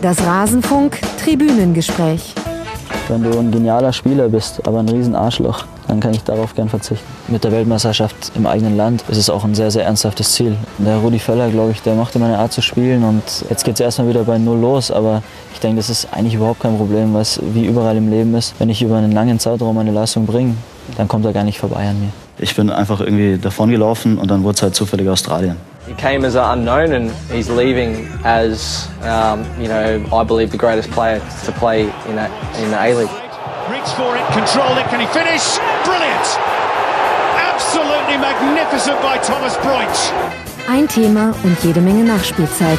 Das Rasenfunk Tribünengespräch. Wenn du ein genialer Spieler bist, aber ein Riesenarschloch, dann kann ich darauf gern verzichten. Mit der Weltmeisterschaft im eigenen Land ist es auch ein sehr, sehr ernsthaftes Ziel. Der Rudi Völler, glaube ich, der mochte meine Art zu spielen und jetzt geht es erstmal wieder bei Null los, aber ich denke, das ist eigentlich überhaupt kein Problem, was wie überall im Leben ist. Wenn ich über einen langen Zeitraum meine Leistung bringe, dann kommt er gar nicht vorbei an mir. Ich bin einfach irgendwie davon gelaufen und dann wurde es halt zufällig Australien. He came as an unknown and he's leaving as, um, you know, I believe the greatest player to play in, a, in the A-League. Reach for it, control it, can he finish? Brilliant! Absolutely magnificent by Thomas Broich. Ein Thema und jede Menge Nachspielzeit.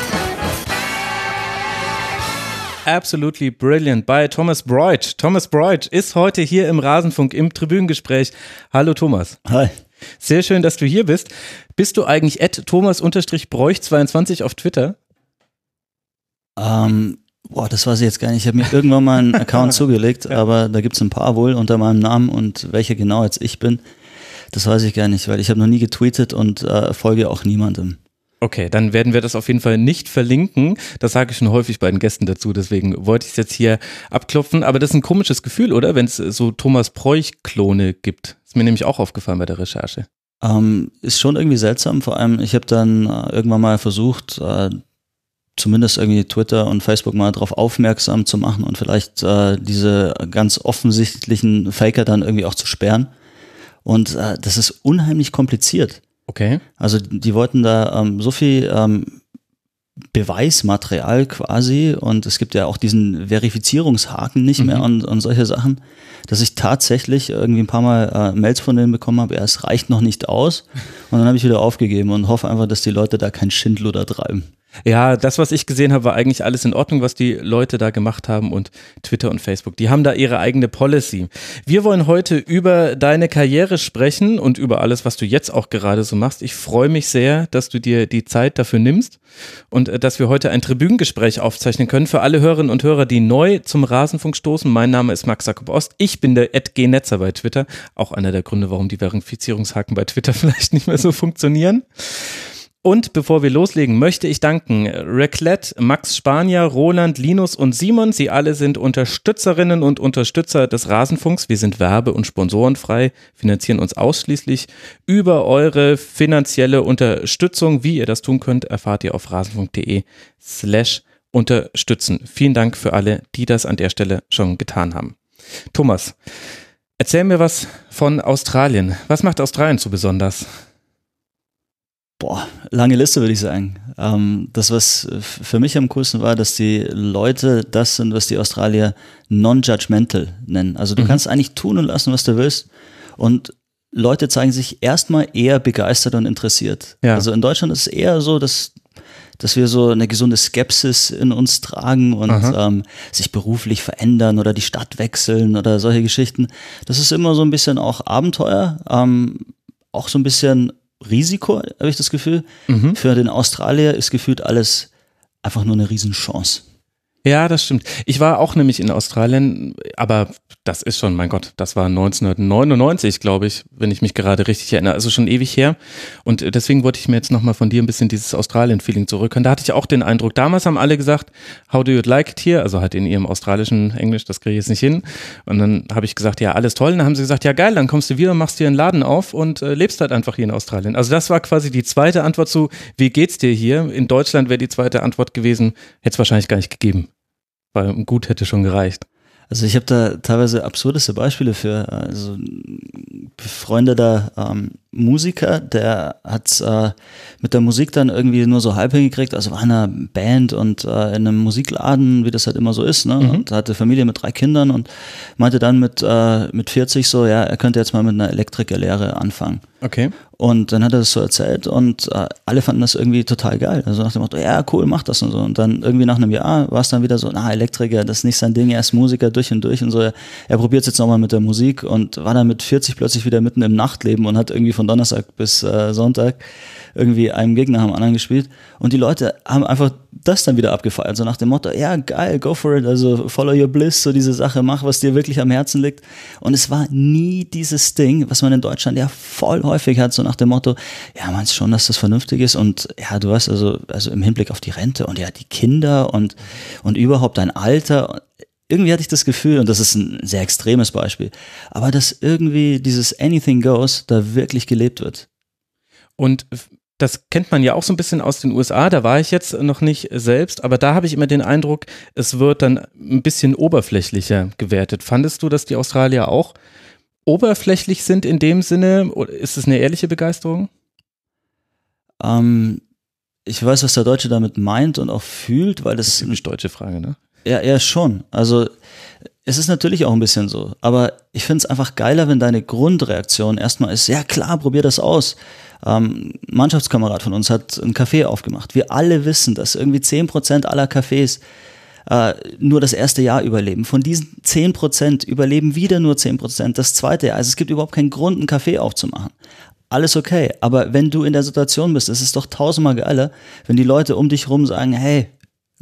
Absolutely Brilliant bei Thomas Broich. Thomas Broich ist heute hier im Rasenfunk im Tribünengespräch. Hallo Thomas. Hi. Sehr schön, dass du hier bist. Bist du eigentlich at Thomas-Broich22 auf Twitter? Ähm, boah, das weiß ich jetzt gar nicht. Ich habe mir irgendwann mal einen Account zugelegt, ja. aber da gibt es ein paar wohl unter meinem Namen und welcher genau jetzt ich bin, das weiß ich gar nicht, weil ich habe noch nie getweetet und äh, folge auch niemandem. Okay, dann werden wir das auf jeden Fall nicht verlinken. Das sage ich schon häufig bei den Gästen dazu, deswegen wollte ich es jetzt hier abklopfen. Aber das ist ein komisches Gefühl, oder? Wenn es so Thomas Preuch-Klone gibt. Ist mir nämlich auch aufgefallen bei der Recherche. Ähm, ist schon irgendwie seltsam. Vor allem, ich habe dann äh, irgendwann mal versucht, äh, zumindest irgendwie Twitter und Facebook mal darauf aufmerksam zu machen und vielleicht äh, diese ganz offensichtlichen Faker dann irgendwie auch zu sperren. Und äh, das ist unheimlich kompliziert. Okay. Also die wollten da ähm, so viel ähm, Beweismaterial quasi und es gibt ja auch diesen Verifizierungshaken nicht mehr mhm. und, und solche Sachen, dass ich tatsächlich irgendwie ein paar Mal äh, Mails von denen bekommen habe, ja, es reicht noch nicht aus und dann habe ich wieder aufgegeben und hoffe einfach, dass die Leute da kein Schindluder treiben. Ja, das, was ich gesehen habe, war eigentlich alles in Ordnung, was die Leute da gemacht haben und Twitter und Facebook. Die haben da ihre eigene Policy. Wir wollen heute über deine Karriere sprechen und über alles, was du jetzt auch gerade so machst. Ich freue mich sehr, dass du dir die Zeit dafür nimmst und äh, dass wir heute ein Tribünengespräch aufzeichnen können. Für alle Hörerinnen und Hörer, die neu zum Rasenfunk stoßen, mein Name ist Max Jakob Ost. Ich bin der Ed G. Netzer bei Twitter. Auch einer der Gründe, warum die Verifizierungshaken bei Twitter vielleicht nicht mehr so funktionieren. Und bevor wir loslegen, möchte ich danken Reclette, Max Spanier, Roland, Linus und Simon. Sie alle sind Unterstützerinnen und Unterstützer des Rasenfunks. Wir sind werbe- und sponsorenfrei, finanzieren uns ausschließlich über eure finanzielle Unterstützung. Wie ihr das tun könnt, erfahrt ihr auf rasenfunk.de slash unterstützen. Vielen Dank für alle, die das an der Stelle schon getan haben. Thomas, erzähl mir was von Australien. Was macht Australien so besonders? Boah, lange Liste würde ich sagen. Ähm, das, was für mich am coolsten war, dass die Leute das sind, was die Australier non-judgmental nennen. Also du mhm. kannst eigentlich tun und lassen, was du willst. Und Leute zeigen sich erstmal eher begeistert und interessiert. Ja. Also in Deutschland ist es eher so, dass, dass wir so eine gesunde Skepsis in uns tragen und ähm, sich beruflich verändern oder die Stadt wechseln oder solche Geschichten. Das ist immer so ein bisschen auch Abenteuer, ähm, auch so ein bisschen Risiko, habe ich das Gefühl. Mhm. Für den Australier ist gefühlt alles einfach nur eine Riesenchance. Ja, das stimmt. Ich war auch nämlich in Australien, aber das ist schon, mein Gott, das war 1999, glaube ich, wenn ich mich gerade richtig erinnere. Also schon ewig her. Und deswegen wollte ich mir jetzt nochmal von dir ein bisschen dieses Australien-Feeling zurückhören. Da hatte ich auch den Eindruck, damals haben alle gesagt, how do you like it here? Also halt in ihrem australischen Englisch, das kriege ich jetzt nicht hin. Und dann habe ich gesagt, ja, alles toll. Und dann haben sie gesagt, ja geil, dann kommst du wieder, machst dir einen Laden auf und äh, lebst halt einfach hier in Australien. Also das war quasi die zweite Antwort zu, wie geht's dir hier? In Deutschland wäre die zweite Antwort gewesen, hätte es wahrscheinlich gar nicht gegeben. Weil gut hätte schon gereicht. Also ich habe da teilweise absurdeste Beispiele für. Also befreundeter ähm, Musiker, der hat äh, mit der Musik dann irgendwie nur so halb hingekriegt. Also war in einer Band und äh, in einem Musikladen, wie das halt immer so ist. Ne? Mhm. Und hatte Familie mit drei Kindern und meinte dann mit, äh, mit 40 so, ja, er könnte jetzt mal mit einer Elektrikerlehre anfangen. Okay. Und dann hat er das so erzählt und äh, alle fanden das irgendwie total geil. Also nach dem Motto, ja, cool, mach das und so. Und dann irgendwie nach einem Jahr war es dann wieder so, na, Elektriker, das ist nicht sein Ding, er ist Musiker durch und durch und so. Er, er probiert es jetzt nochmal mit der Musik und war dann mit 40 plötzlich wieder mitten im Nachtleben und hat irgendwie von Donnerstag bis äh, Sonntag irgendwie einem Gegner haben anderen gespielt. Und die Leute haben einfach das dann wieder abgefeiert, so nach dem Motto, ja, geil, go for it, also follow your bliss, so diese Sache, mach, was dir wirklich am Herzen liegt. Und es war nie dieses Ding, was man in Deutschland ja voll häufig hat, so nach dem Motto, ja, meinst schon, dass das vernünftig ist und ja, du weißt also, also im Hinblick auf die Rente und ja, die Kinder und, und überhaupt dein Alter. Irgendwie hatte ich das Gefühl, und das ist ein sehr extremes Beispiel, aber dass irgendwie dieses Anything Goes da wirklich gelebt wird. Und das kennt man ja auch so ein bisschen aus den USA, da war ich jetzt noch nicht selbst, aber da habe ich immer den Eindruck, es wird dann ein bisschen oberflächlicher gewertet. Fandest du, dass die Australier auch oberflächlich sind in dem Sinne? Oder ist es eine ehrliche Begeisterung? Ähm, ich weiß, was der Deutsche damit meint und auch fühlt, weil das. Typisch deutsche Frage, ne? Ja, ja, schon. Also es ist natürlich auch ein bisschen so. Aber ich finde es einfach geiler, wenn deine Grundreaktion erstmal ist, ja klar, probier das aus. Ähm, Mannschaftskamerad von uns hat ein Café aufgemacht. Wir alle wissen, dass irgendwie zehn Prozent aller Cafés äh, nur das erste Jahr überleben. Von diesen zehn Prozent überleben wieder nur zehn Prozent das zweite Jahr. Also es gibt überhaupt keinen Grund, einen Café aufzumachen. Alles okay. Aber wenn du in der Situation bist, ist es doch tausendmal geiler, wenn die Leute um dich rum sagen, hey,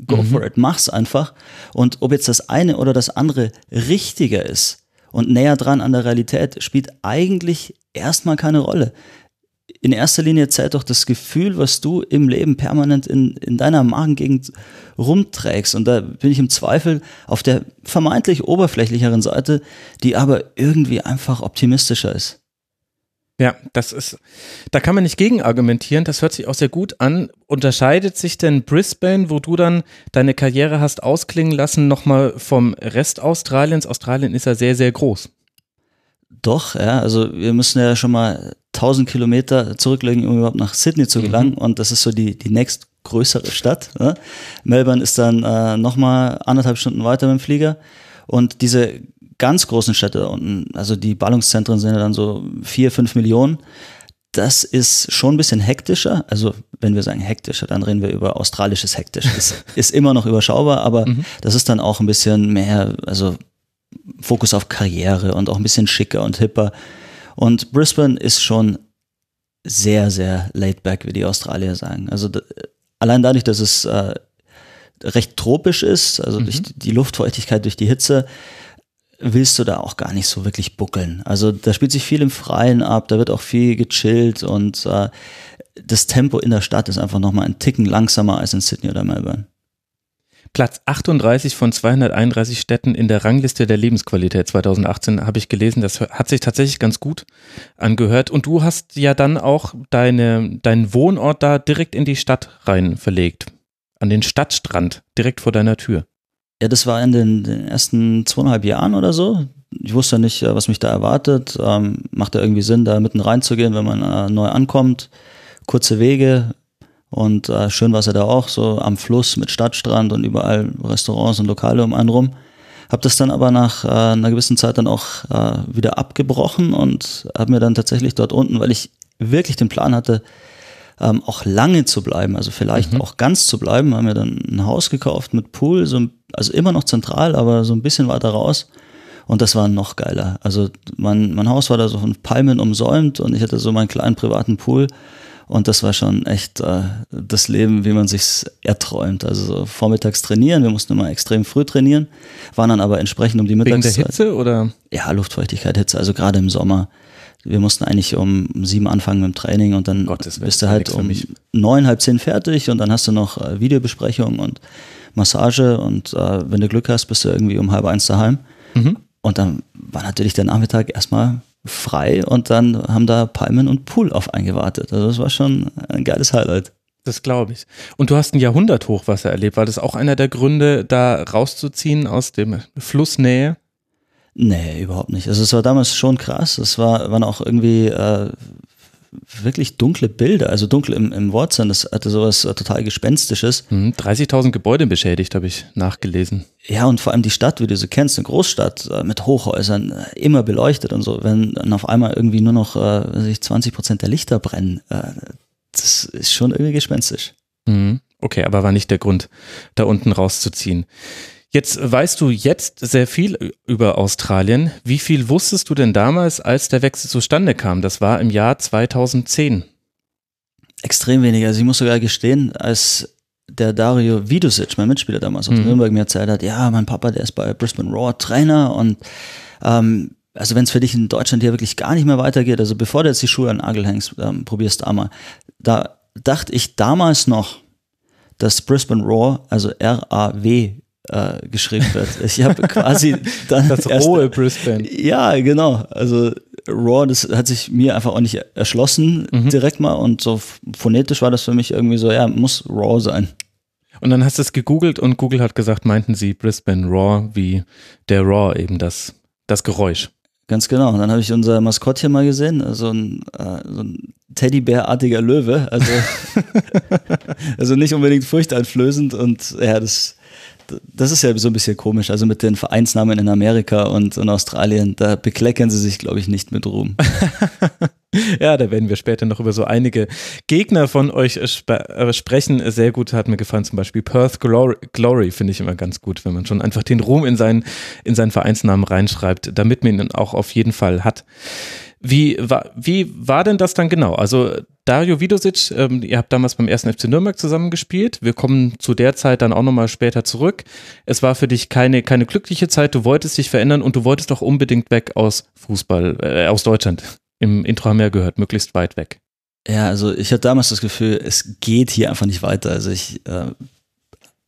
go for it, mach's einfach. Und ob jetzt das eine oder das andere richtiger ist und näher dran an der Realität, spielt eigentlich erstmal keine Rolle in erster Linie zählt doch das Gefühl, was du im Leben permanent in, in deiner Magengegend rumträgst. Und da bin ich im Zweifel auf der vermeintlich oberflächlicheren Seite, die aber irgendwie einfach optimistischer ist. Ja, das ist, da kann man nicht gegen argumentieren. Das hört sich auch sehr gut an. Unterscheidet sich denn Brisbane, wo du dann deine Karriere hast ausklingen lassen, nochmal vom Rest Australiens? Australien ist ja sehr, sehr groß. Doch, ja, also wir müssen ja schon mal 1000 Kilometer zurücklegen, um überhaupt nach Sydney zu gelangen. Mhm. Und das ist so die, die nächstgrößere Stadt. Ne? Melbourne ist dann äh, nochmal anderthalb Stunden weiter mit dem Flieger. Und diese ganz großen Städte unten, also die Ballungszentren sind ja dann so vier, fünf Millionen. Das ist schon ein bisschen hektischer. Also wenn wir sagen hektischer, dann reden wir über australisches hektisch. Das ist immer noch überschaubar, aber mhm. das ist dann auch ein bisschen mehr, also Fokus auf Karriere und auch ein bisschen schicker und hipper. Und Brisbane ist schon sehr, sehr laid back, wie die Australier sagen. Also allein dadurch, dass es äh, recht tropisch ist, also mhm. durch die Luftfeuchtigkeit, durch die Hitze, willst du da auch gar nicht so wirklich buckeln. Also da spielt sich viel im Freien ab, da wird auch viel gechillt und äh, das Tempo in der Stadt ist einfach nochmal ein Ticken langsamer als in Sydney oder Melbourne. Platz 38 von 231 Städten in der Rangliste der Lebensqualität 2018 habe ich gelesen. Das hat sich tatsächlich ganz gut angehört. Und du hast ja dann auch deine, deinen Wohnort da direkt in die Stadt rein verlegt. An den Stadtstrand, direkt vor deiner Tür. Ja, das war in den, den ersten zweieinhalb Jahren oder so. Ich wusste nicht, was mich da erwartet. Ähm, macht ja irgendwie Sinn, da mitten reinzugehen, wenn man äh, neu ankommt. Kurze Wege, und äh, schön war es ja da auch, so am Fluss mit Stadtstrand und überall Restaurants und Lokale um einen rum. Hab das dann aber nach äh, einer gewissen Zeit dann auch äh, wieder abgebrochen und habe mir dann tatsächlich dort unten, weil ich wirklich den Plan hatte, ähm, auch lange zu bleiben, also vielleicht mhm. auch ganz zu bleiben, haben mir dann ein Haus gekauft mit Pool, so, also immer noch zentral, aber so ein bisschen weiter raus. Und das war noch geiler. Also mein, mein Haus war da so von Palmen umsäumt und ich hatte so meinen kleinen privaten Pool und das war schon echt äh, das Leben, wie man sich erträumt. Also so vormittags trainieren, wir mussten immer extrem früh trainieren, waren dann aber entsprechend um die Mittagszeit. Wegen der Hitze oder? Ja, Luftfeuchtigkeit, Hitze, also gerade im Sommer. Wir mussten eigentlich um sieben anfangen mit dem Training und dann Gottes bist du halt um neun, halb zehn fertig und dann hast du noch äh, Videobesprechung und Massage und äh, wenn du Glück hast, bist du irgendwie um halb eins daheim. Mhm. Und dann war natürlich der Nachmittag erstmal frei und dann haben da Palmen und Pool auf eingewartet. Also das war schon ein geiles Highlight. Das glaube ich. Und du hast ein Jahrhunderthochwasser erlebt. War das auch einer der Gründe, da rauszuziehen aus dem Flussnähe? Nee, überhaupt nicht. Also es war damals schon krass. Es war, waren auch irgendwie äh, wirklich dunkle Bilder, also dunkel im, im Wortsinn, das hatte sowas äh, total Gespenstisches. 30.000 mhm, Gebäude beschädigt, habe ich nachgelesen. Ja, und vor allem die Stadt, wie du sie kennst, eine Großstadt äh, mit Hochhäusern, äh, immer beleuchtet und so, wenn dann auf einmal irgendwie nur noch äh, 20 Prozent der Lichter brennen, äh, das ist schon irgendwie gespenstisch. Mhm. Okay, aber war nicht der Grund, da unten rauszuziehen. Jetzt weißt du jetzt sehr viel über Australien. Wie viel wusstest du denn damals, als der Wechsel zustande kam? Das war im Jahr 2010. Extrem wenig. Also ich muss sogar gestehen, als der Dario Vidusic, mein Mitspieler damals aus Mhm. Nürnberg, mir erzählt hat, ja, mein Papa, der ist bei Brisbane Roar Trainer und ähm, also wenn es für dich in Deutschland hier wirklich gar nicht mehr weitergeht, also bevor du jetzt die Schuhe an den Nagel hängst, ähm, probierst da mal. Da dachte ich damals noch, dass Brisbane Raw, also R-A-W äh, geschrieben wird. Ich habe quasi dann Das erst- rohe Brisbane. ja, genau. Also Raw, das hat sich mir einfach auch nicht erschlossen Mhm. direkt mal und so phonetisch war das für mich irgendwie so, ja, muss Raw sein. Und dann hast du es gegoogelt und Google hat gesagt, meinten sie Brisbane Raw wie der Raw eben das, das Geräusch. Ganz genau. Und dann habe ich unser Maskottchen mal gesehen, so ein, äh, so ein Teddybärartiger Löwe. Also, also nicht unbedingt furchteinflößend und ja, das, das ist ja so ein bisschen komisch. Also mit den Vereinsnamen in Amerika und in Australien, da bekleckern sie sich, glaube ich, nicht mit Ruhm. Ja, da werden wir später noch über so einige Gegner von euch sp äh, sprechen. Sehr gut hat mir gefallen, zum Beispiel Perth Glory, Glory finde ich immer ganz gut, wenn man schon einfach den Ruhm in seinen, in seinen Vereinsnamen reinschreibt, damit man ihn auch auf jeden Fall hat. Wie war, wie war denn das dann genau? Also Dario Vidosic, ähm, ihr habt damals beim ersten FC Nürnberg zusammengespielt. Wir kommen zu der Zeit dann auch nochmal später zurück. Es war für dich keine, keine glückliche Zeit. Du wolltest dich verändern und du wolltest auch unbedingt weg aus Fußball, äh, aus Deutschland. Im Intro haben wir ja gehört, möglichst weit weg. Ja, also ich hatte damals das Gefühl, es geht hier einfach nicht weiter. Also ich äh,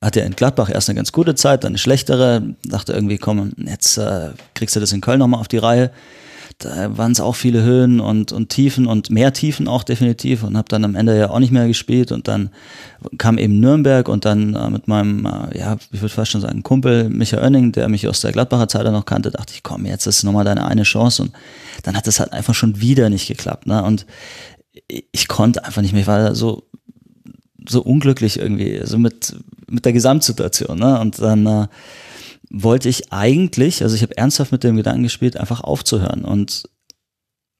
hatte ja in Gladbach erst eine ganz gute Zeit, dann eine schlechtere. Dachte irgendwie, komm, jetzt äh, kriegst du das in Köln nochmal auf die Reihe. Da waren es auch viele Höhen und, und Tiefen und mehr Tiefen auch definitiv und habe dann am Ende ja auch nicht mehr gespielt und dann kam eben Nürnberg und dann äh, mit meinem, äh, ja, ich würde fast schon sagen, Kumpel Michael Oenning, der mich aus der Gladbacher Zeit noch kannte, dachte ich, komm, jetzt ist nochmal deine eine Chance und dann hat das halt einfach schon wieder nicht geklappt. Ne? Und ich, konnte einfach nicht mehr, ich war so, so unglücklich irgendwie, also mit, mit der Gesamtsituation. Ne? Und dann äh, wollte ich eigentlich, also ich habe ernsthaft mit dem Gedanken gespielt, einfach aufzuhören. Und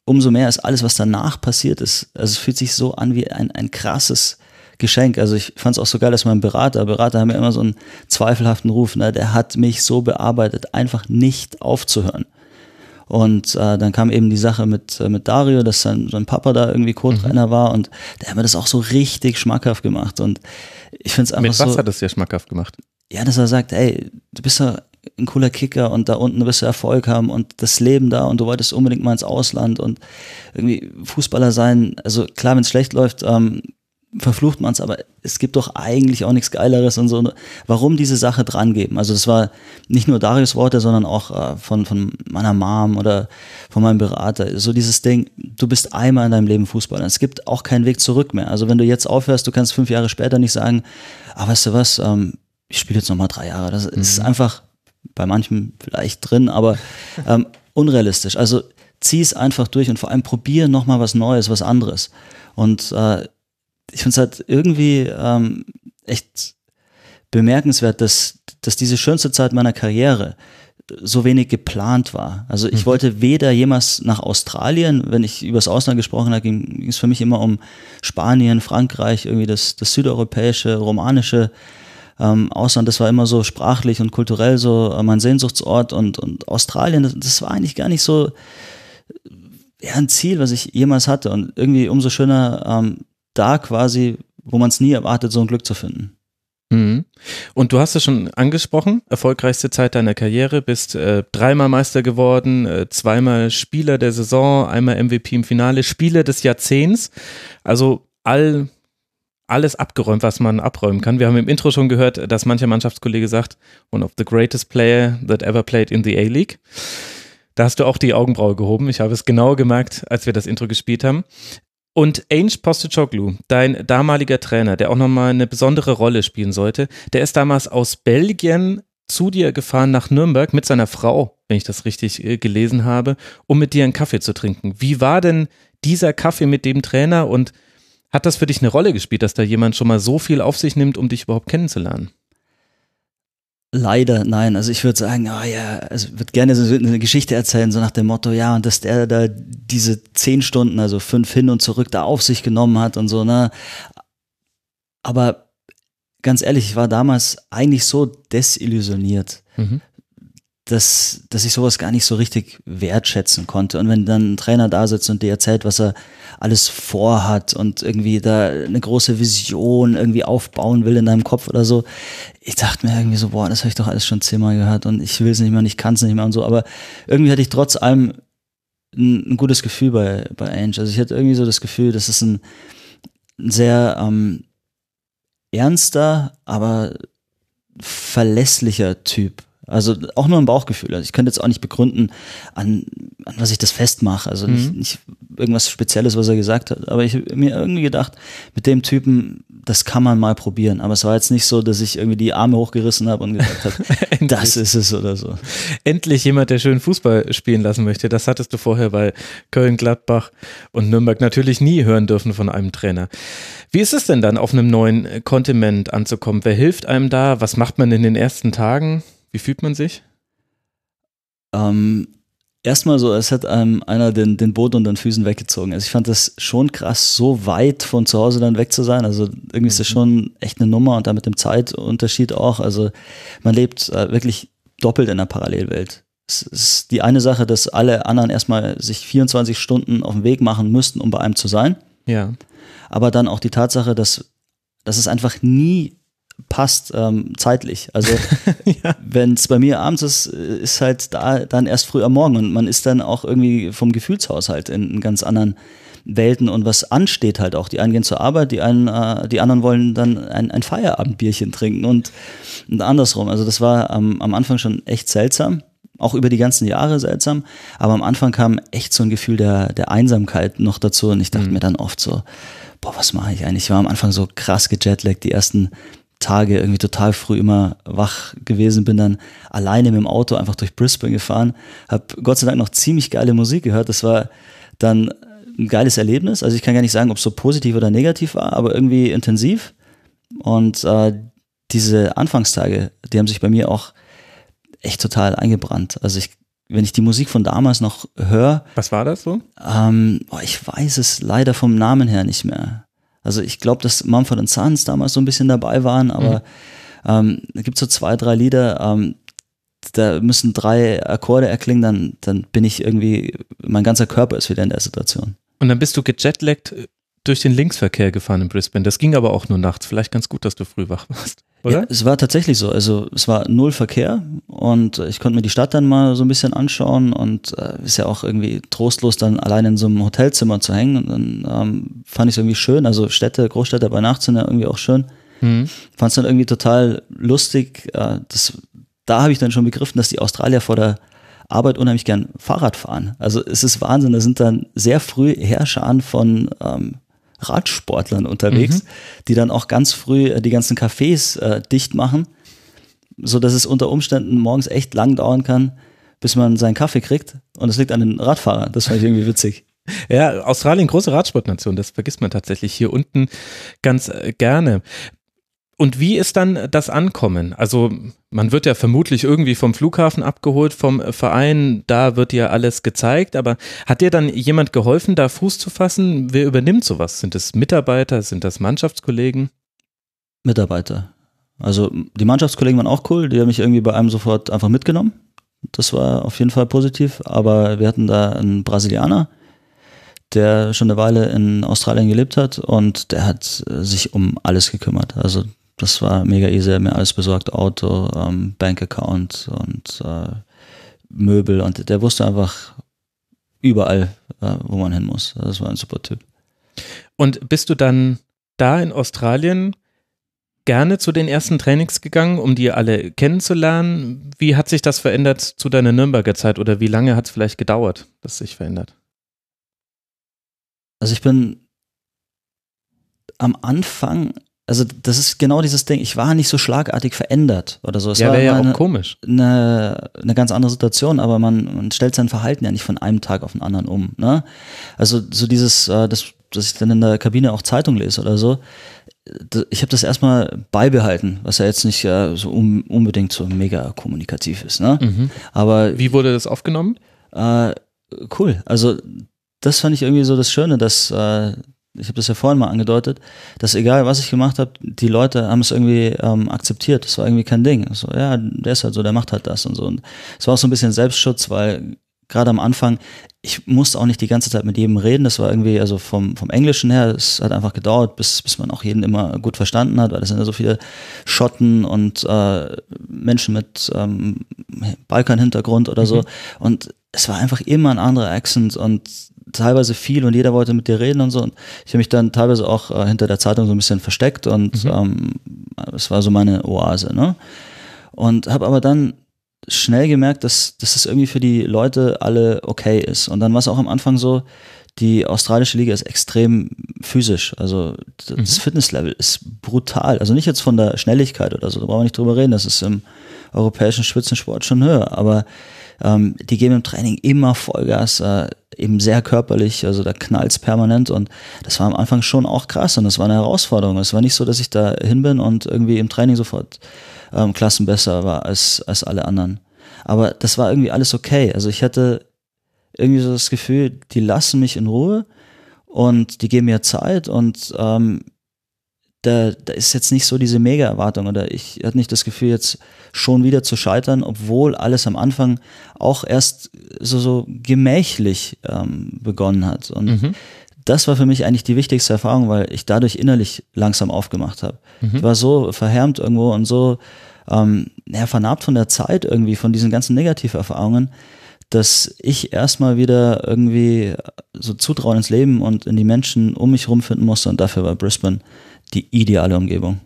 umso mehr ist alles, was danach passiert ist. Also es fühlt sich so an wie ein, ein krasses Geschenk. Also ich fand es auch so geil, dass mein Berater, Berater haben ja immer so einen zweifelhaften Ruf, ne? der hat mich so bearbeitet, einfach nicht aufzuhören. Und äh, dann kam eben die Sache mit, äh, mit Dario, dass sein, sein Papa da irgendwie Co-Trainer war und der hat mir das auch so richtig schmackhaft gemacht. Und ich finde es einfach Mit was so. hat es dir schmackhaft gemacht? Ja, dass er sagt, ey, du bist ja ein cooler Kicker und da unten wirst du Erfolg haben und das Leben da und du wolltest unbedingt mal ins Ausland und irgendwie Fußballer sein. Also klar, wenn es schlecht läuft, ähm, verflucht man es, aber es gibt doch eigentlich auch nichts Geileres und so. Warum diese Sache dran geben? Also das war nicht nur Darius Worte, sondern auch äh, von, von meiner Mom oder von meinem Berater. So dieses Ding, du bist einmal in deinem Leben Fußballer. Es gibt auch keinen Weg zurück mehr. Also wenn du jetzt aufhörst, du kannst fünf Jahre später nicht sagen, ah, weißt du was, ähm, ich spiele jetzt noch mal drei Jahre. Das ist einfach bei manchen vielleicht drin, aber ähm, unrealistisch. Also zieh es einfach durch und vor allem probier noch mal was Neues, was anderes. Und äh, ich finde es halt irgendwie ähm, echt bemerkenswert, dass, dass diese schönste Zeit meiner Karriere so wenig geplant war. Also ich wollte weder jemals nach Australien, wenn ich übers Ausland gesprochen habe, ging, ging es für mich immer um Spanien, Frankreich, irgendwie das, das südeuropäische, romanische ähm, Ausland. Das war immer so sprachlich und kulturell so äh, mein Sehnsuchtsort und, und Australien, das, das war eigentlich gar nicht so ja, ein Ziel, was ich jemals hatte. Und irgendwie umso schöner, ähm, da quasi, wo man es nie erwartet, so ein Glück zu finden. Mhm. Und du hast es schon angesprochen, erfolgreichste Zeit deiner Karriere, bist äh, dreimal Meister geworden, äh, zweimal Spieler der Saison, einmal MVP im Finale, Spieler des Jahrzehnts. Also all alles abgeräumt, was man abräumen kann. Wir haben im Intro schon gehört, dass mancher Mannschaftskollege sagt, one of the greatest player that ever played in the A-League. Da hast du auch die Augenbraue gehoben. Ich habe es genau gemerkt, als wir das Intro gespielt haben. Und Ainge Postecoglou, dein damaliger Trainer, der auch nochmal eine besondere Rolle spielen sollte, der ist damals aus Belgien zu dir gefahren nach Nürnberg mit seiner Frau, wenn ich das richtig äh, gelesen habe, um mit dir einen Kaffee zu trinken. Wie war denn dieser Kaffee mit dem Trainer und hat das für dich eine Rolle gespielt, dass da jemand schon mal so viel auf sich nimmt, um dich überhaupt kennenzulernen? Leider nein. Also ich würde sagen, oh ja, also würde gerne so eine Geschichte erzählen, so nach dem Motto, ja, und dass der da diese zehn Stunden, also fünf hin und zurück, da auf sich genommen hat und so, ne? Aber ganz ehrlich, ich war damals eigentlich so desillusioniert. Mhm. Dass, dass ich sowas gar nicht so richtig wertschätzen konnte. Und wenn dann ein Trainer da sitzt und dir erzählt, was er alles vorhat und irgendwie da eine große Vision irgendwie aufbauen will in deinem Kopf oder so, ich dachte mir irgendwie so, boah, das habe ich doch alles schon zehnmal gehört und ich will es nicht mehr und ich kann es nicht mehr und so. Aber irgendwie hatte ich trotz allem ein, ein, gutes Gefühl bei, bei Ange. Also ich hatte irgendwie so das Gefühl, das ist ein, ein sehr ähm, ernster, aber verlässlicher Typ. Also auch nur ein Bauchgefühl. Also ich könnte jetzt auch nicht begründen, an, an was ich das festmache. Also nicht, mhm. nicht irgendwas Spezielles, was er gesagt hat. Aber ich habe mir irgendwie gedacht, mit dem Typen, das kann man mal probieren. Aber es war jetzt nicht so, dass ich irgendwie die Arme hochgerissen habe und gesagt habe, das ist es oder so. Endlich jemand, der schön Fußball spielen lassen möchte. Das hattest du vorher bei Köln, Gladbach und Nürnberg natürlich nie hören dürfen von einem Trainer. Wie ist es denn dann, auf einem neuen Kontinent anzukommen? Wer hilft einem da? Was macht man in den ersten Tagen? Wie fühlt man sich? Ähm, erstmal so, als hätte einem einer den, den Boden unter den Füßen weggezogen. Also ich fand das schon krass, so weit von zu Hause dann weg zu sein. Also irgendwie ist das mhm. schon echt eine Nummer und da mit dem Zeitunterschied auch. Also man lebt äh, wirklich doppelt in einer Parallelwelt. Es ist die eine Sache, dass alle anderen erstmal sich 24 Stunden auf den Weg machen müssten, um bei einem zu sein. Ja. Aber dann auch die Tatsache, dass, dass es einfach nie passt ähm, zeitlich. Also ja. wenn es bei mir abends ist, ist halt da dann erst früh am Morgen und man ist dann auch irgendwie vom Gefühlshaushalt in, in ganz anderen Welten und was ansteht halt auch. Die einen gehen zur Arbeit, die, einen, äh, die anderen wollen dann ein, ein Feierabendbierchen trinken und, und andersrum. Also das war am, am Anfang schon echt seltsam auch über die ganzen Jahre seltsam, aber am Anfang kam echt so ein Gefühl der, der Einsamkeit noch dazu und ich dachte mhm. mir dann oft so, boah, was mache ich eigentlich? Ich war am Anfang so krass gejetlaggt, die ersten Tage irgendwie total früh immer wach gewesen, bin dann alleine mit dem Auto einfach durch Brisbane gefahren, habe Gott sei Dank noch ziemlich geile Musik gehört. Das war dann ein geiles Erlebnis. Also ich kann gar nicht sagen, ob es so positiv oder negativ war, aber irgendwie intensiv. Und äh, diese Anfangstage, die haben sich bei mir auch echt total eingebrannt. Also ich, wenn ich die Musik von damals noch höre. Was war das so? Ähm, oh, ich weiß es leider vom Namen her nicht mehr. Also ich glaube, dass Mumford Sons damals so ein bisschen dabei waren, aber mhm. ähm, es gibt so zwei, drei Lieder, ähm, da müssen drei Akkorde erklingen, dann, dann bin ich irgendwie, mein ganzer Körper ist wieder in der Situation. Und dann bist du gejetlaggt durch den Linksverkehr gefahren in Brisbane. Das ging aber auch nur nachts. Vielleicht ganz gut, dass du früh wach warst. Oder? Ja, es war tatsächlich so. Also es war null Verkehr und ich konnte mir die Stadt dann mal so ein bisschen anschauen und äh, ist ja auch irgendwie trostlos, dann allein in so einem Hotelzimmer zu hängen. Und dann ähm, fand ich es irgendwie schön. Also Städte, Großstädte bei Nacht sind ja irgendwie auch schön. Mhm. Fand es dann irgendwie total lustig. Äh, das, da habe ich dann schon begriffen, dass die Australier vor der Arbeit unheimlich gern Fahrrad fahren. Also es ist Wahnsinn. Da sind dann sehr früh Herrscharen von ähm, Radsportlern unterwegs, mhm. die dann auch ganz früh äh, die ganzen Cafés äh, dicht machen, so dass es unter Umständen morgens echt lang dauern kann, bis man seinen Kaffee kriegt. Und es liegt an den Radfahrern. Das fand ich irgendwie witzig. Ja, Australien, große Radsportnation, das vergisst man tatsächlich hier unten ganz äh, gerne. Und wie ist dann das Ankommen? Also man wird ja vermutlich irgendwie vom Flughafen abgeholt, vom Verein, da wird ja alles gezeigt, aber hat dir dann jemand geholfen, da Fuß zu fassen? Wer übernimmt sowas? Sind es Mitarbeiter, sind das Mannschaftskollegen? Mitarbeiter. Also die Mannschaftskollegen waren auch cool, die haben mich irgendwie bei einem sofort einfach mitgenommen. Das war auf jeden Fall positiv, aber wir hatten da einen Brasilianer, der schon eine Weile in Australien gelebt hat und der hat sich um alles gekümmert. Also das war mega easy, mir alles besorgt, Auto, ähm, Bankaccount und äh, Möbel und der wusste einfach überall, äh, wo man hin muss. Das war ein super Typ. Und bist du dann da in Australien gerne zu den ersten Trainings gegangen, um die alle kennenzulernen? Wie hat sich das verändert zu deiner Nürnberger Zeit oder wie lange hat es vielleicht gedauert, dass sich verändert? Also ich bin am Anfang also das ist genau dieses Ding. Ich war nicht so schlagartig verändert oder so. Es ja, wäre ja auch komisch. Eine, eine ganz andere Situation, aber man, man stellt sein Verhalten ja nicht von einem Tag auf den anderen um. Ne? Also so dieses, äh, das, dass ich dann in der Kabine auch Zeitung lese oder so. Ich habe das erstmal beibehalten, was ja jetzt nicht äh, so um, unbedingt so mega kommunikativ ist. Ne? Mhm. Aber wie wurde das aufgenommen? Äh, cool. Also das fand ich irgendwie so das Schöne, dass äh, ich habe das ja vorhin mal angedeutet, dass egal was ich gemacht habe, die Leute haben es irgendwie ähm, akzeptiert. Das war irgendwie kein Ding. So, ja, der ist halt so, der macht halt das und so. Und es war auch so ein bisschen Selbstschutz, weil gerade am Anfang, ich musste auch nicht die ganze Zeit mit jedem reden. Das war irgendwie, also vom, vom Englischen her, es hat einfach gedauert, bis, bis man auch jeden immer gut verstanden hat, weil es sind ja so viele Schotten und äh, Menschen mit ähm, Balkan-Hintergrund oder so. Mhm. Und es war einfach immer ein anderer Accent und teilweise viel und jeder wollte mit dir reden und so. Und ich habe mich dann teilweise auch äh, hinter der Zeitung so ein bisschen versteckt und mhm. ähm, es war so meine Oase. Ne? Und habe aber dann schnell gemerkt, dass, dass das irgendwie für die Leute alle okay ist. Und dann war es auch am Anfang so, die australische Liga ist extrem physisch. Also das mhm. Fitnesslevel ist brutal. Also nicht jetzt von der Schnelligkeit oder so, da brauchen wir nicht drüber reden. Das ist im europäischen Spitzensport schon höher. Aber ähm, die geben im Training immer Vollgas, äh, eben sehr körperlich, also da knallt's permanent und das war am Anfang schon auch krass und das war eine Herausforderung. Es war nicht so, dass ich da hin bin und irgendwie im Training sofort ähm, Klassen besser war als, als alle anderen. Aber das war irgendwie alles okay. Also ich hatte irgendwie so das Gefühl, die lassen mich in Ruhe und die geben mir Zeit und ähm, da, da ist jetzt nicht so diese Mega-Erwartung oder ich hatte nicht das Gefühl, jetzt schon wieder zu scheitern, obwohl alles am Anfang auch erst so, so gemächlich ähm, begonnen hat. Und mhm. das war für mich eigentlich die wichtigste Erfahrung, weil ich dadurch innerlich langsam aufgemacht habe. Mhm. Ich war so verhärmt irgendwo und so ähm, ja, vernarbt von der Zeit irgendwie, von diesen ganzen Negativerfahrungen, dass ich erstmal wieder irgendwie so Zutrauen ins Leben und in die Menschen um mich herum finden musste und dafür war Brisbane die ideale Umgebung.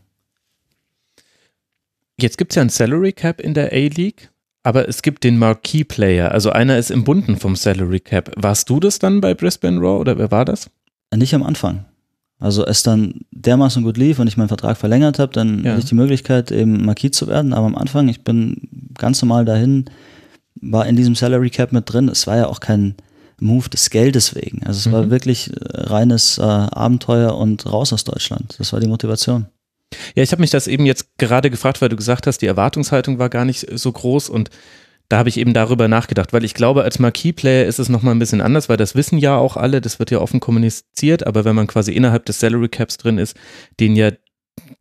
Jetzt gibt es ja ein Salary Cap in der A-League, aber es gibt den Marquee Player, also einer ist im Bunden vom Salary Cap. Warst du das dann bei Brisbane Raw oder wer war das? Nicht am Anfang. Also es dann dermaßen gut lief und ich meinen Vertrag verlängert habe, dann ja. hatte ich die Möglichkeit, eben Marquis zu werden. Aber am Anfang, ich bin ganz normal dahin, war in diesem Salary Cap mit drin. Es war ja auch kein Move des Geldes wegen. Also es mhm. war wirklich äh, reines äh, Abenteuer und raus aus Deutschland. Das war die Motivation. Ja, ich habe mich das eben jetzt gerade gefragt, weil du gesagt hast, die Erwartungshaltung war gar nicht so groß und da habe ich eben darüber nachgedacht, weil ich glaube, als Marquee-Player ist es nochmal ein bisschen anders, weil das wissen ja auch alle, das wird ja offen kommuniziert, aber wenn man quasi innerhalb des Salary Caps drin ist, den ja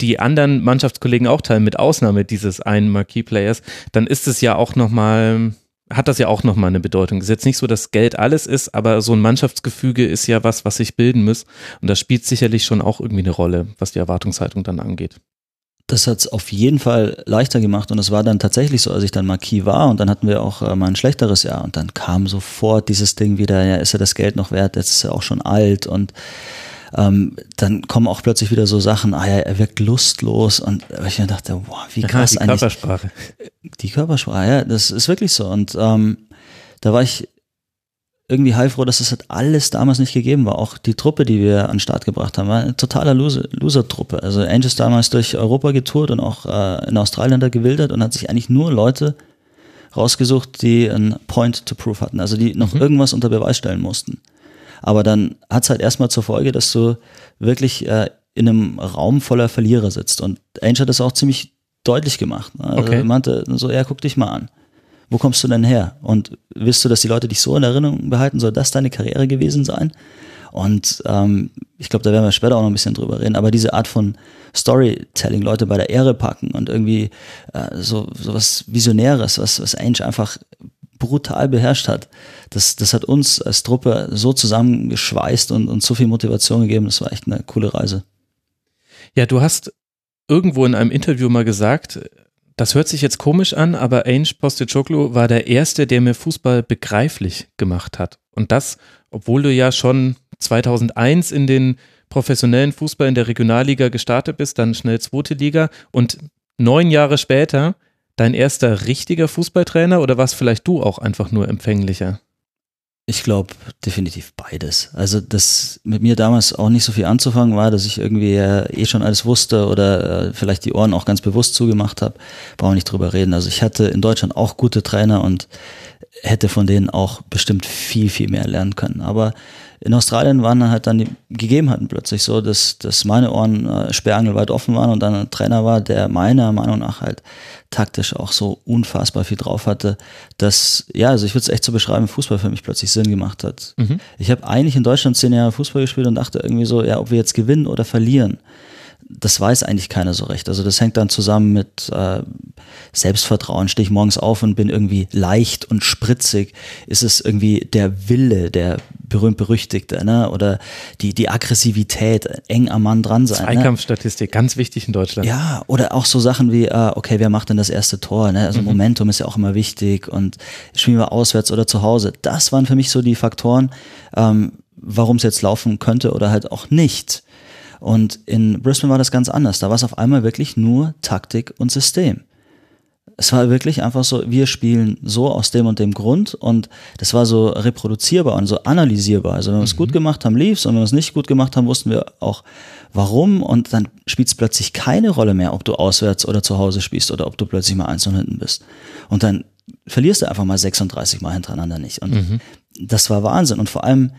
die anderen Mannschaftskollegen auch teilen, mit Ausnahme dieses einen Marquee-Players, dann ist es ja auch nochmal, hat das ja auch nochmal eine Bedeutung. Es ist jetzt nicht so, dass Geld alles ist, aber so ein Mannschaftsgefüge ist ja was, was sich bilden muss. Und das spielt sicherlich schon auch irgendwie eine Rolle, was die Erwartungshaltung dann angeht das hat es auf jeden Fall leichter gemacht und es war dann tatsächlich so, als ich dann Marquis war und dann hatten wir auch äh, mal ein schlechteres Jahr und dann kam sofort dieses Ding wieder, ja, ist er das Geld noch wert, jetzt ist er auch schon alt und ähm, dann kommen auch plötzlich wieder so Sachen, ah ja, er wirkt lustlos und ich mir dachte, wow, wie krass ja, die eigentlich. Die Körpersprache. Die Körpersprache, ja, das ist wirklich so und ähm, da war ich irgendwie heilfroh, dass das halt alles damals nicht gegeben war. Auch die Truppe, die wir an den Start gebracht haben, war eine totaler Loser-Truppe. also Angel ist damals durch Europa getourt und auch äh, in Australien da gewildert und hat sich eigentlich nur Leute rausgesucht, die ein Point to Prove hatten, also die noch mhm. irgendwas unter Beweis stellen mussten. Aber dann hat es halt erstmal zur Folge, dass du wirklich äh, in einem Raum voller Verlierer sitzt. Und Angel hat das auch ziemlich deutlich gemacht. Ne? Also okay. er meinte so, ja, guck dich mal an wo kommst du denn her? Und willst du, dass die Leute dich so in Erinnerung behalten? Soll das deine Karriere gewesen sein? Und ähm, ich glaube, da werden wir später auch noch ein bisschen drüber reden. Aber diese Art von Storytelling, Leute bei der Ehre packen und irgendwie äh, so, so was Visionäres, was, was Ainge einfach brutal beherrscht hat, das, das hat uns als Truppe so zusammengeschweißt und, und so viel Motivation gegeben. Das war echt eine coole Reise. Ja, du hast irgendwo in einem Interview mal gesagt, das hört sich jetzt komisch an, aber Ainge Postecoglou war der Erste, der mir Fußball begreiflich gemacht hat. Und das, obwohl du ja schon 2001 in den professionellen Fußball in der Regionalliga gestartet bist, dann schnell zweite Liga und neun Jahre später dein erster richtiger Fußballtrainer oder warst vielleicht du auch einfach nur empfänglicher? Ich glaube definitiv beides. Also das mit mir damals auch nicht so viel anzufangen war, dass ich irgendwie äh, eh schon alles wusste oder äh, vielleicht die Ohren auch ganz bewusst zugemacht habe. Brauchen wir nicht drüber reden. Also ich hatte in Deutschland auch gute Trainer und hätte von denen auch bestimmt viel, viel mehr lernen können. Aber in Australien waren dann halt dann die Gegebenheiten plötzlich so, dass, dass meine Ohren äh, sperrangelweit offen waren und dann ein Trainer war, der meiner Meinung nach halt taktisch auch so unfassbar viel drauf hatte, dass, ja, also ich würde es echt so beschreiben, Fußball für mich plötzlich Sinn gemacht hat. Mhm. Ich habe eigentlich in Deutschland zehn Jahre Fußball gespielt und dachte irgendwie so, ja, ob wir jetzt gewinnen oder verlieren das weiß eigentlich keiner so recht. Also das hängt dann zusammen mit äh, Selbstvertrauen. Stehe ich morgens auf und bin irgendwie leicht und spritzig? Ist es irgendwie der Wille, der berühmt-berüchtigte, ne? Oder die, die Aggressivität, eng am Mann dran sein. Ne? Zweikampfstatistik, ne? ganz wichtig in Deutschland. Ja, oder auch so Sachen wie, äh, okay, wer macht denn das erste Tor? Ne? Also mhm. Momentum ist ja auch immer wichtig und spielen wir auswärts oder zu Hause. Das waren für mich so die Faktoren, ähm, warum es jetzt laufen könnte oder halt auch nicht. Und in Brisbane war das ganz anders. Da war es auf einmal wirklich nur Taktik und System. Es war wirklich einfach so, wir spielen so aus dem und dem Grund und das war so reproduzierbar und so analysierbar. Also wenn wir es mhm. gut gemacht haben, lief's und wenn wir es nicht gut gemacht haben, wussten wir auch warum und dann spielt es plötzlich keine Rolle mehr, ob du auswärts oder zu Hause spielst oder ob du plötzlich mal eins und hinten bist. Und dann verlierst du einfach mal 36 Mal hintereinander nicht. Und mhm. das war Wahnsinn. Und vor allem,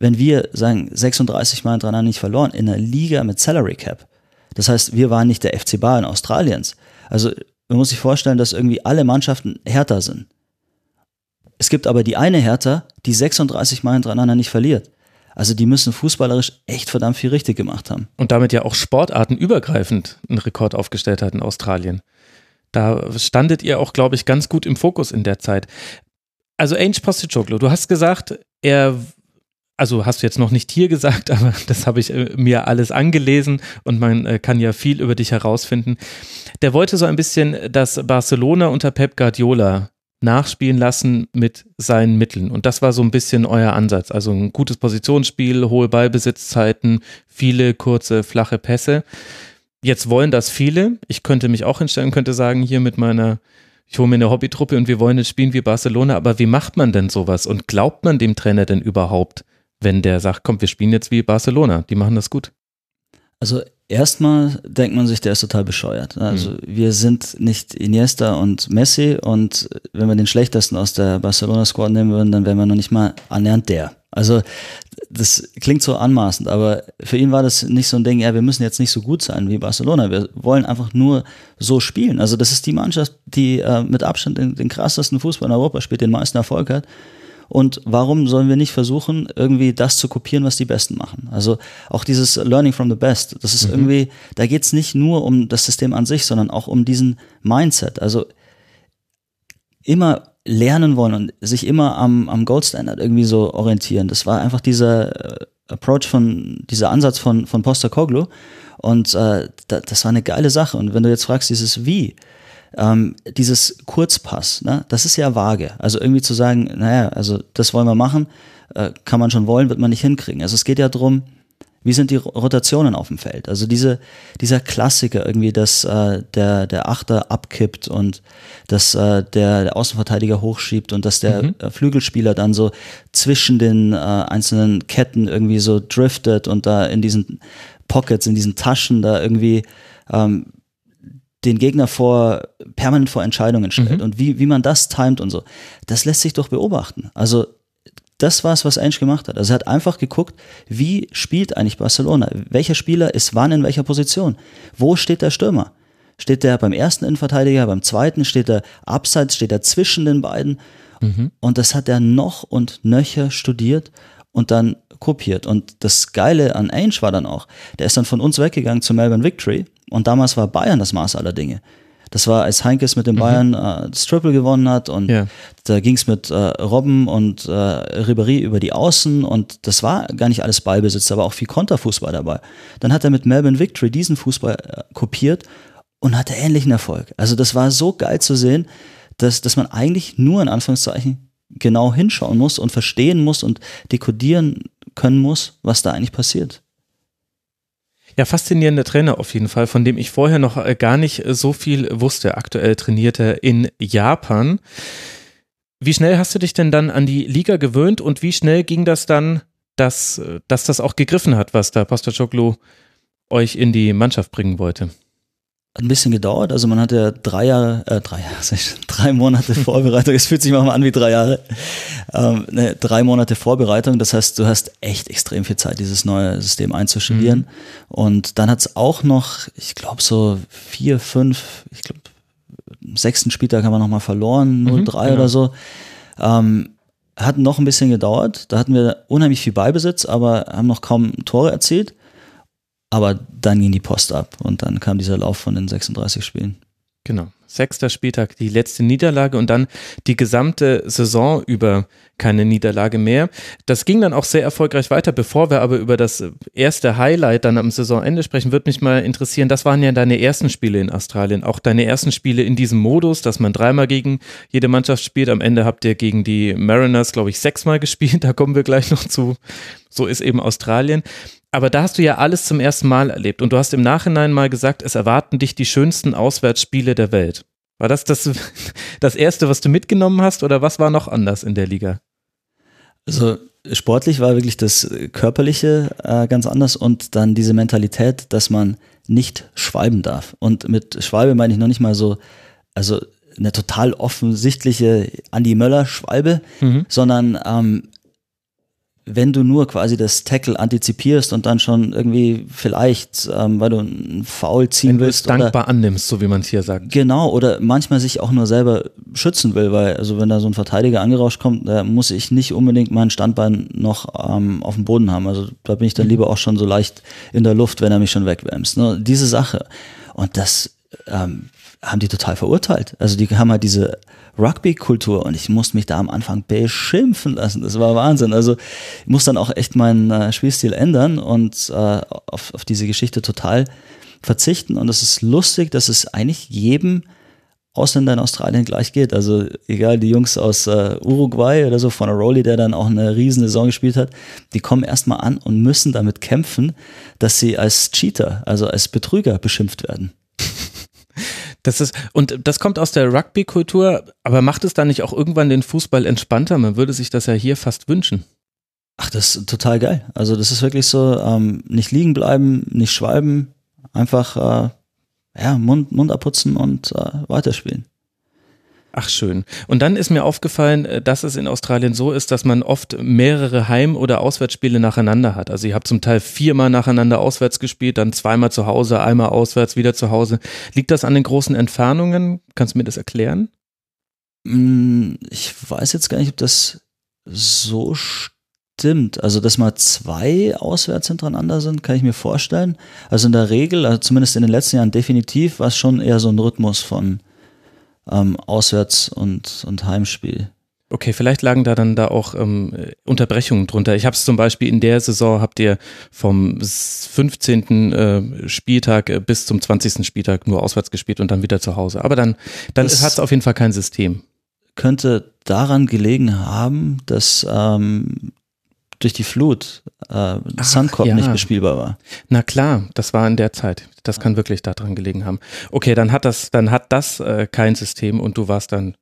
wenn wir sagen, 36 Mal hintereinander nicht verloren, in einer Liga mit Salary Cap. Das heißt, wir waren nicht der FC Bayern Australiens. Also man muss sich vorstellen, dass irgendwie alle Mannschaften härter sind. Es gibt aber die eine Hertha, die 36 Mal hintereinander nicht verliert. Also die müssen fußballerisch echt verdammt viel richtig gemacht haben. Und damit ja auch sportartenübergreifend einen Rekord aufgestellt hat in Australien. Da standet ihr auch, glaube ich, ganz gut im Fokus in der Zeit. Also Ange Postecoglou, du hast gesagt, er also hast du jetzt noch nicht hier gesagt, aber das habe ich äh, mir alles angelesen und man äh, kann ja viel über dich herausfinden. Der wollte so ein bisschen das Barcelona unter Pep Guardiola nachspielen lassen mit seinen Mitteln. Und das war so ein bisschen euer Ansatz. Also ein gutes Positionsspiel, hohe Ballbesitzzeiten, viele kurze, flache Pässe. Jetzt wollen das viele. Ich könnte mich auch hinstellen, könnte sagen, hier mit meiner, ich hole mir eine Hobbytruppe und wir wollen jetzt spielen wie Barcelona. Aber wie macht man denn sowas? Und glaubt man dem Trainer denn überhaupt? Wenn der sagt, komm, wir spielen jetzt wie Barcelona, die machen das gut? Also erstmal denkt man sich, der ist total bescheuert. Also mhm. wir sind nicht Iniesta und Messi und wenn wir den schlechtesten aus der Barcelona-Squad nehmen würden, dann wären wir noch nicht mal annähernd der. Also das klingt so anmaßend, aber für ihn war das nicht so ein Ding, ja, wir müssen jetzt nicht so gut sein wie Barcelona, wir wollen einfach nur so spielen. Also das ist die Mannschaft, die äh, mit Abstand den, den krassesten Fußball in Europa spielt, den meisten Erfolg hat. Und warum sollen wir nicht versuchen, irgendwie das zu kopieren, was die Besten machen? Also auch dieses Learning from the Best, das ist mhm. irgendwie, da geht es nicht nur um das System an sich, sondern auch um diesen Mindset. Also immer lernen wollen und sich immer am, am Gold Standard irgendwie so orientieren. Das war einfach dieser äh, Approach von, dieser Ansatz von, von Poster Und äh, da, das war eine geile Sache. Und wenn du jetzt fragst, dieses Wie, ähm, dieses Kurzpass, ne, das ist ja vage. Also irgendwie zu sagen, naja, also das wollen wir machen, äh, kann man schon wollen, wird man nicht hinkriegen. Also es geht ja darum, wie sind die Rotationen auf dem Feld? Also diese, dieser Klassiker irgendwie, dass äh, der, der Achter abkippt und dass äh, der, der Außenverteidiger hochschiebt und dass der mhm. Äh, Flügelspieler dann so zwischen den äh, einzelnen Ketten irgendwie so driftet und da in diesen Pockets, in diesen Taschen da irgendwie ähm, den Gegner vor permanent vor Entscheidungen stellt mhm. und wie, wie man das timet und so. Das lässt sich doch beobachten. Also das war es, was Ainge gemacht hat. Also er hat einfach geguckt, wie spielt eigentlich Barcelona? Welcher Spieler ist wann in welcher Position? Wo steht der Stürmer? Steht der beim ersten Innenverteidiger, beim zweiten, steht er abseits, steht er zwischen den beiden? Mhm. Und das hat er noch und nöcher studiert und dann kopiert. Und das Geile an Ainge war dann auch, der ist dann von uns weggegangen zu Melbourne Victory und damals war Bayern das Maß aller Dinge. Das war, als Heinkes mit den mhm. Bayern äh, das Triple gewonnen hat und ja. da ging es mit äh, Robben und äh, Ribéry über die Außen und das war gar nicht alles Ballbesitz, da war auch viel Konterfußball dabei. Dann hat er mit Melbourne Victory diesen Fußball äh, kopiert und hatte ähnlichen Erfolg. Also das war so geil zu sehen, dass, dass man eigentlich nur in Anführungszeichen genau hinschauen muss und verstehen muss und dekodieren können muss, was da eigentlich passiert. Ja, faszinierender Trainer auf jeden Fall, von dem ich vorher noch äh, gar nicht äh, so viel wusste. Aktuell trainiert er in Japan. Wie schnell hast du dich denn dann an die Liga gewöhnt und wie schnell ging das dann, dass, äh, dass das auch gegriffen hat, was da Postacoglu euch in die Mannschaft bringen wollte? Hat ein bisschen gedauert. Also man hatte drei Jahre, äh, drei Jahre, drei Monate Vorbereitung. Es fühlt sich manchmal an wie drei Jahre. Ähm, ne, drei Monate Vorbereitung. Das heißt, du hast echt extrem viel Zeit, dieses neue System einzustudieren. Mhm. Und dann hat es auch noch, ich glaube so vier, fünf, ich glaube sechsten Spieltag haben wir nochmal verloren, 0-3 mhm, genau. oder so. Ähm, hat noch ein bisschen gedauert. Da hatten wir unheimlich viel Beibesitz, aber haben noch kaum Tore erzielt. Aber dann ging die Post ab und dann kam dieser Lauf von den 36 Spielen. Genau. Sechster Spieltag, die letzte Niederlage und dann die gesamte Saison über keine Niederlage mehr. Das ging dann auch sehr erfolgreich weiter. Bevor wir aber über das erste Highlight dann am Saisonende sprechen, würde mich mal interessieren, das waren ja deine ersten Spiele in Australien, auch deine ersten Spiele in diesem Modus, dass man dreimal gegen jede Mannschaft spielt. Am Ende habt ihr gegen die Mariners, glaube ich, sechsmal gespielt. Da kommen wir gleich noch zu. So ist eben Australien. Aber da hast du ja alles zum ersten Mal erlebt und du hast im Nachhinein mal gesagt, es erwarten dich die schönsten Auswärtsspiele der Welt. War das das, das erste, was du mitgenommen hast oder was war noch anders in der Liga? Also sportlich war wirklich das Körperliche äh, ganz anders und dann diese Mentalität, dass man nicht schwalben darf. Und mit Schwalbe meine ich noch nicht mal so, also eine total offensichtliche Andi Möller-Schwalbe, mhm. sondern ähm, wenn du nur quasi das Tackle antizipierst und dann schon irgendwie vielleicht, ähm, weil du einen Foul ziehen wenn willst. Wenn du es dankbar annimmst, so wie man es hier sagt. Genau, oder manchmal sich auch nur selber schützen will, weil, also wenn da so ein Verteidiger angerauscht kommt, da muss ich nicht unbedingt mein Standbein noch ähm, auf dem Boden haben. Also da bin ich dann lieber auch schon so leicht in der Luft, wenn er mich schon wegwärmst. Ne? Diese Sache. Und das ähm, haben die total verurteilt. Also die haben halt diese Rugby-Kultur und ich musste mich da am Anfang beschimpfen lassen. Das war Wahnsinn. Also ich muss dann auch echt meinen äh, Spielstil ändern und äh, auf, auf diese Geschichte total verzichten. Und es ist lustig, dass es eigentlich jedem Ausländer in Australien gleich geht. Also egal, die Jungs aus äh, Uruguay oder so von Rowley, der dann auch eine riesen Saison gespielt hat, die kommen erstmal an und müssen damit kämpfen, dass sie als Cheater, also als Betrüger beschimpft werden. Das ist, und das kommt aus der Rugby-Kultur, aber macht es dann nicht auch irgendwann den Fußball entspannter? Man würde sich das ja hier fast wünschen. Ach, das ist total geil. Also das ist wirklich so, ähm, nicht liegen bleiben, nicht schwalben, einfach äh, ja, Mund, Mund abputzen und äh, weiterspielen. Ach schön. Und dann ist mir aufgefallen, äh, dass es in Australien so ist, dass man oft mehrere Heim- oder Auswärtsspiele nacheinander hat. Also ihr habt zum Teil viermal nacheinander auswärts gespielt, dann zweimal zu Hause, einmal auswärts, wieder zu Hause. Liegt das an den großen Entfernungen? Kannst du mir das erklären? Mm, ich weiß jetzt gar nicht, ob das so stimmt. Also, dass mal zwei auswärts hintereinander sind, kann ich mir vorstellen. Also in der Regel, also zumindest in den letzten Jahren definitiv, war es schon eher so ein Rhythmus von ähm, Auswärts- und, und Heimspiel. Okay, vielleicht lagen da dann da auch ähm, Unterbrechungen drunter. Ich habe es zum Beispiel in der Saison, habt ihr vom 15. Äh, Spieltag äh, bis zum 20. Spieltag nur auswärts gespielt und dann wieder zu Hause. Aber dann, dann hat es auf jeden Fall kein System. Könnte daran gelegen haben, dass ähm, durch die Flut äh, Suncorp ja. nicht bespielbar war. Na klar, das war in der Zeit. Das kann wirklich daran gelegen haben. Okay, dann hat das, dann hat das äh, kein System und du warst dann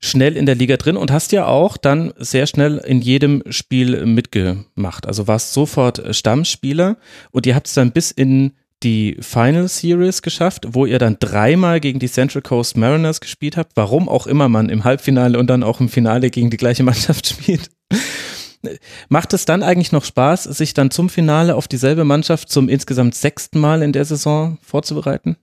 schnell in der Liga drin und hast ja auch dann sehr schnell in jedem Spiel mitgemacht. Also warst sofort äh, Stammspieler und ihr habt es dann bis in die Final Series geschafft, wo ihr dann dreimal gegen die Central Coast Mariners gespielt habt. Warum auch immer man im Halbfinale und dann auch im Finale gegen die gleiche Mannschaft spielt. Macht es dann eigentlich noch Spaß, sich dann zum Finale auf dieselbe Mannschaft zum insgesamt sechsten Mal in der Saison vorzubereiten?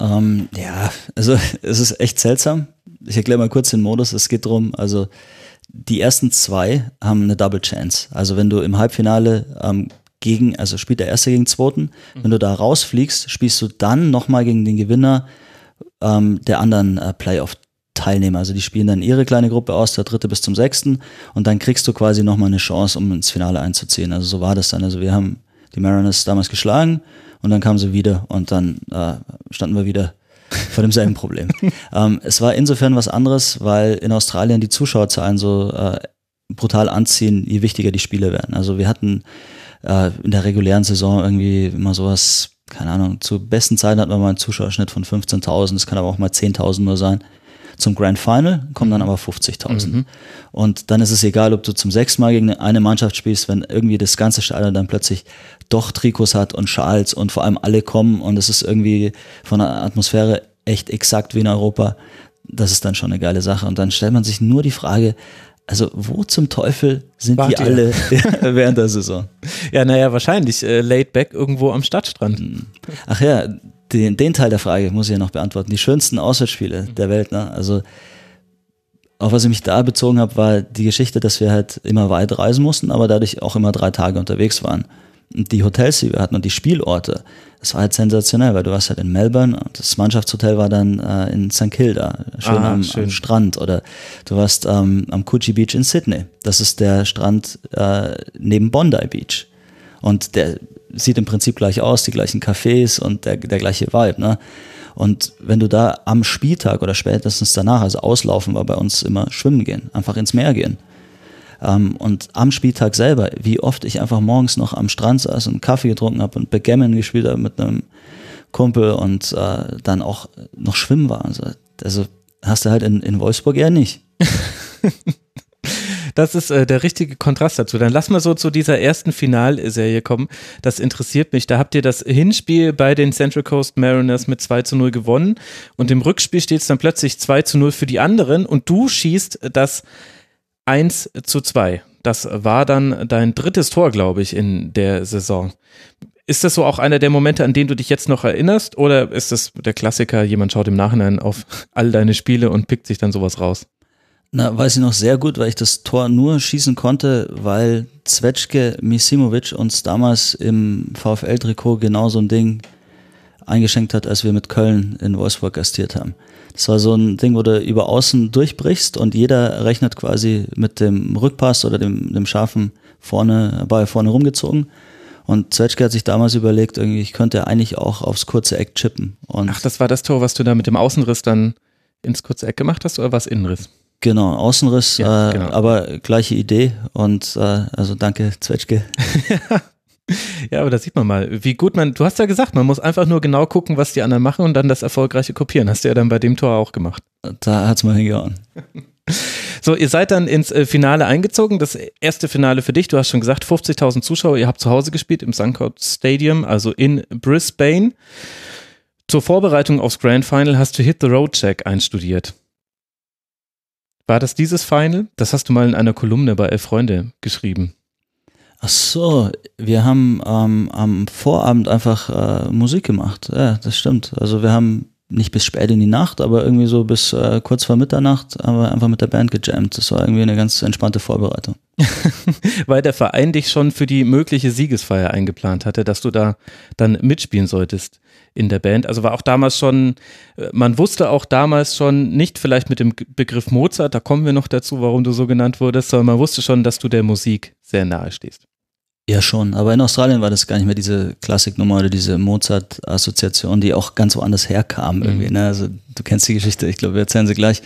Ähm, ja, also es ist echt seltsam. Ich erkläre mal kurz den Modus. Es geht darum, also die ersten zwei haben eine Double Chance. Also wenn du im Halbfinale ähm, gegen, also spielt der Erste gegen den Zweiten, mhm. wenn du da rausfliegst, spielst du dann nochmal gegen den Gewinner ähm, der anderen äh, Playoff Teilnehmer. Also die spielen dann ihre kleine Gruppe aus, der dritte bis zum sechsten und dann kriegst du quasi nochmal eine Chance, um ins Finale einzuziehen. Also so war das dann. Also wir haben die Mariners damals geschlagen und dann kamen sie wieder und dann äh, standen wir wieder vor demselben Problem. ähm, es war insofern was anderes, weil in Australien die Zuschauerzahlen so äh, brutal anziehen, je wichtiger die Spiele werden. Also wir hatten äh, in der regulären Saison irgendwie immer sowas, keine Ahnung, zu besten Zeiten hatten wir mal einen Zuschauerschnitt von 15.000, das kann aber auch mal 10.000 nur sein zum Grand Final, kommen dann mhm. aber 50.000. Mhm. Und dann ist es egal, ob du zum sechsten Mal gegen eine Mannschaft spielst, wenn irgendwie das ganze Stadion dann plötzlich doch Trikots hat und Schals und vor allem alle kommen und es ist irgendwie von der Atmosphäre echt exakt wie in Europa. Das ist dann schon eine geile Sache. Und dann stellt man sich nur die Frage, also wo zum Teufel sind Wart die ihr? alle während der Saison? Ja, naja, wahrscheinlich äh, laid back irgendwo am Stadtstrand. Ach ja, den, den Teil der Frage muss ich ja noch beantworten. Die schönsten Auswärtsspiele der Welt, ne? Also auf was ich mich da bezogen habe, war die Geschichte, dass wir halt immer weit reisen mussten, aber dadurch auch immer drei Tage unterwegs waren. Und die Hotels, die wir hatten und die Spielorte, das war halt sensationell, weil du warst halt in Melbourne und das Mannschaftshotel war dann äh, in St. Kilda, schön, Ah, am, schön. am Strand. Oder du warst ähm, am Coogee Beach in Sydney. Das ist der Strand äh, neben Bondi Beach. Und der sieht im Prinzip gleich aus, die gleichen Cafés und der, der gleiche Vibe. Ne? Und wenn du da am Spieltag oder spätestens danach, also auslaufen war bei uns immer schwimmen gehen, einfach ins Meer gehen. Ähm, und am Spieltag selber, wie oft ich einfach morgens noch am Strand saß und Kaffee getrunken habe und Backgammon gespielt habe mit einem Kumpel und äh, dann auch noch schwimmen war. Also, also hast du halt in, in Wolfsburg eher nicht. Das ist äh, der richtige Kontrast dazu. Dann lass mal so zu dieser ersten Finalserie kommen. Das interessiert mich. Da habt ihr das Hinspiel bei den Central Coast Mariners mit 2 zu 0 gewonnen und im Rückspiel steht es dann plötzlich 2 zu 0 für die anderen und du schießt das 1 zu 2. Das war dann dein drittes Tor, glaube ich, in der Saison. Ist das so auch einer der Momente, an denen du dich jetzt noch erinnerst? Oder ist das der Klassiker, jemand schaut im Nachhinein auf all deine Spiele und pickt sich dann sowas raus? Na, weiß ich noch sehr gut, weil ich das Tor nur schießen konnte, weil Zwetschke Misimovic uns damals im VfL-Trikot genau so ein Ding eingeschenkt hat, als wir mit Köln in Wolfsburg gastiert haben. Das war so ein Ding, wo du über außen durchbrichst und jeder rechnet quasi mit dem Rückpass oder dem, dem scharfen vorne, Ball vorne rumgezogen. Und Zwetschke hat sich damals überlegt, irgendwie, ich könnte eigentlich auch aufs kurze Eck chippen. Und Ach, das war das Tor, was du da mit dem Außenriss dann ins kurze Eck gemacht hast oder was Innenriss? Genau, Außenriss, Ja, äh, genau. aber gleiche Idee und äh, also danke Zwetschke. Ja, aber da sieht man mal, wie gut man, du hast ja gesagt, man muss einfach nur genau gucken, was die anderen machen und dann das erfolgreiche kopieren. Hast du ja dann bei dem Tor auch gemacht. Da hat's mal hingehauen. So, ihr seid dann ins äh, Finale eingezogen. Das erste Finale für dich, du hast schon gesagt, 50.000 Zuschauer. Ihr habt zu Hause gespielt im Suncoast Stadium, also in Brisbane. Zur Vorbereitung aufs Grand Final hast du Hit the Road Check einstudiert. War das dieses Final? Das hast du mal in einer Kolumne bei Elf Freunde geschrieben. Ach so, wir haben ähm, am Vorabend einfach äh, Musik gemacht. Ja, das stimmt. Also wir haben nicht bis spät in die Nacht, aber irgendwie so bis äh, kurz vor Mitternacht haben wir einfach mit der Band gejammt. Das war irgendwie eine ganz entspannte Vorbereitung. Weil der Verein dich schon für die mögliche Siegesfeier eingeplant hatte, dass du da dann mitspielen solltest in der Band. Also war auch damals schon, äh, man wusste auch damals schon, nicht vielleicht mit dem Begriff Mozart, da kommen wir noch dazu, warum du so genannt wurdest, sondern man wusste schon, dass du der Musik sehr nahe stehst. Ja, schon. Aber in Australien war das gar nicht mehr diese Klassiknummer oder diese Mozart-Assoziation, die auch ganz woanders herkam irgendwie. Ne? Also du kennst die Geschichte, ich glaube, wir erzählen sie gleich.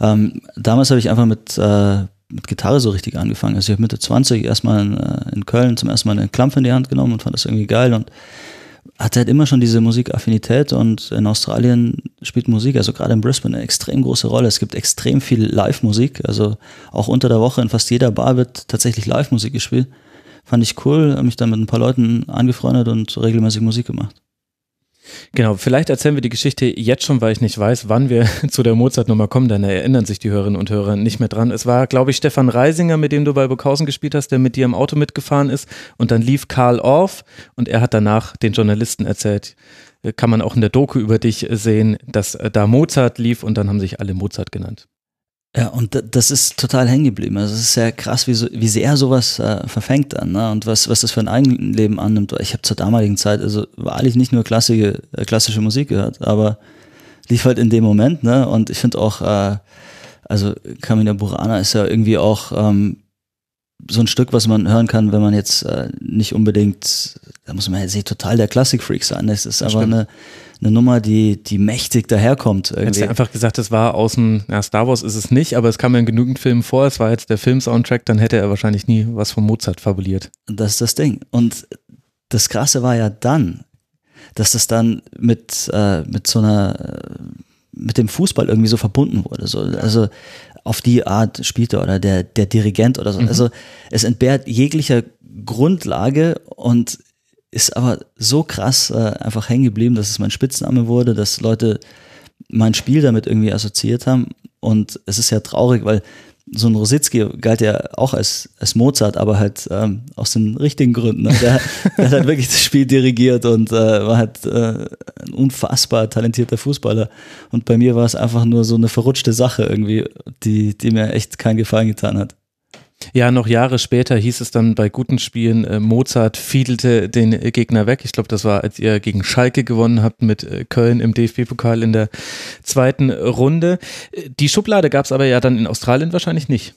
Ähm, damals habe ich einfach mit, äh, mit Gitarre so richtig angefangen. Also ich habe Mitte 20 erstmal in, äh, in Köln zum ersten Mal eine Klampfe in die Hand genommen und fand das irgendwie geil und hatte halt immer schon diese Musikaffinität und in Australien spielt Musik, also gerade in Brisbane, eine extrem große Rolle. Es gibt extrem viel Live-Musik, also auch unter der Woche in fast jeder Bar wird tatsächlich Live-Musik gespielt. Fand ich cool, habe mich dann mit ein paar Leuten angefreundet und regelmäßig Musik gemacht. Genau, vielleicht erzählen wir die Geschichte jetzt schon, weil ich nicht weiß, wann wir zu der Mozart-Nummer kommen, dann erinnern sich die Hörerinnen und Hörer nicht mehr dran. Es war, glaube ich, Stefan Reisinger, mit dem du bei Burghausen gespielt hast, der mit dir im Auto mitgefahren ist und dann lief Karl Orff und er hat danach den Journalisten erzählt, äh, kann man auch in der Doku über dich sehen, dass äh, da Mozart lief und dann haben sich alle Mozart genannt. Ja, und da- das ist total hängen geblieben. Also es ist sehr krass, wie, so, wie sehr sowas äh, verfängt dann ne? und was, was das für ein Eigenleben annimmt. Ich habe zur damaligen Zeit also wahrlich nicht nur klassische, äh, klassische Musik gehört, aber lief halt in dem Moment. Ne? Und ich finde auch, äh, also Camina Burana ist ja irgendwie auch ähm, so ein Stück, was man hören kann, wenn man jetzt äh, nicht unbedingt, da muss man jetzt nicht total der Klassikfreak sein. Das ist einfach stimmt. eine, eine Nummer, die, die mächtig daherkommt. Hättest Irgendwie. du einfach gesagt, es war aus dem, ja, Star Wars ist es nicht, aber es kam ja in genügend Filmen vor, es war jetzt der Film-Soundtrack, dann hätte er wahrscheinlich nie was von Mozart fabuliert. Das ist das Ding. Und das Krasse war ja dann, dass das dann mit, äh, mit so einer, äh, mit dem Fußball irgendwie so verbunden wurde. So, also auf die Art spielt er oder der, der Dirigent oder so. Also es entbehrt jeglicher Grundlage und ist aber so krass äh, einfach hängen geblieben, dass es mein Spitzname wurde, dass Leute mein Spiel damit irgendwie assoziiert haben. Und es ist ja traurig, weil so ein Rositzky galt ja auch als, als Mozart, aber halt ähm, aus den richtigen Gründen. Ne? Der, der hat halt wirklich das Spiel dirigiert und äh, war halt äh, ein unfassbar talentierter Fußballer. Und bei mir war es einfach nur so eine verrutschte Sache irgendwie, die, die mir echt keinen Gefallen getan hat. Ja, noch Jahre später hieß es dann bei guten Spielen, äh, Mozart fiedelte den äh, Gegner weg. Ich glaube, das war, als ihr gegen Schalke gewonnen habt mit äh, Köln im DFB-Pokal in der zweiten Runde. Äh, die Schublade gab es aber ja dann in Australien wahrscheinlich nicht.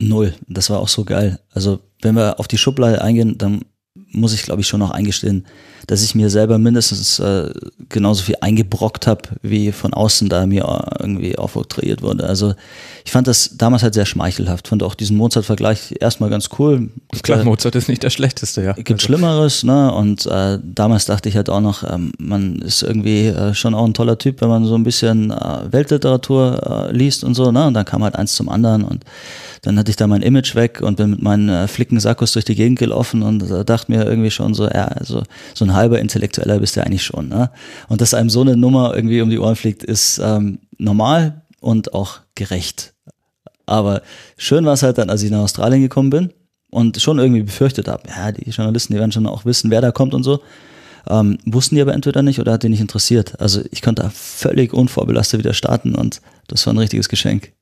Null. Das war auch so geil. Also, wenn wir auf die Schublade eingehen, dann muss ich, glaube ich, schon noch eingestehen, dass ich mir selber mindestens äh, genauso viel eingebrockt habe, wie von außen da mir irgendwie aufoktroyiert wurde. Also ich fand das damals halt sehr schmeichelhaft. Fand auch diesen Mozart-Vergleich erstmal ganz cool. Klar, Mozart ist nicht der schlechteste, ja. Gibt also. Schlimmeres, ne? Und äh, damals dachte ich halt auch noch, ähm, man ist irgendwie äh, schon auch ein toller Typ, wenn man so ein bisschen äh, Weltliteratur äh, liest und so, ne? Und dann kam halt eins zum anderen und dann hatte ich da mein Image weg und bin mit meinen äh, flicken Sackos durch die Gegend gelaufen und äh, dachte mir irgendwie schon so, ja, also so ein halber Intellektueller bist du eigentlich schon. Ne? Und dass einem so eine Nummer irgendwie um die Ohren fliegt, ist ähm, normal und auch gerecht. Aber schön war es halt dann, als ich nach Australien gekommen bin und schon irgendwie befürchtet habe, ja, die Journalisten, die werden schon auch wissen, wer da kommt und so. Ähm, wussten die aber entweder nicht oder hat die nicht interessiert. Also ich konnte da völlig unvorbelastet wieder starten und das war ein richtiges Geschenk.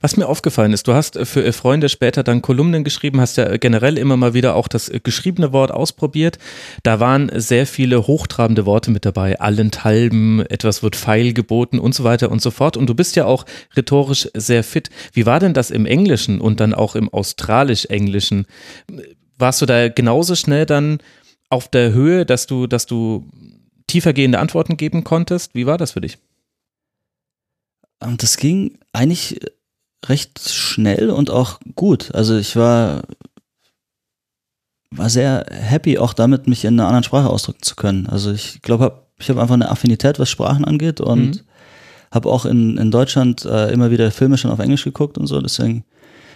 Was mir aufgefallen ist, du hast äh, für äh, Freunde später dann Kolumnen geschrieben, hast ja äh, generell immer mal wieder auch das geschriebene Wort ausprobiert. Da waren sehr viele hochtrabende Worte mit dabei, allenthalben, etwas wird feil geboten und so weiter und so fort. Und du bist ja auch rhetorisch sehr fit. Wie war denn das im Englischen und dann auch im Australisch-Englischen? Warst du da genauso schnell dann auf der Höhe, dass du, dass du tiefergehende Antworten geben konntest? Wie war das für dich? Ähm, das ging eigentlich recht schnell und auch gut. Also ich war, war sehr happy auch damit, mich in einer anderen Sprache ausdrücken zu können. Also ich glaube, hab, ich habe einfach eine Affinität, was Sprachen angeht und mhm. habe auch in, in Deutschland äh, immer wieder Filme schon auf Englisch geguckt und so. Deswegen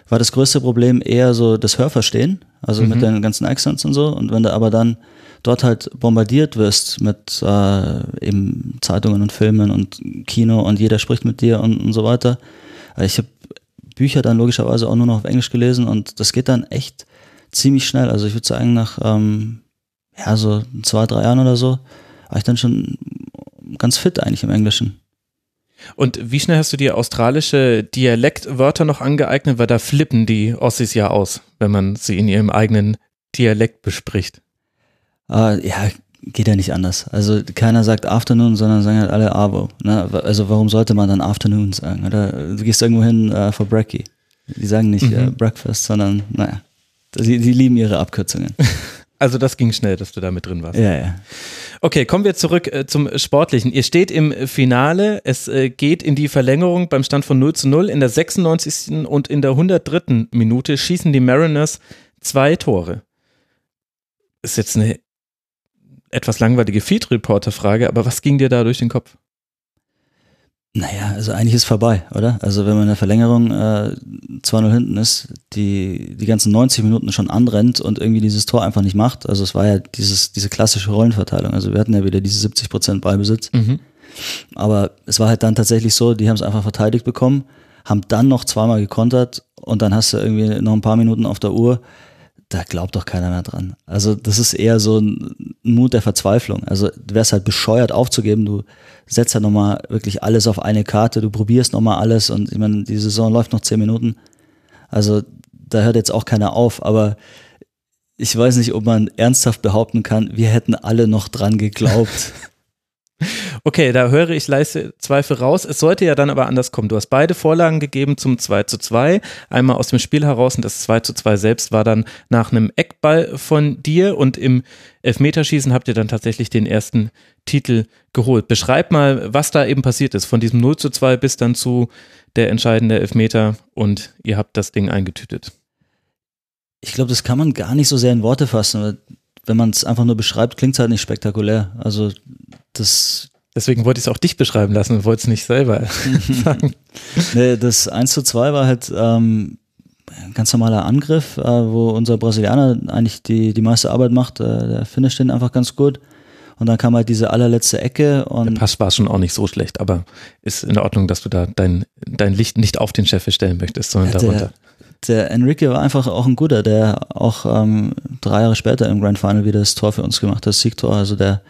war das größte Problem eher so das Hörverstehen, also mhm. mit den ganzen Accents und so. Und wenn du aber dann dort halt bombardiert wirst mit äh, eben Zeitungen und Filmen und Kino und jeder spricht mit dir und, und so weiter. Ich habe Bücher dann logischerweise auch nur noch auf Englisch gelesen und das geht dann echt ziemlich schnell. Also ich würde sagen, nach ähm, ja, so zwei, drei Jahren oder so, war ich dann schon ganz fit eigentlich im Englischen. Und wie schnell hast du dir australische Dialektwörter noch angeeignet? Weil da flippen die Ossis ja aus, wenn man sie in ihrem eigenen Dialekt bespricht. Äh, ja, geht ja nicht anders. Also keiner sagt Afternoon, sondern sagen halt alle Avo. Ne? Also warum sollte man dann Afternoon sagen? Oder du gehst irgendwo hin äh, for Brekkie. Die sagen nicht mhm. äh, Breakfast, sondern naja, die, die lieben ihre Abkürzungen. Also das ging schnell, dass du da mit drin warst. Ja, ja. Okay, kommen wir zurück äh, zum Sportlichen. Ihr steht im Finale, es äh, geht in die Verlängerung beim Stand von 0 zu 0. In der 96. und in der 103. Minute schießen die Mariners zwei Tore. Ist jetzt eine etwas langweilige Feed-Reporter-Frage, aber was ging dir da durch den Kopf? Naja, also eigentlich ist vorbei, oder? Also wenn man in der Verlängerung äh, 2-0 hinten ist, die die ganzen 90 Minuten schon anrennt und irgendwie dieses Tor einfach nicht macht. Also es war ja dieses, diese klassische Rollenverteilung. Also wir hatten ja wieder diese 70 Prozent Ballbesitz. Mhm. Aber es war halt dann tatsächlich so, die haben es einfach verteidigt bekommen, haben dann noch zweimal gekontert und dann hast du irgendwie noch ein paar Minuten auf der Uhr da glaubt doch keiner mehr dran. Also das ist eher so ein Mut der Verzweiflung. Also du wärst halt bescheuert aufzugeben, du setzt halt nochmal wirklich alles auf eine Karte, du probierst nochmal alles und ich meine, die Saison läuft noch zehn Minuten. Also da hört jetzt auch keiner auf, aber ich weiß nicht, ob man ernsthaft behaupten kann, wir hätten alle noch dran geglaubt. Okay, da höre ich leise Zweifel raus. Es sollte ja dann aber anders kommen. Du hast beide Vorlagen gegeben zum 2 zu 2. Einmal aus dem Spiel heraus und das 2 zu 2 selbst war dann nach einem Eckball von dir und im Elfmeterschießen habt ihr dann tatsächlich den ersten Titel geholt. Beschreib mal, was da eben passiert ist, von diesem 0 zu 2 bis dann zu der entscheidende Elfmeter und ihr habt das Ding eingetütet. Ich glaube, das kann man gar nicht so sehr in Worte fassen. Wenn man es einfach nur beschreibt, klingt es halt nicht spektakulär. Also das. Deswegen wollte ich es auch dich beschreiben lassen und wollte es nicht selber sagen. Nee, das 1 zu 2 war halt, ähm, ganz normaler Angriff, äh, wo unser Brasilianer eigentlich die, die meiste Arbeit macht. Äh, der finisht den einfach ganz gut. Und dann kam halt diese allerletzte Ecke und. Der Pass war schon auch nicht so schlecht, aber ist in Ordnung, dass du da dein, dein Licht nicht auf den Chef stellen möchtest, sondern der, darunter. Der Enrique war einfach auch ein guter, der auch ähm, drei Jahre später im Grand Final wieder das Tor für uns gemacht hat, das Siegtor. Also der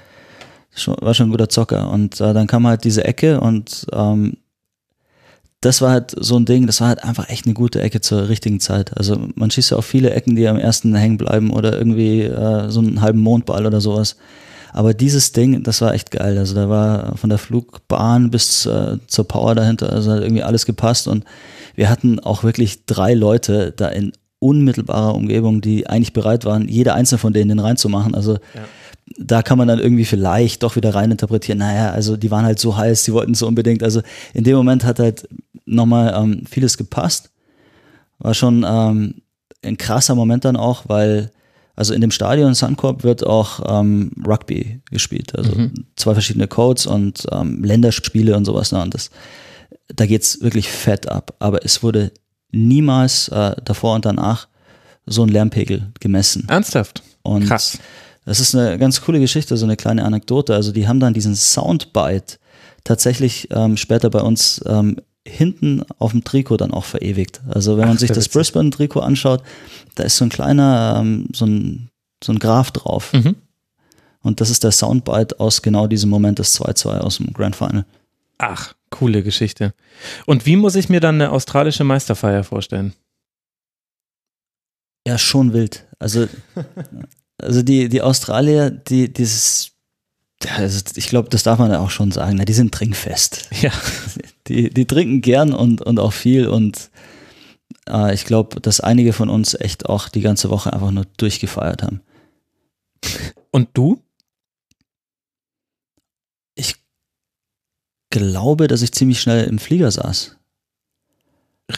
war schon ein guter Zocker. Und äh, dann kam halt diese Ecke und ähm, das war halt so ein Ding, das war halt einfach echt eine gute Ecke zur richtigen Zeit. Also man schießt ja auch viele Ecken, die am ersten hängen bleiben oder irgendwie äh, so einen halben Mondball oder sowas. Aber dieses Ding, das war echt geil. Also da war von der Flugbahn bis äh, zur Power dahinter, also hat irgendwie alles gepasst und wir hatten auch wirklich drei Leute da in unmittelbarer Umgebung, die eigentlich bereit waren, jeder einzelne von denen den reinzumachen. Also ja da kann man dann irgendwie vielleicht doch wieder reininterpretieren, naja, also die waren halt so heiß, die wollten so unbedingt. Also in dem Moment hat halt nochmal ähm, vieles gepasst. War schon ähm, ein krasser Moment dann auch, weil also in dem Stadion Suncorp wird auch ähm, Rugby gespielt. Also mhm. zwei verschiedene Codes und ähm, Länderspiele und sowas. Ne? Und das, da geht's wirklich fett ab. Aber es wurde niemals äh, davor und danach so ein Lärmpegel gemessen. Ernsthaft? Und Krass. Das ist eine ganz coole Geschichte, so eine kleine Anekdote. Also die haben dann diesen Soundbite tatsächlich ähm, später bei uns ähm, hinten auf dem Trikot dann auch verewigt. Also wenn man Ach, sich das Brisbane-Trikot anschaut, da ist so ein kleiner, ähm, so ein, so ein Graph drauf. Mhm. Und das ist der Soundbite aus genau diesem Moment des 2-2 aus dem Grand Final. Ach, coole Geschichte. Und wie muss ich mir dann eine australische Meisterfeier vorstellen? Ja, schon wild. Also Also die, die Australier, die, dieses, also ich glaube, das darf man ja auch schon sagen, na, die sind trinkfest. Ja. Die, die trinken gern und, und auch viel und äh, ich glaube, dass einige von uns echt auch die ganze Woche einfach nur durchgefeiert haben. Und du? Ich glaube, dass ich ziemlich schnell im Flieger saß.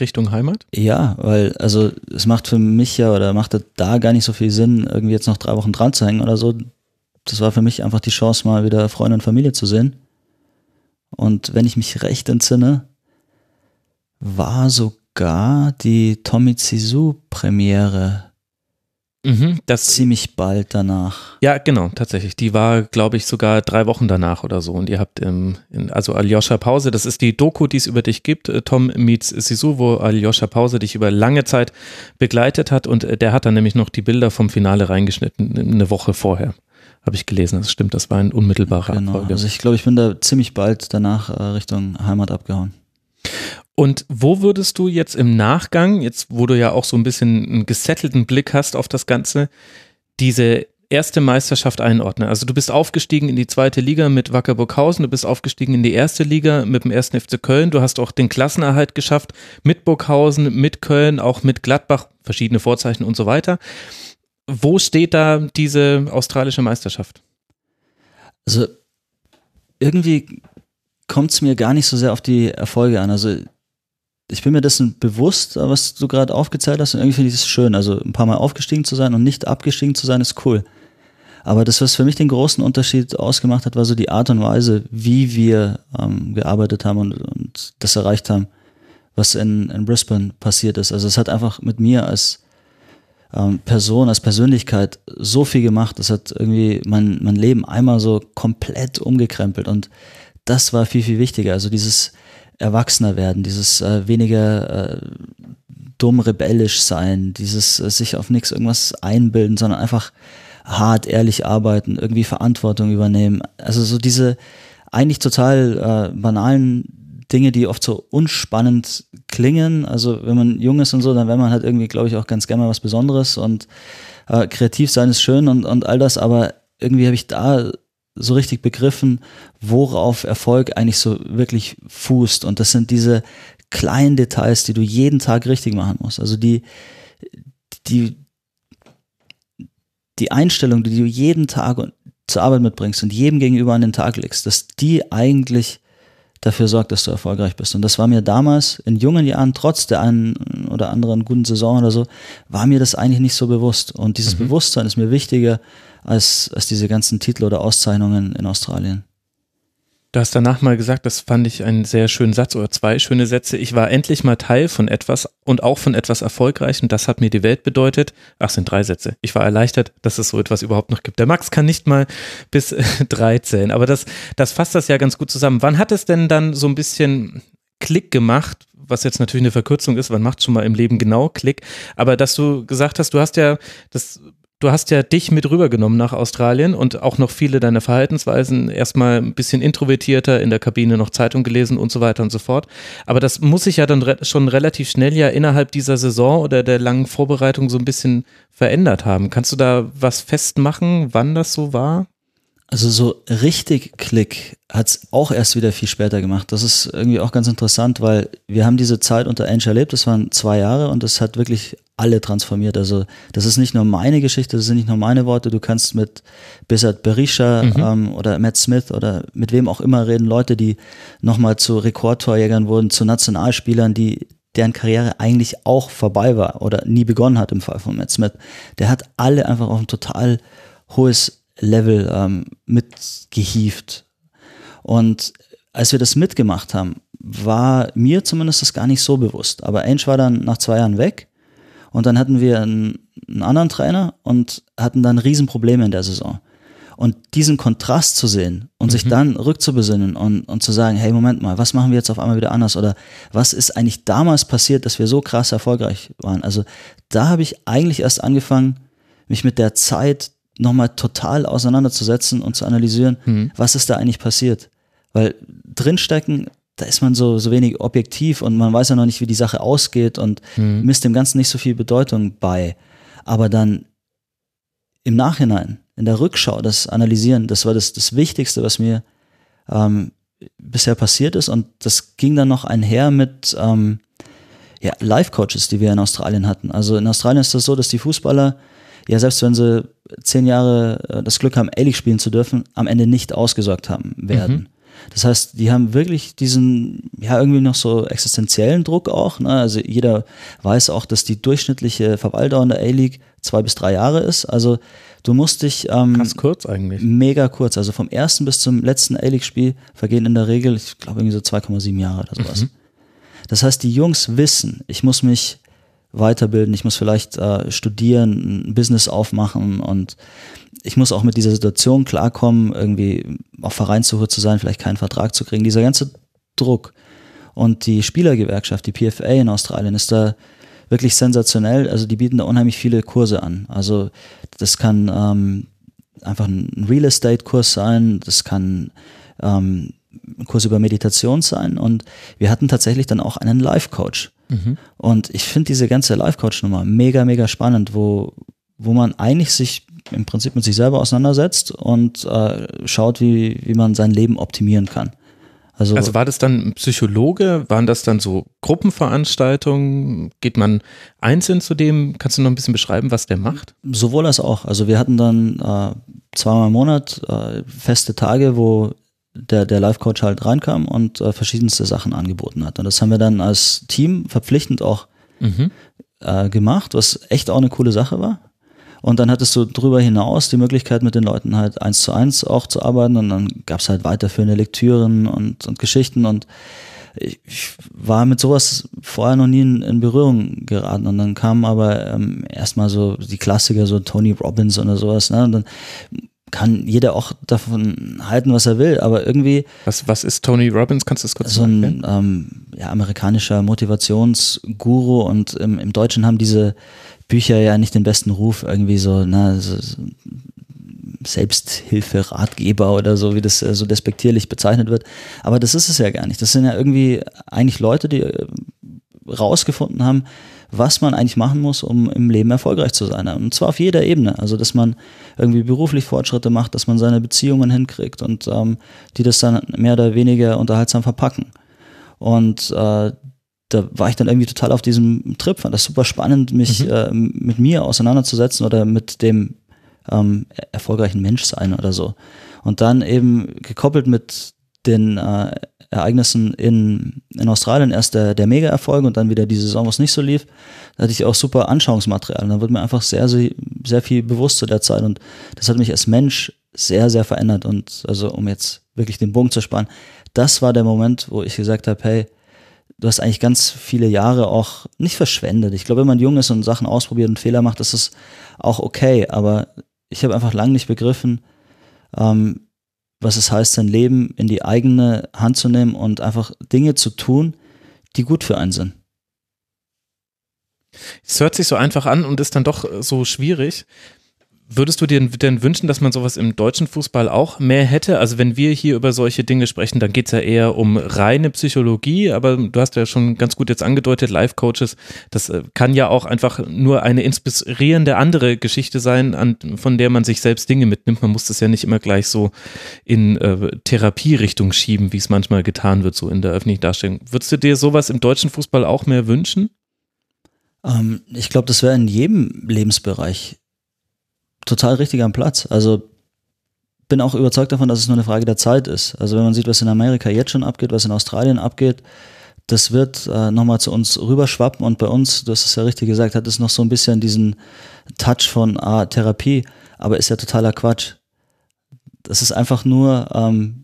Richtung Heimat? Ja, weil, also es macht für mich ja oder macht da gar nicht so viel Sinn, irgendwie jetzt noch drei Wochen dran zu hängen oder so. Das war für mich einfach die Chance, mal wieder Freunde und Familie zu sehen. Und wenn ich mich recht entsinne, war sogar die Tommy Zizou Premiere Mhm, das ziemlich bald danach. Ja, genau, tatsächlich. Die war, glaube ich, sogar drei Wochen danach oder so. Und ihr habt, ähm, in, also Aljoscha Pause, das ist die Doku, die es über dich gibt, äh, Tom meets Sisu, wo Aljoscha Pause dich über lange Zeit begleitet hat. Und äh, der hat dann nämlich noch die Bilder vom Finale reingeschnitten, eine Woche vorher. Habe ich gelesen, das stimmt, das war ein unmittelbarer genau. Abfolge. Also ich glaube, ich bin da ziemlich bald danach äh, Richtung Heimat abgehauen. Und wo würdest du jetzt im Nachgang, jetzt wo du ja auch so ein bisschen einen gesettelten Blick hast auf das Ganze, diese erste Meisterschaft einordnen? Also du bist aufgestiegen in die zweite Liga mit Wacker Burghausen, du bist aufgestiegen in die erste Liga mit dem ersten FC Köln, du hast auch den Klassenerhalt geschafft mit Burghausen, mit Köln, auch mit Gladbach, verschiedene Vorzeichen und so weiter. Wo steht da diese australische Meisterschaft? Also irgendwie kommt es mir gar nicht so sehr auf die Erfolge an. Also ich bin mir dessen bewusst, was du gerade aufgezählt hast, und irgendwie finde ich es schön. Also ein paar Mal aufgestiegen zu sein und nicht abgestiegen zu sein, ist cool. Aber das, was für mich den großen Unterschied ausgemacht hat, war so die Art und Weise, wie wir ähm, gearbeitet haben und, und das erreicht haben, was in, in Brisbane passiert ist. Also es hat einfach mit mir als ähm, Person, als Persönlichkeit so viel gemacht. Das hat irgendwie mein, mein Leben einmal so komplett umgekrempelt und das war viel, viel wichtiger. Also dieses erwachsener werden, dieses äh, weniger äh, dumm rebellisch sein, dieses äh, sich auf nichts irgendwas einbilden, sondern einfach hart, ehrlich arbeiten, irgendwie Verantwortung übernehmen. Also so diese eigentlich total äh, banalen Dinge, die oft so unspannend klingen. Also wenn man jung ist und so, dann wäre man halt irgendwie, glaube ich, auch ganz gerne mal was Besonderes und äh, kreativ sein ist schön und, und all das, aber irgendwie habe ich da so richtig begriffen, worauf Erfolg eigentlich so wirklich fußt. Und das sind diese kleinen Details, die du jeden Tag richtig machen musst. Also die, die, die Einstellung, die du jeden Tag zur Arbeit mitbringst und jedem gegenüber an den Tag legst, dass die eigentlich dafür sorgt, dass du erfolgreich bist. Und das war mir damals in jungen Jahren, trotz der einen oder anderen guten Saison oder so, war mir das eigentlich nicht so bewusst. Und dieses mhm. Bewusstsein ist mir wichtiger als, als diese ganzen Titel oder Auszeichnungen in Australien. Du hast danach mal gesagt, das fand ich einen sehr schönen Satz oder zwei schöne Sätze. Ich war endlich mal Teil von etwas und auch von etwas Erfolgreichem. Das hat mir die Welt bedeutet. Ach, sind drei Sätze. Ich war erleichtert, dass es so etwas überhaupt noch gibt. Der Max kann nicht mal bis äh, drei zählen, aber das, das fasst das ja ganz gut zusammen. Wann hat es denn dann so ein bisschen Klick gemacht? Was jetzt natürlich eine Verkürzung ist, wann macht schon mal im Leben genau Klick? Aber dass du gesagt hast, du hast ja das du hast ja dich mit rübergenommen nach Australien und auch noch viele deiner Verhaltensweisen erstmal ein bisschen introvertierter, in der Kabine noch Zeitung gelesen und so weiter und so fort. Aber das muss sich ja dann re schon relativ schnell ja innerhalb dieser Saison oder der langen Vorbereitung so ein bisschen verändert haben. Kannst du da was festmachen, wann das so war? Also so richtig Klick hat es auch erst wieder viel später gemacht. Das ist irgendwie auch ganz interessant, weil wir haben diese Zeit unter Ange erlebt, das waren zwei Jahre und das hat wirklich alle transformiert. Also das ist nicht nur meine Geschichte, das sind nicht nur meine Worte. Du kannst mit Bissard Berisha mhm. ähm, oder Matt Smith oder mit wem auch immer reden, Leute, die nochmal zu Rekordtorjägern wurden, zu Nationalspielern, die deren Karriere eigentlich auch vorbei war oder nie begonnen hat im Fall von Matt Smith. Der hat alle einfach auf ein total hohes Level ähm, mitgehievt. Und als wir das mitgemacht haben, war mir zumindest das gar nicht so bewusst. Aber Ainge war dann nach zwei Jahren weg und dann hatten wir einen, einen anderen Trainer und hatten dann Riesenprobleme in der Saison. Und diesen Kontrast zu sehen und mhm. sich dann rückzubesinnen und, und zu sagen, hey, Moment mal, was machen wir jetzt auf einmal wieder anders? Oder was ist eigentlich damals passiert, dass wir so krass erfolgreich waren? Also da habe ich eigentlich erst angefangen, mich mit der Zeit nochmal total auseinanderzusetzen und zu analysieren, mhm. was ist da eigentlich passiert. Weil drinstecken, da ist man so, so wenig objektiv und man weiß ja noch nicht, wie die Sache ausgeht und mhm. misst dem Ganzen nicht so viel Bedeutung bei. Aber dann im Nachhinein, in der Rückschau, das Analysieren, das war das, das Wichtigste, was mir ähm, bisher passiert ist. Und das ging dann noch einher mit ähm, ja, Life-Coaches, die wir in Australien hatten. Also in Australien ist das so, dass die Fußballer ja selbst wenn sie zehn Jahre äh, das Glück haben, A-League spielen zu dürfen, am Ende nicht ausgesorgt haben werden. Mhm. Das heißt, die haben wirklich diesen, ja, irgendwie noch so existenziellen Druck auch. Ne? Also jeder weiß auch, dass die durchschnittliche Verweildauer in der A-League zwei bis drei Jahre ist. Also du musst dich ähm, ganz kurz eigentlich. Mega kurz. Also vom ersten bis zum letzten A-League-Spiel vergehen in der Regel, ich glaube, irgendwie so 2,7 Jahre oder sowas. Mhm. Das heißt, die Jungs wissen, ich muss mich weiterbilden, ich muss vielleicht äh, studieren, ein Business aufmachen und ich muss auch mit dieser Situation klarkommen, irgendwie auf Vereinssuche zu sein, vielleicht keinen Vertrag zu kriegen. Dieser ganze Druck. Und die Spielergewerkschaft, die PFA in Australien, ist da wirklich sensationell. Also die bieten da unheimlich viele Kurse an. Also das kann ähm, einfach ein Real Estate-Kurs sein, das kann ähm, ein Kurs über Meditation sein und wir hatten tatsächlich dann auch einen Life-Coach. Mhm. Und ich finde diese ganze Life-Coach-Nummer mega, mega spannend, wo, wo man eigentlich sich im Prinzip mit sich selber auseinandersetzt und äh, schaut, wie, wie man sein Leben optimieren kann. Also, also war das dann ein Psychologe? Waren das dann so Gruppenveranstaltungen? Geht man einzeln zu dem? Kannst du noch ein bisschen beschreiben, was der macht? Sowohl als auch. Also wir hatten dann äh, zweimal im Monat äh, feste Tage, wo der, der Life-Coach halt reinkam und äh, verschiedenste Sachen angeboten hat. Und das haben wir dann als Team verpflichtend auch mhm. äh, gemacht, was echt auch eine coole Sache war. Und dann hattest du drüber hinaus die Möglichkeit, mit den Leuten halt eins zu eins auch zu arbeiten. Und dann gab es halt weiterführende Lektüren und, und Geschichten. Und ich, ich war mit sowas vorher noch nie in, in Berührung geraten. Und dann kamen aber ähm, erstmal so die Klassiker, so Tony Robbins oder sowas. Ne? Und dann kann jeder auch davon halten, was er will, aber irgendwie. Was, was ist Tony Robbins? Kannst du das kurz So ein ähm, ja, amerikanischer Motivationsguru und im, im Deutschen haben diese Bücher ja nicht den besten Ruf, irgendwie so, na, so, so Selbsthilfe, Ratgeber oder so, wie das äh, so despektierlich bezeichnet wird. Aber das ist es ja gar nicht. Das sind ja irgendwie eigentlich Leute, die äh, rausgefunden haben, was man eigentlich machen muss, um im Leben erfolgreich zu sein. Und zwar auf jeder Ebene. Also, dass man irgendwie beruflich Fortschritte macht, dass man seine Beziehungen hinkriegt und ähm, die das dann mehr oder weniger unterhaltsam verpacken. Und äh, da war ich dann irgendwie total auf diesem Trip, fand das super spannend, mich mhm. äh, mit mir auseinanderzusetzen oder mit dem ähm, erfolgreichen Menschsein oder so. Und dann eben gekoppelt mit den äh, Ereignissen in, in Australien erst der, der Mega-Erfolg und dann wieder die Saison, was nicht so lief. Da hatte ich auch super Anschauungsmaterial. Und dann wird mir einfach sehr, sehr, sehr viel bewusst zu der Zeit. Und das hat mich als Mensch sehr, sehr verändert. Und also um jetzt wirklich den Bogen zu sparen, das war der Moment, wo ich gesagt habe, hey, du hast eigentlich ganz viele Jahre auch nicht verschwendet. Ich glaube, wenn man jung ist und Sachen ausprobiert und Fehler macht, ist es auch okay. Aber ich habe einfach lange nicht begriffen, ähm, was es heißt, sein Leben in die eigene Hand zu nehmen und einfach Dinge zu tun, die gut für einen sind. Es hört sich so einfach an und ist dann doch so schwierig. Würdest du dir denn wünschen, dass man sowas im deutschen Fußball auch mehr hätte? Also wenn wir hier über solche Dinge sprechen, dann geht es ja eher um reine Psychologie, aber du hast ja schon ganz gut jetzt angedeutet, Life-Coaches, das äh, kann ja auch einfach nur eine inspirierende andere Geschichte sein, an, von der man sich selbst Dinge mitnimmt. Man muss das ja nicht immer gleich so in äh, Therapierichtung schieben, wie es manchmal getan wird, so in der öffentlichen Darstellung. Würdest du dir sowas im deutschen Fußball auch mehr wünschen? Ähm, ich glaube, das wäre in jedem Lebensbereich total richtig am Platz. Also bin auch überzeugt davon, dass es nur eine Frage der Zeit ist. Also wenn man sieht, was in Amerika jetzt schon abgeht, was in Australien abgeht, das wird äh, nochmal zu uns rüberschwappen und bei uns, du hast es ja richtig gesagt, hat es noch so ein bisschen diesen Touch von ah, Therapie, aber ist ja totaler Quatsch. Das ist einfach nur ähm,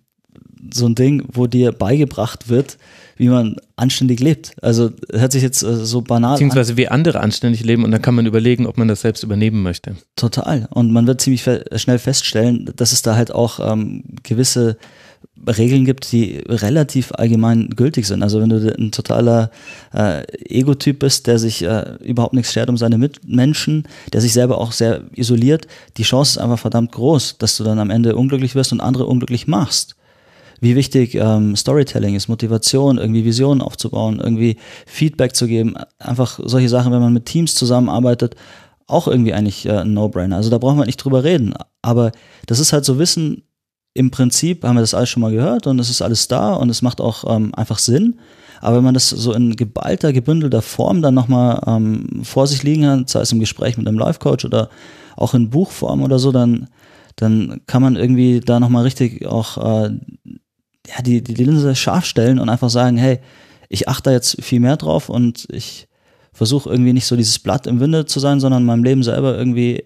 so ein Ding, wo dir beigebracht wird, wie man anständig lebt. Also hört sich jetzt äh, so banal Beziehungsweise an. wie andere anständig leben und dann kann man überlegen, ob man das selbst übernehmen möchte. Total. Und man wird ziemlich fe schnell feststellen, dass es da halt auch ähm, gewisse Regeln gibt, die relativ allgemein gültig sind. Also wenn du ein totaler äh, Ego-Typ bist, der sich äh, überhaupt nichts schert um seine Mitmenschen, der sich selber auch sehr isoliert, die Chance ist einfach verdammt groß, dass du dann am Ende unglücklich wirst und andere unglücklich machst wie wichtig ähm, Storytelling ist, Motivation, irgendwie Visionen aufzubauen, irgendwie Feedback zu geben. Einfach solche Sachen, wenn man mit Teams zusammenarbeitet, auch irgendwie eigentlich äh, ein No-Brainer. Also da brauchen wir nicht drüber reden. Aber das ist halt so Wissen, im Prinzip haben wir das alles schon mal gehört und es ist alles da und es macht auch ähm, einfach Sinn. Aber wenn man das so in geballter, gebündelter Form dann nochmal ähm, vor sich liegen hat, sei es im Gespräch mit einem Life-Coach oder auch in Buchform oder so, dann, dann kann man irgendwie da nochmal richtig auch äh, ja, die, die Linse scharf stellen und einfach sagen, hey, ich achte da jetzt viel mehr drauf und ich versuche irgendwie nicht so dieses Blatt im Winde zu sein, sondern meinem Leben selber irgendwie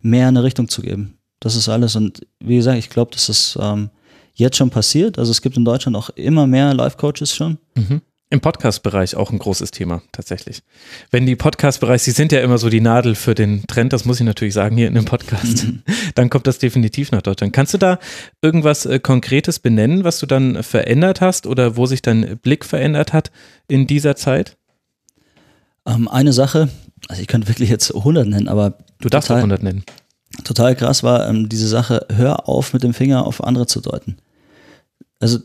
mehr eine Richtung zu geben. Das ist alles. Und wie gesagt, ich glaube, das ähm, jetzt schon passiert. Also es gibt in Deutschland auch immer mehr Life-Coaches schon. Mhm. Im Podcast-Bereich auch ein großes Thema, tatsächlich. Wenn die Podcast-Bereich, sie sind ja immer so die Nadel für den Trend, das muss ich natürlich sagen hier in dem Podcast, mhm. dann kommt das definitiv nach Deutschland. Kannst du da irgendwas äh, Konkretes benennen, was du dann verändert hast oder wo sich dein Blick verändert hat in dieser Zeit? Ähm, eine Sache, also ich könnte wirklich jetzt 100 nennen, aber. Du darfst total, auch 100 nennen. Total krass war ähm, diese Sache, hör auf mit dem Finger auf andere zu deuten. Also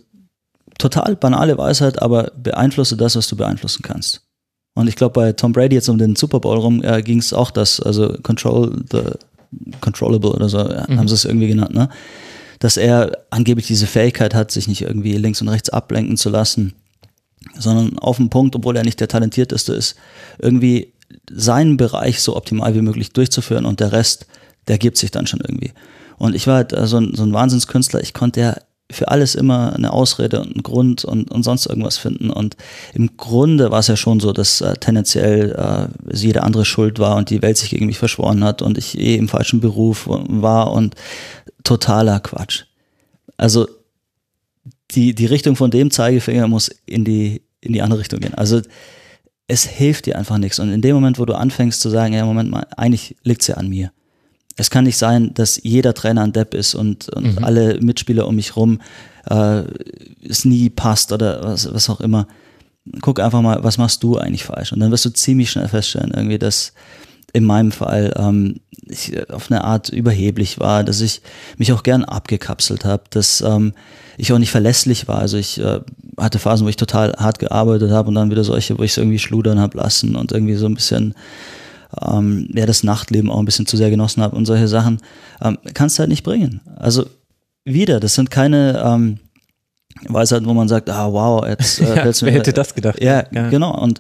total banale Weisheit, aber beeinflusse das, was du beeinflussen kannst. Und ich glaube, bei Tom Brady jetzt um den Super Bowl rum äh, ging es auch das, also Control the Controllable oder so, ja, mhm. haben sie es irgendwie genannt, ne? Dass er angeblich diese Fähigkeit hat, sich nicht irgendwie links und rechts ablenken zu lassen, sondern auf den Punkt, obwohl er nicht der talentierteste ist, irgendwie seinen Bereich so optimal wie möglich durchzuführen und der Rest, der gibt sich dann schon irgendwie. Und ich war halt äh, so, ein, so ein Wahnsinnskünstler, ich konnte ja für alles immer eine Ausrede und einen Grund und, und sonst irgendwas finden. Und im Grunde war es ja schon so, dass äh, tendenziell äh, jede andere schuld war und die Welt sich gegen mich verschworen hat und ich eh im falschen Beruf war und totaler Quatsch. Also die, die Richtung von dem Zeigefinger muss in die, in die andere Richtung gehen. Also es hilft dir einfach nichts. Und in dem Moment, wo du anfängst zu sagen, ja, Moment mal, eigentlich liegt es ja an mir es kann nicht sein, dass jeder Trainer ein Depp ist und, und mhm. alle Mitspieler um mich rum äh, es nie passt oder was, was auch immer. Guck einfach mal, was machst du eigentlich falsch? Und dann wirst du ziemlich schnell feststellen, irgendwie, dass in meinem Fall ähm, ich auf eine Art überheblich war, dass ich mich auch gern abgekapselt habe, dass ähm, ich auch nicht verlässlich war. Also ich äh, hatte Phasen, wo ich total hart gearbeitet habe und dann wieder solche, wo ich es irgendwie schludern habe lassen und irgendwie so ein bisschen ähm, ja, das Nachtleben auch ein bisschen zu sehr genossen habe und solche Sachen, ähm, kannst du halt nicht bringen. Also wieder, das sind keine ähm, Weisheiten, wo man sagt, ah wow, jetzt äh, ja, wer hätte das gedacht? Ja, ja. genau. Und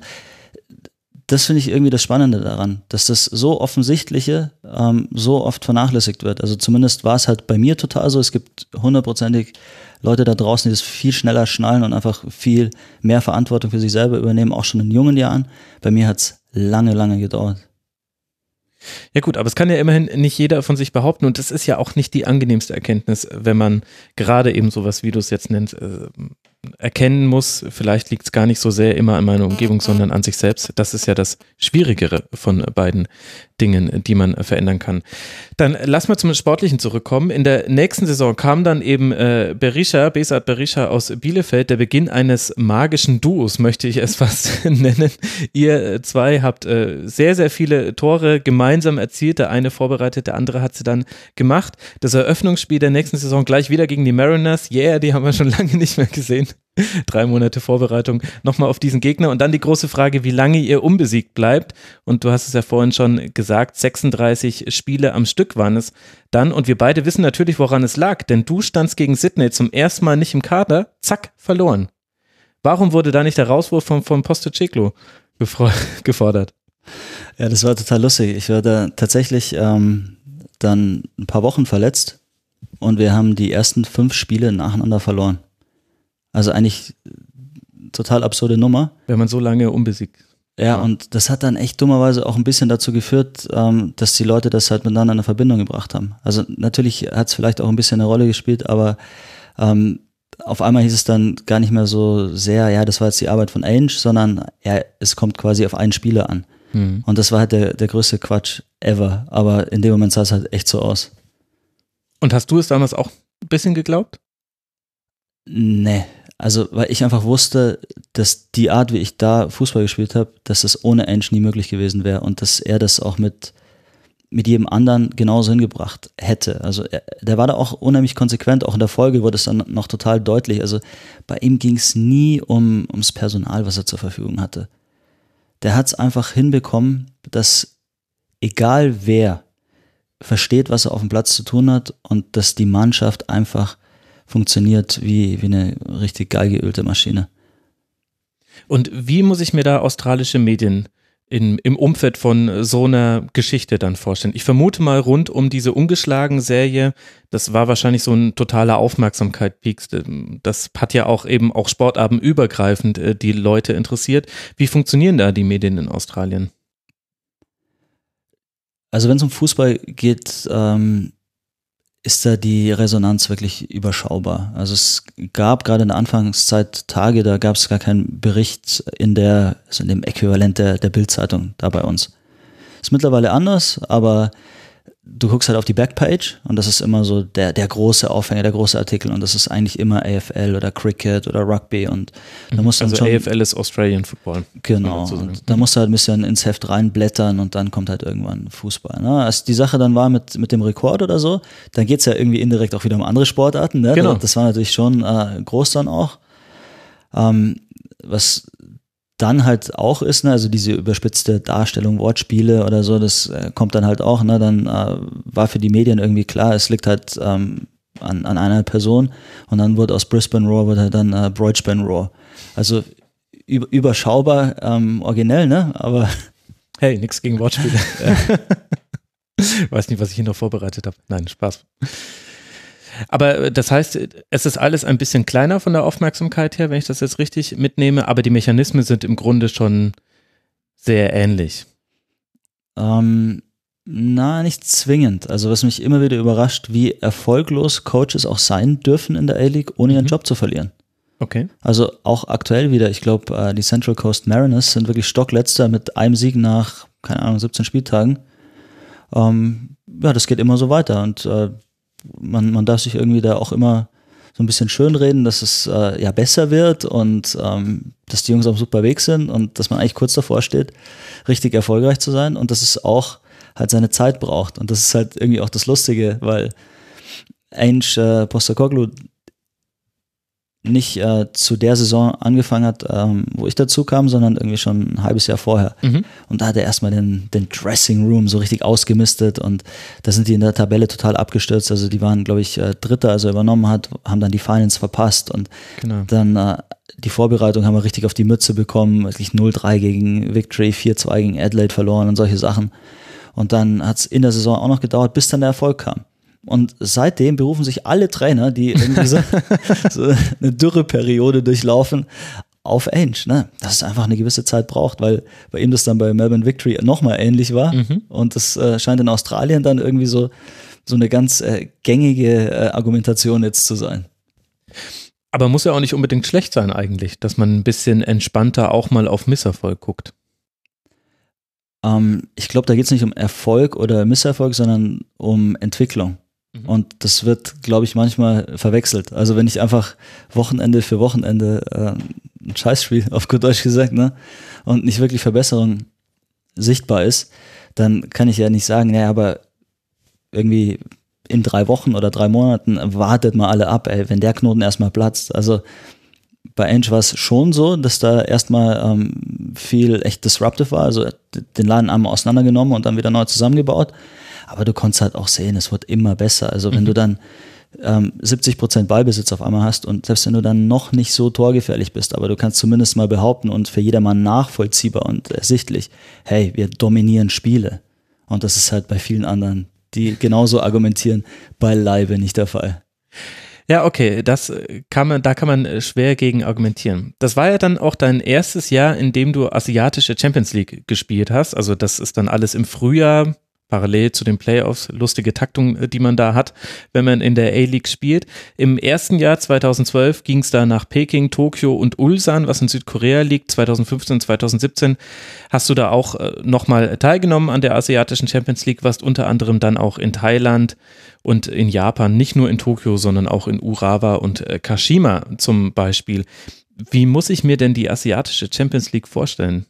das finde ich irgendwie das Spannende daran, dass das so offensichtliche ähm, so oft vernachlässigt wird. Also zumindest war es halt bei mir total so. Es gibt hundertprozentig Leute da draußen, die das viel schneller schnallen und einfach viel mehr Verantwortung für sich selber übernehmen, auch schon in jungen Jahren. Bei mir hat es lange, lange gedauert. Ja gut, aber es kann ja immerhin nicht jeder von sich behaupten und das ist ja auch nicht die angenehmste Erkenntnis, wenn man gerade eben sowas, wie du es jetzt nennst, äh, erkennen muss, vielleicht liegt es gar nicht so sehr immer an meiner Umgebung, sondern an sich selbst. Das ist ja das Schwierigere von beiden Dingen, die man verändern kann. Dann lass mal zum Sportlichen zurückkommen. In der nächsten Saison kam dann eben äh, Berisha, Besat Berisha aus Bielefeld, der Beginn eines magischen Duos, möchte ich es fast nennen. Ihr zwei habt äh, sehr, sehr viele Tore gemeinsam erzielt. Der eine vorbereitet, der andere hat sie dann gemacht. Das Eröffnungsspiel der nächsten Saison gleich wieder gegen die Mariners. Yeah, die haben wir schon lange nicht mehr gesehen. Drei Monate Vorbereitung nochmal auf diesen Gegner und dann die große Frage, wie lange ihr unbesiegt bleibt. Und du hast es ja vorhin schon gesagt, 36 Spiele am Stück waren es dann. Und wir beide wissen natürlich, woran es lag, denn du standst gegen Sydney zum ersten Mal nicht im Kader, zack, verloren. Warum wurde da nicht der Rauswurf von, von Posteceglo gefordert? Ja, das war total lustig. Ich war da tatsächlich ähm, dann ein paar Wochen verletzt und wir haben die ersten fünf Spiele nacheinander verloren. Also eigentlich total absurde Nummer. Wenn man so lange unbesiegt. Ja, ja, und das hat dann echt dummerweise auch ein bisschen dazu geführt, ähm, dass die Leute das halt miteinander in Verbindung gebracht haben. Also natürlich hat es vielleicht auch ein bisschen eine Rolle gespielt, aber ähm, auf einmal hieß es dann gar nicht mehr so sehr, ja, das war jetzt die Arbeit von Ainge, sondern ja, es kommt quasi auf einen Spieler an. Mhm. Und das war halt der, der größte Quatsch ever. Aber in dem Moment sah es halt echt so aus. Und hast du es damals auch ein bisschen geglaubt? Nee, also, weil ich einfach wusste, dass die Art, wie ich da Fußball gespielt habe, dass es ohne Ange nie möglich gewesen wäre und dass er das auch mit, mit jedem anderen genauso hingebracht hätte. Also, er, der war da auch unheimlich konsequent. Auch in der Folge wurde es dann noch total deutlich. Also, bei ihm ging es nie um, ums Personal, was er zur Verfügung hatte. Der hat es einfach hinbekommen, dass egal wer versteht, was er auf dem Platz zu tun hat und dass die Mannschaft einfach funktioniert wie, wie eine richtig geil geölte Maschine. Und wie muss ich mir da australische Medien in, im Umfeld von so einer Geschichte dann vorstellen? Ich vermute mal rund um diese ungeschlagen Serie, das war wahrscheinlich so ein totaler Aufmerksamkeit-Peak. Das hat ja auch eben auch sportabendübergreifend äh, die Leute interessiert. Wie funktionieren da die Medien in Australien? Also wenn es um Fußball geht, ähm, ist da die Resonanz wirklich überschaubar. Also es gab gerade in der Anfangszeit Tage, da gab es gar keinen Bericht in der, also in dem Äquivalent der, der Bildzeitung da bei uns. Ist mittlerweile anders, aber du guckst halt auf die Backpage und das ist immer so der, der große Aufhänger, der große Artikel und das ist eigentlich immer AFL oder Cricket oder Rugby und da mhm. musst du also schon, AFL ist Australian Football. Genau. Und da musst du halt ein bisschen ins Heft reinblättern und dann kommt halt irgendwann Fußball. Ne? Als die Sache dann war mit, mit dem Rekord oder so, dann geht's ja irgendwie indirekt auch wieder um andere Sportarten. Ne? Genau. Das war natürlich schon äh, groß dann auch. Ähm, was dann halt auch ist, ne, also diese überspitzte Darstellung, Wortspiele oder so, das äh, kommt dann halt auch, ne, dann äh, war für die Medien irgendwie klar, es liegt halt ähm, an, an einer Person und dann wurde aus Brisbane Raw wurde halt dann äh, Broichbane Raw. Also über, überschaubar, ähm, originell, ne, aber Hey, nix gegen Wortspiele. Weiß nicht, was ich hier noch vorbereitet habe. Nein, Spaß. Aber äh, das heißt, es ist alles ein bisschen kleiner von der Aufmerksamkeit her, wenn ich das jetzt richtig mitnehme, aber die Mechanismen sind im Grunde schon sehr ähnlich. Ähm, na, nicht zwingend. Also was mich immer wieder überrascht, wie erfolglos Coaches auch sein dürfen in der A-League, ohne ihren mhm. Job zu verlieren. Okay. Also auch aktuell wieder, ich glaube, äh, die Central Coast Mariners sind wirklich Stockletzter mit einem Sieg nach, keine Ahnung, 17 Spieltagen. Ähm, ja, das geht immer so weiter und äh, man, man darf sich irgendwie da auch immer so ein bisschen schönreden, dass es äh, ja besser wird und ähm, dass die Jungs auf super Weg sind und dass man eigentlich kurz davor steht, richtig erfolgreich zu sein und dass es auch halt seine Zeit braucht. Und das ist halt irgendwie auch das Lustige, weil Ainge äh, Postacoglu nicht äh, zu der Saison angefangen hat, ähm, wo ich dazu kam, sondern irgendwie schon ein halbes Jahr vorher. Mhm. Und da hat er erstmal den, den Dressing Room so richtig ausgemistet und da sind die in der Tabelle total abgestürzt. Also die waren, glaube ich, äh, Dritter, als er übernommen hat, haben dann die Finals verpasst und genau. dann äh, die Vorbereitung haben wir richtig auf die Mütze bekommen, wirklich 0-3 gegen Victory, 4-2 gegen Adelaide verloren und solche Sachen. Und dann hat es in der Saison auch noch gedauert, bis dann der Erfolg kam. Und seitdem berufen sich alle Trainer, die irgendwie so, so eine Dürreperiode durchlaufen, auf Ainge, ne? dass es einfach eine gewisse Zeit braucht, weil bei ihm das dann bei Melbourne Victory nochmal ähnlich war. Mhm. Und das äh, scheint in Australien dann irgendwie so, so eine ganz äh, gängige äh, Argumentation jetzt zu sein. Aber muss ja auch nicht unbedingt schlecht sein eigentlich, dass man ein bisschen entspannter auch mal auf Misserfolg guckt. Ähm, ich glaube, da geht es nicht um Erfolg oder Misserfolg, sondern um Entwicklung. Mhm. Und das wird, glaube ich, manchmal verwechselt. Also wenn ich einfach Wochenende für Wochenende äh, ein Scheißspiel, auf gut Deutsch gesagt, ne, und nicht wirklich Verbesserung sichtbar ist, dann kann ich ja nicht sagen, naja, aber irgendwie in drei Wochen oder drei Monaten wartet mal alle ab, ey, wenn der Knoten erstmal platzt. Also bei Ange war es schon so, dass da erstmal ähm, viel echt disruptive war, also den Laden einmal auseinandergenommen und dann wieder neu zusammengebaut. Aber du konntest halt auch sehen, es wird immer besser. Also wenn mhm. du dann ähm, 70 Prozent Ballbesitz auf einmal hast und selbst wenn du dann noch nicht so torgefährlich bist, aber du kannst zumindest mal behaupten und für jedermann nachvollziehbar und ersichtlich, hey, wir dominieren Spiele. Und das ist halt bei vielen anderen, die genauso argumentieren, beileibe nicht der Fall. Ja, okay, das kann man, da kann man äh, schwer gegen argumentieren. Das war ja dann auch dein erstes Jahr, in dem du asiatische Champions League gespielt hast. Also das ist dann alles im Frühjahr parallel zu den Playoffs, lustige Taktung, äh, die man da hat, wenn man in der A-League spielt. Im ersten Jahr 2012 ging es da nach Peking, Tokio und Ulsan, was in Südkorea liegt. 2015, 2017 hast du da auch äh, nochmal teilgenommen an der asiatischen Champions League, warst unter anderem dann auch in Thailand und in Japan, nicht nur in Tokio, sondern auch in Urawa und äh, Kashima zum Beispiel. Wie muss ich mir denn die asiatische Champions League vorstellen?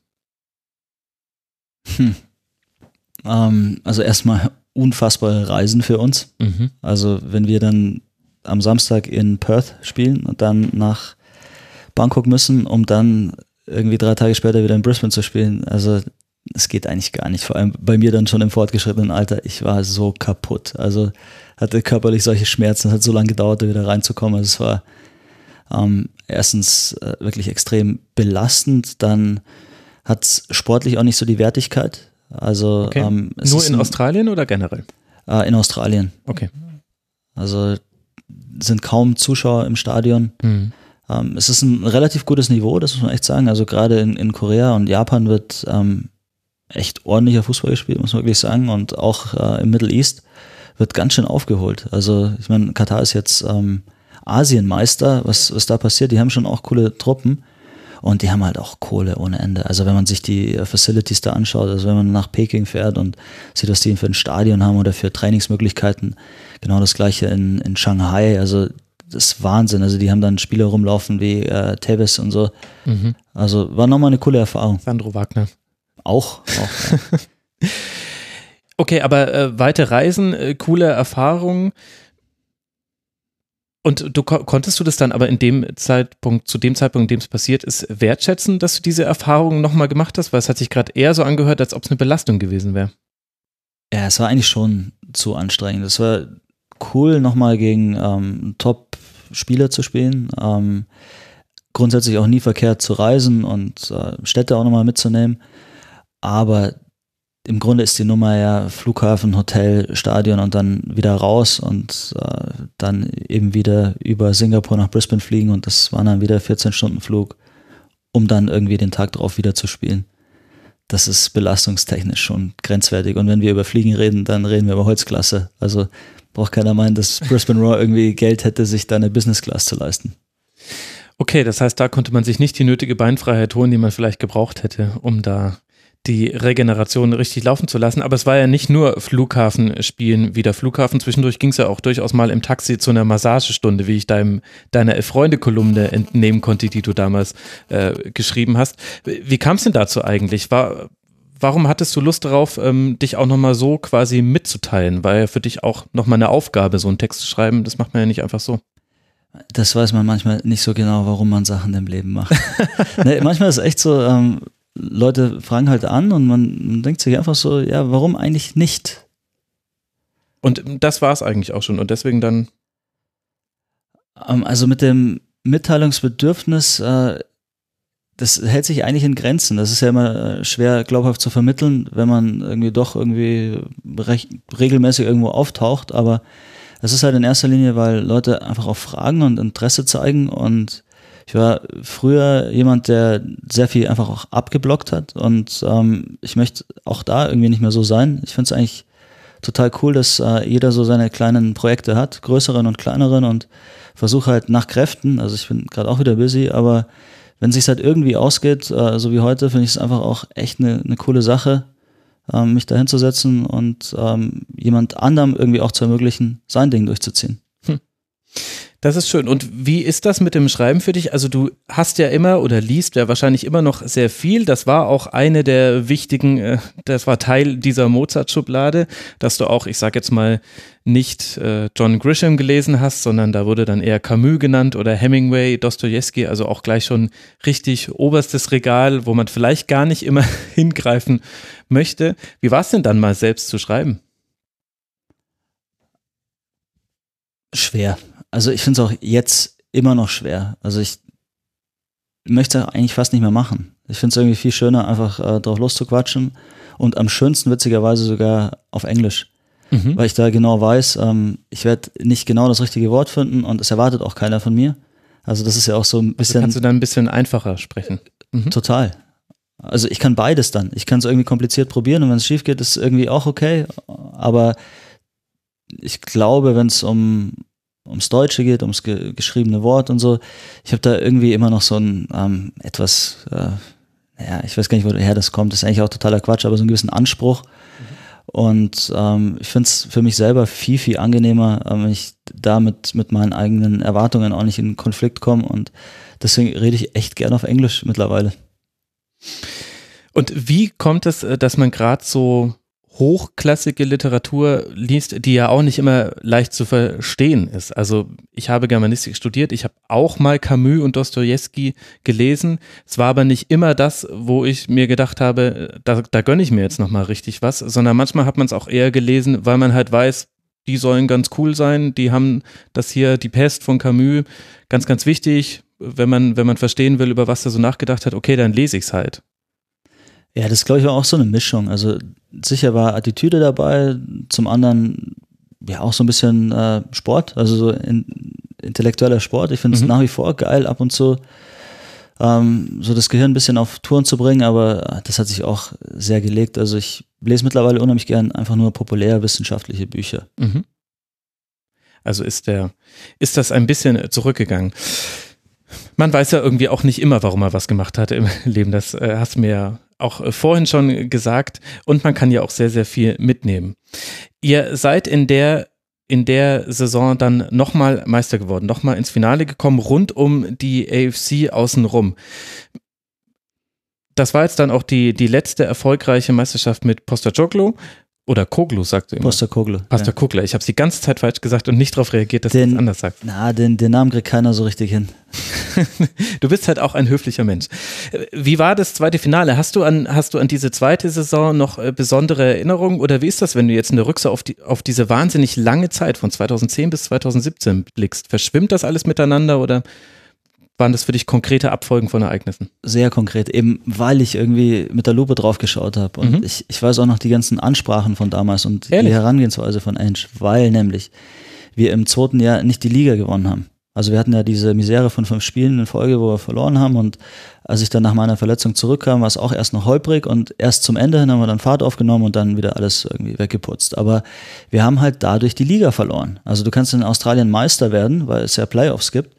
Hm. Ähm, also erstmal unfassbare Reisen für uns. Mhm. Also wenn wir dann am Samstag in Perth spielen und dann nach Bangkok müssen, um dann irgendwie drei Tage später wieder in Brisbane zu spielen. Also es geht eigentlich gar nicht. Vor allem bei mir dann schon im fortgeschrittenen Alter. Ich war so kaputt. Also hatte körperlich solche Schmerzen. Es hat so lange gedauert, da wieder reinzukommen. Also es war ähm, erstens äh, wirklich extrem belastend. Dann hat es sportlich auch nicht so die Wertigkeit. Also okay. ähm, nur in ein, Australien oder generell? Äh, in Australien. Okay. Also sind kaum Zuschauer im Stadion. Mhm. Ähm, es ist ein relativ gutes Niveau, das muss man echt sagen. Also gerade in, in Korea und Japan wird ähm, echt ordentlicher Fußball gespielt, muss man wirklich sagen. Und auch äh, im Middle East wird ganz schön aufgeholt. Also ich meine, Katar ist jetzt ähm, Asienmeister. Was, was da passiert? Die haben schon auch coole Truppen. Und die haben halt auch Kohle ohne Ende. Also wenn man sich die äh, Facilities da anschaut, also wenn man nach Peking fährt und sieht, was die für ein Stadion haben oder für Trainingsmöglichkeiten, genau das gleiche in, in Shanghai. Also das ist Wahnsinn. Also die haben dann Spieler rumlaufen wie äh, Tevez und so. Mhm. Also war nochmal eine coole Erfahrung. Sandro Wagner. Auch. auch ja. okay, aber äh, weite Reisen, äh, coole Erfahrungen. Und du konntest du das dann aber in dem Zeitpunkt, zu dem Zeitpunkt, in dem es passiert ist, wertschätzen, dass du diese Erfahrung nochmal gemacht hast? Weil es hat sich gerade eher so angehört, als ob es eine Belastung gewesen wäre. Ja, es war eigentlich schon zu anstrengend. Es war cool, nochmal gegen ähm, Top-Spieler zu spielen. Ähm, grundsätzlich auch nie verkehrt zu reisen und äh, Städte auch nochmal mitzunehmen. Aber im Grunde ist die Nummer ja Flughafen, Hotel, Stadion und dann wieder raus und äh, dann eben wieder über Singapur nach Brisbane fliegen und das war dann wieder 14 Stunden Flug, um dann irgendwie den Tag drauf wieder zu spielen. Das ist belastungstechnisch schon grenzwertig. Und wenn wir über Fliegen reden, dann reden wir über Holzklasse. Also braucht keiner meinen, dass Brisbane Raw irgendwie Geld hätte, sich da eine Business Class zu leisten. Okay, das heißt, da konnte man sich nicht die nötige Beinfreiheit holen, die man vielleicht gebraucht hätte, um da die Regeneration richtig laufen zu lassen. Aber es war ja nicht nur Flughafenspielen wie der Flughafen. Zwischendurch ging es ja auch durchaus mal im Taxi zu einer Massagestunde, wie ich deinem, deiner Freunde-Kolumne entnehmen konnte, die du damals äh, geschrieben hast. Wie kam es denn dazu eigentlich? War, warum hattest du Lust darauf, ähm, dich auch nochmal so quasi mitzuteilen? War ja für dich auch nochmal eine Aufgabe, so einen Text zu schreiben. Das macht man ja nicht einfach so. Das weiß man manchmal nicht so genau, warum man Sachen im Leben macht. nee, manchmal ist es echt so, ähm, Leute fragen halt an und man, denkt sich einfach so, ja, warum eigentlich nicht? Und das war es eigentlich auch schon und deswegen dann. Ähm, also mit dem Mitteilungsbedürfnis, äh, das hält sich eigentlich in Grenzen. Das ist ja immer äh, schwer glaubhaft zu vermitteln, wenn man irgendwie doch irgendwie regelmäßig irgendwo auftaucht. Aber es ist halt in erster Linie, weil Leute einfach auch fragen und Interesse zeigen und ich war früher jemand, der sehr viel einfach auch abgeblockt hat und ähm, ich möchte auch da irgendwie nicht mehr so sein. Ich finde es eigentlich total cool, dass äh, jeder so seine kleinen Projekte hat, größeren und kleineren und versuche halt nach Kräften, also ich bin gerade auch wieder busy, aber wenn es sich halt irgendwie ausgeht, äh, so wie heute, finde ich es einfach auch echt eine, eine coole Sache, ähm, mich da hinzusetzen und ähm, jemand anderem irgendwie auch zu ermöglichen, sein Ding durchzuziehen. Das ist schön. Und wie ist das mit dem Schreiben für dich? Also du hast ja immer oder liest ja wahrscheinlich immer noch sehr viel. Das war auch eine der wichtigen, äh, das war Teil dieser Mozart-Schublade, dass du auch, ich sag jetzt mal, nicht äh, John Grisham gelesen hast, sondern da wurde dann eher Camus genannt oder Hemingway, Dostoevsky, also auch gleich schon richtig oberstes Regal, wo man vielleicht gar nicht immer hingreifen möchte. Wie war es denn dann mal selbst zu schreiben? Schwer also ich finde es auch jetzt immer noch schwer. Also ich möchte es eigentlich fast nicht mehr machen. Ich finde es irgendwie viel schöner, einfach äh, drauf loszuquatschen und am schönsten witzigerweise sogar auf Englisch. Mhm. Weil ich da genau weiß, ähm, ich werde nicht genau das richtige Wort finden und es erwartet auch keiner von mir. Also das ist ja auch so ein also bisschen. Also kannst du dann ein bisschen einfacher sprechen? Mhm. Total. Also ich kann beides dann. Ich kann es irgendwie kompliziert probieren und wenn es schief geht, ist irgendwie auch okay. Aber ich glaube, wenn es um ums Deutsche geht, ums ge geschriebene Wort und so. Ich habe da irgendwie immer noch so ein ähm, etwas, äh, ja, ich weiß gar nicht, woher das kommt, das ist eigentlich auch totaler Quatsch, aber so einen gewissen Anspruch. Und ähm, ich finde es für mich selber viel, viel angenehmer, äh, wenn ich damit mit meinen eigenen Erwartungen auch nicht in Konflikt komme. Und deswegen rede ich echt gerne auf Englisch mittlerweile. Und wie kommt es, äh, dass man gerade so hochklassige Literatur liest, die ja auch nicht immer leicht zu verstehen ist. Also ich habe Germanistik studiert, ich habe auch mal Camus und Dostoevsky gelesen. Es war aber nicht immer das, wo ich mir gedacht habe, da, da gönne ich mir jetzt nochmal richtig was, sondern manchmal hat man es auch eher gelesen, weil man halt weiß, die sollen ganz cool sein, die haben das hier, die Pest von Camus, ganz, ganz wichtig. Wenn man, wenn man verstehen will, über was er so nachgedacht hat, okay, dann lese ich es halt. Ja, das glaube ich war auch so eine Mischung. Also sicher war Attitüde dabei, zum anderen ja auch so ein bisschen äh, Sport, also so in, intellektueller Sport. Ich finde es mhm. nach wie vor geil, ab und zu ähm, so das Gehirn ein bisschen auf Touren zu bringen, aber das hat sich auch sehr gelegt. Also ich lese mittlerweile unheimlich gern einfach nur populärwissenschaftliche Bücher. Mhm. Also ist der, ist das ein bisschen zurückgegangen. Man weiß ja irgendwie auch nicht immer, warum er was gemacht hat im Leben. Das äh, hast du mir ja auch äh, vorhin schon gesagt. Und man kann ja auch sehr, sehr viel mitnehmen. Ihr seid in der in der Saison dann nochmal Meister geworden, nochmal ins Finale gekommen, rund um die AFC außenrum. Das war jetzt dann auch die, die letzte erfolgreiche Meisterschaft mit Postacoglu. Oder Koglu, sagt du immer. Pastor Koglu. Pastor ja. Kogler. Ich habe es die ganze Zeit falsch gesagt und nicht darauf reagiert, dass den, du es anders sagst. Na, den, den Namen kriegt keiner so richtig hin. du bist halt auch ein höflicher Mensch. Wie war das zweite Finale? Hast du an, hast du an diese zweite Saison noch äh, besondere Erinnerungen oder wie ist das, wenn du jetzt in der Rückschau auf, die, auf diese wahnsinnig lange Zeit von 2010 bis 2017 blickst? Verschwimmt das alles miteinander oder waren das für dich konkrete Abfolgen von Ereignissen? Sehr konkret, eben weil ich irgendwie mit der Lupe drauf geschaut habe. Und mhm. ich, ich weiß auch noch die ganzen Ansprachen von damals und Ehrlich? die Herangehensweise von Ange, weil nämlich wir im zweiten Jahr nicht die Liga gewonnen haben. Also wir hatten ja diese Misere von fünf Spielen in Folge, wo wir verloren haben und als ich dann nach meiner Verletzung zurückkam, war es auch erst noch holprig und erst zum Ende hin haben wir dann Fahrt aufgenommen und dann wieder alles irgendwie weggeputzt. Aber wir haben halt dadurch die Liga verloren. Also du kannst in Australien Meister werden, weil es ja Playoffs gibt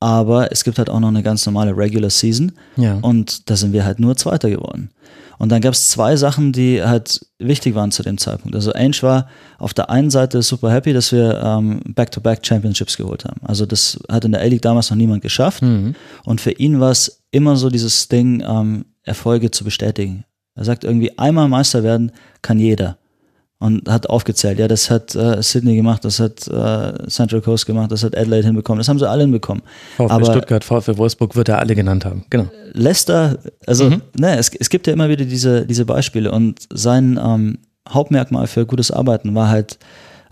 aber es gibt halt auch noch eine ganz normale Regular Season ja. und da sind wir halt nur Zweiter geworden. Und dann gab es zwei Sachen, die halt wichtig waren zu dem Zeitpunkt. Also Ainge war auf der einen Seite super happy, dass wir ähm, Back-to-Back Championships geholt haben. Also das hat in der A-League damals noch niemand geschafft. Mhm. Und für ihn war es immer so dieses Ding, ähm, Erfolge zu bestätigen. Er sagt irgendwie, einmal Meister werden kann jeder und hat aufgezählt, ja, das hat äh, Sydney gemacht, das hat äh, Central Coast gemacht, das hat Adelaide hinbekommen, das haben sie alle hinbekommen. VfB Aber Stuttgart, VfB Wolfsburg wird er alle genannt haben, genau. Leicester, also mhm. ne, es, es gibt ja immer wieder diese, diese Beispiele und sein ähm, Hauptmerkmal für gutes Arbeiten war halt,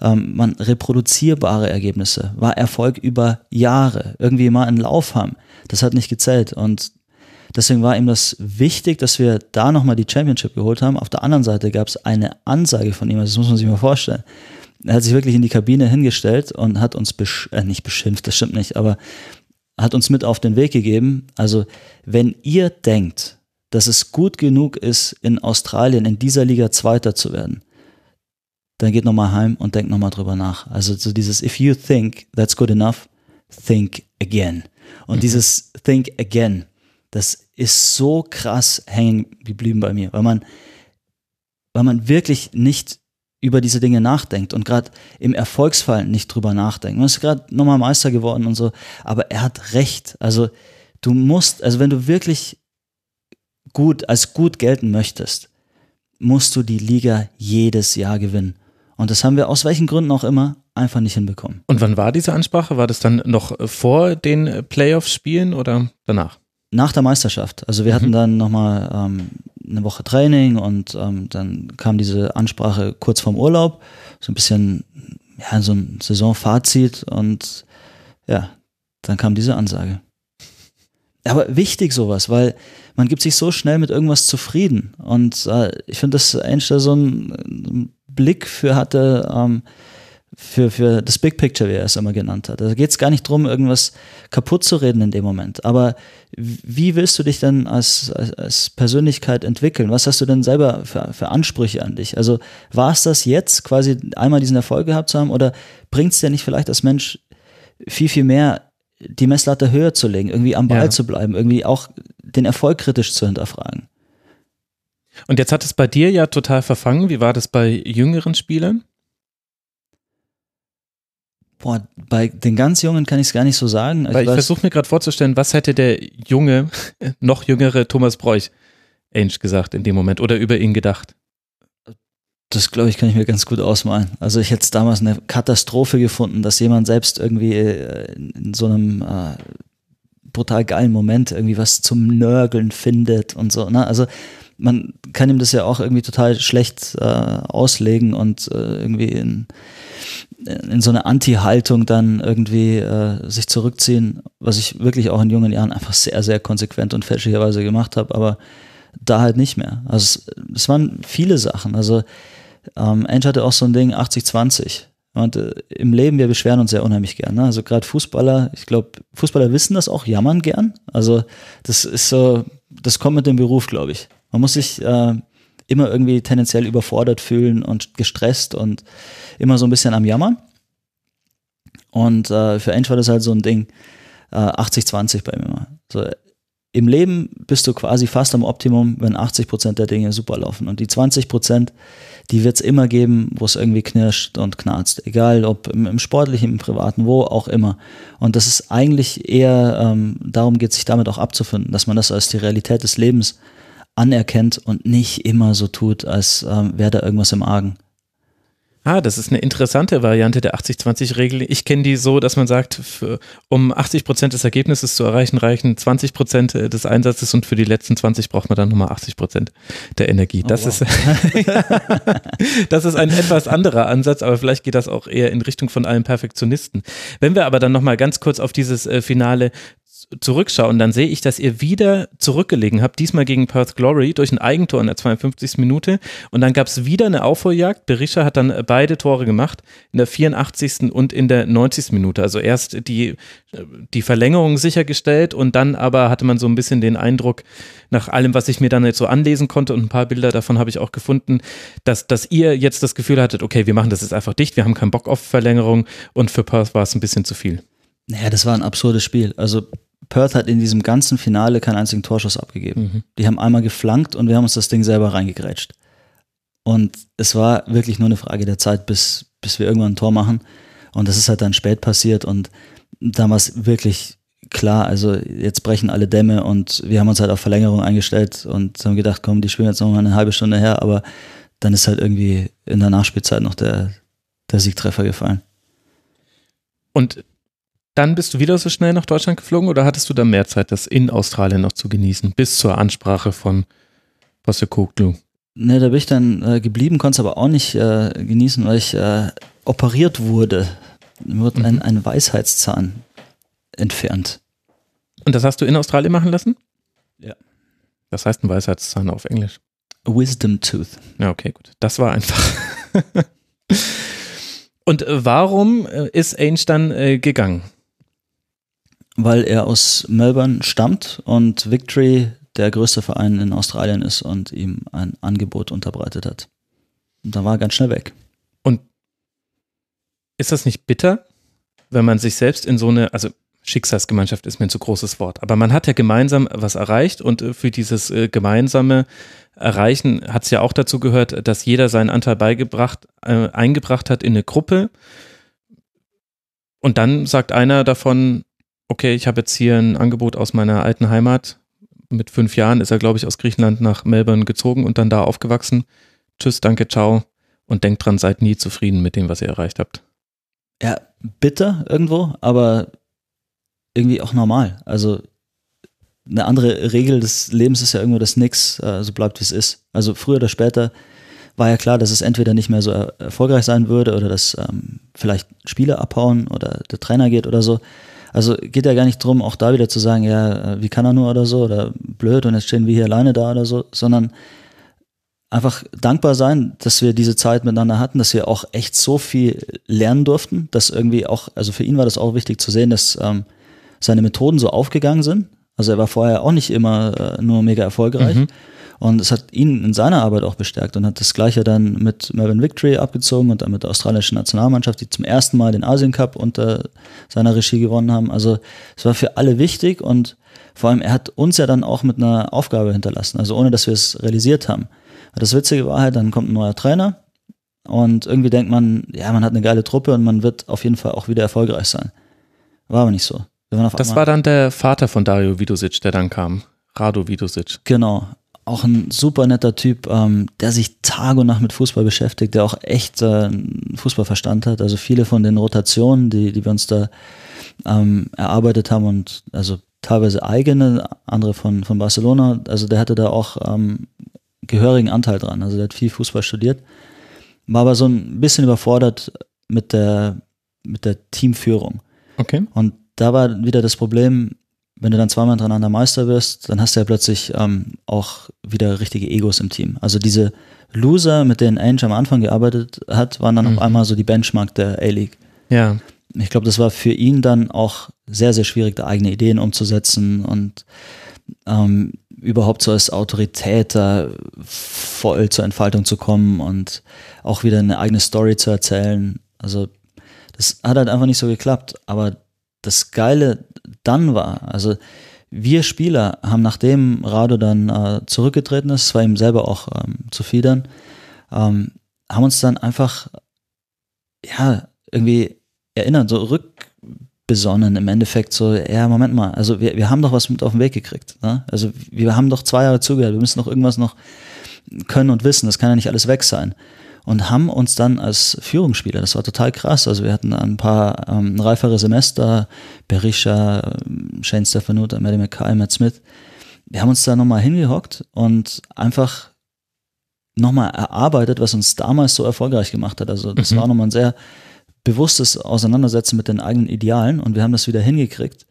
ähm, man reproduzierbare Ergebnisse, war Erfolg über Jahre, irgendwie mal einen Lauf haben. Das hat nicht gezählt und Deswegen war ihm das wichtig, dass wir da nochmal die Championship geholt haben. Auf der anderen Seite gab es eine Ansage von ihm, also das muss man sich mal vorstellen. Er hat sich wirklich in die Kabine hingestellt und hat uns besch äh, nicht beschimpft, das stimmt nicht, aber hat uns mit auf den Weg gegeben. Also wenn ihr denkt, dass es gut genug ist, in Australien in dieser Liga Zweiter zu werden, dann geht nochmal heim und denkt nochmal drüber nach. Also so dieses If you think that's good enough, think again. Und mhm. dieses Think again, das ist so krass hängen geblieben bei mir, weil man, weil man wirklich nicht über diese Dinge nachdenkt und gerade im Erfolgsfall nicht drüber nachdenkt. Man ist gerade nochmal Meister geworden und so, aber er hat recht. Also du musst, also wenn du wirklich gut, als gut gelten möchtest, musst du die Liga jedes Jahr gewinnen. Und das haben wir aus welchen Gründen auch immer einfach nicht hinbekommen. Und wann war diese Ansprache? War das dann noch vor den Playoffs-Spielen oder danach? Nach der Meisterschaft. Also wir mhm. hatten dann nochmal ähm, eine Woche Training und ähm, dann kam diese Ansprache kurz vorm Urlaub, so ein bisschen ja, so ein Saisonfazit und ja, dann kam diese Ansage. Aber wichtig sowas, weil man gibt sich so schnell mit irgendwas zufrieden und äh, ich finde, dass da so einen Blick für hatte, ähm, für, für das Big Picture, wie er es immer genannt hat. Da geht es gar nicht darum, irgendwas kaputt zu reden in dem Moment. Aber wie willst du dich denn als, als, als Persönlichkeit entwickeln? Was hast du denn selber für, für Ansprüche an dich? Also war es das jetzt, quasi einmal diesen Erfolg gehabt zu haben, oder bringt es dir nicht vielleicht als Mensch viel, viel mehr, die Messlatte höher zu legen, irgendwie am Ball ja. zu bleiben, irgendwie auch den Erfolg kritisch zu hinterfragen? Und jetzt hat es bei dir ja total verfangen. Wie war das bei jüngeren Spielern? Boah, bei den ganz Jungen kann ich es gar nicht so sagen. Weil ich, ich versuche mir gerade vorzustellen, was hätte der junge, noch jüngere Thomas Bräuch Ainge gesagt in dem Moment oder über ihn gedacht? Das glaube ich, kann ich mir ganz gut ausmalen. Also ich hätte es damals eine Katastrophe gefunden, dass jemand selbst irgendwie äh, in so einem äh, brutal geilen Moment irgendwie was zum Nörgeln findet und so. Ne? Also man kann ihm das ja auch irgendwie total schlecht äh, auslegen und äh, irgendwie in, in so eine Anti-Haltung dann irgendwie äh, sich zurückziehen, was ich wirklich auch in jungen Jahren einfach sehr, sehr konsequent und fälschlicherweise gemacht habe, aber da halt nicht mehr. Also es, es waren viele Sachen. Also ähm, Ange hatte auch so ein Ding 80-20. Und im Leben, wir beschweren uns sehr unheimlich gern. Ne? Also gerade Fußballer, ich glaube, Fußballer wissen das auch, jammern gern. Also das ist so, das kommt mit dem Beruf, glaube ich. Man muss sich äh, immer irgendwie tendenziell überfordert fühlen und gestresst und immer so ein bisschen am Jammern. Und äh, für Ange war das halt so ein Ding, äh, 80-20 bei mir. So, Im Leben bist du quasi fast am Optimum, wenn 80 Prozent der Dinge super laufen. Und die 20 Prozent, die wird es immer geben, wo es irgendwie knirscht und knarzt. Egal ob im, im, sportlichen, im privaten, wo auch immer. Und das ist eigentlich eher, ähm, darum geht sich damit auch abzufinden, dass man das als die Realität des Lebens anerkennt und nicht immer so tut, als ähm, wäre da irgendwas im Argen. Ah, das ist eine interessante Variante der 80-20-Regel. Ich kenne die so, dass man sagt, für, um 80 Prozent des Ergebnisses zu erreichen, reichen 20 Prozent äh, des Einsatzes und für die letzten 20 braucht man dann nochmal 80 Prozent der Energie. Oh, das, wow. ist, das ist ein etwas anderer Ansatz, aber vielleicht geht das auch eher in Richtung von einem Perfektionisten. Wenn wir aber dann nochmal ganz kurz auf dieses äh, Finale zurückschauen, dann sehe ich, dass ihr wieder zurückgelegen habt, diesmal gegen Perth Glory durch ein Eigentor in der 52. Minute und dann gab es wieder eine Aufholjagd. Berisha hat dann beide Tore gemacht, in der 84. und in der 90. Minute. Also erst die, die Verlängerung sichergestellt und dann aber hatte man so ein bisschen den Eindruck, nach allem, was ich mir dann jetzt so anlesen konnte und ein paar Bilder davon habe ich auch gefunden, dass, dass ihr jetzt das Gefühl hattet, okay, wir machen das jetzt einfach dicht, wir haben keinen Bock auf Verlängerung und für Perth war es ein bisschen zu viel. Naja, das war ein absurdes Spiel. Also Perth hat in diesem ganzen Finale keinen einzigen Torschuss abgegeben. Mhm. Die haben einmal geflankt und wir haben uns das Ding selber reingegrätscht. Und es war wirklich nur eine Frage der Zeit, bis, bis wir irgendwann ein Tor machen. Und das ist halt dann spät passiert und da war es wirklich klar, also jetzt brechen alle Dämme und wir haben uns halt auf Verlängerung eingestellt und haben gedacht, komm, die spielen jetzt noch mal eine halbe Stunde her, aber dann ist halt irgendwie in der Nachspielzeit noch der, der Siegtreffer gefallen. Und dann bist du wieder so schnell nach Deutschland geflogen oder hattest du da mehr Zeit, das in Australien noch zu genießen, bis zur Ansprache von Postecoglou? Ne, da bin ich dann äh, geblieben, konnte es aber auch nicht äh, genießen, weil ich äh, operiert wurde. Mir wurde mhm. ein, ein Weisheitszahn entfernt. Und das hast du in Australien machen lassen? Ja. Was heißt ein Weisheitszahn auf Englisch? A wisdom Tooth. Ja, okay, gut. Das war einfach. Und äh, warum äh, ist Ainge dann äh, gegangen? Weil er aus Melbourne stammt und Victory der größte Verein in Australien ist und ihm ein Angebot unterbreitet hat. Und da war er ganz schnell weg. Und ist das nicht bitter, wenn man sich selbst in so eine, also Schicksalsgemeinschaft ist mir ein zu großes Wort, aber man hat ja gemeinsam was erreicht und äh, für dieses äh, gemeinsame Erreichen hat es ja auch dazu gehört, dass jeder seinen Anteil beigebracht, äh, eingebracht hat in eine Gruppe. Und dann sagt einer davon, okay, ich habe jetzt hier ein Angebot aus meiner alten Heimat. Mit fünf Jahren ist er, glaube ich, aus Griechenland nach Melbourne gezogen und dann da aufgewachsen. Tschüss, danke, ciao. Und denkt dran, seid nie zufrieden mit dem, was ihr erreicht habt. Ja, bitter irgendwo, aber irgendwie auch normal. Also eine andere Regel des Lebens ist ja irgendwo, dass nichts äh, so bleibt, wie es ist. Also früher oder später war ja klar, dass es entweder nicht mehr so er erfolgreich sein würde oder dass ähm, vielleicht Spieler abhauen oder der Trainer geht oder so. Also geht ja gar nicht drum, auch da wieder zu sagen, ja, äh, wie kann er nur oder so oder blöd und jetzt stehen wir hier alleine da oder so, sondern einfach dankbar sein, dass wir diese Zeit miteinander hatten, dass wir auch echt so viel lernen durften, dass irgendwie auch, also für ihn war das auch wichtig zu sehen, dass ähm, seine Methoden so aufgegangen sind. Also er war vorher auch nicht immer äh, nur mega erfolgreich. Mhm. Und es hat ihn in seiner Arbeit auch bestärkt und hat das Gleiche dann mit Melbourne Victory abgezogen und dann mit der australischen Nationalmannschaft, die zum ersten Mal den Asien Cup unter seiner Regie gewonnen haben. Also es war für alle wichtig und vor allem er hat uns ja dann auch mit einer Aufgabe hinterlassen, also ohne dass wir es realisiert haben. Das Witzige war halt, dann kommt ein neuer Trainer und irgendwie denkt man, ja, man hat eine geile Truppe und man wird auf jeden Fall auch wieder erfolgreich sein. War aber nicht so. das war dann der Vater von Dario Vidosic, der dann kam. Rado Vidosic. Genau auch ein super netter Typ, ähm, der sich Tag und Nacht mit Fußball beschäftigt, der auch echt äh, Fußballverstand hat. Also viele von den Rotationen, die, die wir uns da ähm, erarbeitet haben und also teilweise eigene, andere von, von Barcelona, also der hatte da auch ähm, gehörigen Anteil dran. Also der hat viel Fußball studiert, war aber so ein bisschen überfordert mit der, mit der Teamführung. Okay. Und da war wieder das Problem, wenn du dann zweimal hintereinander Meister wirst, dann hast du ja plötzlich ähm, auch wieder richtige Egos im Team. Also diese Loser, mit denen Ainge am Anfang gearbeitet hat, waren dann mhm. auf einmal so die Benchmark der A-League. Ja. Ich glaube, das war für ihn dann auch sehr, sehr schwierig, da eigene Ideen umzusetzen und ähm, überhaupt so als Autorität da voll zur Entfaltung zu kommen und auch wieder eine eigene Story zu erzählen. Also das hat halt einfach nicht so geklappt. Aber das Geile dann war, also wir Spieler haben, nachdem Rado dann äh, zurückgetreten ist, war ihm selber auch ähm, zu fiedern, ähm, haben uns dann einfach, ja, irgendwie erinnert, so rückbesonnen im Endeffekt, so, ja, Moment mal, also wir, wir haben doch was mit auf den Weg gekriegt. Ne? Also wir haben doch zwei Jahre zugehört, wir müssen doch irgendwas noch können und wissen, das kann ja nicht alles weg sein und haben uns dann als Führungsspieler, das war total krass, also wir hatten ein paar ähm, reifere Semester, Berisha, Shane Stefanuta, Maddie McKay, Matt Smith, wir haben uns da nochmal hingehockt und einfach nochmal erarbeitet, was uns damals so erfolgreich gemacht hat. Also das mhm. war nochmal ein sehr bewusstes Auseinandersetzen mit den eigenen Idealen und wir haben das wieder hingekriegt,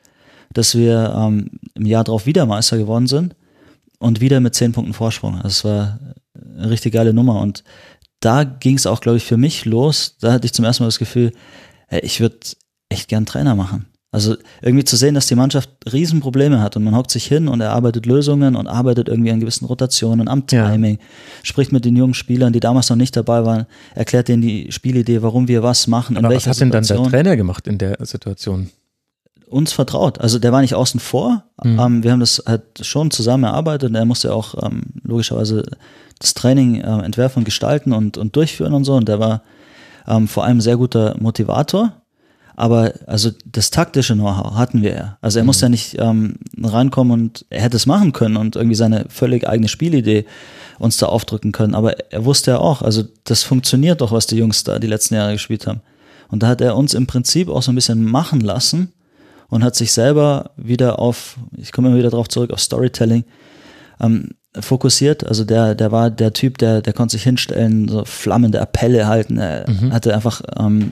dass wir ähm, im Jahr drauf wieder Meister geworden sind und wieder mit zehn Punkten Vorsprung. Also es war eine richtig geile Nummer und da ging es auch, glaube ich, für mich los. Da hatte ich zum ersten Mal das Gefühl, ich würde echt gern Trainer machen. Also irgendwie zu sehen, dass die Mannschaft Riesenprobleme hat und man hockt sich hin und erarbeitet Lösungen und arbeitet irgendwie an gewissen Rotationen, am Timing, ja. spricht mit den jungen Spielern, die damals noch nicht dabei waren, erklärt denen die Spielidee, warum wir was machen, Aber was hat denn dann der Trainer gemacht in der Situation? Uns vertraut. Also der war nicht außen vor. Mhm. Ähm, wir haben das halt schon zusammen erarbeitet und er musste auch ähm, logischerweise das Training äh, entwerfen und gestalten und, und durchführen und so. Und der war ähm, vor allem sehr guter Motivator. Aber also das taktische Know-how hatten wir ja. Also er mhm. musste ja nicht ähm, reinkommen und er hätte es machen können und irgendwie seine völlig eigene Spielidee uns da aufdrücken können. Aber er wusste ja auch, also das funktioniert doch, was die Jungs da die letzten Jahre gespielt haben. Und da hat er uns im Prinzip auch so ein bisschen machen lassen und hat sich selber wieder auf, ich komme immer wieder darauf zurück, auf Storytelling, ähm, fokussiert. Also der, der war der Typ, der, der konnte sich hinstellen, so flammende Appelle halten. Er mhm. hatte einfach ähm,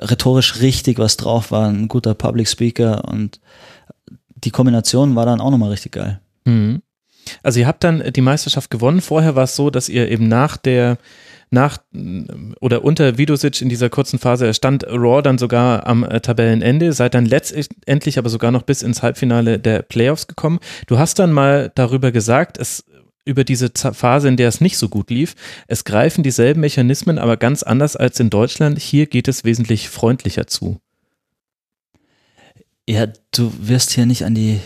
rhetorisch richtig was drauf, war ein guter Public Speaker und die Kombination war dann auch nochmal richtig geil. Mhm. Also ihr habt dann die Meisterschaft gewonnen. Vorher war es so, dass ihr eben nach der nach oder unter Vidosic in dieser kurzen Phase stand Raw dann sogar am äh, Tabellenende, seid dann letztendlich aber sogar noch bis ins Halbfinale der Playoffs gekommen. Du hast dann mal darüber gesagt, es über diese Phase, in der es nicht so gut lief. Es greifen dieselben Mechanismen, aber ganz anders als in Deutschland. Hier geht es wesentlich freundlicher zu. Ja, du wirst hier nicht an die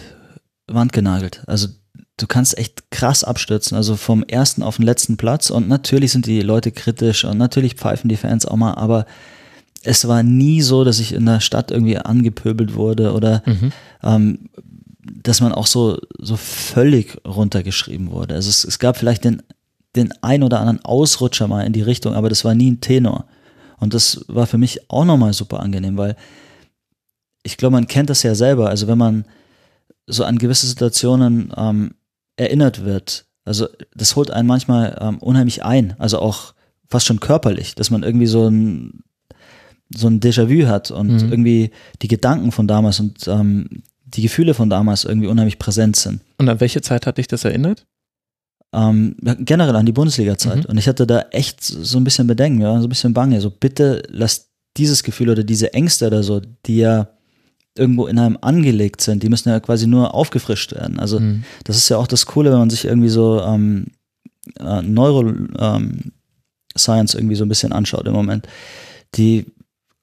Wand genagelt. Also du kannst echt krass abstürzen, also vom ersten auf den letzten Platz und natürlich sind die Leute kritisch und natürlich pfeifen die Fans auch mal, aber es war nie so, dass ich in der Stadt irgendwie angepöbelt wurde oder mhm. ähm, dass man auch so, so völlig runtergeschrieben wurde. Also es, es gab vielleicht den, den ein oder anderen Ausrutscher mal in die Richtung, aber das war nie ein Tenor. Und das war für mich auch nochmal super angenehm, weil ich glaube, man kennt das ja selber. Also wenn man so an gewisse Situationen ähm, erinnert wird, also das holt einen manchmal ähm, unheimlich ein, also auch fast schon körperlich, dass man irgendwie so ein so ein Déjà-vu hat und mhm. irgendwie die Gedanken von damals und ähm, die Gefühle von damals irgendwie unheimlich präsent sind. Und an welche Zeit hat dich das erinnert? Ähm, generell an die Bundesliga-Zeit. Mhm. Und ich hatte da echt so ein bisschen Bedenken, ja, so ein bisschen Bange. So bitte lass dieses Gefühl oder diese Ängste oder so, die ja irgendwo in einem angelegt sind, die müssen ja quasi nur aufgefrischt werden. Also mhm. das ist ja auch das Coole, wenn man sich irgendwie so ähm, äh, Neuroscience ähm, irgendwie so ein bisschen anschaut im Moment. Die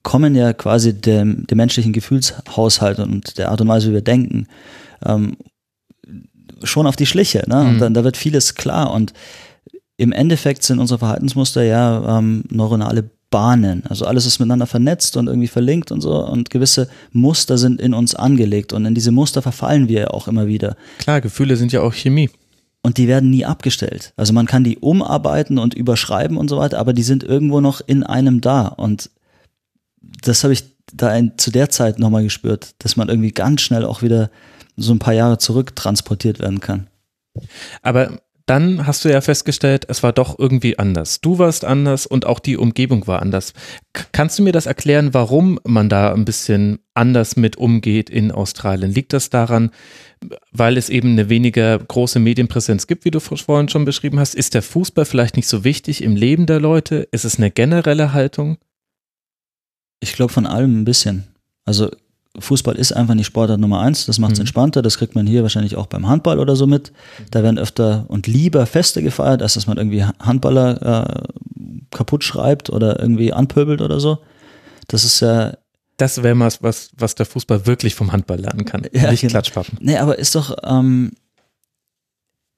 kommen ja quasi dem, dem menschlichen Gefühlshaushalt und der Art und Weise, wie wir denken, ähm, schon auf die Schliche. Ne? Und mhm. dann da wird vieles klar. Und im Endeffekt sind unsere Verhaltensmuster ja ähm, neuronale Bahnen. Also alles ist miteinander vernetzt und irgendwie verlinkt und so. Und gewisse Muster sind in uns angelegt. Und in diese Muster verfallen wir ja auch immer wieder. Klar, Gefühle sind ja auch Chemie. Und die werden nie abgestellt. Also man kann die umarbeiten und überschreiben und so weiter, aber die sind irgendwo noch in einem da. Und das habe ich da ein, zu der Zeit nochmal gespürt, dass man irgendwie ganz schnell auch wieder so ein paar Jahre zurück transportiert werden kann. Aber dann hast du ja festgestellt, es war doch irgendwie anders. Du warst anders und auch die Umgebung war anders. K kannst du mir das erklären, warum man da ein bisschen anders mit umgeht in Australien? Liegt das daran, weil es eben eine weniger große Medienpräsenz gibt, wie du vorhin schon beschrieben hast? Ist der Fußball vielleicht nicht so wichtig im Leben der Leute? Ist es eine generelle Haltung? Ich glaube von allem ein bisschen. Also Fußball ist einfach nicht Sportart Nummer eins, das macht es mhm. entspannter, das kriegt man hier wahrscheinlich auch beim Handball oder so mit. Da werden öfter und lieber Feste gefeiert, als dass man irgendwie Handballer äh, kaputt schreibt oder irgendwie anpöbelt oder so. Das ist ja. Das wäre was, was, was der Fußball wirklich vom Handball lernen kann. Ja, nicht genau. Klatschpappen. Nee, aber ist doch, ähm,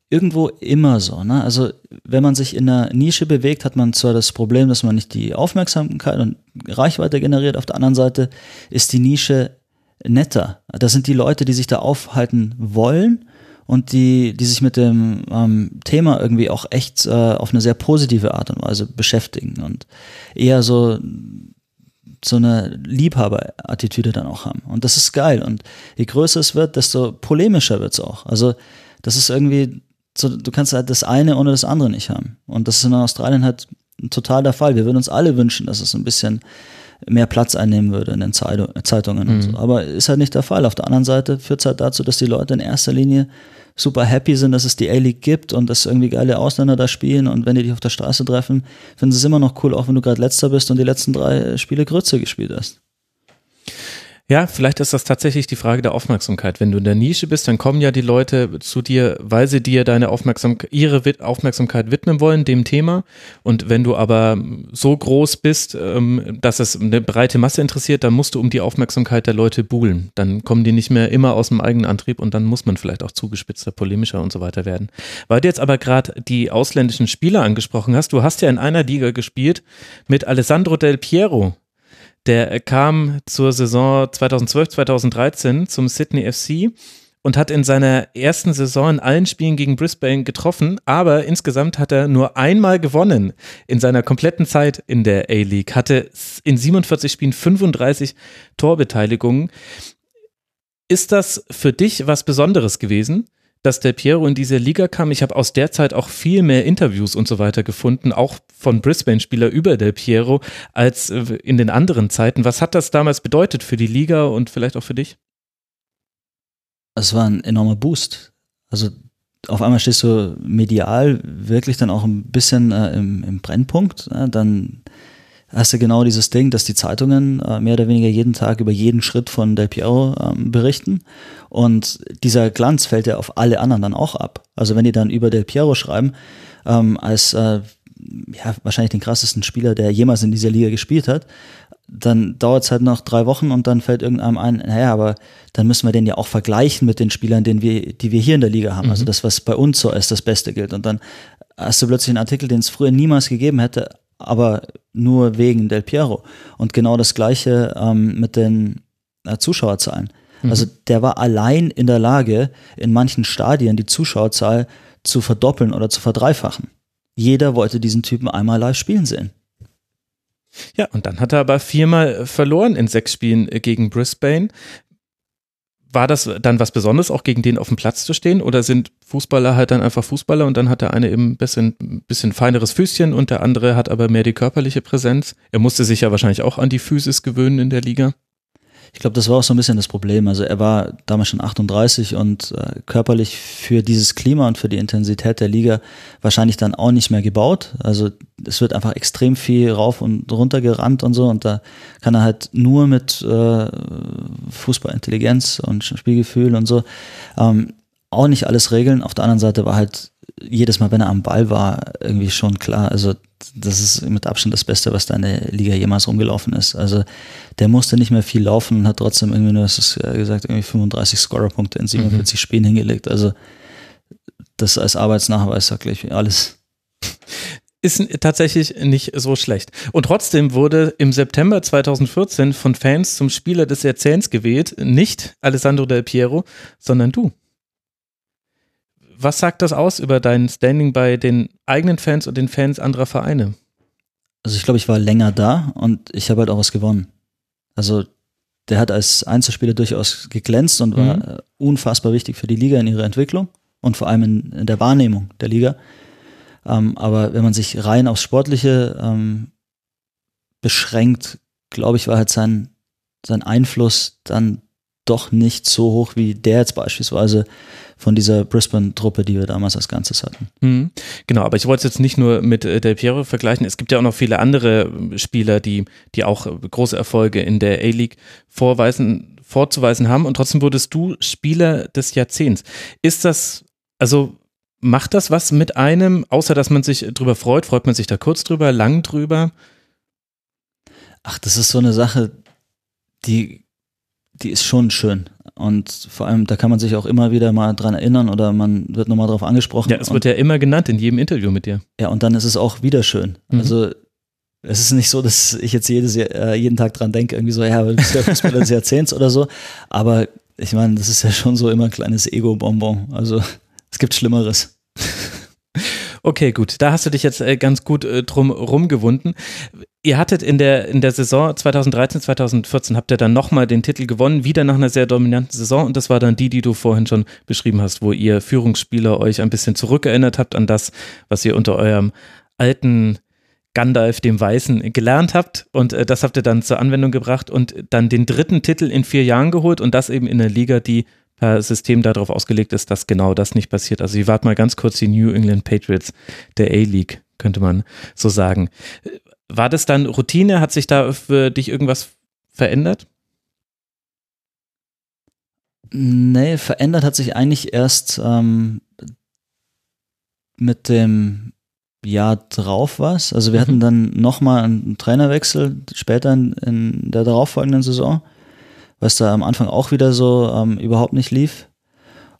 irgendwo immer so. Ne? Also wenn man sich in einer Nische bewegt, hat man zwar das Problem, dass man nicht die Aufmerksamkeit und Reichweite generiert. Auf der anderen Seite ist die Nische netter. Das sind die Leute, die sich da aufhalten wollen und die, die sich mit dem ähm, Thema irgendwie auch echt äh, auf eine sehr positive Art und Weise beschäftigen und eher so so eine Liebhaberattitüde dann auch haben. Und das ist geil. Und je größer es wird, desto polemischer wird es auch. Also das ist irgendwie so, du kannst halt das eine ohne das andere nicht haben. Und das ist in Australien halt total der Fall. Wir würden uns alle wünschen, dass es ein bisschen mehr Platz einnehmen würde in den Zeitungen mhm. und so. Aber ist halt nicht der Fall. Auf der anderen Seite führt es halt dazu, dass die Leute in erster Linie super happy sind, dass es die A-League gibt und dass irgendwie geile Ausländer da spielen und wenn die dich auf der Straße treffen, finden sie es immer noch cool, auch wenn du gerade letzter bist und die letzten drei Spiele Grütze gespielt hast. Ja, vielleicht ist das tatsächlich die Frage der Aufmerksamkeit. Wenn du in der Nische bist, dann kommen ja die Leute zu dir, weil sie dir deine Aufmerksamkeit, ihre Aufmerksamkeit widmen wollen, dem Thema. Und wenn du aber so groß bist, ähm, dass es eine breite Masse interessiert, dann musst du um die Aufmerksamkeit der Leute buhlen. Dann kommen die nicht mehr immer aus dem eigenen Antrieb und dann muss man vielleicht auch zugespitzter, polemischer und so weiter werden. Weil du jetzt aber gerade die ausländischen Spieler angesprochen hast, du hast ja in einer Liga gespielt mit Alessandro Del Piero der kam zur Saison 2012, 2013 zum Sydney FC und hat in seiner ersten Saison in allen Spielen gegen Brisbane getroffen, aber insgesamt hat er nur einmal gewonnen in seiner kompletten Zeit in der A-League, hatte in 47 Spielen 35 Torbeteiligungen. Ist das für dich was Besonderes gewesen? Dass der Piero in diese Liga kam. Ich habe aus der Zeit auch viel mehr Interviews und so weiter gefunden, auch von Brisbane-Spieler über Del Piero, als äh, in den anderen Zeiten. Was hat das damals bedeutet für die Liga und vielleicht auch für dich? Es war ein enormer Boost. Also auf einmal stehst du medial wirklich dann auch ein bisschen äh, im, im Brennpunkt. Ne? Dann hast du genau dieses Ding, dass die Zeitungen äh, mehr oder weniger jeden Tag über jeden Schritt von Del Piero ähm, berichten. Und dieser Glanz fällt ja auf alle anderen dann auch ab. Also wenn die dann über Del Piero schreiben, ähm, als äh, ja, wahrscheinlich den krassesten Spieler, der jemals in dieser Liga gespielt hat, dann dauert es halt noch drei Wochen und dann fällt irgendeinem ein, naja, aber dann müssen wir den ja auch vergleichen mit den Spielern, den wir, die wir hier in der Liga haben. Also mhm. Also das, was bei uns so als das Beste gilt. Und dann hast du plötzlich einen Artikel, den es früher niemals gegeben hätte, aber nur wegen Del Piero. Und genau das gleiche ähm, mit den äh, Zuschauerzahlen. Mhm. Also der war allein in der Lage, in manchen Stadien die Zuschauerzahl zu verdoppeln oder zu verdreifachen. Jeder wollte diesen Typen einmal live spielen sehen. Ja, und dann hat er aber viermal verloren in sechs Spielen gegen Brisbane. War das dann was Besonderes, auch gegen den auf dem Platz zu stehen? Oder sind Fußballer halt dann einfach Fußballer und dann hat der eine eben ein bisschen, bisschen feineres Füßchen und der andere hat aber mehr die körperliche Präsenz? Er musste sich ja wahrscheinlich auch an die Physis gewöhnen in der Liga. Ich glaube, das war auch so ein bisschen das Problem. Also er war damals schon 38 und äh, körperlich für dieses Klima und für die Intensität der Liga wahrscheinlich dann auch nicht mehr gebaut. Also es wird einfach extrem viel rauf und runter gerannt und so und da kann er halt nur mit äh, Fußballintelligenz und Spielgefühl und so ähm, auch nicht alles regeln. Auf der anderen Seite war halt jedes Mal, wenn er am Ball war, irgendwie schon klar. Also das ist mit Abstand das Beste, was da in der Liga jemals rumgelaufen ist. Also der musste nicht mehr viel laufen und hat trotzdem irgendwie nur, das ist gesagt, irgendwie 35 Scorerpunkte in 47 mhm. Spielen hingelegt. Also das als Arbeitsnachweis sagt gleich alles. Ist tatsächlich nicht so schlecht. Und trotzdem wurde im September 2014 von Fans zum Spieler des Jahrzehnts gewählt, nicht Alessandro Del Piero, sondern du was sagt das aus über dein Standing bei den eigenen Fans und den Fans anderer Vereine? Also ich glaube, ich war länger da und ich habe halt auch was gewonnen. Also der hat als Einzelspieler durchaus geglänzt und war mhm. unfassbar wichtig für die Liga in ihrer Entwicklung und vor allem in, in der Wahrnehmung der Liga. Ähm, aber wenn man sich rein aufs Sportliche ähm, beschränkt, glaube ich, war halt sein, sein Einfluss dann doch nicht so hoch wie der jetzt beispielsweise von dieser Brisbane-Truppe, die wir damals als Ganzes hatten. Mhm. Genau, aber ich wollte es jetzt nicht nur mit äh, Del Piero vergleichen. Es gibt ja auch noch viele andere Spieler, die, die auch große Erfolge in der A-League vorweisen, vorzuweisen haben und trotzdem wurdest du Spieler des Jahrzehnts. Ist das, also macht das was mit einem, außer dass man sich drüber freut? Freut man sich da kurz drüber, lang drüber? Ach, das ist so eine Sache, die die ist schon schön. Und vor allem, da kann man sich auch immer wieder mal dran erinnern oder man wird nochmal drauf angesprochen. Ja, es wird ja immer genannt in jedem Interview mit dir. Ja, und dann ist es auch wieder schön. Mhm. Also es ist nicht so, dass ich jetzt jedes, äh, jeden Tag dran denke, irgendwie so, ja, du bist der Fußballer des Jahrzehnts oder so. Aber ich meine, das ist ja schon so immer ein kleines Ego-Bonbon. Also es gibt Schlimmeres. Okay, gut. Da hast du dich jetzt äh, ganz gut äh, drum rumgewunden. Ihr hattet in der, in der Saison 2013, 2014 habt ihr dann nochmal den Titel gewonnen, wieder nach einer sehr dominanten Saison. Und das war dann die, die du vorhin schon beschrieben hast, wo ihr Führungsspieler euch ein bisschen zurückerinnert habt an das, was ihr unter eurem alten Gandalf dem Weißen gelernt habt und äh, das habt ihr dann zur Anwendung gebracht und dann den dritten Titel in vier Jahren geholt und das eben in der Liga, die per System darauf ausgelegt ist, dass genau das nicht passiert. Also ihr wart mal ganz kurz die New England Patriots der A-League, könnte man so sagen. War das dann Routine? Hat sich da für dich irgendwas verändert? Nee, verändert hat sich eigentlich erst ähm, mit dem Jahr drauf was. Also wir mhm. hatten dann nochmal einen Trainerwechsel später in, in der darauffolgenden Saison was da am Anfang auch wieder so ähm, überhaupt nicht lief.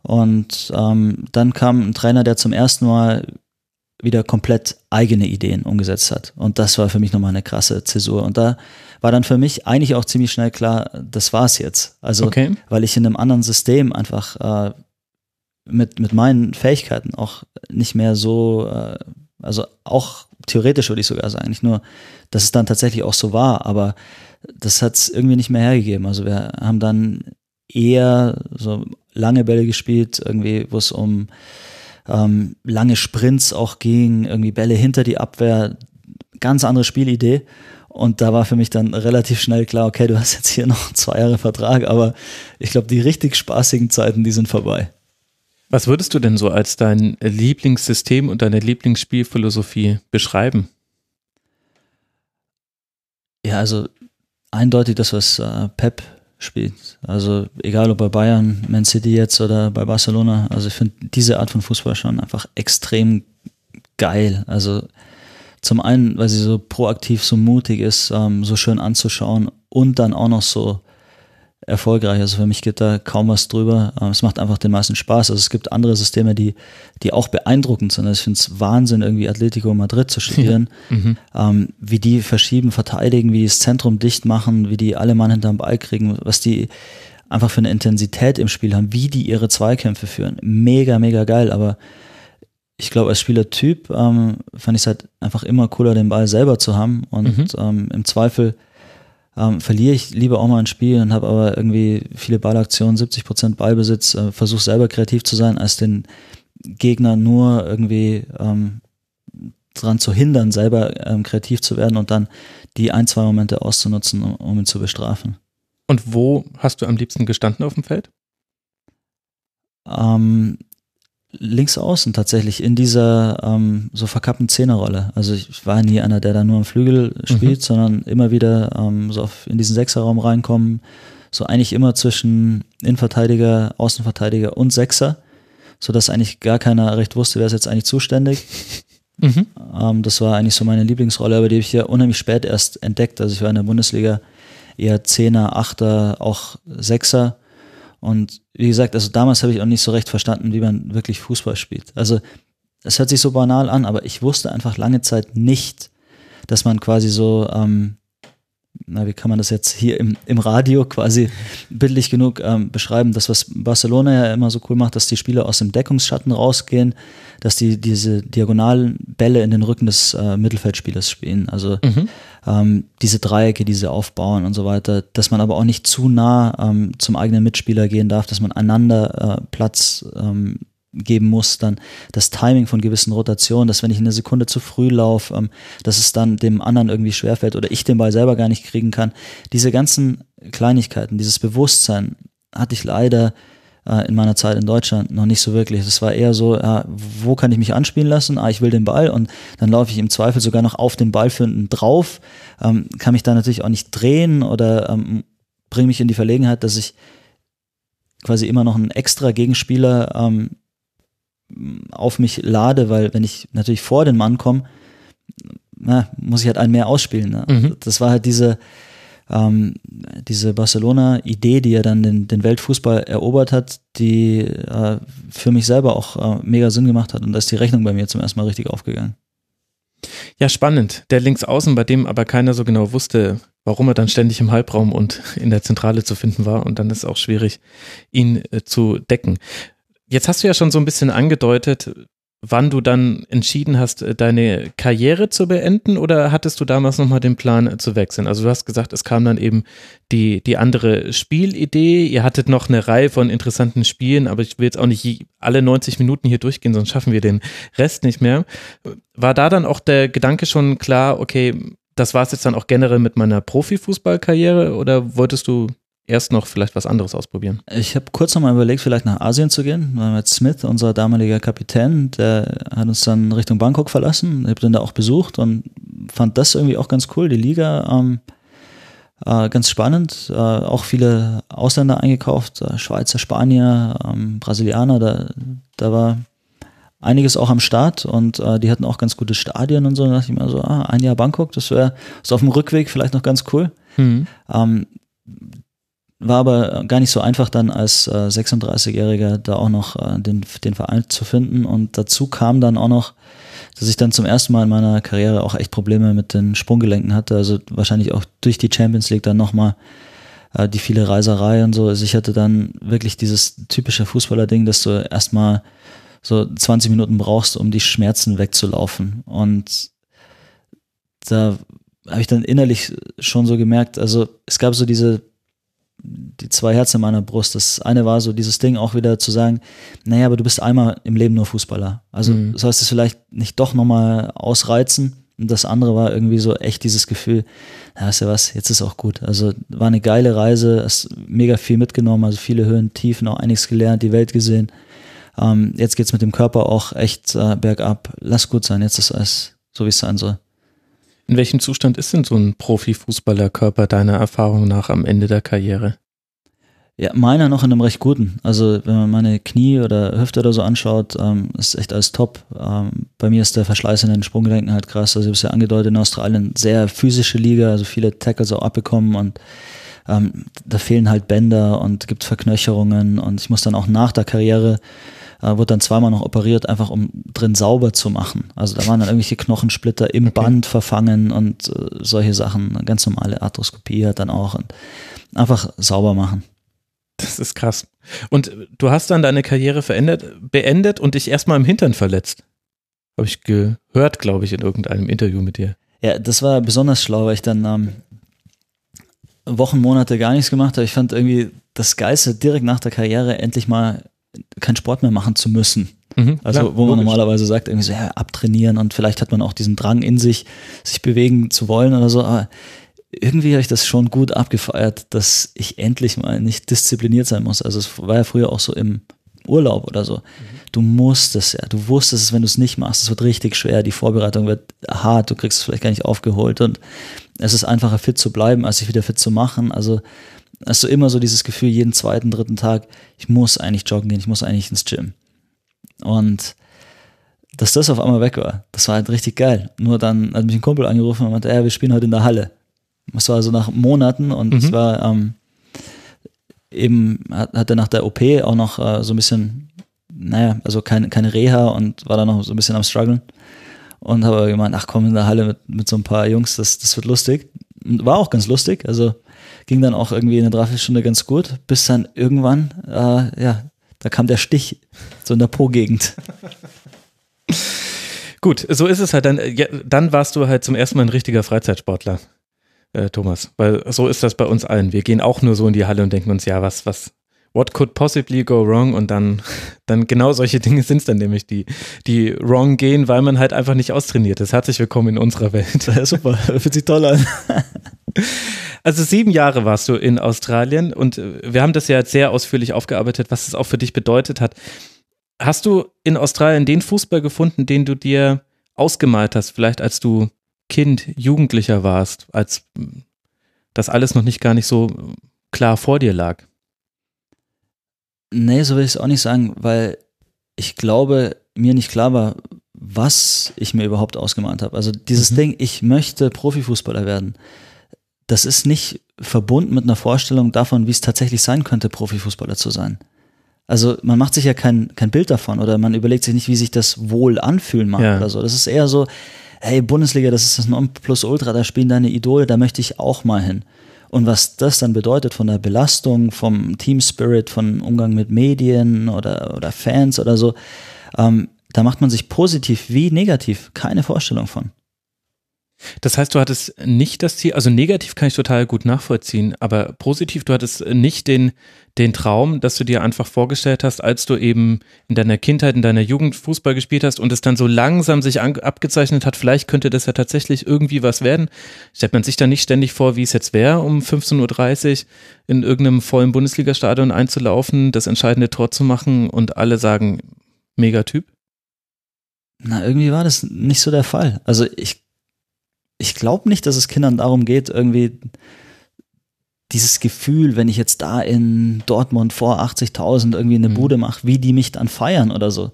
Und ähm, dann kam ein Trainer, der zum ersten Mal wieder komplett eigene Ideen umgesetzt hat. Und das war für mich nochmal eine krasse Zäsur. Und da war dann für mich eigentlich auch ziemlich schnell klar, das war's jetzt. Also, okay. weil ich in einem anderen System einfach äh, mit, mit meinen Fähigkeiten auch nicht mehr so, äh, also auch theoretisch würde ich sogar sagen, nicht nur, dass es dann tatsächlich auch so war, aber das hat es irgendwie nicht mehr hergegeben. Also wir haben dann eher so lange Bälle gespielt, irgendwie, wo es um ähm, lange Sprints auch ging, irgendwie Bälle hinter die Abwehr, ganz andere Spielidee. Und da war für mich dann relativ schnell klar, okay, du hast jetzt hier noch zwei Jahre Vertrag, aber ich glaube, die richtig spaßigen Zeiten, die sind vorbei. Was würdest du denn so als dein Lieblingssystem und deine Lieblingsspielphilosophie beschreiben? Ja, also eindeutig das, was äh, Pep spielt. Also egal ob bei Bayern, Man City jetzt oder bei Barcelona. Also ich finde diese Art von Fußball schon einfach extrem geil. Also zum einen, weil sie so proaktiv, so mutig ist, ähm, so schön anzuschauen und dann auch noch so erfolgreich. Also für mich geht da kaum was drüber. Ähm, es macht einfach den meisten Spaß. Also es gibt andere Systeme, die, die auch beeindruckend sind. Also ich finde es Wahnsinn, irgendwie Atletico Madrid zu studieren, ja. mhm. ähm, wie die verschieben, verteidigen, wie die das Zentrum dicht machen, wie die alle Mann hinterm Ball kriegen, was die einfach für eine Intensität im Spiel haben, wie die ihre Zweikämpfe führen. Mega, mega geil, aber ich glaube, als Spielertyp ähm, fand ich es halt einfach immer cooler, den Ball selber zu haben und mhm. ähm, im Zweifel ähm, verliere ich lieber auch mal ein Spiel und habe aber irgendwie viele Ballaktionen, 70 Prozent Ballbesitz, äh, versuche selber kreativ zu sein, als den Gegner nur irgendwie ähm, daran zu hindern, selber ähm, kreativ zu werden und dann die ein, zwei Momente auszunutzen, um, um ihn zu bestrafen. Und wo hast du am liebsten gestanden auf dem Feld? Ähm, links außen tatsächlich in dieser ähm, so verkappten Zehnerrolle. Also ich war nie einer, der da nur am Flügel spielt, mhm. sondern immer wieder ähm, so auf, in diesen Sechserraum reinkommen. So eigentlich immer zwischen Innenverteidiger, Außenverteidiger und Sechser, so dass eigentlich gar keiner recht wusste, wer ist jetzt eigentlich zuständig. Mhm. Ähm, das war eigentlich so meine Lieblingsrolle, aber die habe ich ja unheimlich spät erst entdeckt. Also ich war in der Bundesliga eher Zehner, Achter, auch Sechser und wie gesagt, also damals habe ich auch nicht so recht verstanden, wie man wirklich Fußball spielt. Also es hört sich so banal an, aber ich wusste einfach lange Zeit nicht, dass man quasi so ähm, na, wie kann man das jetzt hier im, im Radio quasi bildlich genug ähm, beschreiben, das, was Barcelona ja immer so cool macht, dass die Spieler aus dem Deckungsschatten rausgehen, dass die diese diagonalen Bälle in den Rücken des äh, Mittelfeldspielers spielen. Also mhm. ähm, diese Dreiecke, die sie aufbauen und so weiter, dass man aber auch nicht zu nah ähm, zum eigenen Mitspieler gehen darf, dass man einander äh, Platz ähm, geben muss, dann das Timing von gewissen Rotationen, dass wenn ich eine Sekunde zu früh laufe, ähm, dass es dann dem anderen irgendwie schwerfällt oder ich den Ball selber gar nicht kriegen kann. Diese ganzen Kleinigkeiten, dieses Bewusstsein hatte ich leider äh, in meiner Zeit in Deutschland noch nicht so wirklich. Es war eher so, ja, wo kann ich mich anspielen lassen? Ah, ich will den Ball und dann laufe ich im Zweifel sogar noch auf den Ballführenden drauf, ähm, kann mich da natürlich auch nicht drehen oder ähm, bringe mich in die Verlegenheit, dass ich quasi immer noch einen extra Gegenspieler ähm, auf mich lade, weil wenn ich natürlich vor den Mann komme, na, muss ich halt einen mehr ausspielen. Ne? Mhm. Das war halt diese, ähm, diese Barcelona-Idee, die ja dann den, den Weltfußball erobert hat, die äh, für mich selber auch äh, mega Sinn gemacht hat. Und da ist die Rechnung bei mir zum ersten Mal richtig aufgegangen. Ja, spannend. Der Linksaußen, bei dem aber keiner so genau wusste, warum er dann ständig im Halbraum und in der Zentrale zu finden war. Und dann ist es auch schwierig, ihn äh, zu decken. Jetzt hast du ja schon so ein bisschen angedeutet, wann du dann entschieden hast, äh, deine Karriere zu beenden oder hattest du damals nochmal den Plan äh, zu wechseln? Also du hast gesagt, es kam dann eben die, die andere Spielidee. Ihr hattet noch eine Reihe von interessanten Spielen, aber ich will jetzt auch nicht alle 90 Minuten hier durchgehen, sonst schaffen wir den Rest nicht mehr. War da dann auch der Gedanke schon klar, okay, das war es jetzt dann auch generell mit meiner Profifußballkarriere oder wolltest du erst noch vielleicht was anderes ausprobieren? Ich habe kurz nochmal überlegt, vielleicht nach Asien zu gehen. Mit Smith, unser damaliger Kapitän, der hat uns dann Richtung Bangkok verlassen. Ich habe den da auch besucht und fand das irgendwie auch ganz cool. Die Liga ähm, äh, ganz spannend. Äh, auch viele Ausländer eingekauft, äh, Schweizer, Spanier, ähm, Brasilianer. Da, da war einiges auch am Start und äh, die hatten auch ganz gute Stadien und so. Da dachte ich mir so, ah, ein Jahr Bangkok, das wäre so auf dem Rückweg vielleicht noch ganz cool. Mhm. Ähm, war aber gar nicht so einfach dann als äh, 36-Jähriger da auch noch äh, den, den Verein zu finden. Und dazu kam dann auch noch, dass ich dann zum ersten Mal in meiner Karriere auch echt Probleme mit den Sprunggelenken hatte. Also wahrscheinlich auch durch die Champions League dann nochmal äh, die viele Reiserei und so. Also ich hatte dann wirklich dieses typische Fußballer-Ding, dass du erstmal so 20 Minuten brauchst, um die Schmerzen wegzulaufen. Und da habe ich dann innerlich schon so gemerkt, also es gab so diese die zwei Herzen in meiner Brust. Das eine war so dieses Ding auch wieder zu sagen, naja, aber du bist einmal im Leben nur Fußballer. Also mhm. sollst es vielleicht nicht doch nochmal ausreizen. Und das andere war irgendwie so echt dieses Gefühl, ja, ist ja was, jetzt ist auch gut. Also war eine geile Reise, hast mega viel mitgenommen, also viele Höhen, Tiefen, auch einiges gelernt, die Welt gesehen. Ähm, jetzt geht's mit dem Körper auch echt äh, bergab. Lass gut sein, jetzt ist alles so, wie es sein soll. In welchem Zustand ist denn so ein Profifußballerkörper deiner Erfahrung nach am Ende der Karriere? Ja, meiner noch in einem recht guten. Also wenn man meine Knie oder Hüfte oder so anschaut, ähm, ist echt alles top. Ähm, bei mir ist der Verschleiß in den Sprunggelenken halt krass. Also ich habe es ja angedeutet, in Australien sehr physische Liga, also viele Tackles auch abbekommen und ähm, da fehlen halt Bänder und gibt Verknöcherungen und ich muss dann auch nach der Karriere äh, wurde dann zweimal noch operiert, einfach um drin sauber zu machen. Also da waren dann irgendwelche Knochensplitter im okay. Band verfangen und äh, solche Sachen. Ganz normale Arthroskopie hat dann auch und einfach sauber machen. Das ist krass. Und du hast dann deine Karriere verändert, beendet und dich erstmal im Hintern verletzt. Habe ich gehört, glaube ich, in irgendeinem Interview mit dir. Ja, das war besonders schlau, weil ich dann ähm, Wochen, Monate gar nichts gemacht habe. Ich fand irgendwie das Geilste, direkt nach der Karriere endlich mal keinen Sport mehr machen zu müssen. Mhm, also, klar, wo man logisch. normalerweise sagt, irgendwie so, ja, abtrainieren und vielleicht hat man auch diesen Drang in sich, sich bewegen zu wollen oder so. Aber irgendwie habe ich das schon gut abgefeiert, dass ich endlich mal nicht diszipliniert sein muss. Also es war ja früher auch so im Urlaub oder so. Mhm. Du musst es ja, du wusstest es, wenn du es nicht machst, es wird richtig schwer, die Vorbereitung wird hart, du kriegst es vielleicht gar nicht aufgeholt und es ist einfacher fit zu bleiben, als sich wieder fit zu machen. Also hast du immer so dieses Gefühl, jeden zweiten, dritten Tag, ich muss eigentlich joggen gehen, ich muss eigentlich ins Gym. Und dass das auf einmal weg war, das war halt richtig geil. Nur dann hat mich ein Kumpel angerufen und meinte, ja, wir spielen heute in der Halle. Das war so nach Monaten und es mhm. war ähm, eben, hat, hat er nach der OP auch noch äh, so ein bisschen, naja, also keine, keine Reha und war dann noch so ein bisschen am struggeln. Und habe gemeint, ach komm, in der Halle mit, mit so ein paar Jungs, das, das wird lustig. War auch ganz lustig, also ging dann auch irgendwie eine Dreiviertelstunde ganz gut, bis dann irgendwann, äh, ja, da kam der Stich, so in der Po-Gegend. Gut, so ist es halt. Dann, ja, dann warst du halt zum ersten Mal ein richtiger Freizeitsportler äh, Thomas. Weil so ist das bei uns allen. Wir gehen auch nur so in die Halle und denken uns, ja, was, was, what could possibly go wrong? Und dann, dann genau solche Dinge sind es dann nämlich, die, die wrong gehen, weil man halt einfach nicht austrainiert ist. Herzlich willkommen in unserer Welt. Ja, super, fühlt sich toll an. Also sieben Jahre warst du in Australien und äh, wir haben das ja jetzt sehr ausführlich aufgearbeitet, was es auch für dich bedeutet hat. Hast du in Australien den Fußball gefunden, den du dir ausgemalt hast, vielleicht als du Kind, Jugendlicher warst, als das alles noch nicht gar nicht so klar vor dir lag? Nee, so will ich es auch nicht sagen, weil ich glaube, mir nicht klar war, was ich mir überhaupt ausgemalt habe. Also dieses mhm. Ding, ich möchte Profifußballer werden, das ist nicht verbunden mit einer Vorstellung davon, wie es tatsächlich sein könnte, Profifußballer zu sein. Also man macht sich ja kein, kein Bild davon oder man überlegt sich nicht, wie sich das wohl anfühlen mag ja. oder so. Das ist eher so, hey, Bundesliga, das ist das Nonplusultra, da spielen deine Idole, da möchte ich auch mal hin. Und was das dann bedeutet von der Belastung, vom Team Spirit, von Umgang mit Medien oder, oder Fans oder so, ähm, da macht man sich positiv wie negativ keine Vorstellung von. Das heißt, du hattest nicht das Ziel, also negativ kann ich total gut nachvollziehen, aber positiv, du hattest nicht den, den Traum, dass du dir einfach vorgestellt hast, als du eben in deiner Kindheit, in deiner Jugend Fußball gespielt hast und es dann so langsam sich an, abgezeichnet hat, vielleicht könnte das ja tatsächlich irgendwie was werden. Stellt man sich dann nicht ständig vor, wie es jetzt wäre, um 15.30 Uhr in irgendeinem vollen Bundesligastadion einzulaufen, das entscheidende Tor zu machen und alle sagen, Megatyp? Na, irgendwie war das nicht so der Fall. Also ich ich glaube nicht, dass es Kindern darum geht, irgendwie dieses Gefühl, wenn ich jetzt da in Dortmund vor 80.000 irgendwie eine mhm. Bude mache, wie die mich dann feiern oder so.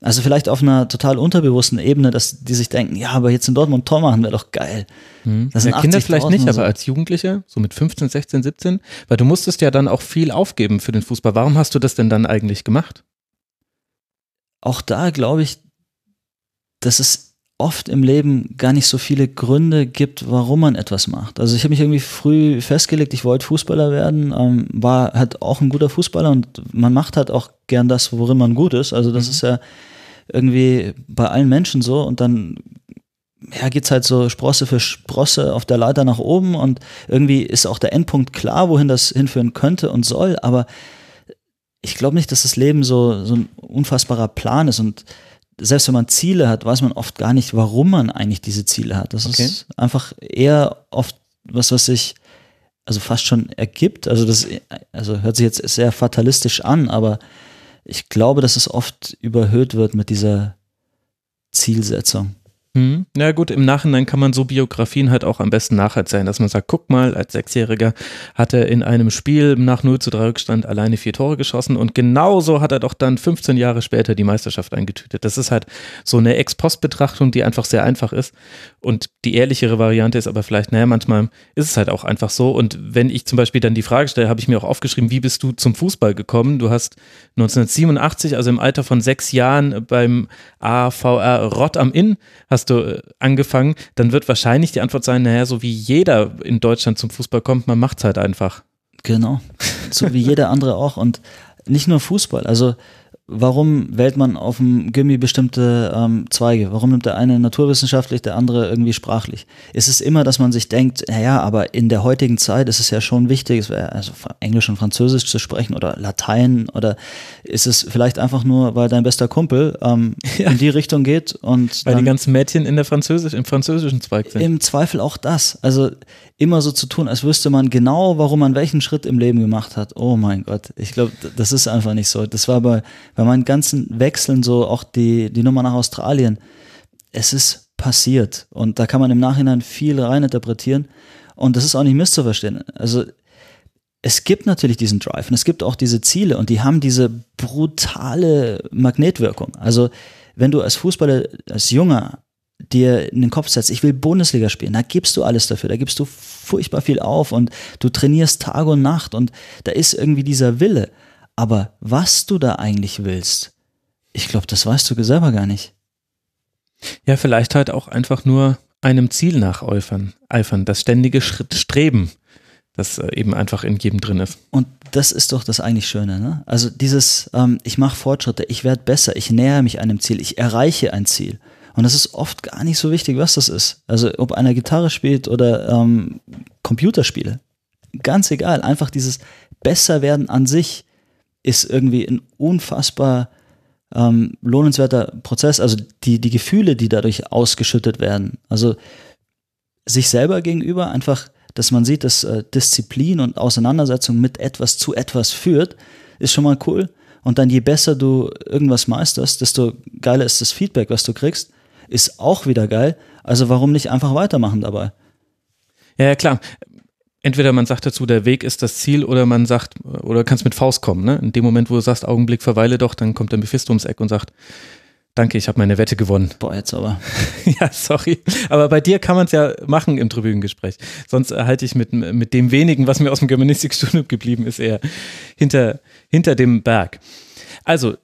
Also vielleicht auf einer total unterbewussten Ebene, dass die sich denken, ja, aber jetzt in Dortmund Tor machen wäre doch geil. Mhm. Das sind ja, Kinder vielleicht nicht, so. aber als Jugendliche, so mit 15, 16, 17, weil du musstest ja dann auch viel aufgeben für den Fußball. Warum hast du das denn dann eigentlich gemacht? Auch da glaube ich, dass es oft im Leben gar nicht so viele Gründe gibt, warum man etwas macht. Also ich habe mich irgendwie früh festgelegt, ich wollte Fußballer werden, ähm, war halt auch ein guter Fußballer und man macht halt auch gern das, worin man gut ist. Also das mhm. ist ja irgendwie bei allen Menschen so und dann ja, geht's halt so Sprosse für Sprosse auf der Leiter nach oben und irgendwie ist auch der Endpunkt klar, wohin das hinführen könnte und soll, aber ich glaube nicht, dass das Leben so, so ein unfassbarer Plan ist und selbst wenn man Ziele hat, weiß man oft gar nicht, warum man eigentlich diese Ziele hat. Das okay. ist einfach eher oft was, was sich also fast schon ergibt. Also das also hört sich jetzt sehr fatalistisch an, aber ich glaube, dass es oft überhöht wird mit dieser Zielsetzung. Hm. Ja gut, im Nachhinein kann man so Biografien halt auch am besten nacherzählen, dass man sagt, guck mal, als Sechsjähriger hat er in einem Spiel nach 0 zu 3 Rückstand alleine vier Tore geschossen und genauso hat er doch dann 15 Jahre später die Meisterschaft eingetütet. Das ist halt so eine Ex-Post-Betrachtung, die einfach sehr einfach ist und die ehrlichere Variante ist aber vielleicht, naja, manchmal ist es halt auch einfach so und wenn ich zum Beispiel dann die Frage stelle, habe ich mir auch aufgeschrieben, wie bist du zum Fußball gekommen? Du hast 1987, also im Alter von sechs Jahren beim AVR Rott am Inn, hast hast du äh, angefangen, dann wird wahrscheinlich die Antwort sein, naja, so wie jeder in Deutschland zum Fußball kommt, man macht es halt einfach. Genau, so wie jeder andere auch. Und nicht nur Fußball, also warum wählt man auf dem Gimmi bestimmte ähm, Zweige? Warum nimmt der eine naturwissenschaftlich, der andere irgendwie sprachlich? Es ist immer, dass man sich denkt, naja, aber in der heutigen Zeit ist es ja schon wichtig, also Englisch und Französisch zu sprechen oder Latein oder ist es vielleicht einfach nur, weil dein bester Kumpel ähm, ja. in die Richtung geht und weil die ganzen Mädchen in der Französisch, im französischen Zweig sind. Im Zweifel auch das. Also immer so zu tun, als wüsste man genau, warum man welchen Schritt im Leben gemacht hat. Oh mein Gott, ich glaube, das ist einfach nicht so. Das war bei, bei meinen ganzen Wechseln so, auch die, die Nummer nach Australien. Es ist passiert und da kann man im Nachhinein viel reininterpretieren und das ist auch nicht misszuverstehen. Also es gibt natürlich diesen Drive und es gibt auch diese Ziele und die haben diese brutale Magnetwirkung. Also wenn du als Fußballer, als Junger dir in den Kopf setzt, ich will Bundesliga spielen, da gibst du alles dafür, da gibst du furchtbar viel auf und du trainierst Tag und Nacht und da ist irgendwie dieser Wille. Aber was du da eigentlich willst, ich glaube, das weißt du selber gar nicht. Ja, vielleicht halt auch einfach nur einem Ziel nacheifern, eifern, das ständige Streben, das äh, eben einfach in jedem drin ist. Und das ist doch das eigentlich Schöne, ne? Also dieses, ähm, ich mache Fortschritte, ich werde besser, ich nähere mich einem Ziel, ich erreiche ein Ziel. Und das ist oft gar nicht so wichtig, was das ist. Also ob einer Gitarre spielt oder ähm, Computerspiele. Ganz egal. Einfach dieses Besserwerden an sich ist irgendwie ein unfassbar ähm, lohnenswerter Prozess. Also die, die Gefühle, die dadurch ausgeschüttet werden. Also sich selber gegenüber einfach, dass man sieht, dass äh, Disziplin und Auseinandersetzung mit etwas zu etwas führt, ist schon mal cool. Und dann je besser du irgendwas meisterst, desto geiler ist das Feedback, was du kriegst ist auch wieder geil. Also warum nicht einfach weitermachen dabei? Ja, ja, klar. Entweder man sagt dazu, der Weg ist das Ziel, oder man sagt, oder kannst mit Faust kommen. Ne? In dem Moment, wo du sagst, Augenblick, verweile doch, dann kommt der Mephisto ums Eck und sagt, danke, ich habe meine Wette gewonnen. Boah, jetzt aber. ja, sorry. Aber bei dir kann man es ja machen im Tribünengespräch. Sonst halte ich mit, mit dem wenigen, was mir aus dem Germanistikstudium geblieben ist, eher hinter, hinter dem Berg. Also,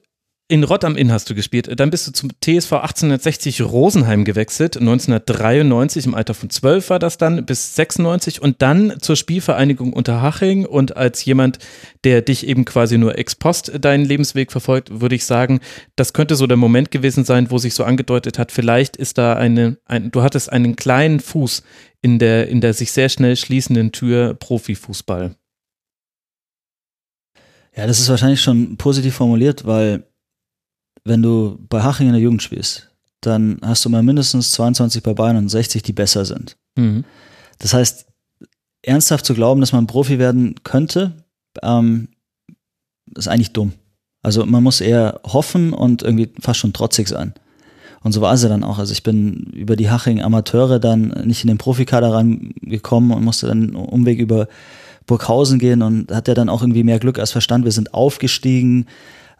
in Rott am Inn hast du gespielt. Dann bist du zum TSV 1860 Rosenheim gewechselt. 1993, im Alter von 12 war das dann, bis 96 und dann zur Spielvereinigung Unterhaching. Und als jemand, der dich eben quasi nur ex post deinen Lebensweg verfolgt, würde ich sagen, das könnte so der Moment gewesen sein, wo sich so angedeutet hat, vielleicht ist da eine, ein, du hattest einen kleinen Fuß in der, in der sich sehr schnell schließenden Tür Profifußball. Ja, das ist wahrscheinlich schon positiv formuliert, weil wenn du bei Haching in der Jugend spielst, dann hast du mal mindestens 22 bei Bayern und 60, die besser sind. Mhm. Das heißt, ernsthaft zu glauben, dass man Profi werden könnte, ähm, ist eigentlich dumm. Also man muss eher hoffen und irgendwie fast schon trotzig sein. Und so war sie dann auch. Also ich bin über die Haching Amateure dann nicht in den Profikader reingekommen und musste dann einen Umweg über Burghausen gehen und hatte dann auch irgendwie mehr Glück als Verstand. Wir sind aufgestiegen,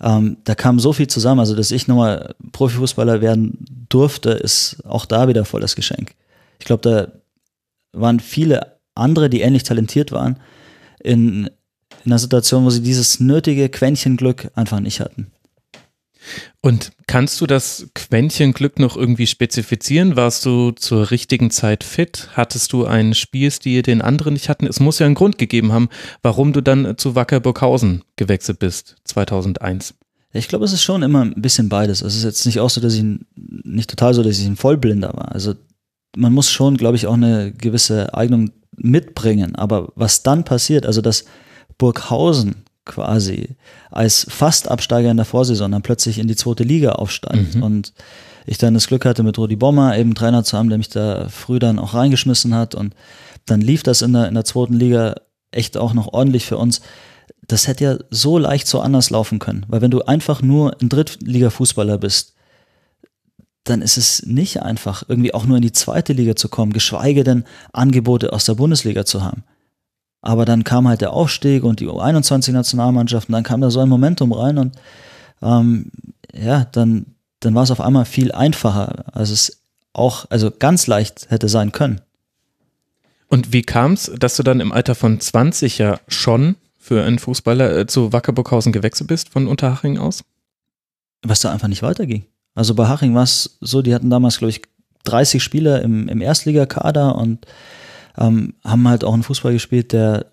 ähm, da kam so viel zusammen. Also, dass ich nochmal Profifußballer werden durfte, ist auch da wieder voll das Geschenk. Ich glaube, da waren viele andere, die ähnlich talentiert waren, in, in einer Situation, wo sie dieses nötige Quäntchen Glück einfach nicht hatten. Und kannst du das Quäntchen Glück noch irgendwie spezifizieren? Warst du zur richtigen Zeit fit? Hattest du einen Spielstil, den andere nicht hatten? Es muss ja einen Grund gegeben haben, warum du dann zu Wacker Burghausen gewechselt bist, 2001. Ich glaube, es ist schon immer ein bisschen beides. Es ist jetzt nicht auch so, dass ich nicht total so, dass ich ein Vollblinder war. Also man muss schon, glaube ich, auch eine gewisse Eignung mitbringen. Aber was dann passiert, also dass Burghausen quasi als Fastabsteiger in der Vorsaison dann plötzlich in die zweite Liga aufsteigt. Mhm. Und ich dann das Glück hatte, mit Rudi Bommer eben Trainer zu haben, der mich da früh dann auch reingeschmissen hat. Und dann lief das in der, in der zweiten Liga echt auch noch ordentlich für uns. das hätte ja so leicht so anders laufen können. Weil wenn du einfach nur ein Drittliga-Fußballer bist, dann ist es nicht einfach, irgendwie auch nur in die zweite Liga zu kommen, geschweige denn Angebote aus der Bundesliga zu haben. Aber dann kam halt der Aufstieg und die U21-Nationalmannschaft und dann kam da so ein Momentum rein und ähm, ja, dann, dann war es auf einmal viel einfacher, als es auch, also ganz leicht hätte sein können. Und wie kam es, dass du dann im Alter von 20 ja schon für einen Fußballer äh, zu Wacker Burghausen gewechselt bist von Unterhaching aus? Was da einfach nicht weiterging. Also bei Haching war es so, die hatten damals, glaube ich, 30 Spieler im, im Erstligakader und ähm, haben halt auch einen Fußball gespielt, der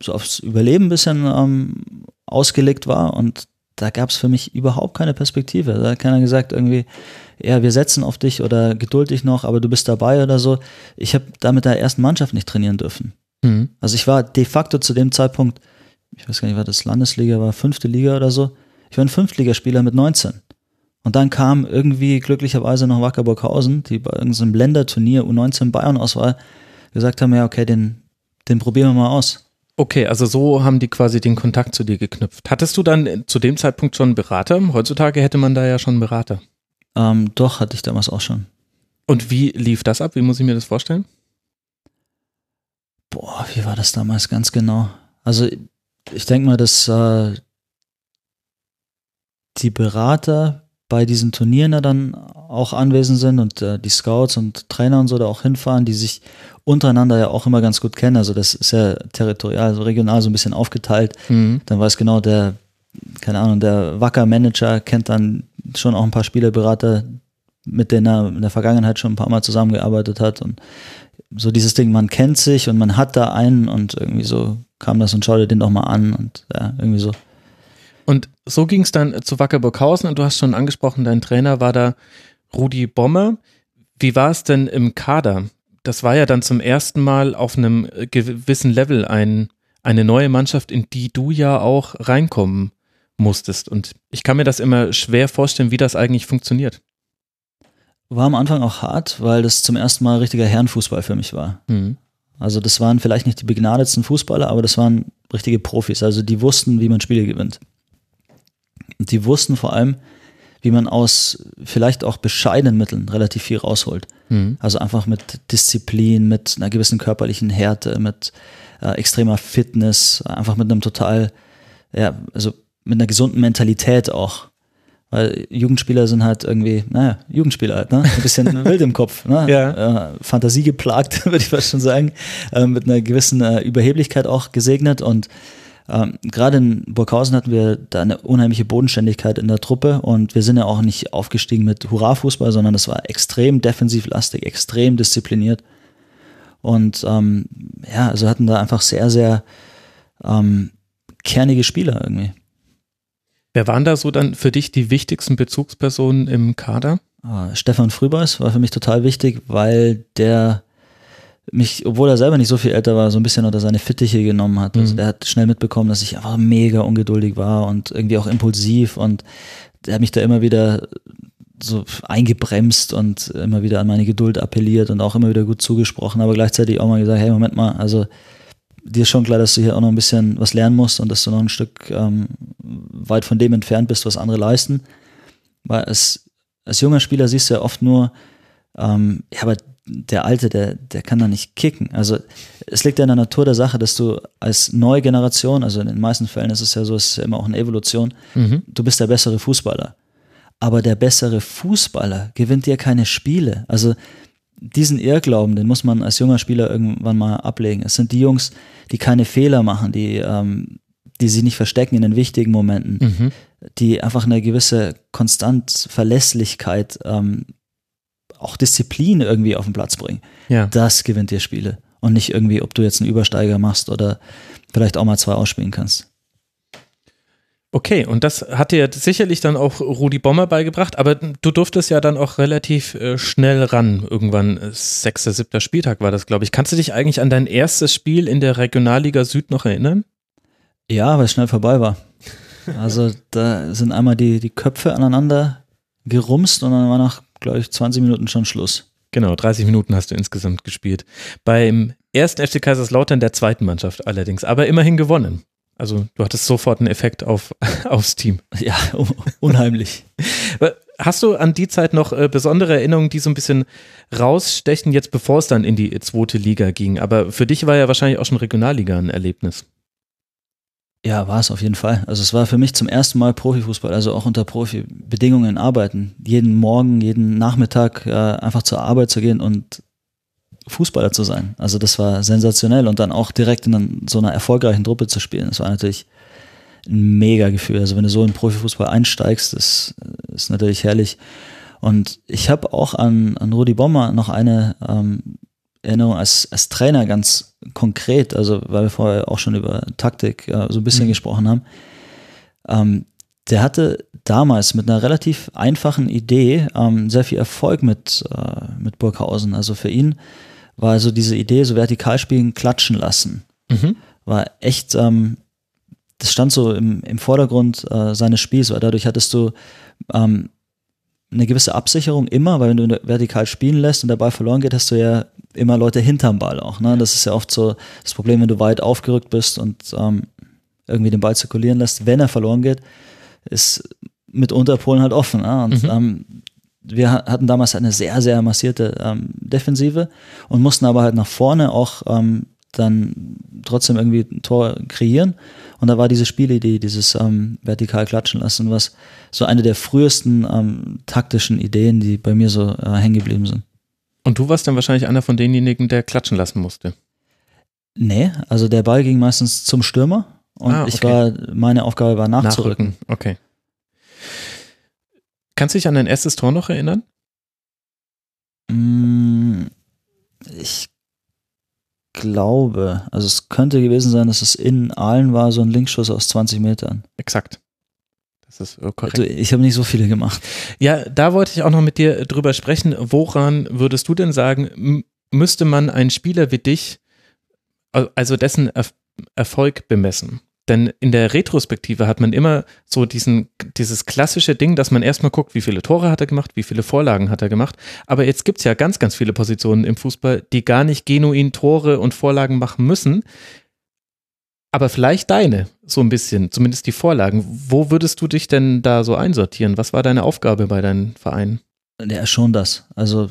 so aufs Überleben ein bisschen ähm, ausgelegt war und da gab es für mich überhaupt keine Perspektive. Da hat keiner gesagt irgendwie, ja, wir setzen auf dich oder geduld dich noch, aber du bist dabei oder so. Ich habe da mit der ersten Mannschaft nicht trainieren dürfen. Mhm. Also ich war de facto zu dem Zeitpunkt, ich weiß gar nicht, war das Landesliga, war fünfte Liga oder so. Ich war ein Fünftligaspieler mit 19. Und dann kam irgendwie glücklicherweise noch Wacker Burghausen, die bei irgendeinem Länderturnier U19 Bayern-Auswahl gesagt haben, ja, okay, den, den probieren wir mal aus. Okay, also so haben die quasi den Kontakt zu dir geknüpft. Hattest du dann zu dem Zeitpunkt schon einen Berater? Heutzutage hätte man da ja schon einen Berater. Ähm, doch, hatte ich damals auch schon. Und wie lief das ab? Wie muss ich mir das vorstellen? Boah, wie war das damals ganz genau? Also ich denke mal, dass äh, die Berater bei diesen Turnieren da dann auch anwesend sind und äh, die Scouts und Trainer und so da auch hinfahren, die sich untereinander ja auch immer ganz gut kennen. Also das ist ja territorial, also regional so ein bisschen aufgeteilt. Mhm. Dann weiß genau der, keine Ahnung, der Wacker-Manager kennt dann schon auch ein paar Spielerberater, mit denen er in der Vergangenheit schon ein paar Mal zusammengearbeitet hat. Und so dieses Ding, man kennt sich und man hat da einen und irgendwie so kam das und schau dir den doch mal an und ja, irgendwie so. Und so ging es dann zu Wacker Burghausen und du hast schon angesprochen, dein Trainer war da Rudi Bommer. Wie war es denn im Kader? Das war ja dann zum ersten Mal auf einem gewissen Level ein, eine neue Mannschaft, in die du ja auch reinkommen musstest. Und ich kann mir das immer schwer vorstellen, wie das eigentlich funktioniert. War am Anfang auch hart, weil das zum ersten Mal richtiger Herrenfußball für mich war. Mhm. Also das waren vielleicht nicht die begnadetsten Fußballer, aber das waren richtige Profis. Also die wussten, wie man Spiele gewinnt. Und die wussten vor allem, wie man aus vielleicht auch bescheidenen Mitteln relativ viel rausholt. Mhm. Also einfach mit Disziplin, mit einer gewissen körperlichen Härte, mit äh, extremer Fitness, einfach mit einem total, ja, also mit einer gesunden Mentalität auch. Weil Jugendspieler sind halt irgendwie, naja, Jugendspieler halt, ne? Ein bisschen wild im Kopf, ne? Ja. Äh, Fantasie geplagt, würde ich fast schon sagen. Äh, mit einer gewissen äh, Überheblichkeit auch gesegnet und ähm, Gerade in Burghausen hatten wir da eine unheimliche Bodenständigkeit in der Truppe und wir sind ja auch nicht aufgestiegen mit Hurra-Fußball, sondern das war extrem defensivlastig, extrem diszipliniert. Und ähm, ja, also hatten da einfach sehr, sehr ähm, kernige Spieler irgendwie. Wer waren da so dann für dich die wichtigsten Bezugspersonen im Kader? Ah, Stefan Frübeis war für mich total wichtig, weil der mich, obwohl er selber nicht so viel älter war, so ein bisschen unter seine Fittiche genommen hat. Also mhm. der hat schnell mitbekommen, dass ich einfach mega ungeduldig war und irgendwie auch impulsiv und der hat mich da immer wieder so eingebremst und immer wieder an meine Geduld appelliert und auch immer wieder gut zugesprochen, aber gleichzeitig auch mal gesagt, hey, Moment mal, also dir ist schon klar, dass du hier auch noch ein bisschen was lernen musst und dass du noch ein Stück ähm, weit von dem entfernt bist, was andere leisten. Weil als, als junger Spieler siehst du ja oft nur, ähm, ja, aber der Alte, der, der kann da nicht kicken. Also es liegt ja in der Natur der Sache, dass du als neue Generation, also in den meisten Fällen ist es ja so, es ist ja immer auch eine Evolution, mhm. du bist der bessere Fußballer. Aber der bessere Fußballer gewinnt dir keine Spiele. Also diesen Irrglauben, den muss man als junger Spieler irgendwann mal ablegen. Es sind die Jungs, die keine Fehler machen, die, ähm, die sich nicht verstecken in den wichtigen Momenten, mhm. die einfach eine gewisse Konstant Verlässlichkeit, ähm, auch Disziplin irgendwie auf den Platz bringen. Ja. Das gewinnt dir Spiele. Und nicht irgendwie, ob du jetzt einen Übersteiger machst oder vielleicht auch mal zwei ausspielen kannst. Okay, und das hat dir sicherlich dann auch Rudi Bommer beigebracht, aber du durftest ja dann auch relativ äh, schnell ran. Irgendwann äh, sechster, siebter Spieltag war das, glaube ich. Kannst du dich eigentlich an dein erstes Spiel in der Regionalliga Süd noch erinnern? Ja, weil es schnell vorbei war. Also da sind einmal die, die Köpfe aneinander gerumst und dann war nach, glaube ich, 20 Minuten schon Schluss. Genau, 30 Minuten hast du insgesamt gespielt. Beim ersten FC Kaiserslautern der zweiten Mannschaft allerdings, aber immerhin gewonnen. Also du hattest sofort einen Effekt auf, aufs Team. Ja, unheimlich. Hast du an die Zeit noch äh, besondere Erinnerungen, die so ein bisschen rausstechen, jetzt bevor es dann in die zweite Liga ging? Aber für dich war ja wahrscheinlich auch schon Regionalliga ein Erlebnis. Ja, war es auf jeden Fall. Also es war für mich zum ersten Mal Profifußball, also auch unter Profibedingungen arbeiten. Jeden Morgen, jeden Nachmittag äh, einfach zur Arbeit zu gehen und Fußballer zu sein. Also das war sensationell und dann auch direkt in so einer erfolgreichen Truppe zu spielen. Das war natürlich ein mega Gefühl. Also wenn du so in Profifußball einsteigst, das ist natürlich herrlich. Und ich habe auch an, an Rudi Bommer noch eine ähm, Erinnerung als, als Trainer ganz konkret, also weil wir vorher auch schon über Taktik äh, so ein bisschen mhm. gesprochen haben. Ähm, der hatte damals mit einer relativ einfachen Idee ähm, sehr viel Erfolg mit, äh, mit Burghausen. Also für ihn war also diese Idee, so vertikal spielen, klatschen lassen. Mhm. War echt, ähm, das stand so im, im Vordergrund äh, seines Spiels, weil dadurch hattest du ähm, eine gewisse Absicherung immer, weil wenn du vertikal spielen lässt und der Ball verloren geht, hast du ja immer Leute hinterm Ball auch. Ne? Das ist ja oft so das Problem, wenn du weit aufgerückt bist und ähm, irgendwie den Ball zirkulieren lässt, wenn er verloren geht, ist mitunter Polen halt offen. Ne? Und mhm. ähm, wir hatten damals eine sehr, sehr massierte ähm, Defensive und mussten aber halt nach vorne auch ähm, dann trotzdem irgendwie ein Tor kreieren. Und da war diese Spielidee, dieses ähm, vertikal klatschen lassen, was so eine der frühesten ähm, taktischen Ideen, die bei mir so äh, hängen geblieben sind. Und du warst dann wahrscheinlich einer von denjenigen, der klatschen lassen musste. Nee, also der Ball ging meistens zum Stürmer und ah, okay. ich war, meine Aufgabe war nachzurücken. Nachrücken. Okay. Kannst du dich an dein erstes Tor noch erinnern? Mm, ich glaube, also es könnte gewesen sein, dass es in Aalen war, so ein Linkschuss aus 20 Metern. Exakt. Das ist äh, korrekt. Also ich habe nicht so viele gemacht. Ja, da wollte ich auch noch mit dir drüber sprechen. Woran würdest du denn sagen, müsste man einen Spieler wie dich, also dessen Erfolg bemessen? Denn in der Retrospektive hat man immer so diesen, dieses klassische Ding, dass man erstmal guckt, wie viele Tore hat er gemacht, wie viele Vorlagen hat er gemacht. Aber jetzt gibt es ja ganz, ganz viele Positionen im Fußball, die gar nicht genuin Tore und Vorlagen machen müssen. Aber vielleicht deine, so ein bisschen, zumindest die Vorlagen. Wo würdest du dich denn da so einsortieren? Was war deine Aufgabe bei deinen Vereinen? Ja, schon das. Also,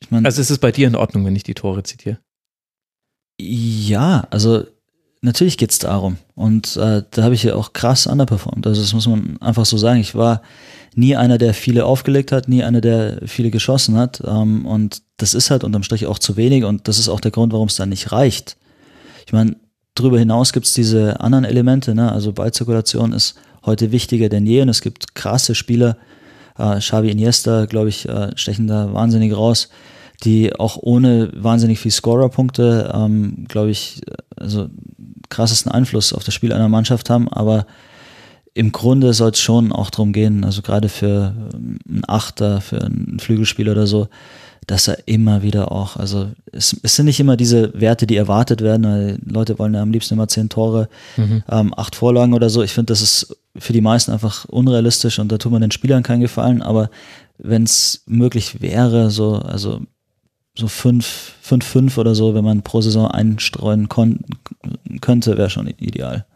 ich meine. Also ist es bei dir in Ordnung, wenn ich die Tore zitiere? Ja, also natürlich geht es darum. Und äh, da habe ich ja auch krass underperformed. Also das muss man einfach so sagen. Ich war nie einer, der viele aufgelegt hat, nie einer, der viele geschossen hat. Ähm, und das ist halt unterm Strich auch zu wenig und das ist auch der Grund, warum es dann nicht reicht. Ich meine, darüber hinaus gibt es diese anderen Elemente. Ne? Also Ballzirkulation ist heute wichtiger denn je und es gibt krasse Spieler. Äh, Xavi Iniesta, glaube ich, äh, stechen da wahnsinnig raus die auch ohne wahnsinnig viel Scorerpunkte, ähm, glaube ich, also krassesten Einfluss auf das Spiel einer Mannschaft haben, aber im Grunde soll es schon auch darum gehen, also gerade für ähm, einen Achter, für einen Flügelspieler oder so, dass er immer wieder auch, also es, es sind nicht immer diese Werte, die erwartet werden, weil Leute wollen ja am liebsten immer zehn Tore, mhm. ähm, acht Vorlagen oder so. Ich finde, das ist für die meisten einfach unrealistisch und da tut man den Spielern keinen Gefallen, aber wenn es möglich wäre, so, also so fünf, fünf, fünf oder so, wenn man pro Saison einstreuen könnte, wäre schon ideal.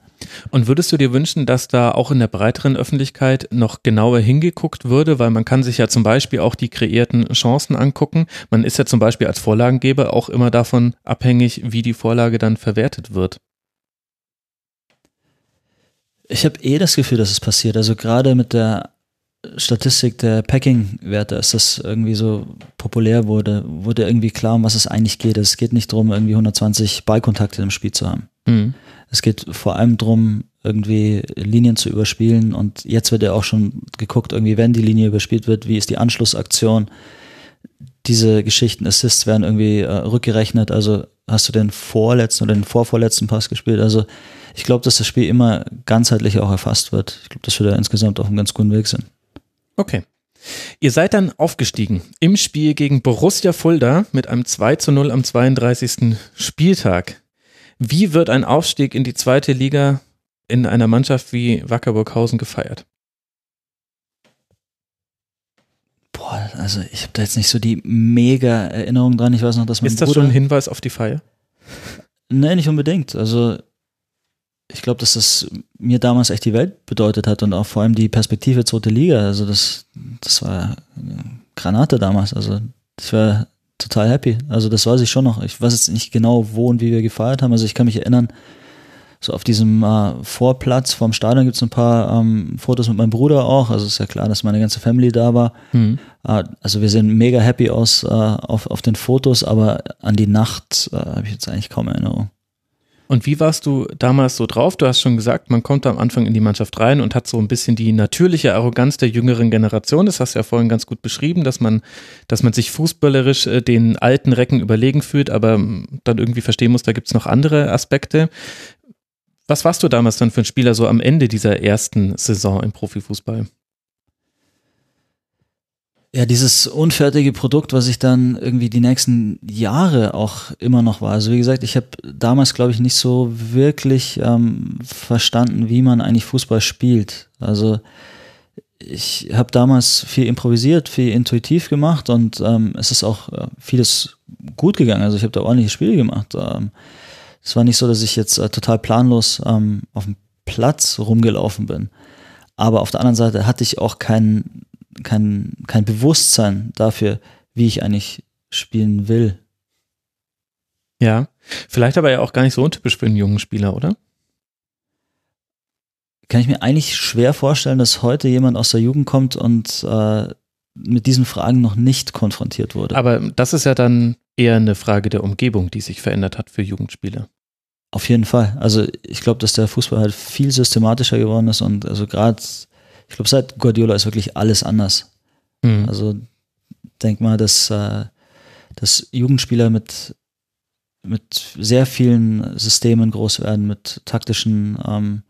Und würdest du dir wünschen, dass da auch in der breiteren Öffentlichkeit noch genauer hingeguckt würde, weil man kann sich ja zum Beispiel auch die kreierten Chancen angucken. Man ist ja zum Beispiel als Vorlagengeber auch immer davon abhängig, wie die Vorlage dann verwertet wird. Ich habe eh das Gefühl, dass es passiert. Also gerade mit der Statistik der Packing-Werte, als das irgendwie so populär wurde, wurde irgendwie klar, um was es eigentlich geht. Es geht nicht darum, irgendwie 120 Ballkontakte im Spiel zu haben. Mhm. Es geht vor allem darum, irgendwie Linien zu überspielen und jetzt wird ja auch schon geguckt, irgendwie, wenn die Linie überspielt wird, wie ist die Anschlussaktion. Diese Geschichten, Assists werden irgendwie äh, rückgerechnet, also hast du den vorletzten oder den vorvorletzten Pass gespielt. Also ich glaube, dass das Spiel immer ganzheitlich auch erfasst wird. Ich glaube, dass wir da insgesamt auf einem ganz guten Weg sind. Okay. Ihr seid dann aufgestiegen im Spiel gegen Borussia Fulda mit einem 2 zu 0 am 32. Spieltag. Wie wird ein Aufstieg in die zweite Liga in einer Mannschaft wie Wackerburghausen gefeiert? Boah, also ich habe da jetzt nicht so die mega Erinnerung dran. Ich weiß noch, dass mein Ist das Bruder schon ein Hinweis auf die Feier? Nee, nicht unbedingt. Also ich glaube, dass das mir damals echt die Welt bedeutet hat und auch vor allem die Perspektive zweite Liga. Also das, das war Granate damals. Also ich war total happy. Also das weiß ich schon noch. Ich weiß jetzt nicht genau, wo und wie wir gefeiert haben. Also ich kann mich erinnern, so auf diesem äh, Vorplatz vorm Stadion gibt es ein paar ähm, Fotos mit meinem Bruder auch. Also ist ja klar, dass meine ganze Family da war. Mhm. Äh, also wir sehen mega happy aus äh, auf, auf den Fotos, aber an die Nacht äh, habe ich jetzt eigentlich kaum Erinnerung. Und wie warst du damals so drauf? Du hast schon gesagt, man kommt am Anfang in die Mannschaft rein und hat so ein bisschen die natürliche Arroganz der jüngeren Generation. Das hast du ja vorhin ganz gut beschrieben, dass man, dass man sich fußballerisch äh, den alten Recken überlegen fühlt, aber ähm, dann irgendwie verstehen muss, da gibt es noch andere Aspekte. Was warst du damals dann für ein Spieler so am Ende dieser ersten Saison im Profifußball? Ja, dieses unfertige Produkt, was ich dann irgendwie die nächsten Jahre auch immer noch war. Also wie gesagt, ich habe damals, glaube ich, nicht so wirklich ähm, verstanden, wie man eigentlich Fußball spielt. Also ich habe damals viel improvisiert, viel intuitiv gemacht und ähm, es ist auch äh, vieles gut gegangen. Also ich habe da ordentliche Spiele gemacht. Ähm, es war nicht so, dass ich jetzt äh, total planlos ähm, auf dem Platz rumgelaufen bin. Aber auf der anderen Seite hatte ich auch keinen kein, kein Bewusstsein dafür, wie ich eigentlich spielen will. Ja, vielleicht aber ja auch gar nicht so untypisch für einen jungen Spieler, oder? Kann ich mir eigentlich schwer vorstellen, dass heute jemand aus der Jugend kommt und äh, mit diesen Fragen noch nicht konfrontiert wurde. Aber das ist ja dann eher eine Frage der Umgebung, die sich verändert hat für Jugendspieler. Auf jeden Fall. Also ich glaube, dass der Fußball halt viel systematischer geworden ist und also gerade ich glaube, seit Guardiola ist wirklich alles anders. Mhm. Also denk mal, dass, äh, dass Jugendspieler mit, mit sehr vielen Systemen groß werden, mit taktischen ähm,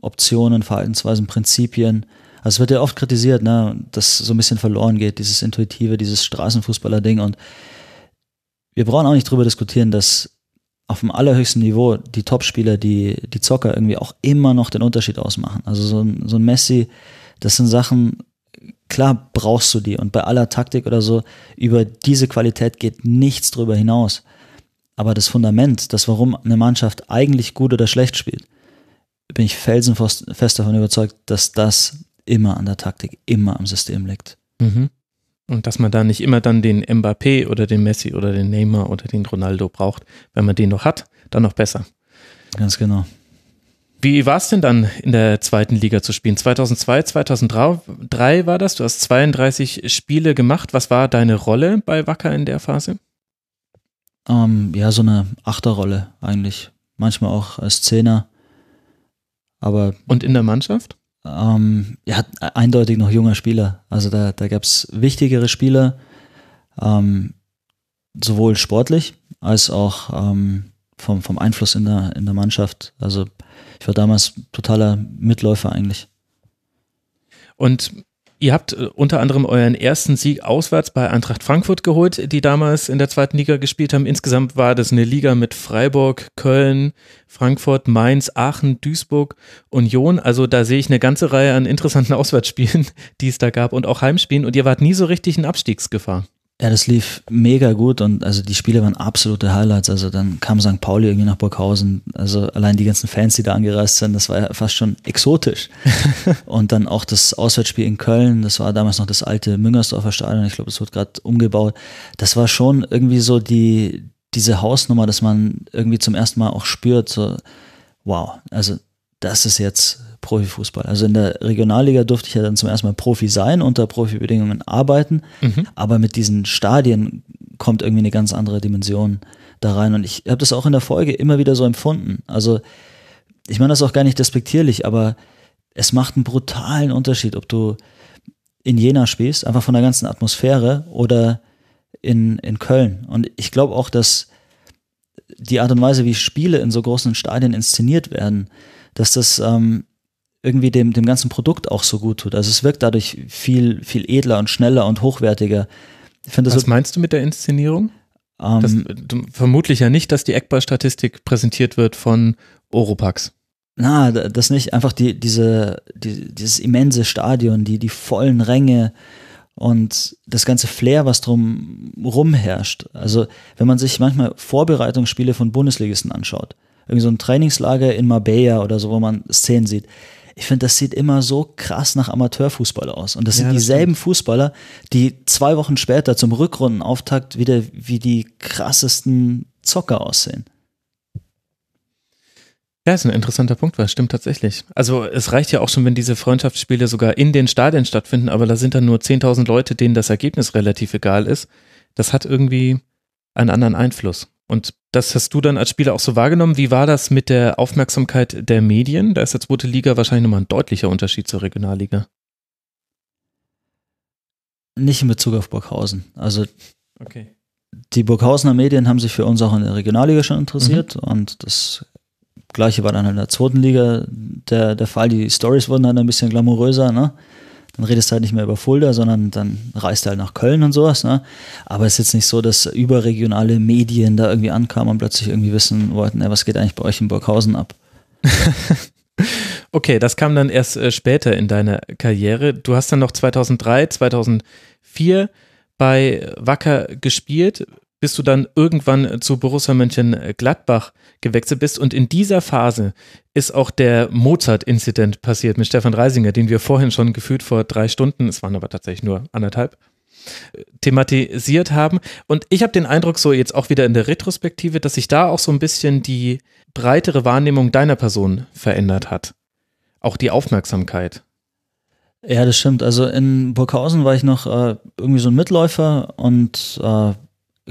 Optionen, Verhaltensweisen, Prinzipien. Also es wird ja oft kritisiert, ne, dass so ein bisschen verloren geht, dieses Intuitive, dieses Straßenfußballer-Ding. Und wir brauchen auch nicht drüber diskutieren, dass auf dem allerhöchsten Niveau die Topspieler, die, die Zocker irgendwie auch immer noch den Unterschied ausmachen. Also so ein, so ein Messi, das sind Sachen, klar brauchst du die und bei aller Taktik oder so, über diese Qualität geht nichts drüber hinaus. Aber das Fundament, das warum eine Mannschaft eigentlich gut oder schlecht spielt, bin ich felsenfest davon überzeugt, dass das immer an der Taktik, immer am System liegt. Mhm. Und dass man da nicht immer dann den Mbappé oder den Messi oder den Neymar oder den Ronaldo braucht. Wenn man den noch hat, dann noch besser. Ganz genau. Wie war es denn dann in der zweiten Liga zu spielen? 2002, 2003 war das. Du hast 32 Spiele gemacht. Was war deine Rolle bei Wacker in der Phase? Ähm, ja, so eine Achterrolle eigentlich. Manchmal auch als Zehner. Aber Und in der Mannschaft? Ähm, ja, eindeutig noch junger Spieler. Also da, da gab es wichtigere Spieler, ähm, sowohl sportlich als auch ähm, vom, vom Einfluss in der, in der Mannschaft. Also ich war damals totaler Mitläufer eigentlich. Und Ihr habt äh, unter anderem euren ersten Sieg auswärts bei Eintracht Frankfurt geholt, die damals in der zweiten Liga gespielt haben. Insgesamt war das eine Liga mit Freiburg, Köln, Frankfurt, Mainz, Aachen, Duisburg, Union. Also da sehe ich eine ganze Reihe an interessanten Auswärtsspielen, die es da gab und auch Heimspielen. Und ihr wart nie so richtig in Abstiegsgefahr. Ja, das lief mega gut und also die Spiele waren absolute Highlights. Also dann kam St. Pauli irgendwie nach Burghausen. Also allein die ganzen Fans, die da angereist sind, das war ja fast schon exotisch. und dann auch das Auswärtsspiel in Köln, das war damals noch das alte Müngersdorfer Stadion. Ich glaube, das wird gerade umgebaut. Das war schon irgendwie so die, diese Hausnummer, dass man irgendwie zum ersten Mal auch spürt, so, wow, also das ist jetzt Profifußball. Also in der Regionalliga durfte ich ja dann zum ersten Mal Profi sein, unter Profibedingungen arbeiten, mhm. aber mit diesen Stadien kommt irgendwie eine ganz andere Dimension da rein und ich habe das auch in der Folge immer wieder so empfunden. Also ich meine das auch gar nicht despektierlich, aber es macht einen brutalen Unterschied, ob du in Jena spielst, einfach von der ganzen Atmosphäre oder in, in Köln. Und ich glaube auch, dass die Art und Weise, wie Spiele in so großen Stadien inszeniert werden, dass das ähm, irgendwie dem, dem ganzen Produkt auch so gut tut. Also es wirkt dadurch viel, viel edler und schneller und hochwertiger. Ich Was so, meinst du mit der Inszenierung? Ähm, das, vermutlich ja nicht, dass die Eckball-Statistik präsentiert wird von Oropax. Na, das nicht. Einfach die, diese, die, dieses immense Stadion, die, die vollen Ränge und das ganze Flair, was drum rumherrscht. Also, wenn man sich manchmal Vorbereitungsspiele von Bundesligisten anschaut, irgendwie so ein Trainingslager in Marbella oder so, wo man Szenen sieht. Ich finde, das sieht immer so krass nach Amateurfußball aus. Und das sind Ja, das dieselben Fußballer, die zwei Wochen später zum Rückrundenauftakt wieder wie die krassesten Zocker aussehen. Ja, ist ein interessanter Punkt, weil es stimmt tatsächlich. Also es reicht ja auch schon, wenn diese Freundschaftsspiele sogar in den Stadien stattfinden, aber da sind dann nur 10.000 Leute, denen das Ergebnis relativ egal ist. Das hat irgendwie einen anderen Einfluss. Und das hast du dann als Spieler auch so wahrgenommen. Wie war das mit der Aufmerksamkeit der Medien? Da ist der zweite Liga wahrscheinlich nochmal ein deutlicher Unterschied zur Regionalliga. Nicht in Bezug auf Burghausen. Also Okay. die Burghausener Medien haben sich für uns auch in der Regionalliga schon interessiert und das gleiche war dann in der zweiten Liga der, der Fall. Die Stories wurden dann ein bisschen glamouröser, ne? Dann redest du halt nicht mehr über Fulda, sondern dann reist du halt nach Köln und sowas, ne? Aber es ist jetzt nicht so, dass überregionale Medien da irgendwie ankamen und plötzlich irgendwie wissen wollten, ey, was geht eigentlich bei euch in Burghausen ab? Okay, das kam dann erst äh, später in deiner Karriere. Du hast dann noch 2003, 2004 bei Wacker gespielt, bis du dann irgendwann zu Borussia Mönchengladbach gewechselt bist. Und in dieser Phase ist auch der Mozart-Inzident passiert mit Stefan Reisinger, den wir vorhin schon gefühlt vor drei Stunden, es waren aber tatsächlich nur anderthalb, äh, thematisiert haben. Und ich habe den Eindruck, so jetzt auch wieder in der Retrospektive, dass sich da auch so ein bisschen die breitere Wahrnehmung deiner Person verändert hat. Auch die Aufmerksamkeit. Ja, das stimmt. Also in Burghausen war ich noch äh, irgendwie so ein Mitläufer und äh,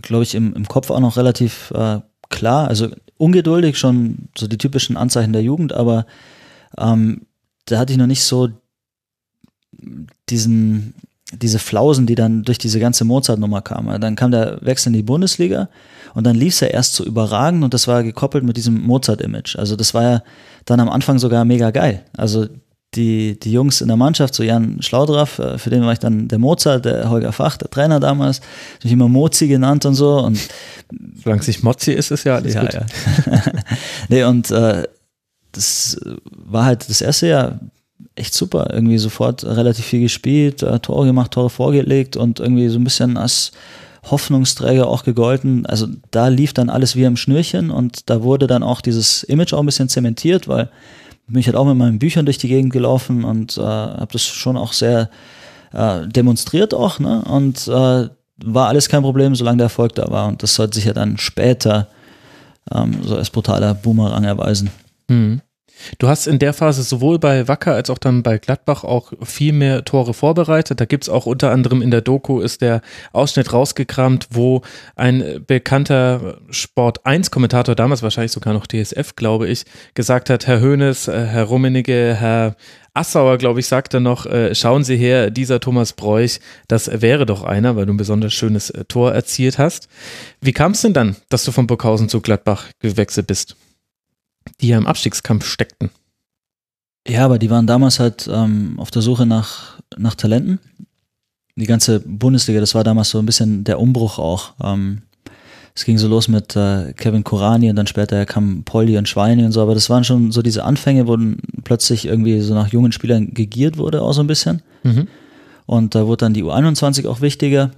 glaube ich im, im Kopf auch noch relativ äh, klar. Also ungeduldig, schon so die typischen Anzeichen der Jugend, aber ähm, da hatte ich noch nicht so diesen, diese Flausen, die dann durch diese ganze Mozart-Nummer kamen. Dann kam der Wechsel in die Bundesliga und dann lief es ja erst so überragend und das war gekoppelt mit diesem Mozart-Image. Also das war ja dann am Anfang sogar mega geil. Also die, die Jungs in der Mannschaft, so Jan Schlaudraff, äh, für den war ich dann der Mozart, der Holger Fach, der Trainer damals, mich immer Mozi genannt und so. Und Solange es nicht Mozzi ist, ist ja alles ja, gut. ja. nee, und äh, das war halt das erste Jahr echt super. Irgendwie sofort relativ viel gespielt, äh, Tore gemacht, Tore vorgelegt und irgendwie so ein bisschen als Hoffnungsträger auch gegolten. Also da lief dann alles wie am Schnürchen und da wurde dann auch dieses Image auch ein bisschen zementiert, weil bin ich halt auch mit meinen Büchern durch die Gegend gelaufen und äh, habe das schon auch sehr äh, demonstriert auch, ne? Und äh, war alles kein Problem, solange der Erfolg da war. Und das sollte sich ja dann später ähm, so als brutaler Boomerang erweisen. Mhm. Du hast in der Phase sowohl bei Wacker als auch dann bei Gladbach auch viel mehr Tore vorbereitet. Da gibt's auch unter anderem in der Doku ist der Ausschnitt rausgekramt, wo ein bekannter Sport 1 Kommentator, damals wahrscheinlich sogar noch DSF, glaube ich, gesagt hat, Herr Hoeneß, äh, Herr Rummenigge, Herr Assauer, glaube ich, sagte noch, äh, schauen Sie her, dieser Thomas Bräuch, das wäre doch einer, weil du ein besonders schönes äh, Tor erzielt hast. Wie kam es denn dann, dass du von Burghausen zu Gladbach gewechselt bist? Die ja im Abstiegskampf steckten. Ja, aber die waren damals halt ähm, auf der Suche nach, nach Talenten. Die ganze Bundesliga, das war damals so ein bisschen der Umbruch auch. Ähm, es ging so los mit äh, Kevin Korani und dann später kam Polly und Schweini und so, aber das waren schon so diese Anfänge, wo dann plötzlich irgendwie so nach jungen Spielern gegiert wurde, auch so ein bisschen. Mhm. Und da wurde dann die U21 auch wichtiger.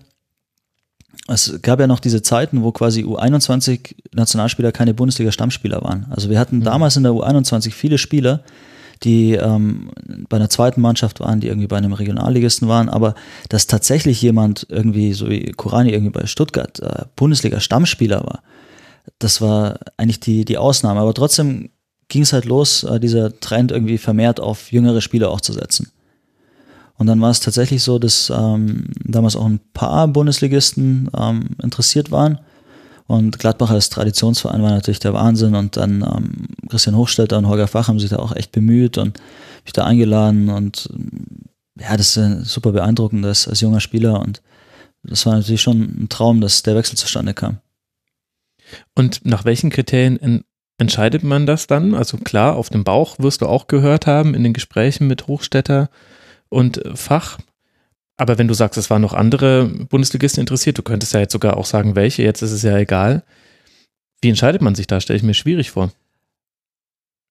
Es gab ja noch diese Zeiten, wo quasi U21 Nationalspieler keine Bundesliga-Stammspieler waren. Also wir hatten damals in der U21 viele Spieler, die ähm, bei einer zweiten Mannschaft waren, die irgendwie bei einem Regionalligisten waren, aber dass tatsächlich jemand irgendwie, so wie Kurani irgendwie bei Stuttgart, äh, Bundesliga-Stammspieler war, das war eigentlich die, die Ausnahme. Aber trotzdem ging es halt los, äh, dieser Trend irgendwie vermehrt auf jüngere Spieler auch zu setzen. Und dann war es tatsächlich so, dass ähm, damals auch ein paar Bundesligisten ähm, interessiert waren. Und Gladbach als Traditionsverein war natürlich der Wahnsinn. Und dann ähm, Christian Hochstetter und Holger Fach haben sich da auch echt bemüht und mich da eingeladen. Und ja, das ist super beeindruckend als, als junger Spieler. Und das war natürlich schon ein Traum, dass der Wechsel zustande kam. Und nach welchen Kriterien en entscheidet man das dann? Also klar, auf dem Bauch wirst du auch gehört haben in den Gesprächen mit Hochstetter und Fach. Aber wenn du sagst, es waren noch andere Bundesligisten interessiert, du könntest ja jetzt sogar auch sagen, welche, jetzt ist es ja egal. Wie entscheidet man sich da? Stelle ich mir schwierig vor.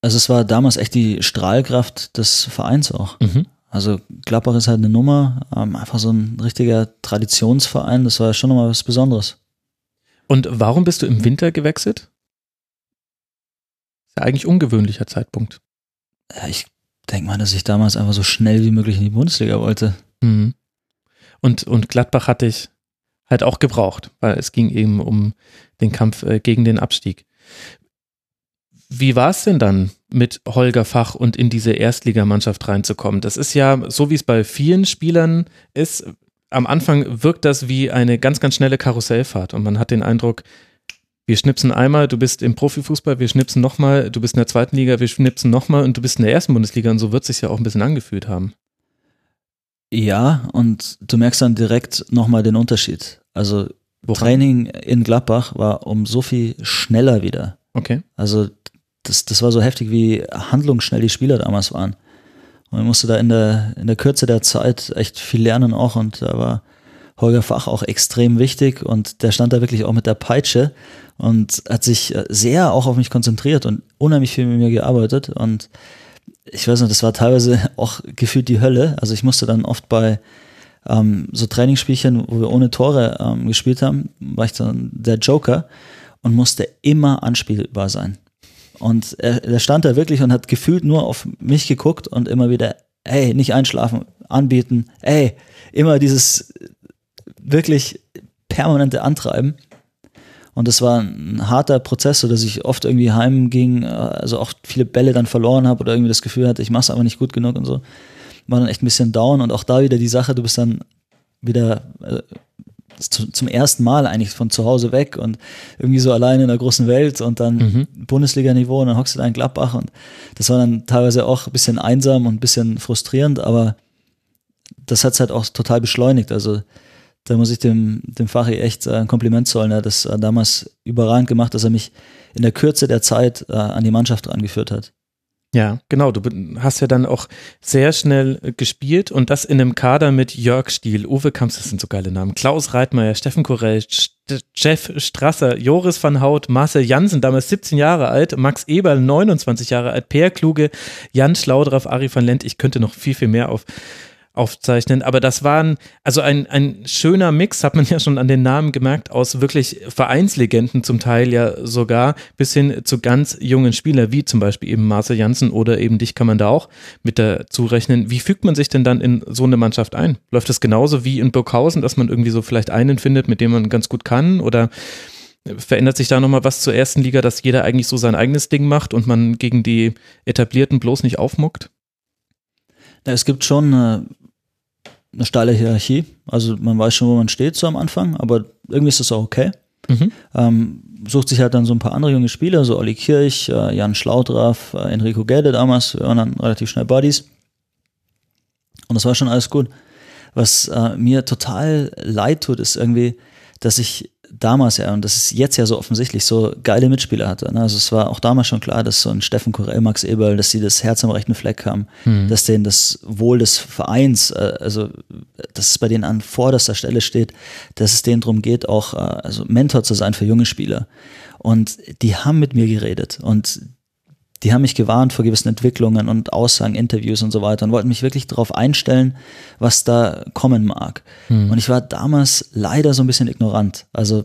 Also es war damals echt die Strahlkraft des Vereins auch. Mhm. Also Gladbach ist halt eine Nummer, ähm, einfach so ein richtiger Traditionsverein, das war ja schon nochmal was Besonderes. Und warum bist du im Winter gewechselt? Ist ja eigentlich ungewöhnlicher Zeitpunkt. Ja, ich denke mal, dass ich damals einfach so schnell wie möglich in die Bundesliga wollte. Mhm. Und, und Gladbach hatte ich halt auch gebraucht, weil es ging eben um den Kampf äh, gegen den Abstieg. Wie war es denn dann mit Holger Fach und in diese Erstligamannschaft reinzukommen? Das ist ja, so wie es bei vielen Spielern ist, am Anfang wirkt das wie eine ganz, ganz schnelle Karussellfahrt und man hat den Eindruck, wir schnipsen einmal, du bist im Profifußball, wir schnipsen nochmal, du bist in der zweiten Liga, wir schnipsen nochmal und du bist in der ersten Bundesliga und so wird es sich ja auch ein bisschen angefühlt haben. Ja, und du merkst dann direkt nochmal den Unterschied. Also Woran? Training in Gladbach war um so viel schneller wieder. Okay. Also das, das war so heftig, wie handlungsschnell die Spieler damals waren. Und man musste da in der, in der Kürze der Zeit echt viel lernen auch und da war Holger Fach auch extrem wichtig und der stand da wirklich auch mit der Peitsche und hat sich äh, sehr auch auf mich konzentriert und unheimlich viel mit mir gearbeitet und ich weiß nicht, das war teilweise auch gefühlt die Hölle. Also ich musste dann oft bei ähm, so Trainingsspielchen, wo wir ohne Tore ähm, gespielt haben, war ich dann der Joker und musste immer anspielbar sein. Und er, er stand da wirklich und hat gefühlt nur auf mich geguckt und immer wieder, ey, nicht einschlafen, anbieten, ey, immer dieses wirklich permanente Antreiben. Und das war ein harter Prozess, so dass ich oft irgendwie heimging, also auch viele Bälle dann verloren habe oder irgendwie das Gefühl hatte, ich mache es aber nicht gut genug und so. War dann echt ein bisschen down und auch da wieder die Sache, du bist dann wieder äh, zum ersten Mal eigentlich von zu Hause weg und irgendwie so allein in der großen Welt und dann mhm. Bundesliga-Niveau und dann hockst du da in Gladbach und das war dann teilweise auch ein bisschen einsam und ein bisschen frustrierend, aber das hat es halt auch total beschleunigt. Also da muss ich dem, dem Fachi echt äh, ein Kompliment zollen. Er hat das äh, damals überragend gemacht, dass er mich in der Kürze der Zeit äh, an die Mannschaft rangeführt hat. Ja, genau. Du hast ja dann auch sehr schnell gespielt und das in einem Kader mit Jörg Stiel, Uwe Kamps, das sind so geile Namen, Klaus Reitmeier, Steffen Korell, Jeff Strasser, Joris van Hout, Marcel Jansen, damals 17 Jahre alt, Max Eberl, 29 Jahre alt, Per Kluge, Jan Schlaudraff, Ari van Lent. Ich könnte noch viel, viel mehr auf aufzeichnen. Aber das waren, also ein, ein schöner Mix, hat man ja schon an den Namen gemerkt, aus wirklich Vereinslegenden zum Teil ja sogar, bis hin zu ganz jungen Spielern, wie zum Beispiel eben Marcel Janssen oder eben dich kann man da auch mit dazu rechnen. Wie fügt man sich denn dann in so eine Mannschaft ein? Läuft das genauso wie in Burghausen, dass man irgendwie so vielleicht einen findet, mit dem man ganz gut kann? Oder verändert sich da nochmal was zur ersten Liga, dass jeder eigentlich so sein eigenes Ding macht und man gegen die etablierten bloß nicht aufmuckt? es gibt schon äh, eine steile Hierarchie. Also man weiß schon, wo man steht so am Anfang, aber irgendwie ist das auch okay. Mhm. Ähm, sucht sich halt dann so ein paar andere junge Spieler, so Olli Kirch, äh, Jan Schlaudraff, äh, Enrico Gelde damals, wir waren dann relativ schnell Buddies. Und das war schon alles gut. Was äh, mir total leid tut, ist irgendwie, dass ich damals ja, und das ist jetzt ja so offensichtlich, so geile Mitspieler hatte. Ne? Also es war auch damals schon klar, dass so ein Steffen Korell, Max Eberl, dass sie das Herz am rechten Fleck haben, mhm. dass denen das Wohl des Vereins, äh, also dass es bei denen an vorderster Stelle steht, dass es denen darum geht, auch äh, also Mentor zu sein für junge Spieler. Und die haben mit mir geredet und die haben mich gewarnt vor gewissen Entwicklungen und Aussagen, Interviews und so weiter und wollten mich wirklich darauf einstellen, was da kommen mag. Hm. Und ich war damals leider so ein bisschen ignorant. Also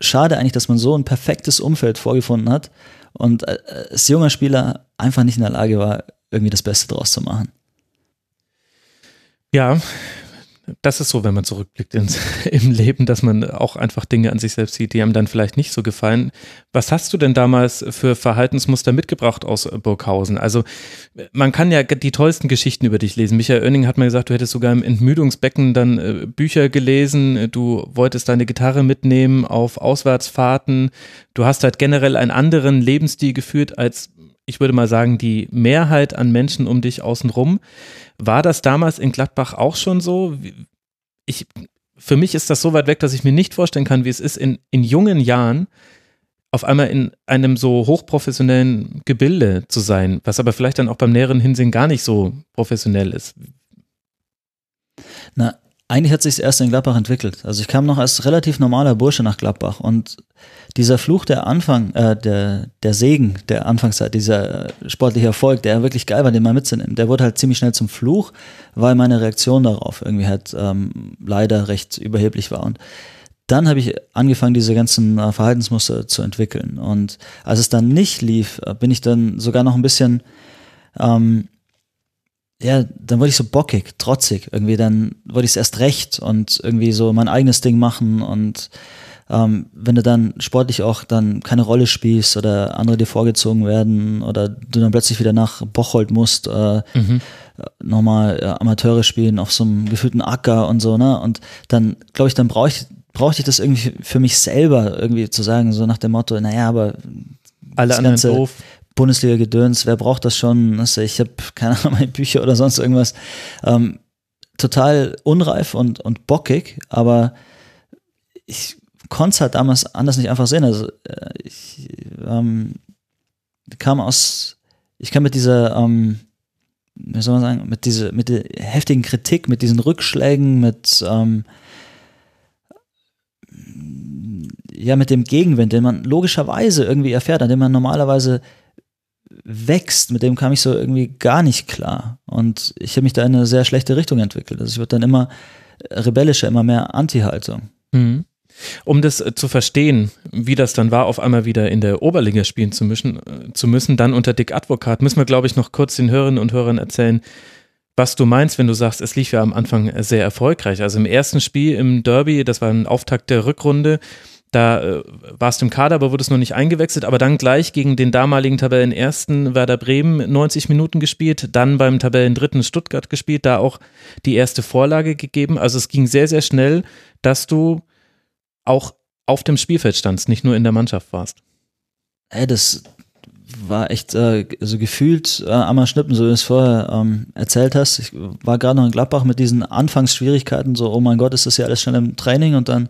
schade eigentlich, dass man so ein perfektes Umfeld vorgefunden hat und äh, als junger Spieler einfach nicht in der Lage war, irgendwie das Beste draus zu machen. Ja, das ist so, wenn man zurückblickt ins, im Leben, dass man auch einfach Dinge an sich selbst sieht, die einem dann vielleicht nicht so gefallen. Was hast du denn damals für Verhaltensmuster mitgebracht aus Burghausen? Also man kann ja die tollsten Geschichten über dich lesen. Michael Oenning hat mir gesagt, du hättest sogar im Entmüdungsbecken dann äh, Bücher gelesen, du wolltest deine Gitarre mitnehmen auf Auswärtsfahrten. Du hast halt generell einen anderen Lebensstil geführt als ich würde mal sagen, die Mehrheit an Menschen um dich außenrum. War das damals in Gladbach auch schon so? Ich, für mich ist das so weit weg, dass ich mir nicht vorstellen kann, wie es ist, in, in jungen Jahren auf einmal in einem so hochprofessionellen Gebilde zu sein, was aber vielleicht dann auch beim näheren Hinsehen gar nicht so professionell ist. Na, eigentlich hat sich erst in Gladbach entwickelt. Also ich kam noch als relativ normaler Bursche nach Gladbach und dieser Fluch der Anfang, äh, der, der Segen der Anfangszeit, dieser sportliche Erfolg, der wirklich geil war, den mal mitzunehmen, der wurde halt ziemlich schnell zum Fluch, weil meine Reaktion darauf irgendwie halt ähm, leider recht überheblich war. Und dann habe ich angefangen, diese ganzen äh, Verhaltensmuster zu entwickeln. Und als es dann nicht lief, äh, bin ich dann sogar noch ein bisschen, ähm, ja, dann wurde ich so bockig, trotzig. Irgendwie dann wurde ich es erst recht und irgendwie so mein eigenes Ding machen und ähm, wenn du dann sportlich auch dann keine Rolle spielst oder andere dir vorgezogen werden oder du dann plötzlich wieder nach Bocholt musst, äh, mhm. nochmal äh, Amateure spielen auf so einem gefühlten Acker und so, ne? Und dann, glaube ich, dann brauche ich, brauchte ich das irgendwie für mich selber irgendwie zu sagen, so nach dem Motto, naja, aber alle anderen doof. Bundesliga-Gedöns, wer braucht das schon? Ich habe keine Ahnung, meine Bücher oder sonst irgendwas. Ähm, total unreif und, und bockig, aber ich konnte es halt damals anders nicht einfach sehen. Also äh, ich ähm, kam aus, ich kam mit dieser, ähm, wie soll man sagen, mit dieser, mit der heftigen Kritik, mit diesen Rückschlägen, mit ähm, ja, mit dem Gegenwind, den man logischerweise irgendwie erfährt, an dem man normalerweise wächst, mit dem kam ich so irgendwie gar nicht klar. Und ich habe mich da in eine sehr schlechte Richtung entwickelt. Also ich wurde dann immer rebellischer, immer mehr Anti-Haltung. Mhm. Um das äh, zu verstehen, wie das dann war, auf einmal wieder in der Oberliga spielen zu müssen, äh, zu müssen dann unter Dick Advokat, müssen wir, glaube ich, noch kurz den Hörerinnen und Hörern erzählen, was du meinst, wenn du sagst, es lief ja am Anfang sehr erfolgreich. Also im ersten Spiel im Derby, das war ein Auftakt der Rückrunde, da äh, warst du im Kader, aber wurdest noch nicht eingewechselt, aber dann gleich gegen den damaligen Tabellenersten Werder Bremen 90 Minuten gespielt, dann beim Tabellendritten Stuttgart gespielt, da auch die erste Vorlage gegeben. Also es ging sehr, sehr schnell, dass du auch auf dem Spielfeld standst, nicht nur in der Mannschaft warst. Ey, das war echt äh, so gefühlt äh, einmal schnippen, so wie du es vorher ähm, erzählt hast. Ich war gerade noch in Gladbach mit diesen Anfangsschwierigkeiten, so, oh mein Gott, ist das ja alles schnell im Training und dann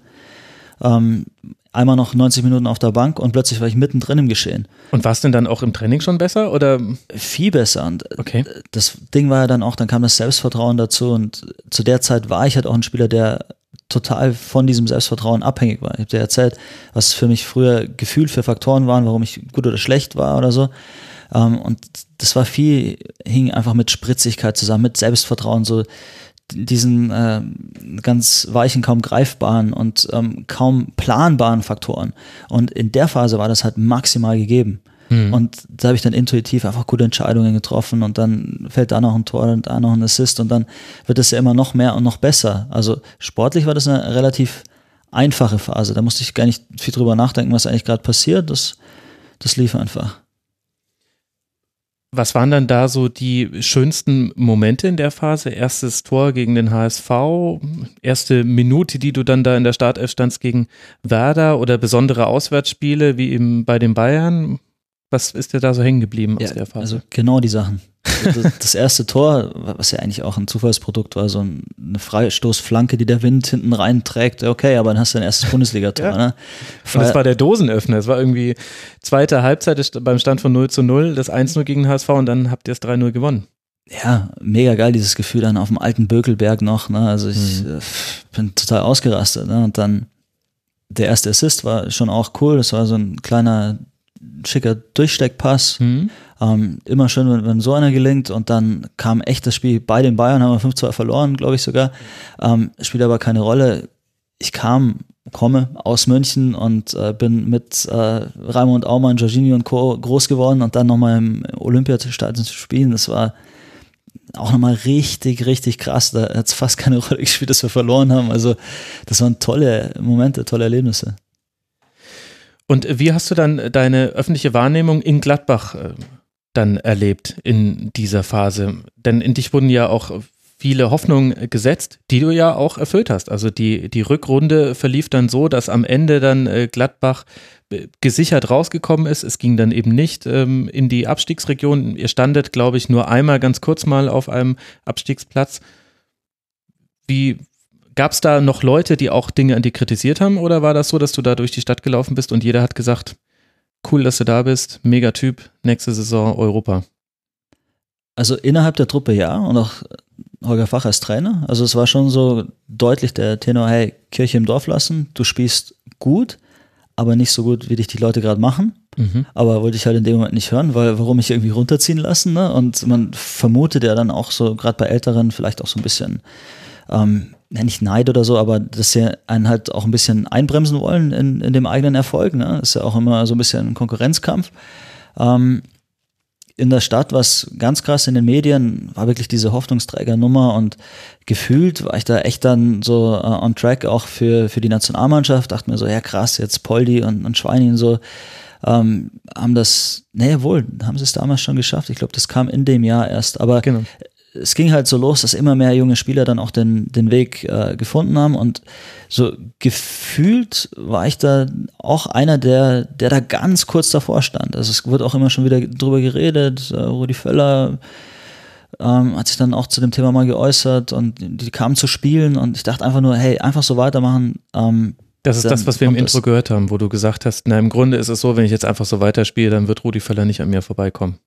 ähm, einmal noch 90 Minuten auf der Bank und plötzlich war ich mittendrin im Geschehen. Und war es denn dann auch im Training schon besser oder? Viel besser. Und okay. das Ding war ja dann auch, dann kam das Selbstvertrauen dazu und zu der Zeit war ich halt auch ein Spieler, der total von diesem Selbstvertrauen abhängig war. Ich habe dir erzählt, was für mich früher gefühlt für Faktoren waren, warum ich gut oder schlecht war oder so. Ähm, und das war viel, hing einfach mit Spritzigkeit zusammen, mit Selbstvertrauen, so diesen äh, ganz weichen, kaum greifbaren und ähm, kaum planbaren Faktoren. Und in der Phase war das halt maximal gegeben. Mhm. Und da habe ich dann intuitiv einfach gute Entscheidungen getroffen und dann fällt da noch ein Tor und da noch ein Assist und dann wird es ja immer noch mehr und noch besser. Also sportlich war das eine relativ einfache Phase. Da musste ich gar nicht viel drüber nachdenken, was eigentlich gerade passiert. Das, das lief einfach. Was waren dann da so die schönsten Momente in der Phase? Erstes Tor gegen den HSV, erste Minute, die du dann da in der Startelf standst gegen Werder oder besondere Auswärtsspiele wie eben bei den Bayern? Was ist dir da so hängen geblieben aus ja, der Phase? Also genau die Sachen. Das, das, erste Tor, was ja eigentlich auch ein Zufallsprodukt war, so eine Freistoßflanke, die der Wind hinten reinträgt. Okay, aber dann hast du dein erstes Bundesligator. ja. ne? Und das war der Dosenöffner. Es war irgendwie zweite Halbzeit beim Stand von 0 zu 0, das 1-0 gegen HSV und dann habt ihr es 3-0 gewonnen. Ja, mega geil, dieses Gefühl dann auf dem alten Bökelberg noch. Ne? Also ich mhm. Äh, bin total ausgerastet. Ne? Und dann der erste Assist war schon auch cool. Das war so ein kleiner schicker Durchsteckpass. Mhm. Ähm, immer schön, wenn, wenn, so einer gelingt. Und dann kam echt das Spiel bei den Bayern, haben wir 5-2 verloren, glaube ich sogar. Ähm, spielt aber keine Rolle. Ich kam, komme aus München und äh, bin mit äh, Raimund Aumann, Jorginho und Co. groß geworden und dann nochmal im Olympiastadion zu spielen. Das war auch nochmal richtig, richtig krass. Da hat es fast keine Rolle gespielt, dass wir verloren haben. Also das waren tolle Momente, tolle Erlebnisse. Und wie hast du dann deine öffentliche Wahrnehmung in Gladbach äh, dann erlebt in dieser Phase? Denn in dich wurden ja auch viele Hoffnungen gesetzt, die du ja auch erfüllt hast. Also die, die Rückrunde verlief dann so, dass am Ende dann äh, Gladbach äh, gesichert rausgekommen ist. Es ging dann eben nicht ähm, in die Abstiegsregion. Ihr standet, glaube ich, nur einmal ganz kurz mal auf einem Abstiegsplatz. Wie, Gab es da noch Leute, die auch Dinge an dir kritisiert haben oder war das so, dass du da durch die Stadt gelaufen bist und jeder hat gesagt, cool, dass du da bist, mega Typ, nächste Saison Europa? Also innerhalb der Truppe ja und auch Holger Fach als Trainer. Also es war schon so deutlich der Tenor, hey, Kirche im Dorf lassen, du spielst gut, aber nicht so gut, wie dich die Leute gerade machen. Mhm. Aber wollte ich halt in dem Moment nicht hören, weil warum mich irgendwie runterziehen lassen. Ne? Und man vermutet ja dann auch so, gerade bei Älteren, vielleicht auch so ein bisschen ähm, ja, nicht Neid oder so, aber dass sie einen halt auch ein bisschen einbremsen wollen in, in dem eigenen Erfolg. Ne? Ist ja auch immer so ein bisschen ein Konkurrenzkampf. Ähm, in der Stadt war es ganz krass in den Medien, war wirklich diese Hoffnungsträgernummer und gefühlt war ich da echt dann so uh, on track auch für, für die Nationalmannschaft. Dachte mir so, ja krass, jetzt Poldi und, und Schweinin so ähm, haben das, nee, wohl, haben sie es damals schon geschafft. Ich glaube, das kam in dem Jahr erst. Aber genau es ging halt so los, dass immer mehr junge Spieler dann auch den, den Weg äh, gefunden haben und so gefühlt war ich da auch einer, der, der da ganz kurz davor stand. Also es wird auch immer schon wieder drüber geredet. Äh, Rudi Völler ähm, hat sich dann auch zu dem Thema mal geäußert und die kamen zu spielen und ich dachte einfach nur, hey, einfach so weitermachen. Ähm, das ist das, was wir im Intro gehört haben, wo du gesagt hast, na im Grunde ist es so, wenn ich jetzt einfach so weiterspiele, dann wird Rudi Völler nicht an mir vorbeikommen.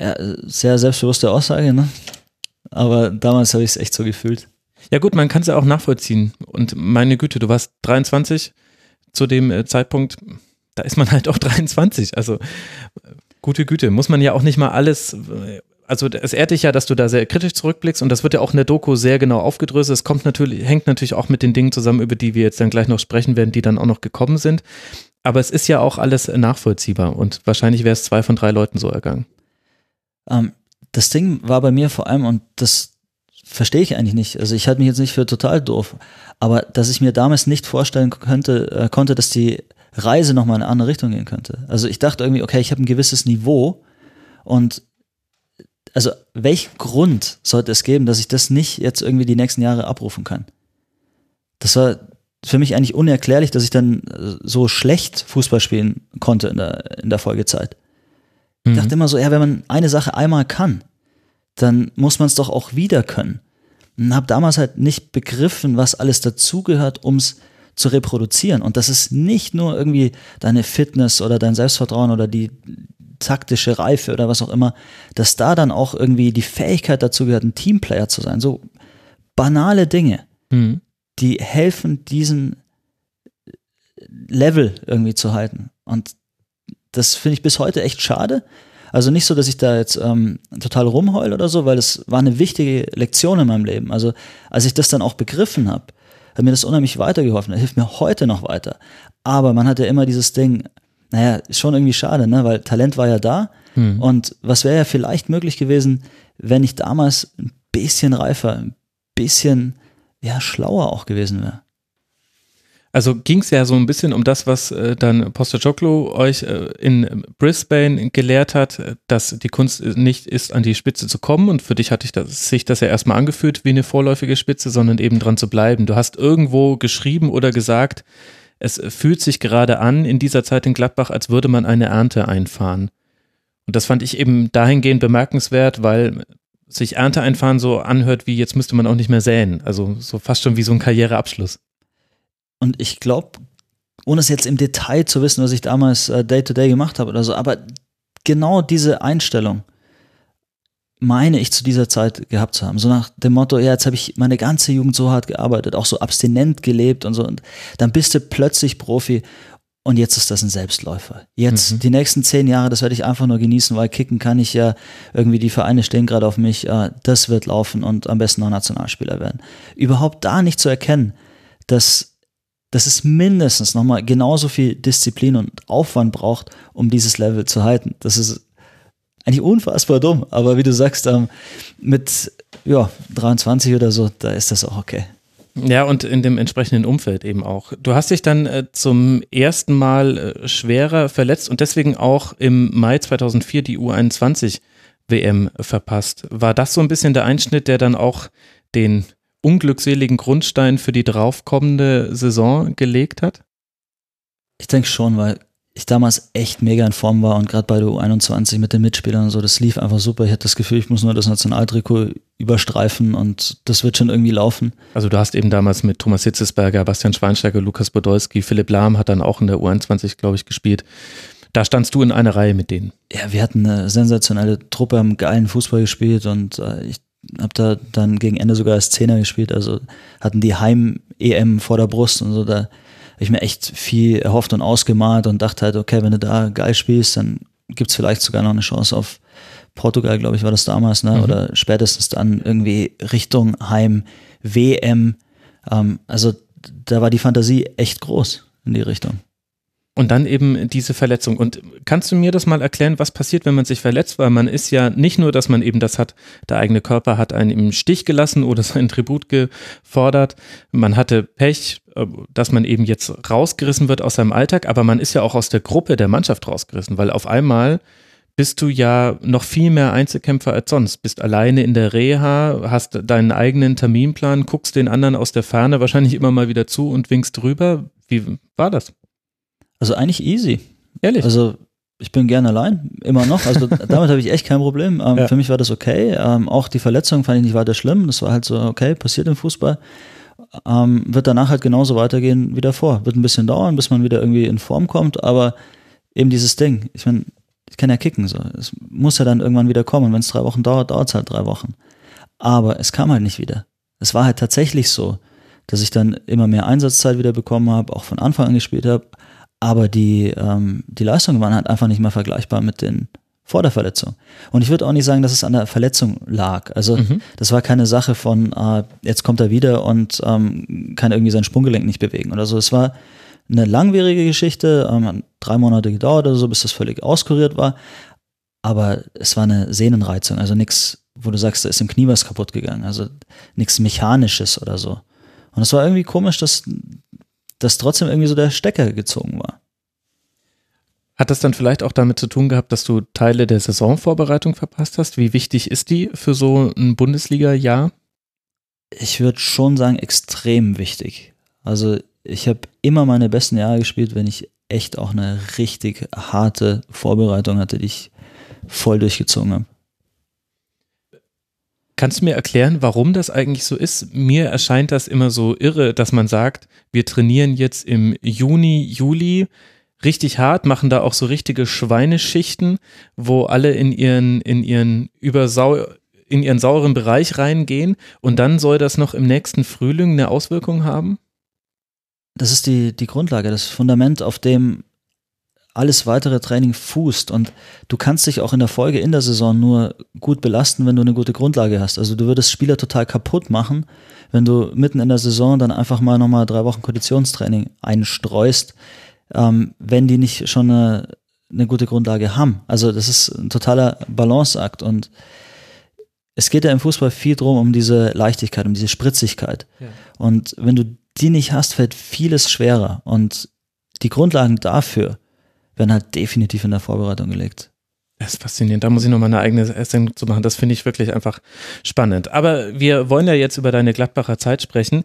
Ja, sehr selbstbewusste Aussage, ne? Aber damals habe ich es echt so gefühlt. Ja gut, man kann es ja auch nachvollziehen. Und meine Güte, du warst 23 zu dem äh, Zeitpunkt, da ist man halt auch 23. Also gute Güte, muss man ja auch nicht mal alles, äh, also es ehrt dich ja, dass du da sehr kritisch zurückblickst und das wird ja auch in der Doku sehr genau aufgedröselt. Es kommt natürlich, hängt natürlich auch mit den Dingen zusammen, über die wir jetzt dann gleich noch sprechen werden, die dann auch noch gekommen sind. Aber es ist ja auch alles nachvollziehbar und wahrscheinlich wäre es zwei von drei Leuten so ergangen. Ähm, das Ding war bei mir vor allem, und das verstehe ich eigentlich nicht, also ich halte mich jetzt nicht für total doof, aber dass ich mir damals nicht vorstellen könnte, äh, konnte, dass die Reise nochmal in eine andere Richtung gehen könnte. Also ich dachte irgendwie, okay, ich habe ein gewisses Niveau und also welchen Grund sollte es geben, dass ich das nicht jetzt irgendwie die nächsten Jahre abrufen kann? Das war für mich eigentlich unerklärlich, dass ich dann äh, so schlecht Fußball spielen konnte in der, in der Folgezeit. Ich mhm. dachte immer so, ja, wenn man eine Sache einmal kann, dann muss man es doch auch wieder können. Und habe damals halt nicht begriffen, was alles dazugehört, um es zu reproduzieren. Und das ist nicht nur irgendwie deine Fitness oder dein Selbstvertrauen oder die taktische Reife oder was auch immer, dass da dann auch irgendwie die Fähigkeit dazu gehört, ein Teamplayer zu sein. So banale Dinge, mhm. die helfen, diesen Level irgendwie zu halten. Und das finde ich bis heute echt schade. Also nicht so, dass ich da jetzt ähm, total rumheul oder so, weil das war eine wichtige Lektion in meinem Leben. Also als ich das dann auch begriffen habe, hat mir das unheimlich weitergeholfen. Das hilft mir heute noch weiter. Aber man hat ja immer dieses Ding, naja, schon irgendwie schade, ne? weil Talent war ja da. Hm. Und was wäre ja vielleicht möglich gewesen, wenn ich damals ein bisschen reifer, ein bisschen ja, schlauer auch gewesen wäre. Also ging es ja so ein bisschen um das, was äh, dann Postacoglu euch äh, in Brisbane gelehrt hat, dass die Kunst nicht ist, an die Spitze zu kommen. Und für dich hatte ich das, sich das ja erstmal angefühlt wie eine vorläufige Spitze, sondern eben dran zu bleiben. Du hast irgendwo geschrieben oder gesagt, es fühlt sich gerade an in dieser Zeit in Gladbach, als würde man eine Ernte einfahren. Und das fand ich eben dahingehend bemerkenswert, weil sich Ernte einfahren so anhört, wie jetzt müsste man auch nicht mehr säen. Also so fast schon wie so ein Karriereabschluss. Und ich glaube, ohne es jetzt im Detail zu wissen, was ich damals äh, Day-to-Day -Day gemacht habe oder so, aber genau diese Einstellung meine ich zu dieser Zeit gehabt zu haben. So nach dem Motto, ja, jetzt habe ich meine ganze Jugend so hart gearbeitet, auch so abstinent gelebt und so. Und dann bist du plötzlich Profi und jetzt ist das ein Selbstläufer. Jetzt, mhm. die nächsten zehn Jahre, das werde ich einfach nur genießen, weil kicken kann ich ja irgendwie, die Vereine stehen gerade auf mich, äh, das wird laufen und am besten noch Nationalspieler werden. Überhaupt da nicht zu erkennen, dass dass es mindestens nochmal genauso viel Disziplin und Aufwand braucht, um dieses Level zu halten. Das ist eigentlich unfassbar dumm, aber wie du sagst, ähm, mit ja, 23 oder so, da ist das auch okay. Ja, und in dem entsprechenden Umfeld eben auch. Du hast dich dann äh, zum ersten Mal äh, schwerer verletzt und deswegen auch im Mai 2004 die U21 WM verpasst. War das so ein bisschen der Einschnitt, der dann auch den unglückseligen Grundstein für die draufkommende Saison gelegt hat? Ich denke schon, weil ich damals echt mega in Form war und gerade bei der U21 mit den Mitspielern und so, das lief einfach super. Ich hatte das Gefühl, ich muss nur das Nationaltrikot überstreifen und das wird schon irgendwie laufen. Also du hast eben damals mit Thomas Hitzesberger, Bastian Schweinsteiger, Lukas Podolski, Philipp Lahm hat dann auch in der U21, glaube ich, gespielt. Da standst du in einer Reihe mit denen. Ja, wir hatten eine sensationelle Truppe, haben geilen Fußball gespielt und äh, ich habe da dann gegen Ende sogar als Zehner gespielt, also hatten die Heim-EM vor der Brust und so, da habe ich mir echt viel erhofft und ausgemalt und dachte halt, okay, wenn du da geil spielst, dann gibt es vielleicht sogar noch eine Chance auf Portugal, glaube ich, war das damals, ne? Mhm. Oder spätestens dann irgendwie Richtung Heim WM. Ähm, also da war die Fantasie echt groß in die Richtung. Und dann eben diese Verletzung. Und kannst du mir das mal erklären, was passiert, wenn man sich verletzt? Weil man ist ja nicht nur, dass man eben das hat, der eigene Körper hat einen im Stich gelassen oder sein Tribut gefordert. Man hatte Pech, äh, dass man eben jetzt rausgerissen wird aus seinem Alltag, aber man ist ja auch aus der Gruppe der Mannschaft rausgerissen, weil auf einmal bist du ja noch viel mehr Einzelkämpfer als sonst. Bist alleine in der Reha, hast deinen eigenen Terminplan, guckst den anderen aus der Ferne wahrscheinlich immer mal wieder zu und winkst drüber. Wie war das? Also eigentlich easy. Ehrlich? Also ich bin gern allein, immer noch. Also damit habe ich echt kein Problem. Ähm, ja. Für mich war das okay. Ähm, auch die Verletzung fand ich nicht weiter schlimm. Das war halt so, okay, passiert im Fußball. Ähm, wird danach halt genauso weitergehen wie davor. Wird ein bisschen dauern, bis man wieder irgendwie in Form kommt, aber eben dieses Ding. Ich meine, ich kann ja kicken. So. Es muss ja dann irgendwann wieder kommen. Und wenn es drei Wochen dauert, dauert es halt drei Wochen. Aber es kam halt nicht wieder. Es war halt tatsächlich so, dass ich dann immer mehr Einsatzzeit wieder bekommen habe, auch von Anfang an gespielt habe. Aber die, ähm, die Leistungen waren halt einfach nicht mehr vergleichbar mit den vor der Verletzung. Und ich würde auch nicht sagen, dass es an der Verletzung lag. Also mhm. das war keine Sache von, äh, jetzt kommt er wieder und ähm, kann irgendwie sein Sprunggelenk nicht bewegen oder so. Es war eine langwierige Geschichte, ähm, hat drei Monate gedauert oder so, bis das völlig auskuriert war. Aber es war eine Sehnenreizung, also nichts, wo du sagst, da ist im Knie was kaputt gegangen, also nichts Mechanisches oder so. Und es war irgendwie komisch, dass, dass trotzdem irgendwie so der Stecker gezogen war. Hat das dann vielleicht auch damit zu tun gehabt, dass du Teile der Saisonvorbereitung verpasst hast? Wie wichtig ist die für so ein Bundesliga-Jahr? Ich würde schon sagen, extrem wichtig. Also ich habe immer meine besten Jahre gespielt, wenn ich echt auch eine richtig harte Vorbereitung hatte, die ich voll durchgezogen habe. Kannst du mir erklären, warum das eigentlich so ist? Mir erscheint das immer so irre, dass man sagt, wir trainieren jetzt im Juni, Juli richtig hart, machen da auch so richtige Schweineschichten, wo alle in ihren, in ihren übersau in ihren sauren Bereich reingehen und dann soll das noch im nächsten Frühling eine Auswirkung haben? das ist die, die Grundlage, das Fundament, auf dem alles weitere Training fußt. Und du kannst dich auch in der Folge in der Saison nur gut belasten, wenn du eine gute Grundlage hast. Also du würdest Spieler total kaputt machen, wenn du mitten in der Saison dann einfach mal nochmal drei Wochen Konditionstraining einstreust, ähm, wenn die nicht schon eine, eine gute Grundlage haben. Also das ist ein totaler Balanceakt und es geht ja im Fußball viel drum um diese Leichtigkeit, um diese Spritzigkeit. Ja. Und wenn du die nicht hast, fällt vieles schwerer. Und die Grundlagen dafür werden halt definitiv in der Vorbereitung gelegt. Das ist faszinierend. Da muss ich noch mal eine eigene Sendung zu machen. Das finde ich wirklich einfach spannend. Aber wir wollen ja jetzt über deine Gladbacher Zeit sprechen.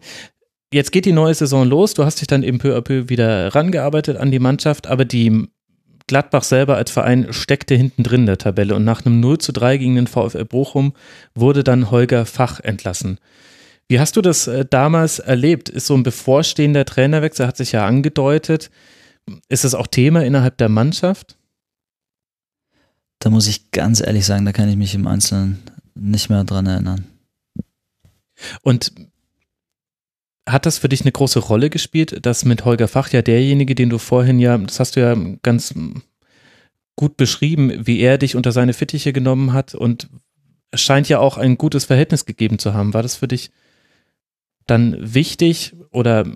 Jetzt geht die neue Saison los. Du hast dich dann eben peu à peu wieder rangearbeitet an die Mannschaft, aber die Gladbach selber als Verein steckte hinten drin in der Tabelle und nach einem 0 zu 3 gegen den VfL Bochum wurde dann Holger Fach entlassen. Wie hast du das äh, damals erlebt? Ist so ein bevorstehender Trainerwechsel, hat sich ja angedeutet. Ist es auch Thema innerhalb der Mannschaft? Da muss ich ganz ehrlich sagen, da kann ich mich im Einzelnen nicht mehr dran erinnern. Und hat das für dich eine große Rolle gespielt, dass mit Holger Fach ja derjenige, den du vorhin ja, das hast du ja ganz gut beschrieben, wie er dich unter seine Fittiche genommen hat und scheint ja auch ein gutes Verhältnis gegeben zu haben. War das für dich dann wichtig oder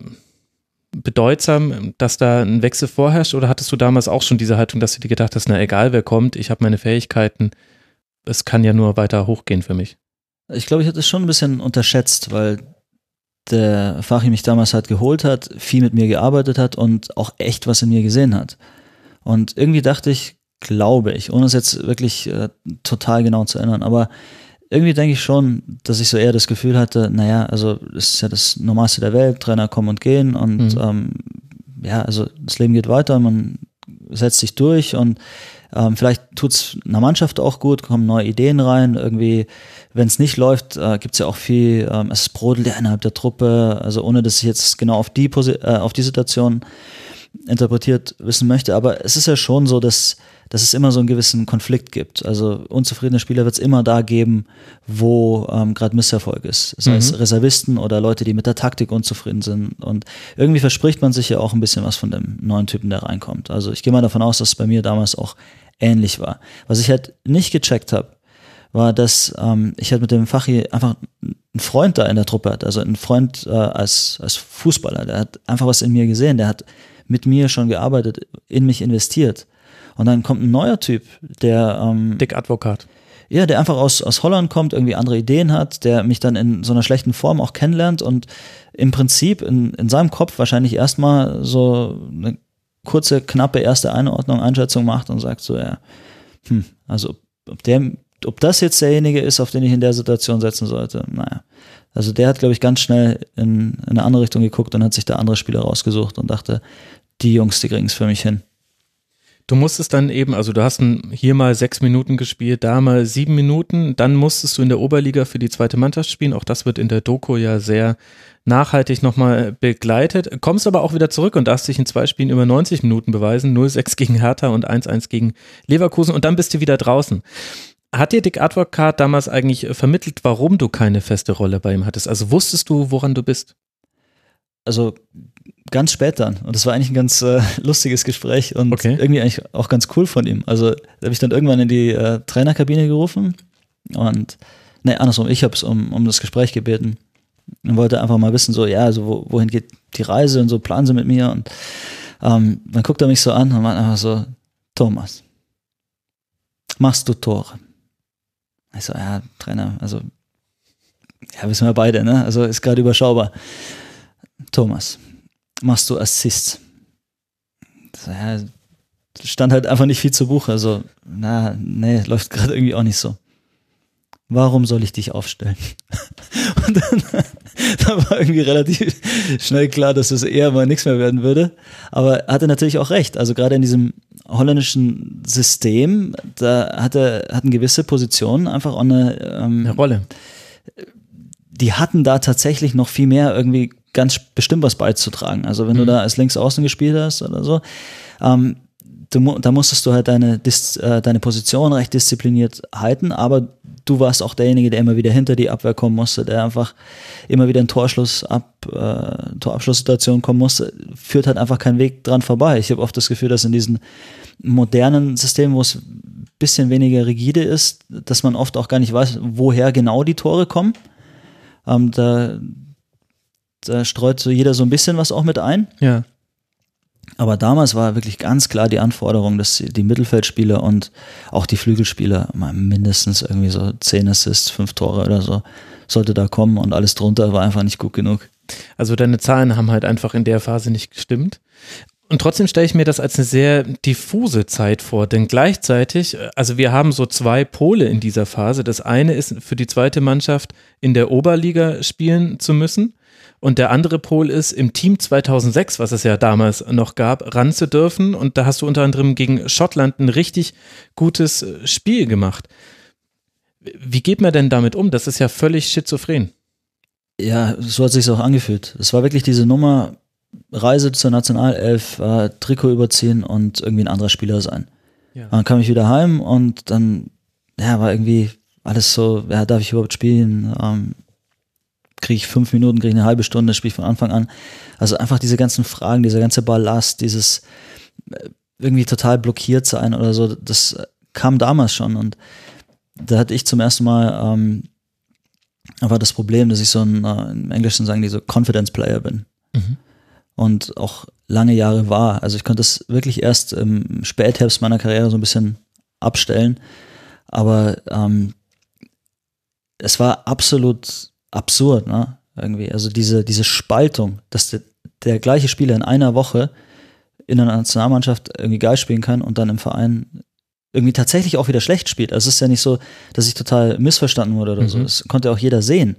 bedeutsam, dass da ein Wechsel vorherrscht? Oder hattest du damals auch schon diese Haltung, dass du dir gedacht hast, na egal wer kommt, ich habe meine Fähigkeiten, es kann ja nur weiter hochgehen für mich? Ich glaube, ich hatte es schon ein bisschen unterschätzt, weil der Fachi mich damals halt geholt hat, viel mit mir gearbeitet hat und auch echt was in mir gesehen hat. Und irgendwie dachte ich, glaube ich, ohne es jetzt wirklich äh, total genau zu erinnern, aber irgendwie denke ich schon, dass ich so eher das Gefühl hatte, naja, also es ist ja das Normalste der Welt, Trainer kommen und gehen und mhm. ähm, ja, also das Leben geht weiter, man setzt sich durch und ähm, vielleicht tut's einer Mannschaft auch gut, kommen neue Ideen rein, irgendwie, wenn es nicht läuft, äh, gibt's ja auch viel, ähm, es brodelt ja innerhalb der Truppe, also ohne dass ich jetzt genau auf die, Posi äh, auf die Situation interpretiert wissen möchte, aber es ist ja schon so, dass dass es immer so einen gewissen Konflikt gibt. Also unzufriedene Spieler wird es immer da geben, wo ähm, gerade Misserfolg ist. Sei mhm. es Reservisten oder Leute, die mit der Taktik unzufrieden sind. Und irgendwie verspricht man sich ja auch ein bisschen was von dem neuen Typen, der reinkommt. Also ich gehe mal davon aus, dass es bei mir damals auch ähnlich war. Was ich halt nicht gecheckt habe, war, dass ähm, ich halt mit dem Fachi einfach einen Freund da in der Truppe hat, also einen Freund äh, als, als Fußballer, der hat einfach was in mir gesehen, der hat mit mir schon gearbeitet, in mich investiert. Und dann kommt ein neuer Typ, der ähm, Dick Advokat. Ja, der einfach aus, aus Holland kommt, irgendwie andere Ideen hat, der mich dann in so einer schlechten Form auch kennenlernt und im Prinzip in, in seinem Kopf wahrscheinlich erstmal so eine kurze, knappe erste Einordnung, Einschätzung macht und sagt so, ja, hm, also ob der, ob das jetzt derjenige ist, auf den ich in der Situation setzen sollte, naja. Also der hat, glaube ich, ganz schnell in, in eine andere Richtung geguckt und hat sich da andere Spieler rausgesucht und dachte, die Jungs, die kriegen es für mich hin. Du musstest dann eben, also du hast hier mal sechs Minuten gespielt, da mal sieben Minuten, dann musstest du in der Oberliga für die zweite Mannschaft spielen. Auch das wird in der Doku ja sehr nachhaltig nochmal begleitet. Kommst aber auch wieder zurück und darfst dich in zwei Spielen über 90 Minuten beweisen. 0-6 gegen Hertha und 1-1 gegen Leverkusen und dann bist du wieder draußen. Hat dir Dick Advocat damals eigentlich vermittelt, warum du keine feste Rolle bei ihm hattest? Also wusstest du, woran du bist? Also ganz spät dann. Und das war eigentlich ein ganz äh, lustiges Gespräch und okay. irgendwie eigentlich auch ganz cool von ihm. Also da habe ich dann irgendwann in die äh, Trainerkabine gerufen und ne, andersrum, ich habe es um, um das Gespräch gebeten und wollte einfach mal wissen, so, ja, also wo, wohin geht die Reise und so, planen sie mit mir und ähm, dann guckt er mich so an und meint einfach so, Thomas, machst du Tore? Ich so, ja, Trainer, also, ja, wissen wir beide, ne? Also ist gerade überschaubar. Thomas, machst du Assists? So, ja, stand halt einfach nicht viel zu Buch. Also, na, nee, läuft gerade irgendwie auch nicht so. Warum soll ich dich aufstellen? Und dann, dann war irgendwie relativ schnell klar, dass es eher mal nichts mehr werden würde. Aber er hatte natürlich auch recht. Also gerade in diesem holländischen System, da hatte, hatten gewisse Positionen einfach auch eine, ähm, eine Rolle. Die hatten da tatsächlich noch viel mehr irgendwie ganz bestimmt was beizutragen. Also wenn mhm. du da als Linksaußen gespielt hast oder so, ähm, du, da musstest du halt deine, äh, deine Position recht diszipliniert halten, aber du warst auch derjenige, der immer wieder hinter die Abwehr kommen musste, der einfach immer wieder in Torschluss ab, äh, Torabschlusssituationen kommen musste, führt halt einfach kein Weg dran vorbei. Ich habe oft das Gefühl, dass in diesen modernen Systemen, wo es ein bisschen weniger rigide ist, dass man oft auch gar nicht weiß, woher genau die Tore kommen. Ähm, da, da streut so jeder so ein bisschen was auch mit ein. Ja. Aber damals war wirklich ganz klar die Anforderung, dass die Mittelfeldspieler und auch die Flügelspieler mindestens irgendwie so 10 Assists, 5 Tore oder so sollte da kommen und alles drunter war einfach nicht gut genug. Also deine Zahlen haben halt einfach in der Phase nicht gestimmt. Und trotzdem stelle ich mir das als eine sehr diffuse Zeit vor, denn gleichzeitig, also wir haben so zwei Pole in dieser Phase. Das eine ist für die zweite Mannschaft in der Oberliga spielen zu müssen und der andere Pol ist, im Team 2006, was es ja damals noch gab, ran zu dürfen. Und da hast du unter anderem gegen Schottland ein richtig gutes äh, Spiel gemacht. Wie geht man denn damit um? Das ist ja völlig schizophren. Ja, so hat sich auch angefühlt. Es war wirklich diese Nummer, Reise zur Nationalelf, äh, Trikot überziehen und irgendwie ein anderer Spieler sein. Ja. Dann kam ich wieder heim und dann ja, war irgendwie alles so, ja, darf ich überhaupt spielen? Ähm, kriege ich fünf Minuten, kriege ich eine halbe Stunde, spiele ich von Anfang an. Also einfach diese ganzen Fragen, dieser ganze Ballast, dieses äh, irgendwie total blockiert sein oder so, das kam damals schon und da hatte ich zum ersten Mal ähm, einfach das Problem, dass ich so ein, äh, im Englischen sagen die so Confidence Player bin. Mhm. Und auch lange Jahre war. Also ich konnte es wirklich erst im Spätherbst meiner Karriere so ein bisschen abstellen. Aber ähm, es war absolut absurd, ne? Irgendwie. Also diese, diese Spaltung, dass der, der gleiche Spieler in einer Woche in einer Nationalmannschaft irgendwie geil spielen kann und dann im Verein irgendwie tatsächlich auch wieder schlecht spielt. Also es ist ja nicht so, dass ich total missverstanden wurde oder mhm. so. Das konnte auch jeder sehen.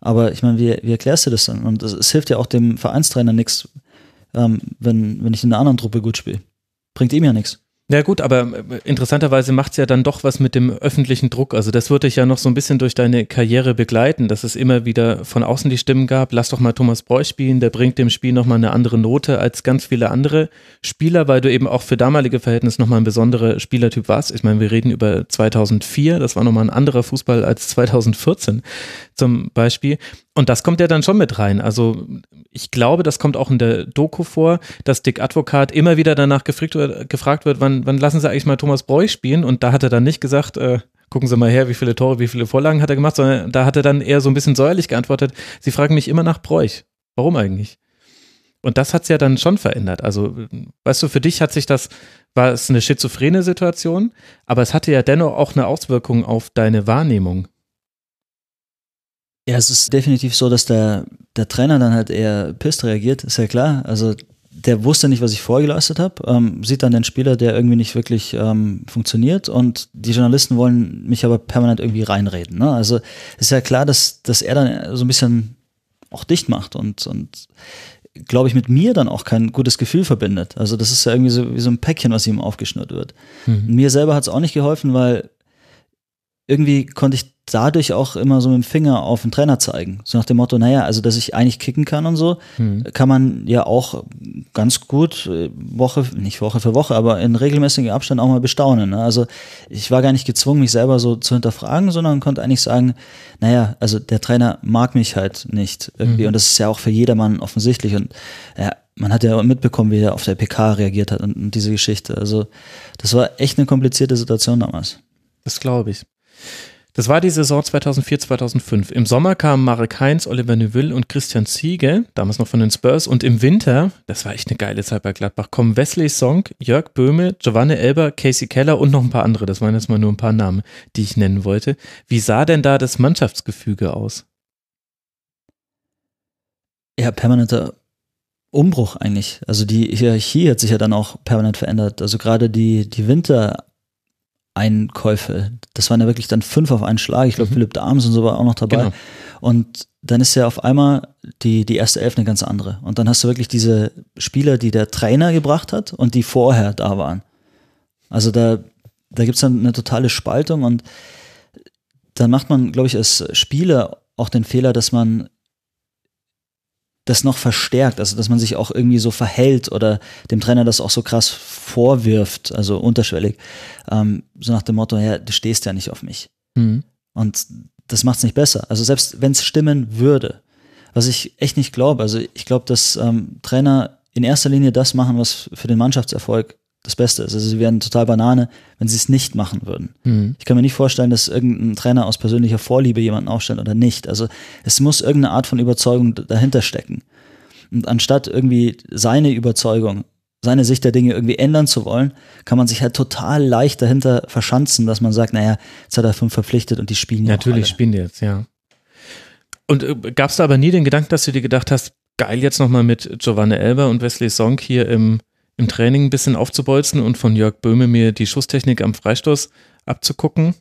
Aber ich meine, wie, wie erklärst du das dann? Und es, es hilft ja auch dem Vereinstrainer nichts, ähm, wenn, wenn ich in einer anderen Truppe gut spiele. Bringt ihm ja nichts. Ja gut, aber äh, interessanterweise macht es ja dann doch was mit dem öffentlichen Druck. Also das würde dich ja noch so ein bisschen durch deine Karriere begleiten, dass es immer wieder von außen die Stimmen gab, lass doch mal Thomas Breu spielen, der bringt dem Spiel nochmal eine andere Note als ganz viele andere Spieler, weil du eben auch für damalige Verhältnisse nochmal ein besonderer Spielertyp warst. Ich meine, wir reden über 2004, das war nochmal ein anderer Fußball als 2014 zum Beispiel. Und das kommt ja dann schon mit rein. Also ich glaube, das kommt auch in der Doku vor, dass Dick Advokat immer wieder danach gefragt wird wann, wann lassen sie eigentlich mal Thomas Breu spielen? Und da hat er dann nicht gesagt, äh, gucken Sie mal her, wie viele Tore, wie viele Vorlagen hat er gemacht, sondern da hat er dann eher so ein bisschen säuerlich geantwortet, Sie fragen mich immer nach Bräuch. Warum eigentlich? Und das hat es ja dann schon verändert. Also, weißt du, für dich hat sich das, war es eine schizophrene Situation, aber es hatte ja dennoch auch eine Auswirkung auf deine Wahrnehmung. Ja, es ist definitiv so, dass der, der Trainer dann halt eher pisst reagiert, ist ja klar. Also der wusste nicht, was ich vorgeleistet habe, ähm, sieht dann den Spieler, der irgendwie nicht wirklich ähm, funktioniert und die Journalisten wollen mich aber permanent irgendwie reinreden. Ne? Also ist ja klar, dass, dass er dann so ein bisschen auch dicht macht und, und glaube ich, mit mir dann auch kein gutes Gefühl verbindet. Also das ist ja irgendwie so wie so ein Päckchen, was ihm aufgeschnürt wird. Mhm. Mir selber hat es auch nicht geholfen, weil irgendwie konnte ich dadurch auch immer so mit dem Finger auf den Trainer zeigen. So nach dem Motto, naja, also dass ich eigentlich kicken kann und so, mhm. kann man ja auch ganz gut äh, Woche, nicht Woche für Woche, aber in regelmäßigem Abstand auch mal bestaunen. Ne? Also ich war gar nicht gezwungen, mich selber so zu hinterfragen, sondern konnte eigentlich sagen, naja, also der Trainer mag mich halt nicht irgendwie. Mhm. Und das ist ja auch für jedermann offensichtlich. Und ja, man hat ja mitbekommen, wie er auf der PK reagiert hat und, und diese Geschichte. Also das war echt eine komplizierte Situation damals. Das glaube ich. Das war die Saison 2004, 2005. Im Sommer kamen Marek Heinz, Oliver Neuville und Christian Ziege, damals noch von den Spurs. Und im Winter, das war echt eine geile Zeit bei Gladbach, kommen Wesley Song, Jörg Böhme, Giovanni Elber, Casey Keller und noch ein paar andere. Das waren jetzt mal nur ein paar Namen, die ich nennen wollte. Wie sah denn da das Mannschaftsgefüge aus? Ja, permanenter Umbruch eigentlich. Also die Hierarchie hat sich ja dann auch permanent verändert. Also gerade die, die Winter Einkäufe. Das waren ja wirklich dann fünf auf einen Schlag. Ich glaube, mhm. Philipp Dahms und so war auch noch dabei. Genau. Und dann ist ja auf einmal die, die erste Elf eine ganz andere. Und dann hast du wirklich diese Spieler, die der Trainer gebracht hat und die vorher da waren. Also da, da gibt es dann eine totale Spaltung und dann macht man, glaube ich, als Spieler auch den Fehler, dass man das noch verstärkt, also dass man sich auch irgendwie so verhält oder dem Trainer das auch so krass vorwirft, also unterschwellig, ähm, so nach dem Motto, ja, du stehst ja nicht auf mich. Mhm. Und das macht es nicht besser. Also selbst wenn es stimmen würde, was ich echt nicht glaube, also ich glaube, dass ähm, Trainer in erster Linie das machen, was für den Mannschaftserfolg das Beste ist. Also sie wären total Banane, wenn sie es nicht machen würden. Mhm. Ich kann mir nicht vorstellen, dass irgendein Trainer aus persönlicher Vorliebe jemanden aufstellt oder nicht. Also es muss irgendeine Art von Überzeugung dahinter stecken. Und anstatt irgendwie seine Überzeugung, seine Sicht der Dinge irgendwie ändern zu wollen, kann man sich halt total leicht dahinter verschanzen, dass man sagt, naja, jetzt hat er fünf verpflichtet und die spielen ja Natürlich spielen die jetzt, ja. Und äh, gab es da aber nie den Gedanken, dass du dir gedacht hast, geil jetzt nochmal mit Giovanni Elber und Wesley Song hier im im Training ein bisschen aufzubolzen und von Jörg Böhme mir die Schusstechnik am Freistoß abzugucken?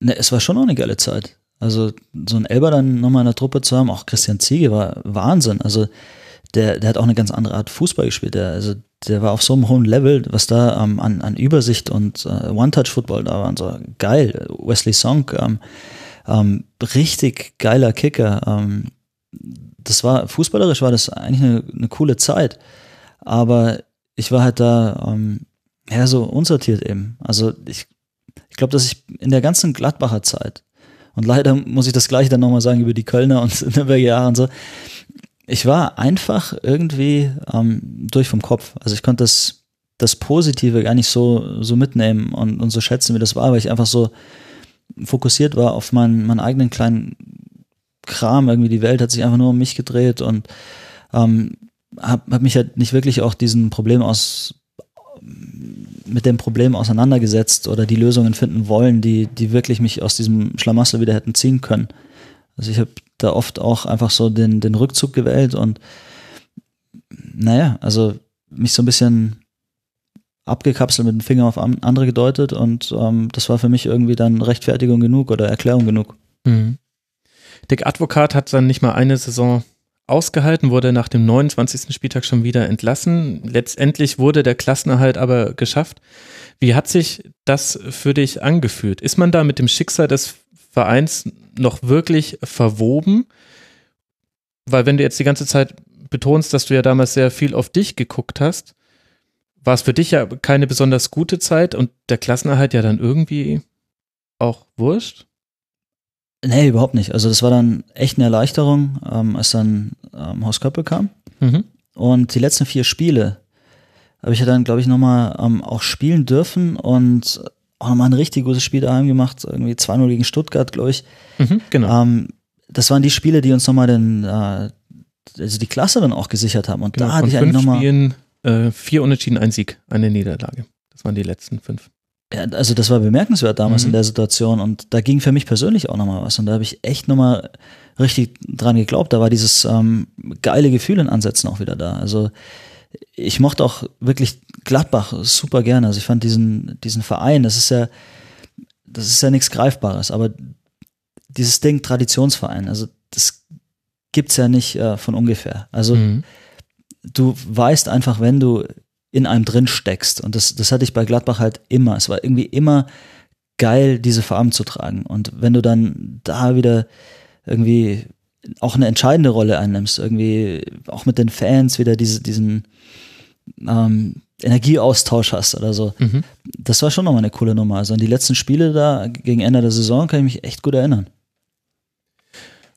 Ne, es war schon auch eine geile Zeit. Also so ein Elber dann nochmal in der Truppe zu haben, auch Christian Ziege war Wahnsinn. Also der, der hat auch eine ganz andere Art Fußball gespielt. Der, also der war auf so einem hohen Level, was da ähm, an, an Übersicht und äh, One-Touch-Football da war. Und so geil. Wesley Song, ähm, ähm, richtig geiler Kicker. Ähm, das war, fußballerisch war das eigentlich eine, eine coole Zeit. Aber ich war halt da ähm, ja so unsortiert eben. Also ich, ich glaube, dass ich in der ganzen Gladbacher Zeit und leider muss ich das gleiche dann nochmal sagen über die Kölner und Nürnberger Jahre und so. Ich war einfach irgendwie ähm, durch vom Kopf. Also ich konnte das, das Positive gar nicht so, so mitnehmen und, und so schätzen, wie das war, weil ich einfach so fokussiert war auf meinen, meinen eigenen kleinen Kram. Irgendwie die Welt hat sich einfach nur um mich gedreht und ähm, habe hab mich halt nicht wirklich auch diesen Problem aus mit dem Problem auseinandergesetzt oder die Lösungen finden wollen, die, die wirklich mich aus diesem Schlamassel wieder hätten ziehen können. Also ich habe da oft auch einfach so den, den Rückzug gewählt und naja, also mich so ein bisschen abgekapselt mit dem Finger auf andere gedeutet und ähm, das war für mich irgendwie dann Rechtfertigung genug oder Erklärung genug. Mhm. Dick Advokat hat dann nicht mal eine Saison ausgehalten, wurde nach dem 29. Spieltag schon wieder entlassen. Letztendlich wurde der Klassenerhalt aber geschafft. Wie hat sich das für dich angefühlt? Ist man da mit dem Schicksal des Vereins noch wirklich verwoben? Weil wenn du jetzt die ganze Zeit betonst, dass du ja damals sehr viel auf dich geguckt hast, war es für dich ja keine besonders gute Zeit und der Klassenerhalt ja dann irgendwie auch wurscht? Nee, überhaupt nicht. Also das war dann echt eine Erleichterung, ähm, als dann ähm, Horst Köppel kam. Mhm. Und die letzten vier Spiele habe ich ja dann, glaube ich, nochmal ähm, auch spielen dürfen und auch nochmal ein richtig gutes Spiel daheim gemacht, irgendwie 2-0 gegen Stuttgart, glaube ich. Mhm, genau. Ähm, das waren die Spiele, die uns nochmal den, äh, also die Klasse dann auch gesichert haben. Und genau. da hatte ich eigentlich nochmal. Spielen, äh, vier Unentschieden, ein Sieg, eine Niederlage. Das waren die letzten fünf. Ja, also das war bemerkenswert damals Mhm. in der Situation und da ging für mich persönlich auch nochmal was und da habe ich echt nochmal richtig dran geglaubt. Da war dieses ähm, geile Gefühl in Ansätzen auch wieder da. Also ich mochte auch wirklich Gladbach super gerne. Also ich fand diesen, diesen Verein, das ist ja, das ist ja nichts Greifbares, aber dieses Ding Traditionsverein, also das gibt's ja nicht äh, von ungefähr. Also Mhm. du weißt einfach, wenn du in einem drin steckst. Und das, das hatte ich bei Gladbach halt immer. Es war irgendwie immer geil, diese Farben zu tragen. Und wenn du dann da wieder irgendwie auch eine entscheidende Rolle einnimmst, irgendwie auch mit den Fans wieder diese, diesen ähm, Energieaustausch hast oder so. Mhm. Das war schon nochmal eine coole Nummer. Also an die letzten Spiele da gegen Ende der Saison kann ich mich echt gut erinnern.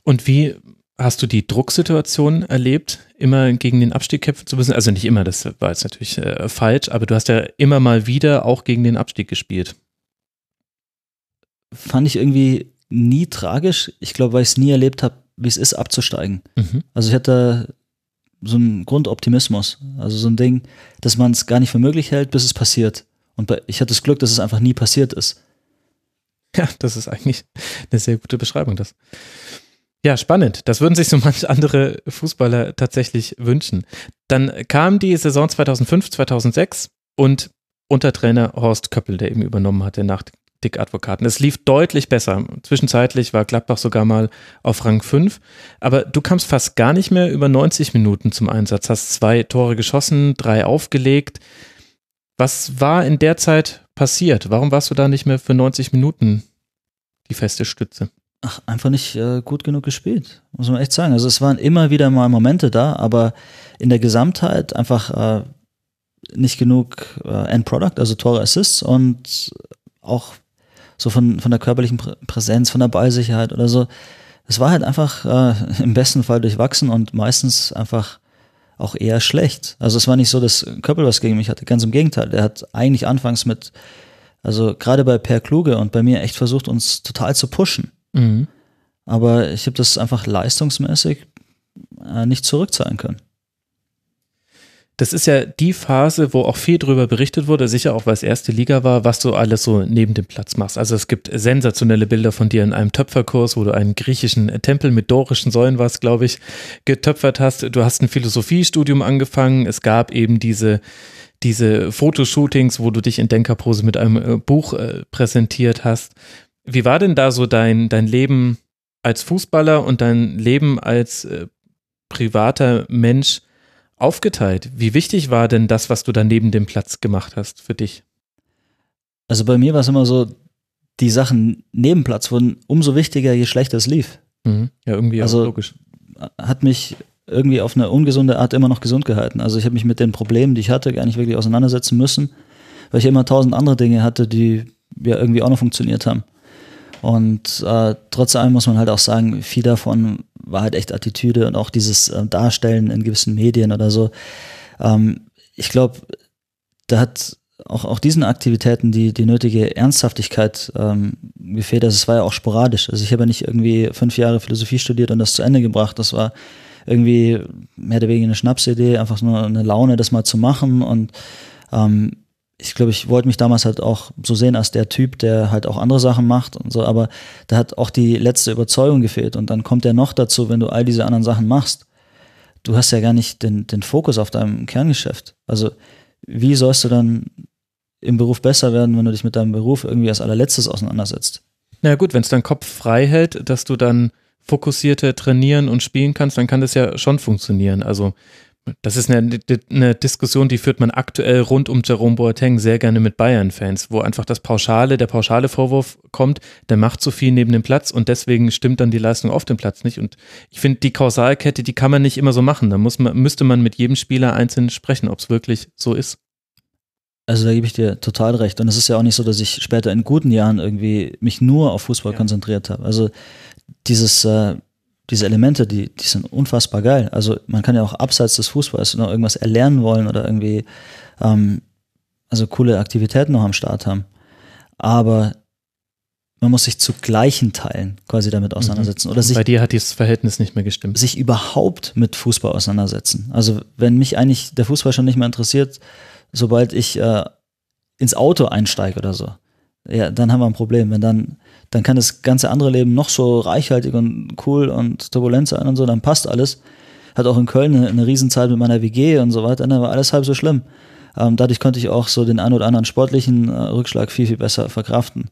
Und wie hast du die Drucksituation erlebt, immer gegen den Abstieg kämpfen zu müssen? Also nicht immer, das war jetzt natürlich äh, falsch, aber du hast ja immer mal wieder auch gegen den Abstieg gespielt. Fand ich irgendwie nie tragisch. Ich glaube, weil ich es nie erlebt habe, wie es ist, abzusteigen. Mhm. Also ich hatte so einen Grundoptimismus. Also so ein Ding, dass man es gar nicht für möglich hält, bis es passiert. Und bei, ich hatte das Glück, dass es einfach nie passiert ist. Ja, das ist eigentlich eine sehr gute Beschreibung. Das. Ja, spannend. Das würden sich so manche andere Fußballer tatsächlich wünschen. Dann kam die Saison 2005, 2006 und unter Trainer Horst Köppel, der eben übernommen hatte nach Dick Advokaten. Es lief deutlich besser. Zwischenzeitlich war Gladbach sogar mal auf Rang 5. Aber du kamst fast gar nicht mehr über 90 Minuten zum Einsatz, hast zwei Tore geschossen, drei aufgelegt. Was war in der Zeit passiert? Warum warst du da nicht mehr für 90 Minuten die feste Stütze? Ach, einfach nicht äh, gut genug gespielt, muss man echt sagen. Also es waren immer wieder mal Momente da, aber in der Gesamtheit einfach äh, nicht genug äh, Endproduct, also Tore, Assists und auch so von, von der körperlichen Prä Präsenz, von der Ballsicherheit oder so. Es war halt einfach äh, im besten Fall durchwachsen und meistens einfach auch eher schlecht. Also es war nicht so, dass Köppel was gegen mich hatte, ganz im Gegenteil. Der hat eigentlich anfangs mit, also gerade bei Per Kluge und bei mir echt versucht, uns total zu pushen. Mhm. Aber ich habe das einfach leistungsmäßig äh, nicht zurückzahlen können. Das ist ja die Phase, wo auch viel drüber berichtet wurde, sicher auch weil es erste Liga war, was du alles so neben dem Platz machst. Also es gibt sensationelle Bilder von dir in einem Töpferkurs, wo du einen griechischen Tempel mit dorischen Säulen was, glaube ich, getöpfert hast. Du hast ein Philosophiestudium angefangen. Es gab eben diese diese Fotoshootings, wo du dich in Denkerpose mit einem äh, Buch äh, präsentiert hast. Wie war denn da so dein, dein Leben als Fußballer und dein Leben als äh, privater Mensch aufgeteilt? Wie wichtig war denn das, was du da neben dem Platz gemacht hast für dich? Also bei mir war es immer so, die Sachen neben Platz wurden umso wichtiger, je schlechter es lief. Mhm. Ja, irgendwie Also- auch logisch. Hat mich irgendwie auf eine ungesunde Art immer noch gesund gehalten. Also ich habe mich mit den Problemen, die ich hatte, gar nicht wirklich auseinandersetzen müssen, weil ich immer tausend andere Dinge hatte, die ja irgendwie auch noch funktioniert haben. Und äh, trotz allem muss man halt auch sagen, viel davon war halt echt Attitüde und auch dieses äh, Darstellen in gewissen Medien oder so. Ähm, ich glaube, da hat auch, auch diesen Aktivitäten die, die nötige Ernsthaftigkeit ähm, gefehlt. Also es war ja auch sporadisch. Also ich habe ja nicht irgendwie fünf Jahre Philosophie studiert und das zu Ende gebracht. Das war irgendwie mehr oder weniger eine Schnapsidee, einfach nur eine Laune, das mal zu machen. Und ähm, ich glaube, ich wollte mich damals halt auch so sehen als der Typ, der halt auch andere Sachen macht und so, aber da hat auch die letzte Überzeugung gefehlt. Und dann kommt ja noch dazu, wenn du all diese anderen Sachen machst, du hast ja gar nicht den, den Fokus auf deinem Kerngeschäft. Also wie sollst du dann im Beruf besser werden, wenn du dich mit deinem Beruf irgendwie als allerletztes auseinandersetzt? Na gut, wenn es deinen Kopf frei hält, dass du dann fokussierter trainieren und spielen kannst, dann kann das ja schon funktionieren. Also das ist eine, eine Diskussion, die führt man aktuell rund um Jerome Boateng sehr gerne mit Bayern-Fans, wo einfach das pauschale, der pauschale Vorwurf kommt, der macht zu viel neben dem Platz und deswegen stimmt dann die Leistung auf dem Platz nicht. Und ich finde, die Kausalkette, die kann man nicht immer so machen. Da muss man, müsste man mit jedem Spieler einzeln sprechen, ob es wirklich so ist. Also da gebe ich dir total recht. Und es ist ja auch nicht so, dass ich später in guten Jahren irgendwie mich nur auf Fußball Ja. konzentriert habe. Also dieses, äh, diese Elemente, die, die sind unfassbar geil. Also man kann ja auch abseits des Fußballs noch irgendwas erlernen wollen oder irgendwie ähm, also coole Aktivitäten noch am Start haben. aber man muss sich zu gleichen Teilen quasi damit auseinandersetzen oder sich Bei dir hat dieses Verhältnis nicht mehr gestimmt. sich überhaupt mit Fußball auseinandersetzen. Also wenn mich eigentlich der Fußball schon nicht mehr interessiert, sobald ich äh, ins Auto einsteige oder so, ja, dann haben wir ein Problem. Wenn dann, dann kann das ganze andere Leben noch so reichhaltig und cool und turbulent sein und so, dann passt alles. Hat auch in Köln eine, eine Riesenzeit mit meiner WG und so weiter, dann war alles halb so schlimm. Ähm, dadurch konnte ich auch so den ein oder anderen sportlichen äh, Rückschlag viel, viel besser verkraften.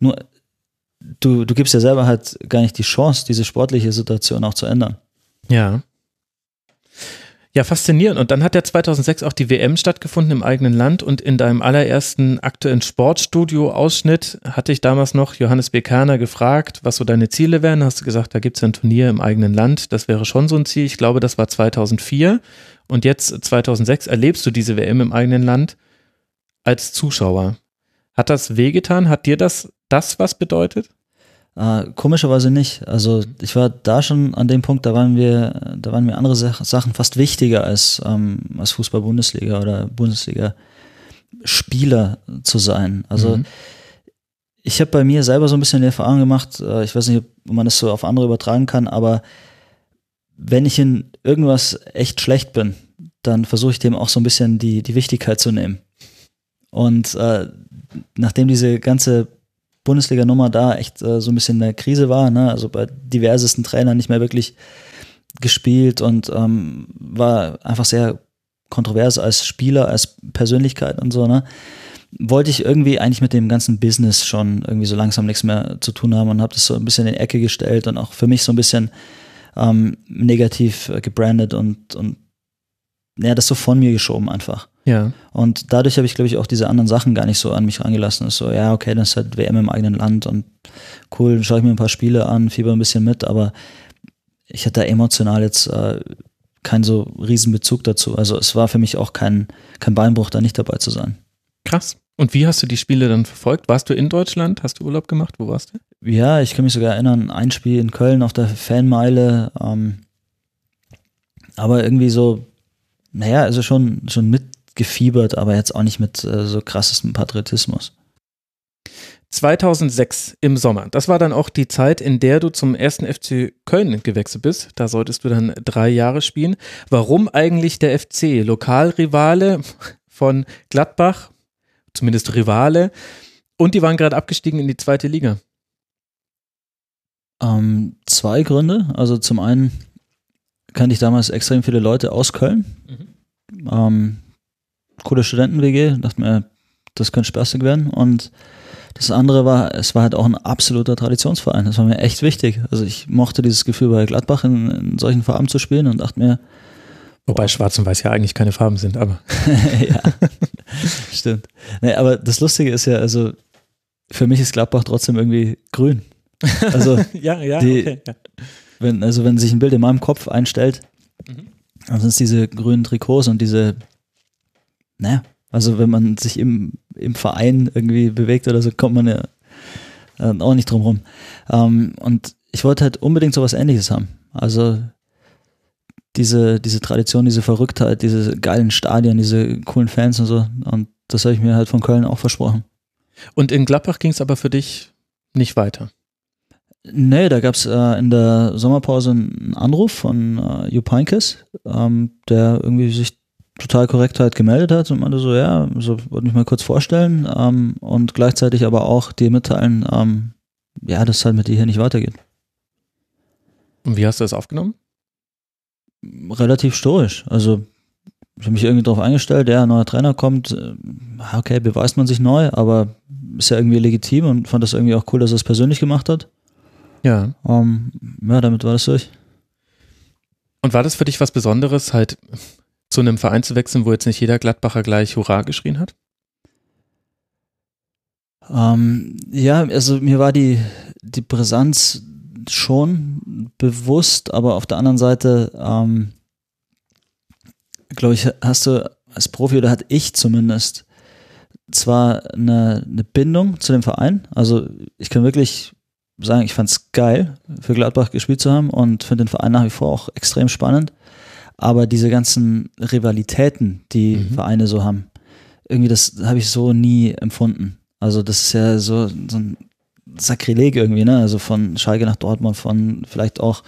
Nur, du, du gibst ja selber halt gar nicht die Chance, diese sportliche Situation auch zu ändern. Ja. Ja, faszinierend. Und dann hat ja 2006 auch die WM stattgefunden im eigenen Land und in deinem allerersten aktuellen Sportstudio-Ausschnitt hatte ich damals noch Johannes B. Kerner gefragt, was so deine Ziele wären. Hast du gesagt, da gibt es ein Turnier im eigenen Land. Das wäre schon so ein Ziel. Ich glaube, das war 2004. Und jetzt 2006 erlebst du diese WM im eigenen Land als Zuschauer. Hat das wehgetan? Hat dir das, das was bedeutet? Äh, komischerweise nicht. Also ich war da schon an dem Punkt, da waren wir, da waren mir andere Sach Sachen fast wichtiger als, ähm, als Fußball-Bundesliga oder Bundesliga-Spieler zu sein. Also Mhm. ich habe bei mir selber so ein bisschen die Erfahrung gemacht, äh, ich weiß nicht, ob man das so auf andere übertragen kann, aber wenn ich in irgendwas echt schlecht bin, dann versuche ich dem auch so ein bisschen die, die Wichtigkeit zu nehmen. Und äh, nachdem diese ganze Bundesliga-Nummer da echt äh, so ein bisschen eine Krise war, ne? also bei diversesten Trainern nicht mehr wirklich gespielt und ähm, war einfach sehr kontrovers als Spieler, als Persönlichkeit und so, ne? Wollte ich irgendwie eigentlich mit dem ganzen Business schon irgendwie so langsam nichts mehr zu tun haben und habe das so ein bisschen in die Ecke gestellt und auch für mich so ein bisschen ähm, negativ äh, gebrandet und, und ja, das so von mir geschoben einfach. Ja. Und dadurch habe ich, glaube ich, auch diese anderen Sachen gar nicht so an mich rangelassen. Ist so, ja, okay, das ist halt WM im eigenen Land und cool, dann schaue ich mir ein paar Spiele an, fieber ein bisschen mit, aber ich hatte da emotional jetzt äh, keinen so riesen Bezug dazu. Also es war für mich auch kein, kein Beinbruch, da nicht dabei zu sein. Krass. Und wie hast du die Spiele dann verfolgt? Warst du in Deutschland? Hast du Urlaub gemacht? Wo warst du? Ja, ich kann mich sogar erinnern, ein Spiel in Köln auf der Fanmeile, ähm, aber irgendwie so, naja, also schon, schon mitgefiebert, aber jetzt auch nicht mit äh, so krassestem Patriotismus. 2006 im Sommer. Das war dann auch die Zeit, in der du zum ersten FC Köln gewechselt bist. Da solltest du dann drei Jahre spielen. Warum eigentlich der FC? Lokalrivale von Gladbach, zumindest Rivale. Und die waren gerade abgestiegen in die zweite Liga. Ähm, zwei Gründe. Also zum einen kannte ich damals extrem viele Leute aus Köln. Ähm, coole Studenten-WG, dachte mir, das könnte spaßig werden. Und das andere war, es war halt auch ein absoluter Traditionsverein. Das war mir echt wichtig. Also ich mochte dieses Gefühl bei Gladbach in, in solchen Farben zu spielen und dachte mir, Wobei Schwarz und Weiß ja eigentlich keine Farben sind, aber. ja, stimmt. Nee, aber das Lustige ist ja, also für mich ist Gladbach trotzdem irgendwie grün. Also ja, ja, Die- okay. Ja. wenn, also wenn sich ein Bild in meinem Kopf einstellt, Mhm. dann sind es diese grünen Trikots und diese, naja, also wenn man sich im, im Verein irgendwie bewegt oder so, kommt man ja äh, auch nicht drum rum. Ähm, und ich wollte halt unbedingt sowas ähnliches haben. Also diese, diese Tradition, diese Verrücktheit, diese geilen Stadien, diese coolen Fans und so. Und das habe ich mir halt von Köln auch versprochen. Und in Gladbach ging es aber für dich nicht weiter. Nee, da gab's äh, in der Sommerpause einen Anruf von äh, Jupp Heynckes, ähm, der irgendwie sich total korrekt halt gemeldet hat und meinte so, ja, so wollte mich mal kurz vorstellen ähm, und gleichzeitig aber auch dir mitteilen, ähm, ja, dass es halt mit dir hier nicht weitergeht. Und wie hast du das aufgenommen? Relativ stoisch. Also ich habe mich irgendwie darauf eingestellt, ja, neuer Trainer kommt, äh, okay, beweist man sich neu, aber ist ja irgendwie legitim und fand das irgendwie auch cool, dass er es persönlich gemacht hat. Ja. Ähm, ja, damit war das durch. Und war das für dich was Besonderes, halt zu einem Verein zu wechseln, wo jetzt nicht jeder Gladbacher gleich Hurra geschrien hat? Ähm, ja, also mir war die, die Brisanz schon bewusst, aber auf der anderen Seite, ähm, glaube ich, hast du als Profi oder hatte ich zumindest zwar eine, eine Bindung zu dem Verein, also ich kann wirklich sagen, ich fand es geil, für Gladbach gespielt zu haben und finde den Verein nach wie vor auch extrem spannend, aber diese ganzen Rivalitäten, die Mhm. Vereine so haben, irgendwie das habe ich so nie empfunden. Also das ist ja so, so ein Sakrileg irgendwie, ne? Also von Schalke nach Dortmund, von vielleicht auch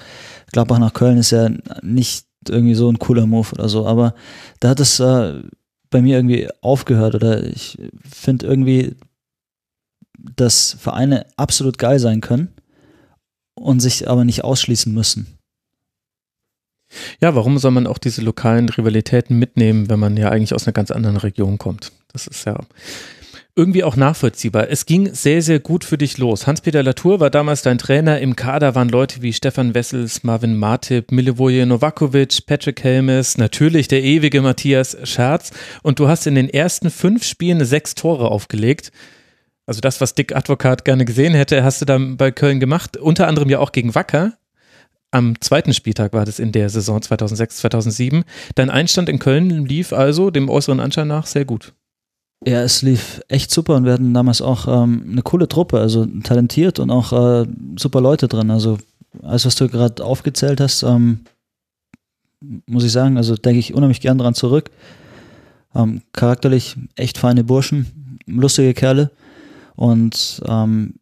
Gladbach nach Köln ist ja nicht irgendwie so ein cooler Move oder so. Aber da hat es äh, bei mir irgendwie aufgehört oder ich finde irgendwie, dass Vereine absolut geil sein können und sich aber nicht ausschließen müssen. Ja, warum soll man auch diese lokalen Rivalitäten mitnehmen, wenn man ja eigentlich aus einer ganz anderen Region kommt? Das ist ja irgendwie auch nachvollziehbar. Es ging sehr, sehr gut für dich los. Hans-Peter Latour war damals dein Trainer. Im Kader waren Leute wie Stefan Wessels, Marvin Martip, Milivoje Novakovic, Patrick Helmes, natürlich der ewige Matthias Scherz. Und du hast in den ersten fünf Spielen sechs Tore aufgelegt. Also das, was Dick Advokat gerne gesehen hätte, hast du dann bei Köln gemacht. Unter anderem ja auch gegen Wacker. Am zweiten Spieltag war das in der Saison 2006, 2007. Dein Einstand in Köln lief also dem äußeren Anschein nach sehr gut. Ja, es lief echt super und wir hatten damals auch ähm, eine coole Truppe, also talentiert und auch äh, super Leute drin. Also alles, was du gerade aufgezählt hast, ähm, muss ich sagen, also denke ich unheimlich gern dran zurück. Ähm, charakterlich echt feine Burschen, lustige Kerle und ähm,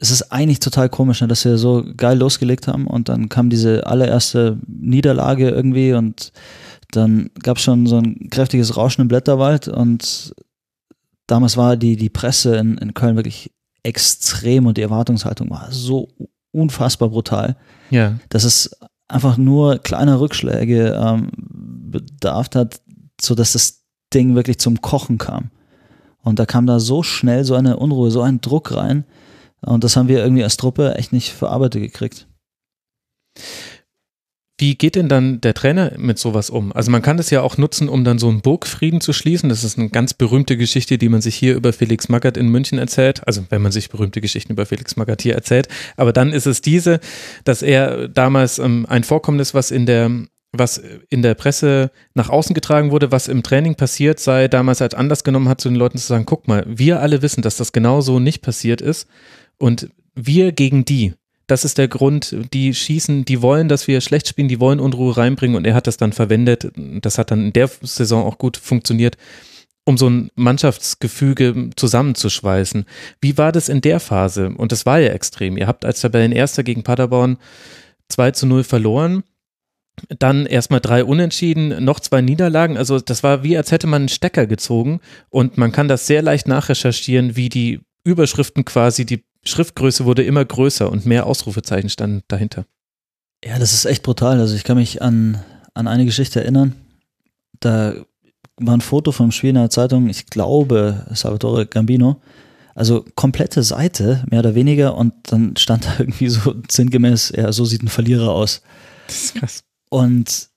es ist eigentlich total komisch, ne, dass wir so geil losgelegt haben und dann kam diese allererste Niederlage irgendwie und dann gab es schon so ein kräftiges Rauschen im Blätterwald und damals war die, die Presse in, in Köln wirklich extrem und die Erwartungshaltung war so unfassbar brutal, ja. dass es einfach nur kleine Rückschläge ähm, bedarf hat, sodass das Ding wirklich zum Kochen kam. Und da kam da so schnell so eine Unruhe, so ein Druck rein. Und das haben wir irgendwie als Truppe echt nicht verarbeitet gekriegt. Wie geht denn dann der Trainer mit sowas um? Also man kann das ja auch nutzen, um dann so einen Burgfrieden zu schließen. Das ist eine ganz berühmte Geschichte, die man sich hier über Felix Magath in München erzählt. Also wenn man sich berühmte Geschichten über Felix Magath hier erzählt. Aber dann ist es diese, dass er damals ähm, ein Vorkommnis, was in der was in der Presse nach außen getragen wurde, was im Training passiert sei, damals als Anlass genommen hat, zu den Leuten zu sagen, guck mal, wir alle wissen, dass das genau so nicht passiert ist und wir gegen die das ist der Grund, die schießen, die wollen, dass wir schlecht spielen, die wollen Unruhe reinbringen und er hat das dann verwendet. Das hat dann in der Saison auch gut funktioniert, um so ein Mannschaftsgefüge zusammenzuschweißen. Wie war das in der Phase? Und das war ja extrem. Ihr habt als Tabellenerster gegen Paderborn 2 zu 0 verloren. Dann erstmal drei Unentschieden, noch zwei Niederlagen. Also das war wie, als hätte man einen Stecker gezogen. Und man kann das sehr leicht nachrecherchieren, wie die Überschriften quasi, die Schriftgröße wurde immer größer und mehr Ausrufezeichen standen dahinter. Ja, das ist echt brutal. Also ich kann mich an, an eine Geschichte erinnern. Da war ein Foto vom Spiel in der Zeitung, ich glaube Salvatore Gambino. Also komplette Seite, mehr oder weniger, und dann stand da irgendwie so sinngemäß, ja, so sieht ein Verlierer aus. Das ist krass. Und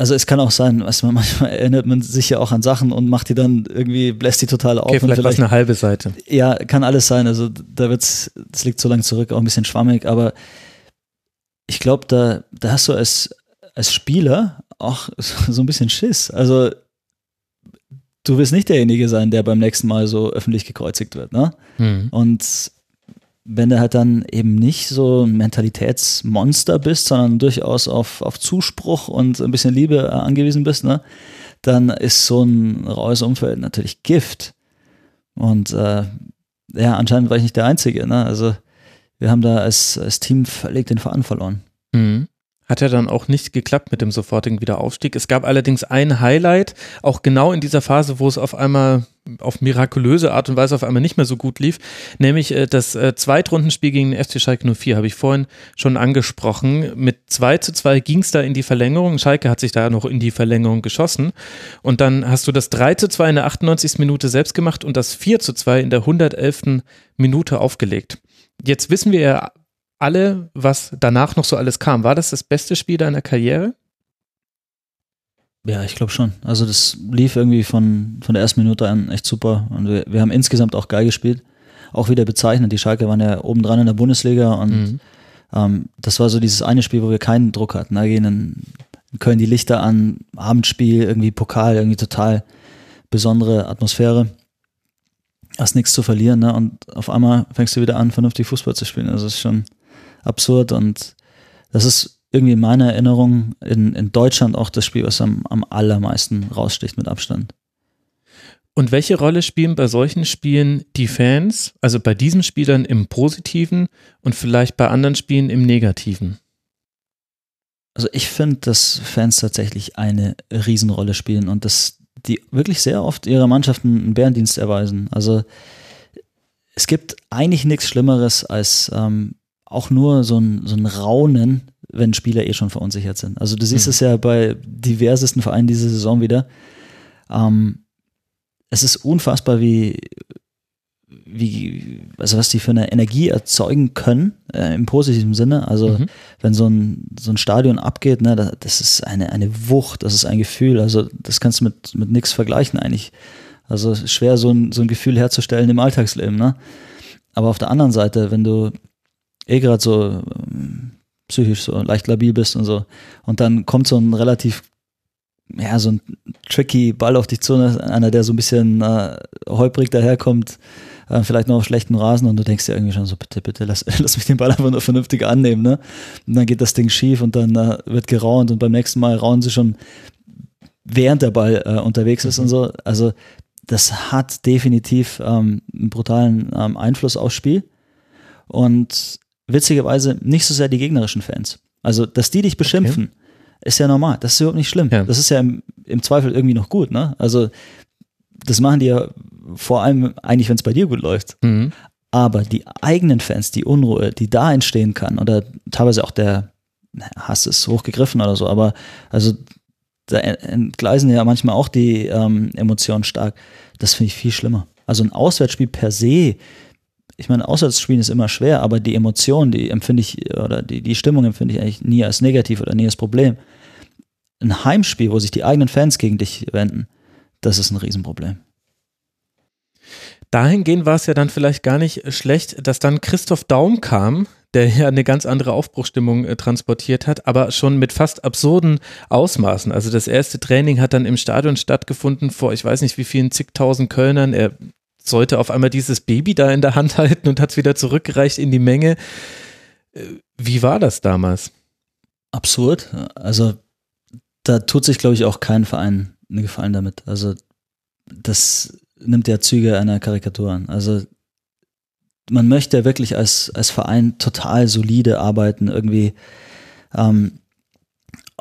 also es kann auch sein, weißt du, manchmal erinnert man sich ja auch an Sachen und macht die dann irgendwie, bläst die total auf. Okay, vielleicht, vielleicht eine halbe Seite. Ja, kann alles sein. Also da wird's, das liegt so lange zurück, auch ein bisschen schwammig, aber ich glaube, da, da hast du als, als Spieler auch so ein bisschen Schiss. Also du wirst nicht derjenige sein, der beim nächsten Mal so öffentlich gekreuzigt wird, ne? Mhm. Und wenn du halt dann eben nicht so ein Mentalitätsmonster bist, sondern durchaus auf, auf Zuspruch und ein bisschen Liebe äh, angewiesen bist, ne, dann ist so ein raues Umfeld natürlich Gift. Und äh, ja, anscheinend war ich nicht der Einzige. Ne? Also wir haben da als, als Team völlig den Faden verloren. Mhm. Hat ja dann auch nicht geklappt mit dem sofortigen Wiederaufstieg. Es gab allerdings ein Highlight, auch genau in dieser Phase, wo es auf einmal auf mirakulöse Art und Weise auf einmal nicht mehr so gut lief, nämlich äh, das äh, Zweitrundenspiel gegen den FC Schalke 04, habe ich vorhin schon angesprochen. Mit 2 zu 2 ging es da in die Verlängerung. Schalke hat sich da noch in die Verlängerung geschossen. Und dann hast du das 3 zu 2 in der 98. Minute selbst gemacht und das 4 zu 2 in der 111. Minute aufgelegt. Jetzt wissen wir ja alle, was danach noch so alles kam. War das das beste Spiel deiner Karriere? Ja, ich glaube schon. Also das lief irgendwie von, von der ersten Minute an echt super. Und wir, wir haben insgesamt auch geil gespielt. Auch wieder bezeichnet. Die Schalke waren ja oben dran in der Bundesliga und mhm. ähm, das war so dieses eine Spiel, wo wir keinen Druck hatten. Da gehen in, in Köln die Lichter an, Abendspiel, irgendwie Pokal, irgendwie total besondere Atmosphäre. Hast nichts zu verlieren, ne? Und auf einmal fängst du wieder an, vernünftig Fußball zu spielen. Also das ist schon, absurd und das ist irgendwie in meiner Erinnerung in, in Deutschland auch das Spiel, was am, am allermeisten raussticht mit Abstand. Und welche Rolle spielen bei solchen Spielen die Fans, also bei diesen Spielern im Positiven und vielleicht bei anderen Spielen im Negativen? Also ich finde, dass Fans tatsächlich eine Riesenrolle spielen und dass die wirklich sehr oft ihrer Mannschaften einen Bärendienst erweisen. Also es gibt eigentlich nichts Schlimmeres als ähm, auch nur so ein, so ein Raunen, wenn Spieler eh schon verunsichert sind. Also du siehst mhm. es ja bei diversesten Vereinen diese Saison wieder. Ähm, es ist unfassbar, wie, wie, also was die für eine Energie erzeugen können, äh, im positiven Sinne. Also mhm. wenn so ein, so ein Stadion abgeht, ne, das ist eine, eine Wucht, das ist ein Gefühl. Also das kannst du mit, mit nichts vergleichen eigentlich. Also schwer, so ein, so ein Gefühl herzustellen im Alltagsleben, ne? Aber auf der anderen Seite, wenn du eh gerade so ähm, psychisch so leicht labil bist und so, und dann kommt so ein relativ ja, so ein tricky Ball auf dich zu, ne? einer, der so ein bisschen äh, holprig daherkommt, äh, vielleicht noch auf schlechten Rasen und du denkst dir irgendwie schon so, bitte, bitte, lass, lass mich den Ball einfach nur vernünftig annehmen, ne? Und dann geht das Ding schief und dann äh, wird geraunt und beim nächsten Mal rauen sie schon, während der Ball äh, unterwegs ist mhm. und so. Also das hat definitiv ähm, einen brutalen ähm, Einfluss aufs Spiel und witzigerweise nicht so sehr die gegnerischen Fans. Also, dass die dich beschimpfen, okay ist ja normal. Das ist überhaupt nicht schlimm. Ja. Das ist ja im, im, Zweifel irgendwie noch gut, ne? Also, das machen die ja vor allem eigentlich, wenn es bei dir gut läuft. Mhm. Aber die eigenen Fans, die Unruhe, die da entstehen kann, oder teilweise auch der Hass ist hochgegriffen oder so, aber also da entgleisen ja manchmal auch die ähm, Emotionen stark. Das finde ich viel schlimmer. Also ein Auswärtsspiel per se, ich meine, Auswärtsspielen ist immer schwer, aber die Emotionen, die empfinde ich, oder die, die Stimmung empfinde ich eigentlich nie als negativ oder nie als Problem. Ein Heimspiel, wo sich die eigenen Fans gegen dich wenden, das ist ein Riesenproblem. Dahingehend war es ja dann vielleicht gar nicht schlecht, dass dann Christoph Daum kam, der ja eine ganz andere Aufbruchstimmung äh, transportiert hat, aber schon mit fast absurden Ausmaßen. Also das erste Training hat dann im Stadion stattgefunden vor, ich weiß nicht wie vielen zigtausend Kölnern. Er sollte auf einmal dieses Baby da in der Hand halten und hat es wieder zurückgereicht in die Menge. Äh, wie war das damals? Absurd. Also da tut sich, glaube ich, auch kein Verein einen Gefallen damit. Also das nimmt ja Züge einer Karikatur an. Also man möchte wirklich als, als Verein total solide arbeiten, irgendwie ähm,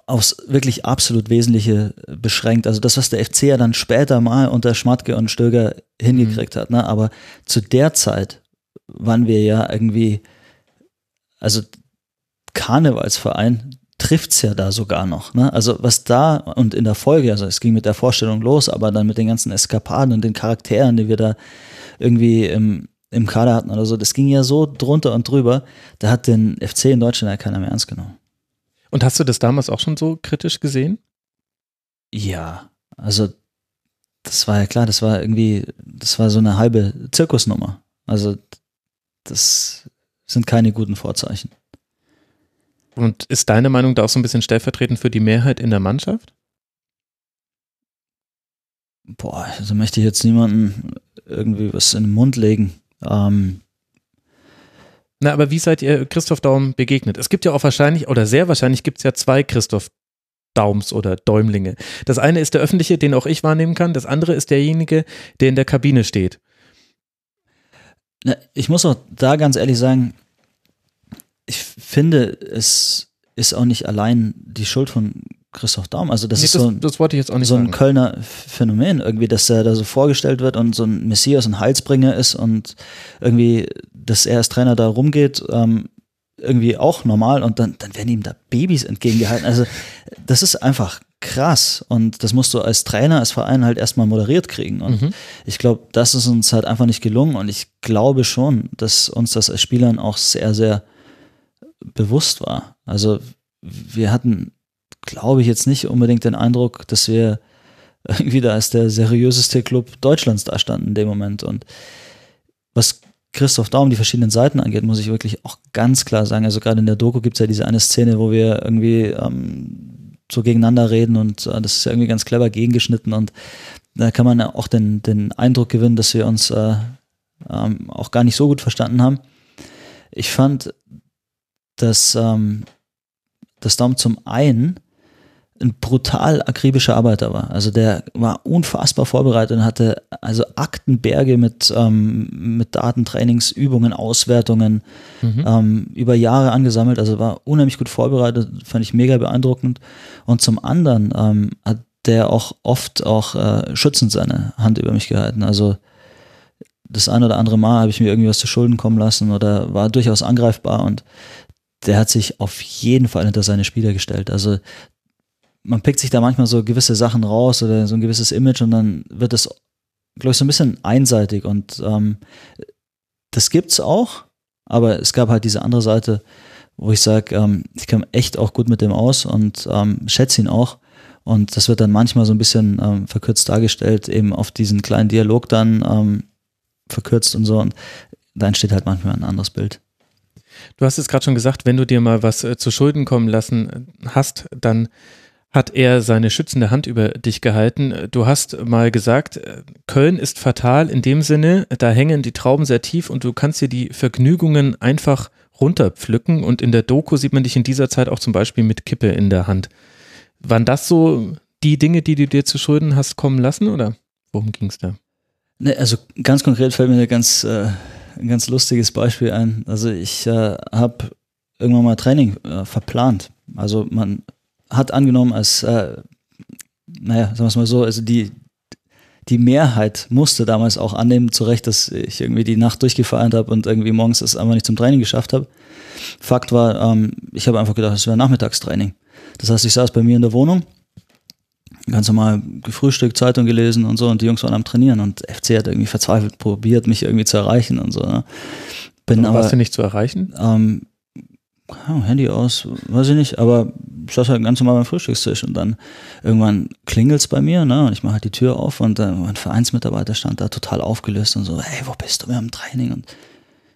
aufs wirklich absolut Wesentliche beschränkt. Also das, was der FC ja dann später mal unter Schmatke und Stöger hingekriegt mhm. hat. Ne? Aber zu der Zeit waren wir ja irgendwie, also Karnevalsverein trifft's ja da sogar noch. Ne? Also was da und in der Folge, also es ging mit der Vorstellung los, aber dann mit den ganzen Eskapaden und den Charakteren, die wir da irgendwie im, im Kader hatten oder so, das ging ja so drunter und drüber, da hat den FC in Deutschland ja keiner mehr ernst genommen. Und hast du das damals auch schon so kritisch gesehen? Ja, also das war ja klar, das war irgendwie, das war so eine halbe Zirkusnummer. Also das sind keine guten Vorzeichen. Und ist deine Meinung da auch so ein bisschen stellvertretend für die Mehrheit in der Mannschaft? Boah, also möchte ich jetzt niemanden irgendwie was in den Mund legen. Ähm, na, aber wie seid ihr Christoph Daum begegnet? Es gibt ja auch wahrscheinlich, oder sehr wahrscheinlich gibt es ja zwei Christoph Daums oder Däumlinge. Das eine ist der öffentliche, den auch ich wahrnehmen kann. Das andere ist derjenige, der in der Kabine steht. Na, ich muss auch da ganz ehrlich sagen, ich finde, es ist auch nicht allein die Schuld von Christoph Daum. Also das nee, ist so ein, das wollte ich jetzt auch nicht so ein sagen. Kölner Phänomen irgendwie, dass er da so vorgestellt wird und so ein Messias, ein Heilsbringer ist und irgendwie, dass er als Trainer da rumgeht, ähm, irgendwie auch normal und dann, dann werden ihm da Babys entgegengehalten. Also das ist einfach krass und das musst du als Trainer, als Verein halt erstmal moderiert kriegen und mhm. ich glaube, das ist uns halt einfach nicht gelungen und ich glaube schon, dass uns das als Spielern auch sehr, sehr bewusst war. Also wir hatten glaube ich jetzt nicht unbedingt den Eindruck, dass wir irgendwie da als der seriöseste Club Deutschlands da standen in dem Moment. Und was Christoph Daum die verschiedenen Seiten angeht, muss ich wirklich auch ganz klar sagen. Also gerade in der Doku gibt es ja diese eine Szene, wo wir irgendwie ähm, so gegeneinander reden und äh, das ist ja irgendwie ganz clever gegengeschnitten und da kann man ja auch den, den Eindruck gewinnen, dass wir uns äh, ähm, auch gar nicht so gut verstanden haben. Ich fand, dass, ähm, dass Daum zum einen ein brutal akribischer Arbeiter war. Also der war unfassbar vorbereitet und hatte also Aktenberge mit, ähm, mit Daten, Trainings, Übungen, Auswertungen mhm. ähm, über Jahre angesammelt. Also war unheimlich gut vorbereitet, fand ich mega beeindruckend. Und zum anderen ähm, hat der auch oft auch äh, schützend seine Hand über mich gehalten. Also das ein oder andere Mal habe ich mir irgendwie was zu Schulden kommen lassen oder war durchaus angreifbar und der hat sich auf jeden Fall hinter seine Spieler gestellt. Also man pickt sich da manchmal so gewisse Sachen raus oder so ein gewisses Image und dann wird es, glaube ich, so ein bisschen einseitig und ähm, das gibt's auch, aber es gab halt diese andere Seite, wo ich sage, ähm, ich kam echt auch gut mit dem aus und ähm, schätze ihn auch. Und das wird dann manchmal so ein bisschen ähm, verkürzt dargestellt, eben auf diesen kleinen Dialog dann ähm, verkürzt und so. Und da entsteht halt manchmal ein anderes Bild. Du hast es gerade schon gesagt, wenn du dir mal was äh, zu Schulden kommen lassen äh, hast, dann hat er seine schützende Hand über dich gehalten. Du hast mal gesagt, Köln ist fatal in dem Sinne, da hängen die Trauben sehr tief und du kannst dir die Vergnügungen einfach runterpflücken und in der Doku sieht man dich in dieser Zeit auch zum Beispiel mit Kippe in der Hand. Waren das so die Dinge, die du dir zu Schulden hast kommen lassen oder worum ging es da? Ne, also ganz konkret fällt mir ein ganz, äh, ein ganz lustiges Beispiel ein. Also ich äh, habe irgendwann mal Training äh, verplant. Also man hat angenommen, als, äh, naja, sagen wir es mal so, also die, die Mehrheit musste damals auch annehmen, zu Recht, dass ich irgendwie die Nacht durchgefeiert habe und irgendwie morgens es einfach nicht zum Training geschafft habe. Fakt war, ähm, ich habe einfach gedacht, es wäre Nachmittagstraining. Das heißt, ich saß bei mir in der Wohnung, ganz normal gefrühstückt, Zeitung gelesen und so und die Jungs waren am Trainieren und FC hat irgendwie verzweifelt probiert, mich irgendwie zu erreichen und so. Ne? Bin aber, warst du nicht zu erreichen? Ähm, Handy aus, weiß ich nicht, aber ich saß halt ganz normal beim Frühstückstisch und dann irgendwann klingelt's bei mir, ne, und ich mache halt die Tür auf und äh, mein Vereinsmitarbeiter stand da total aufgelöst und so, hey, wo bist du? Wir haben Training und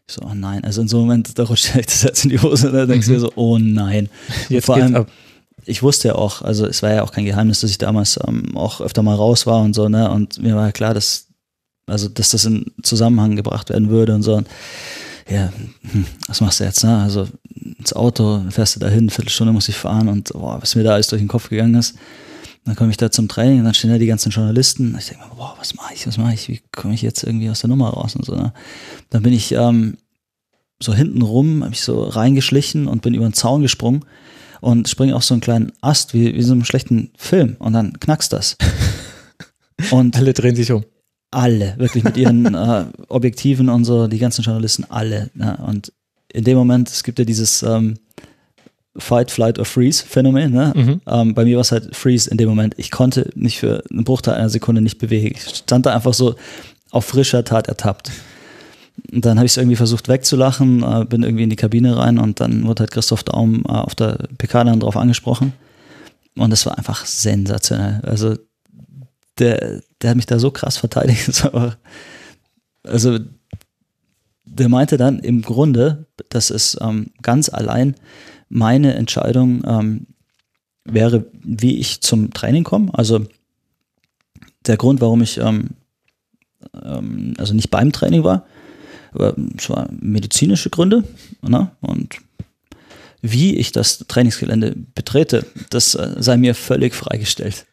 ich so, oh nein, also in so einem Moment, da rutscht echt das Herz in die Hose, da denkst du mhm. dir so, oh nein. Jetzt vor allem, ab. ich wusste ja auch, also es war ja auch kein Geheimnis, dass ich damals ähm, auch öfter mal raus war und so, ne, und mir war ja klar, dass, also, dass das in Zusammenhang gebracht werden würde und so. Und ja, hm, was machst du jetzt, ne? Also ins Auto, fährst du dahin, Viertelstunde muss ich fahren und boah, was mir da alles durch den Kopf gegangen ist. Dann komme ich da zum Training und dann stehen da die ganzen Journalisten. Ich denke mir, boah, was mache ich, was mache ich, wie komme ich jetzt irgendwie aus der Nummer raus und so. Ne? Dann bin ich ähm, so hinten rum, habe ich so reingeschlichen und bin über den Zaun gesprungen und springe auf so einen kleinen Ast, wie, wie so einem schlechten Film und dann knackst das. Und alle drehen sich um alle, wirklich mit ihren äh, Objektiven und so, die ganzen Journalisten, alle. Ja, und in dem Moment, es gibt ja dieses ähm, Fight, Flight or Freeze Phänomen. Ne? Mhm. Ähm, bei mir war es halt Freeze in dem Moment. Ich konnte mich für einen Bruchteil einer Sekunde nicht bewegen. Ich stand da einfach so auf frischer Tat ertappt. Und dann habe ich es irgendwie versucht wegzulachen, äh, bin irgendwie in die Kabine rein und dann wurde halt Christoph Daum äh, auf der PK dann drauf angesprochen. Und es war einfach sensationell. Also der, der hat mich da so krass verteidigt. also der meinte dann im Grunde, dass es ähm, ganz allein meine Entscheidung ähm, wäre, wie ich zum Training komme. Also der Grund, warum ich ähm, ähm also nicht beim Training war, aber es waren medizinische Gründe. Ne? Und wie ich das Trainingsgelände betrete, das äh, sei mir völlig freigestellt.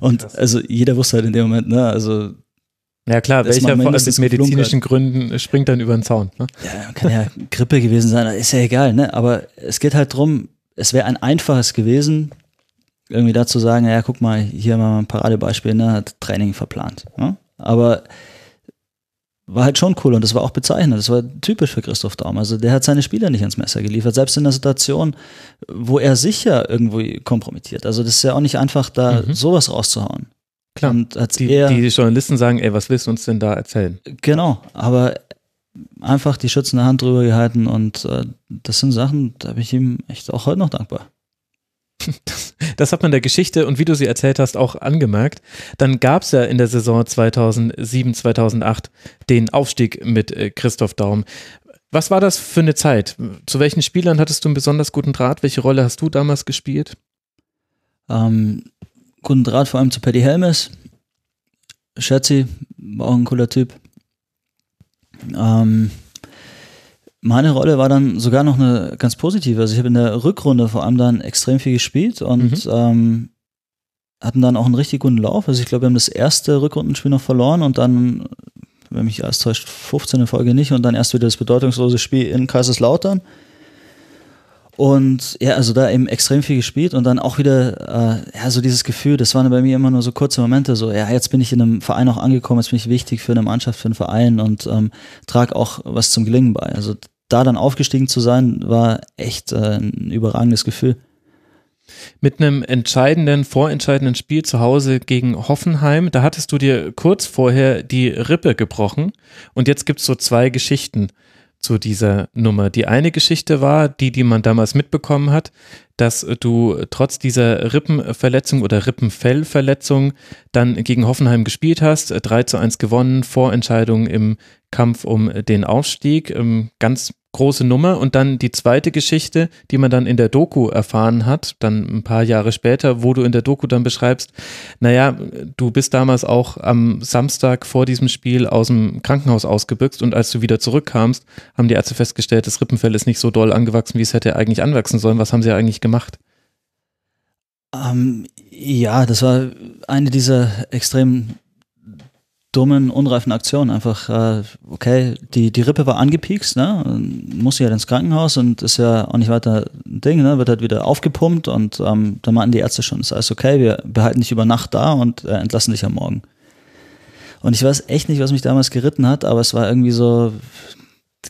Und Krass. also jeder wusste halt in dem Moment, ne, also ja klar, welcher von aus medizinischen Gründen springt dann über den Zaun? Ne? Ja, kann ja Grippe gewesen sein, ist ja egal, ne? Aber es geht halt drum, es wäre ein einfaches gewesen, irgendwie dazu sagen, ja, guck mal, hier mal ein Paradebeispiel, ne, hat Training verplant. Ne? Aber war halt schon cool und das war auch bezeichnend. Das war typisch für Christoph Daum. Also der hat seine Spieler nicht ans Messer geliefert, selbst in einer Situation, wo er sicher irgendwo kompromittiert. Also das ist ja auch nicht einfach, da mhm. sowas rauszuhauen. Klar. Und die, eher, die Journalisten sagen, ey, was willst du uns denn da erzählen? Genau, aber einfach die schützende Hand drüber gehalten und äh, das sind Sachen, da bin ich ihm echt auch heute noch dankbar. Das, hat man der Geschichte und wie du sie erzählt hast auch angemerkt. Dann gab es ja in der Saison 2007, 2008 den Aufstieg mit äh, Christoph Daum. Was war das für eine Zeit? Zu welchen Spielern hattest du einen besonders guten Draht? Welche Rolle hast du damals gespielt? Ähm, guten Draht vor allem zu Paddy Helmes. Schätzi, war auch ein cooler Typ. Ähm, meine Rolle war dann sogar noch eine ganz positive. Also ich habe in der Rückrunde vor allem dann extrem viel gespielt und mhm. ähm, hatten dann auch einen richtig guten Lauf. Also ich glaube, wir haben das erste Rückrundenspiel noch verloren und dann, wenn mich alles täuscht, 15 Folge nicht und dann erst wieder das bedeutungslose Spiel in Kaiserslautern. Und ja, also da eben extrem viel gespielt und dann auch wieder, äh, ja, so dieses Gefühl, das waren bei mir immer nur so kurze Momente, so, ja, jetzt bin ich in einem Verein auch angekommen, jetzt bin ich wichtig für eine Mannschaft, für einen Verein und ähm, trage auch was zum Gelingen bei. Also da dann aufgestiegen zu sein, war echt äh, ein überragendes Gefühl. Mit einem entscheidenden, vorentscheidenden Spiel zu Hause gegen Hoffenheim, da hattest du dir kurz vorher die Rippe gebrochen und jetzt gibt's so zwei Geschichten zu dieser Nummer. Die eine Geschichte war, die, die man damals mitbekommen hat, dass du trotz dieser Rippenverletzung oder Rippenfellverletzung dann gegen Hoffenheim gespielt hast, 3 zu 1 gewonnen, Vorentscheidung im Kampf um den Aufstieg, ähm, ganz große Nummer. Und dann die zweite Geschichte, die man dann in der Doku erfahren hat, dann ein paar Jahre später, wo du in der Doku dann beschreibst, naja, du bist damals auch am Samstag vor diesem Spiel aus dem Krankenhaus ausgebüxt und als du wieder zurückkamst, haben die Ärzte festgestellt, das Rippenfell ist nicht so doll angewachsen, wie es hätte eigentlich anwachsen sollen. Was haben sie eigentlich gemacht? Ähm, ja, das war eine dieser extrem dummen, unreifen Aktion. Einfach, äh, okay, die, die Rippe war angepiekst, ne? muss ja ins Krankenhaus und ist ja auch nicht weiter ein Ding, ne? Wird halt wieder aufgepumpt und ähm, dann meinten die Ärzte schon, es ist okay, wir behalten dich über Nacht da und äh, entlassen dich am Morgen. Und ich weiß echt nicht, was mich damals geritten hat, aber es war irgendwie so,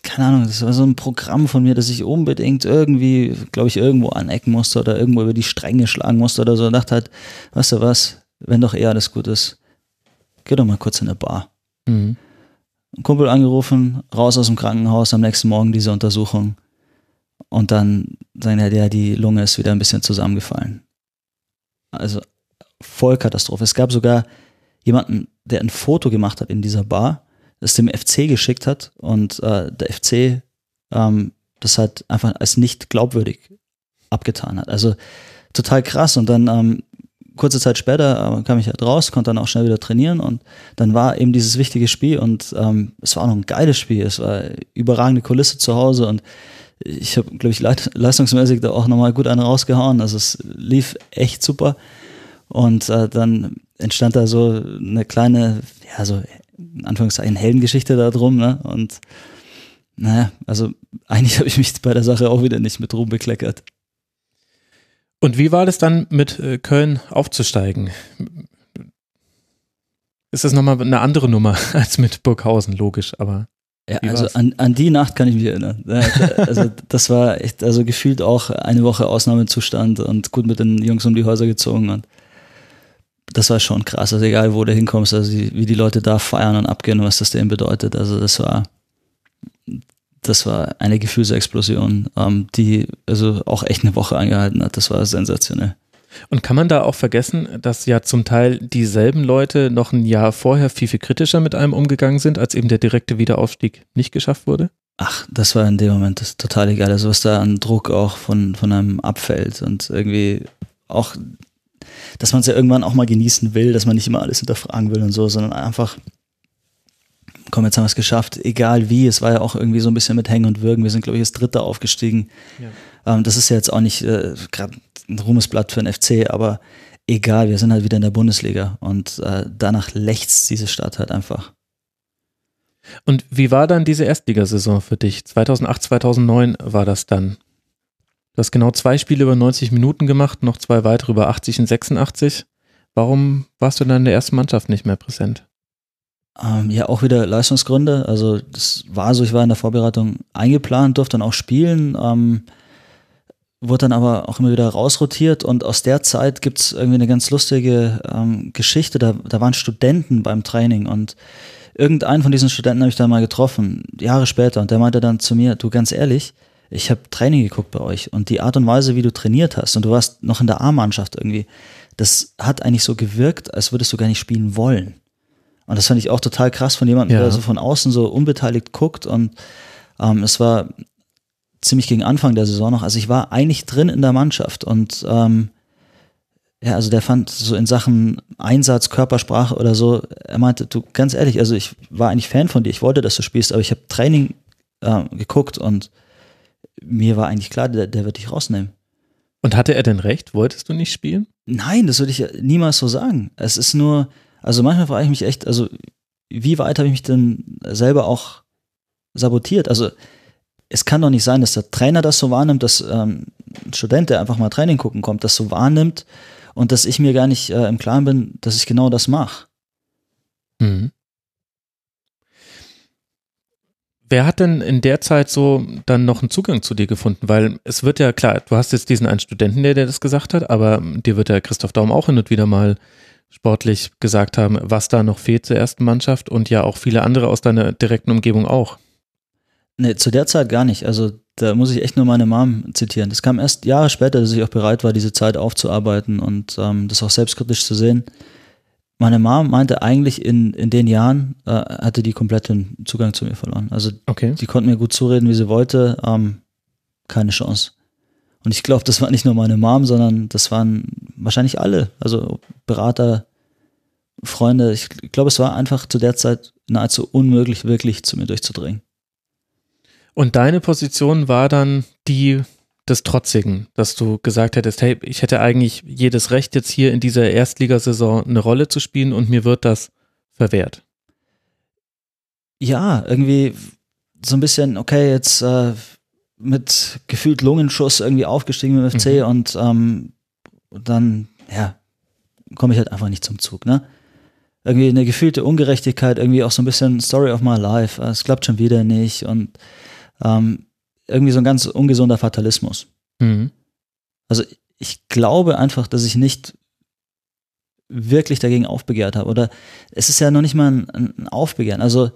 keine Ahnung, das war so ein Programm von mir, dass ich unbedingt irgendwie, glaube ich, irgendwo anecken musste oder irgendwo über die Stränge schlagen musste oder so. Und dachte halt, weißt du was, wenn doch eher alles gut ist geh doch mal kurz in eine Bar. Mhm. Ein Kumpel angerufen, raus aus dem Krankenhaus, am nächsten Morgen diese Untersuchung. Und dann sagen ja, ja, die Lunge ist wieder ein bisschen zusammengefallen. Also voll Katastrophe. Es gab sogar jemanden, der ein Foto gemacht hat in dieser Bar, das dem FC geschickt hat und äh, der FC ähm, das halt einfach als nicht glaubwürdig abgetan hat. Also total krass. Und dann ähm, kurze Zeit später äh, kam ich halt raus, konnte dann auch schnell wieder trainieren und dann war eben dieses wichtige Spiel und ähm, es war auch noch ein geiles Spiel. Es war überragende Kulisse zu Hause und ich habe, glaube ich, leistungsmäßig da auch nochmal gut einen rausgehauen. Also es lief echt super. Und äh, dann entstand da so eine kleine, ja, so in Anführungszeichen Heldengeschichte da drum, ne? Und naja, also eigentlich habe ich mich bei der Sache auch wieder nicht mit Ruhm bekleckert. Und wie war das dann mit äh, Köln aufzusteigen? Ist das nochmal eine andere Nummer als mit Burghausen, logisch, aber. Ja, also an, an die Nacht kann ich mich erinnern. Also das war echt, also gefühlt auch eine Woche Ausnahmezustand und gut mit den Jungs um die Häuser gezogen und das war schon krass. Also egal, wo du hinkommst, also wie die Leute da feiern und abgehen und was das denen bedeutet. Also das war, das war eine Gefühlsexplosion, ähm, die also auch echt eine Woche angehalten hat. Das war sensationell. Und kann man da auch vergessen, dass ja zum Teil dieselben Leute noch ein Jahr vorher viel, viel kritischer mit einem umgegangen sind, als eben der direkte Wiederaufstieg nicht geschafft wurde? Ach, das war in dem Moment das total egal. Also was da an Druck auch von, von einem abfällt und irgendwie auch, dass man es ja irgendwann auch mal genießen will, dass man nicht immer alles hinterfragen will und so, sondern einfach komm, jetzt haben wir es geschafft, egal wie. Es war ja auch irgendwie so ein bisschen mit Hängen und Würgen. Wir sind, glaube ich, als Dritter aufgestiegen. Ja. Ähm, das ist ja jetzt auch nicht äh, gerade ein Ruhmesblatt für den FC, aber egal, wir sind halt wieder in der Bundesliga und äh, danach lechzt diese Stadt halt einfach. Und wie war dann diese Erstligasaison für dich? 2008, 2009 war das dann. Du hast genau zwei Spiele über 90 Minuten gemacht, noch zwei weitere über 80 und 86. Warum warst du dann in der ersten Mannschaft nicht mehr präsent? Ähm, ja, auch wieder Leistungsgründe. Also das war so, ich war in der Vorbereitung eingeplant, durfte dann auch spielen, ähm, wurde dann aber auch immer wieder rausrotiert und aus der Zeit gibt's irgendwie eine ganz lustige ähm, Geschichte. Da, da waren Studenten beim Training und irgendeinen von diesen Studenten habe ich dann mal getroffen, Jahre später, und der meinte dann zu mir, du ganz ehrlich, ich habe Training geguckt bei euch und die Art und Weise, wie du trainiert hast und du warst noch in der A-Mannschaft irgendwie, das hat eigentlich so gewirkt, als würdest du gar nicht spielen wollen. Und das fand ich auch total krass von jemandem, ja. der so von außen so unbeteiligt guckt. Und ähm, es war ziemlich gegen Anfang der Saison noch. Also ich war eigentlich drin in der Mannschaft und ähm, ja, also der fand so in Sachen Einsatz, Körpersprache oder so, er meinte, du, ganz ehrlich, also ich war eigentlich Fan von dir, ich wollte, dass du spielst, aber ich habe Training äh, geguckt und mir war eigentlich klar, der, der wird dich rausnehmen. Und hatte er denn recht? Wolltest du nicht spielen? Nein, das würde ich niemals so sagen. Es ist nur, also manchmal frage ich mich echt, also wie weit habe ich mich denn selber auch sabotiert? Also es kann doch nicht sein, dass der Trainer das so wahrnimmt, dass ähm, ein Student, der einfach mal Training gucken kommt, das so wahrnimmt und dass ich mir gar nicht äh, im Klaren bin, dass ich genau das mache. Mhm. Wer hat denn in der Zeit so dann noch einen Zugang zu dir gefunden? Weil es wird ja klar, du hast jetzt diesen einen Studenten, der dir das gesagt hat, aber dir wird ja Christoph Daum auch hin und wieder mal sportlich gesagt haben, was da noch fehlt zur ersten Mannschaft und ja auch viele andere aus deiner direkten Umgebung auch. Nee, zu der Zeit gar nicht. Also da muss ich echt nur meine Mom zitieren. Das kam erst Jahre später, dass ich auch bereit war, diese Zeit aufzuarbeiten und ähm, das auch selbstkritisch zu sehen. Meine Mom meinte eigentlich in, in den Jahren, äh, hatte die kompletten Zugang zu mir verloren. Also Okay. die konnte mir gut zureden, wie sie wollte. Ähm, keine Chance. Und ich glaube, das war nicht nur meine Mom, sondern das waren wahrscheinlich alle. Also Berater, Freunde. Ich glaube, es war einfach zu der Zeit nahezu unmöglich, wirklich zu mir durchzudringen. Und deine Position war dann die des Trotzigen, dass du gesagt hättest, hey, ich hätte eigentlich jedes Recht, jetzt hier in dieser Erstligasaison eine Rolle zu spielen und mir wird das verwehrt. ja, irgendwie so ein bisschen, okay, jetzt äh, mit gefühlt Lungenschuss irgendwie aufgestiegen im FC und ähm, und dann, ja, komme ich halt einfach nicht zum Zug, ne? Irgendwie eine gefühlte Ungerechtigkeit, irgendwie auch so ein bisschen Story of my life. Es klappt schon wieder nicht und ähm, irgendwie so ein ganz ungesunder Fatalismus. Mhm. Also ich glaube einfach, dass ich nicht wirklich dagegen aufbegehrt habe. Oder es ist ja noch nicht mal ein, ein Aufbegehren. Also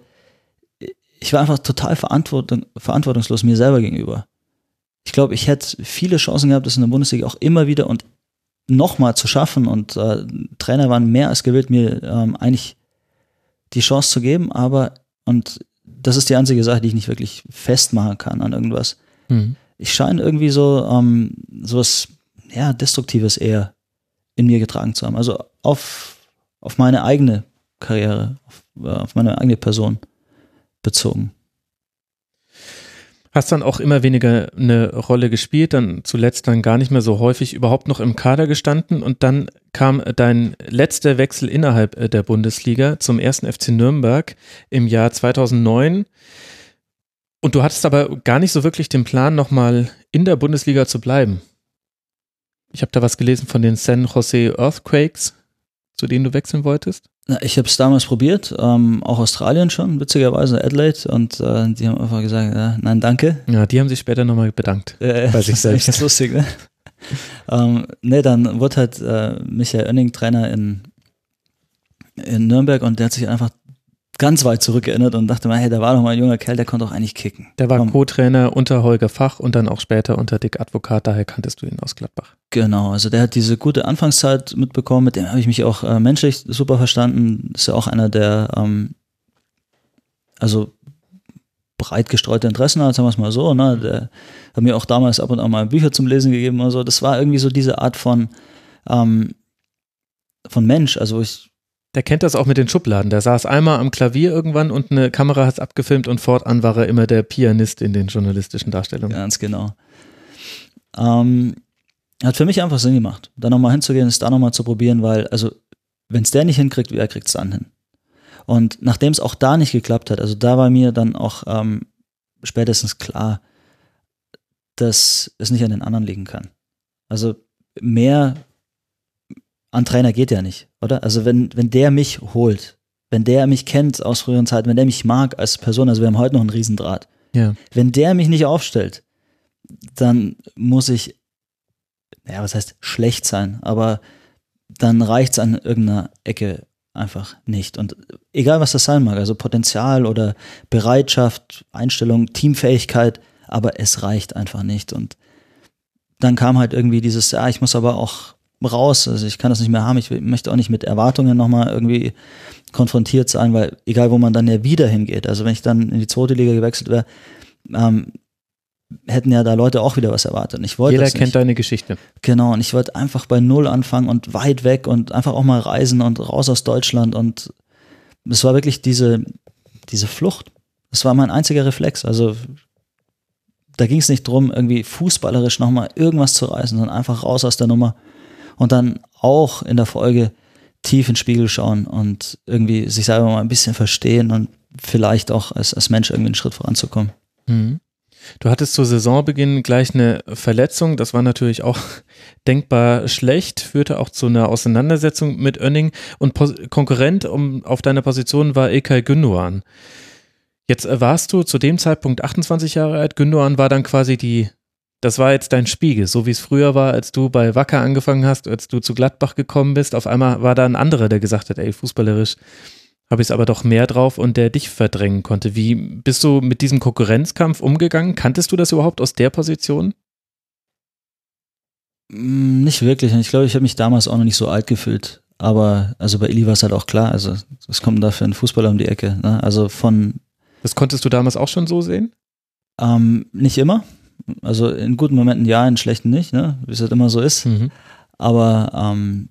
ich war einfach total verantwortung, verantwortungslos mir selber gegenüber. Ich glaube, ich hätte viele Chancen gehabt, das in der Bundesliga auch immer wieder und nochmal zu schaffen. Und äh, Trainer waren mehr als gewillt, mir ähm, eigentlich die Chance zu geben. Aber, und das ist die einzige Sache, die ich nicht wirklich festmachen kann an irgendwas Mhm. ich scheine irgendwie so ähm, sowas ja destruktives eher in mir getragen zu haben. Also auf auf meine eigene Karriere, auf, äh, auf meine eigene Person bezogen. Hast dann auch immer weniger eine Rolle gespielt, dann zuletzt dann gar nicht mehr so häufig überhaupt noch im Kader gestanden und dann kam dein letzter Wechsel innerhalb äh, der Bundesliga zum ersten FC Nürnberg im Jahr 2009. Und du hattest aber gar nicht so wirklich den Plan, nochmal in der Bundesliga zu bleiben. Ich habe da was gelesen von den San Jose Earthquakes, zu denen du wechseln wolltest. Na, Ich habe es damals probiert, ähm, auch Australien schon, witzigerweise Adelaide, und äh, die haben einfach gesagt, äh, nein, danke. Ja, die haben sich später nochmal bedankt. Äh, Bei sich das ist selbst. Lustig, ne? ähm, ne, dann wurde halt äh, Michael Oenning Trainer in, in Nürnberg und der hat sich einfach ganz weit zurückgeerinnert und dachte mal, hey, da war doch mal ein junger Kerl, der konnte auch eigentlich kicken. Der war. Co-Trainer unter Holger Fach und dann auch später unter Dick Advokat, daher kanntest du ihn aus Gladbach. Genau, also der hat diese gute Anfangszeit mitbekommen, mit dem habe ich mich auch äh, menschlich super verstanden. Ist ja auch einer, der ähm, also breit gestreute Interessen hat, sagen wir es mal so. Ne? Der hat mir auch damals ab und an mal Bücher zum Lesen gegeben oder so. Das war irgendwie so diese Art von, ähm, von Mensch. Also ich, Der kennt das auch mit den Schubladen. Der saß einmal am Klavier irgendwann und eine Kamera hat es abgefilmt und fortan war er immer der Pianist in den journalistischen Darstellungen. ganz genau. Ähm, hat für mich einfach Sinn gemacht, da nochmal hinzugehen, es da nochmal zu probieren, weil, also, wenn es der nicht hinkriegt, wer kriegt es dann hin? Und nachdem es auch da nicht geklappt hat, also da war mir dann auch ähm, spätestens klar, dass es nicht an den anderen liegen kann. Also mehr an Trainer geht ja nicht, oder? Also wenn, wenn der mich holt, wenn der mich kennt aus früheren Zeiten, wenn der mich mag als Person, also wir haben heute noch einen Riesendraht, Ja. wenn der mich nicht aufstellt, dann muss ich, ja, was heißt schlecht sein, aber dann reicht's an irgendeiner Ecke einfach nicht. Und egal, was das sein mag, also Potenzial oder Bereitschaft, Einstellung, Teamfähigkeit, aber es reicht einfach nicht. Und dann kam halt irgendwie dieses, ja, ich muss aber auch raus, also ich kann das nicht mehr haben, ich möchte auch nicht mit Erwartungen nochmal irgendwie konfrontiert sein, weil egal, wo man dann ja wieder hingeht, also wenn ich dann in die zweite Liga gewechselt wäre, ähm, hätten ja da Leute auch wieder was erwartet. Ich wollte Jeder kennt deine Geschichte. Genau, und ich wollte einfach bei Null anfangen und weit weg und einfach auch mal reisen und raus aus Deutschland. Und es war wirklich diese, diese Flucht. Das war mein einziger Reflex. Also da ging es nicht drum, irgendwie fußballerisch nochmal irgendwas zu reißen, sondern einfach raus aus der Nummer und dann auch in der Folge tief in den Spiegel schauen und irgendwie sich selber mal ein bisschen verstehen und vielleicht auch als, als Mensch irgendwie einen Schritt voranzukommen. Mhm. Du hattest zu Saisonbeginn gleich eine Verletzung, das war natürlich auch denkbar schlecht, führte auch zu einer Auseinandersetzung mit Önning und Pos Konkurrent um, auf deiner Position war Ekay Gündoğan. Jetzt warst du zu dem Zeitpunkt 28 Jahre alt, Gündoğan war dann quasi die, das war jetzt dein Spiegel, so wie es früher war, als du bei Wacker angefangen hast, als du zu Gladbach gekommen bist, auf einmal war da ein anderer, der gesagt hat, ey, fußballerisch habe ich es aber doch mehr drauf und der dich verdrängen konnte. Wie bist du mit diesem Konkurrenzkampf umgegangen? Kanntest du das überhaupt aus der Position? Mm, nicht wirklich. Ich glaube, ich habe mich damals auch noch nicht so alt gefühlt. Aber also bei Eli war es halt auch klar. Also es kommt dafür ein Fußballer um die Ecke. Ne? Also von. Das konntest du damals auch schon so sehen? Ähm, nicht immer. Also in guten Momenten ja, in schlechten nicht, ne? wie es halt immer so ist. Mhm. Aber ähm,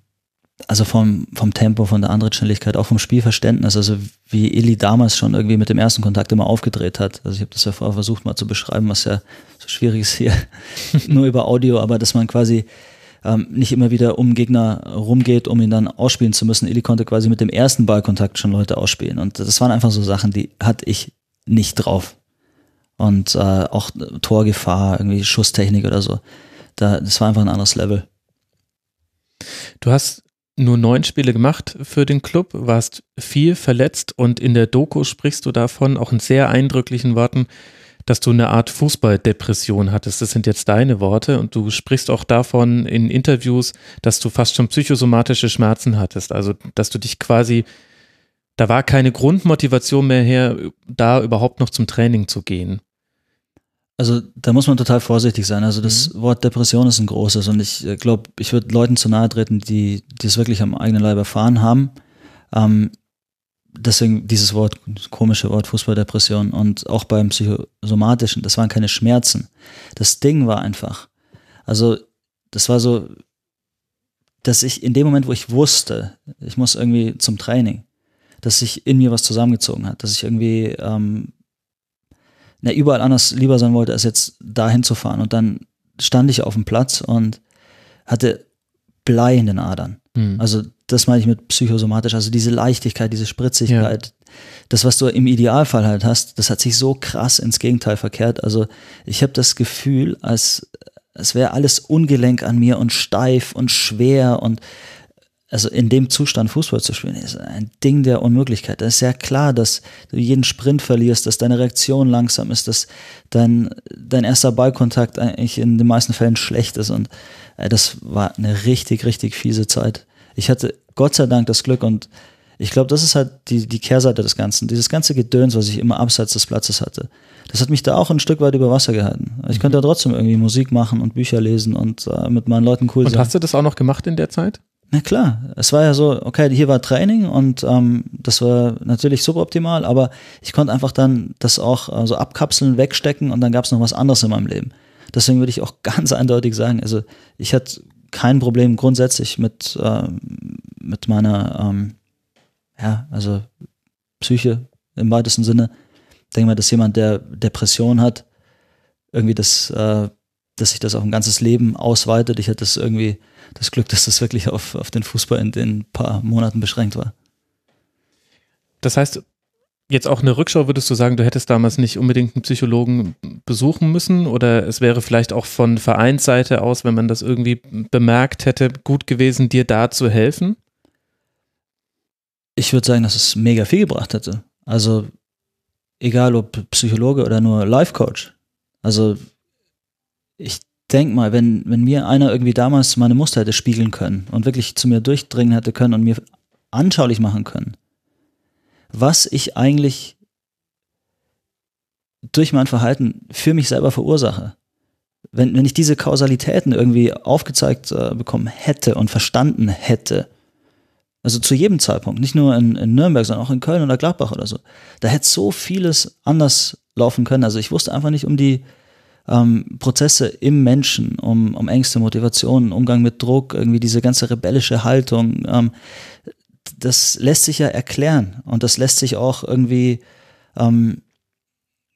also vom, vom Tempo, von der anderen Schnelligkeit, auch vom Spielverständnis, also wie Eli damals schon irgendwie mit dem ersten Kontakt immer aufgedreht hat. Also ich habe das ja vorher versucht mal zu beschreiben, was ja so schwierig ist hier, nur über Audio, aber dass man quasi ähm, nicht immer wieder um Gegner rumgeht, um ihn dann ausspielen zu müssen. Eli konnte quasi mit dem ersten Ballkontakt schon Leute ausspielen und das waren einfach so Sachen, die hatte ich nicht drauf. Und äh, auch Torgefahr, irgendwie Schusstechnik oder so. Da, das war einfach ein anderes Level. Du hast nur neun Spiele gemacht für den Club, warst viel verletzt und in der Doku sprichst du davon, auch in sehr eindrücklichen Worten, dass du eine Art Fußballdepression hattest. Das sind jetzt deine Worte und du sprichst auch davon in Interviews, dass du fast schon psychosomatische Schmerzen hattest. Also, dass du dich quasi, da war keine Grundmotivation mehr her, da überhaupt noch zum Training zu gehen. Also da muss man total vorsichtig sein. Also das mhm. Wort Depression ist ein großes und ich äh, glaube, ich würde Leuten zu nahe treten, die, die es wirklich am eigenen Leib erfahren haben. Ähm, deswegen dieses Wort, komische Wort Fußballdepression und auch beim psychosomatischen, das waren keine Schmerzen. Das Ding war einfach, also das war so, dass ich in dem Moment, wo ich wusste, ich muss irgendwie zum Training, dass sich in mir was zusammengezogen hat, dass ich irgendwie ähm, na, überall anders lieber sein wollte, als jetzt dahin zu fahren. Und dann stand ich auf dem Platz und hatte Blei in den Adern. Mhm. Also das meine ich mit psychosomatisch, also diese Leichtigkeit, diese Spritzigkeit, ja. das, was du im Idealfall halt hast, das hat sich so krass ins Gegenteil verkehrt. Also ich habe das Gefühl, als, als wäre alles ungelenk an mir und steif und schwer und also in dem Zustand Fußball zu spielen, ist ein Ding der Unmöglichkeit. Es ist ja klar, dass du jeden Sprint verlierst, dass deine Reaktion langsam ist, dass dein, dein erster Ballkontakt eigentlich in den meisten Fällen schlecht ist. Und äh, das war eine richtig, richtig fiese Zeit. Ich hatte Gott sei Dank das Glück und ich glaube, das ist halt die, die Kehrseite des Ganzen. Dieses ganze Gedöns, was ich immer abseits des Platzes hatte. Das hat mich da auch ein Stück weit über Wasser gehalten. Ich könnte ja trotzdem irgendwie Musik machen und Bücher lesen und äh, mit meinen Leuten cool und sein. Und hast du das auch noch gemacht in der Zeit? Na klar, es war ja so, okay, hier war Training und ähm, das war natürlich suboptimal, aber ich konnte einfach dann das auch äh, so abkapseln, wegstecken und dann gab es noch was anderes in meinem Leben. Deswegen würde ich auch ganz eindeutig sagen, also ich hatte kein Problem grundsätzlich mit, äh, mit meiner, ähm, ja, also Psyche im weitesten Sinne. Ich denke mal, dass jemand, der Depression hat, irgendwie das, äh, dass sich das auf ein ganzes Leben ausweitet. Ich hatte das irgendwie das Glück, dass das wirklich auf, auf den Fußball in den paar Monaten beschränkt war. Das heißt, jetzt auch eine Rückschau würdest du sagen, du hättest damals nicht unbedingt einen Psychologen besuchen müssen oder es wäre vielleicht auch von Vereinsseite aus, wenn man das irgendwie bemerkt hätte, gut gewesen, dir da zu helfen? Ich würde sagen, dass es mega viel gebracht hätte. Also egal ob Psychologe oder nur Life Coach. Also ich denk mal, wenn, wenn mir einer irgendwie damals meine Muster hätte spiegeln können und wirklich zu mir durchdringen hätte können und mir anschaulich machen können, was ich eigentlich durch mein Verhalten für mich selber verursache. Wenn, wenn ich diese Kausalitäten irgendwie aufgezeigt äh, bekommen hätte und verstanden hätte, also zu jedem Zeitpunkt, nicht nur in, in Nürnberg, sondern auch in Köln oder Gladbach oder so, da hätte so vieles anders laufen können. Also ich wusste einfach nicht um die, ähm, Prozesse im Menschen, um, um Ängste, Motivationen, Umgang mit Druck, irgendwie diese ganze rebellische Haltung, ähm, das lässt sich ja erklären und das lässt sich auch irgendwie ähm,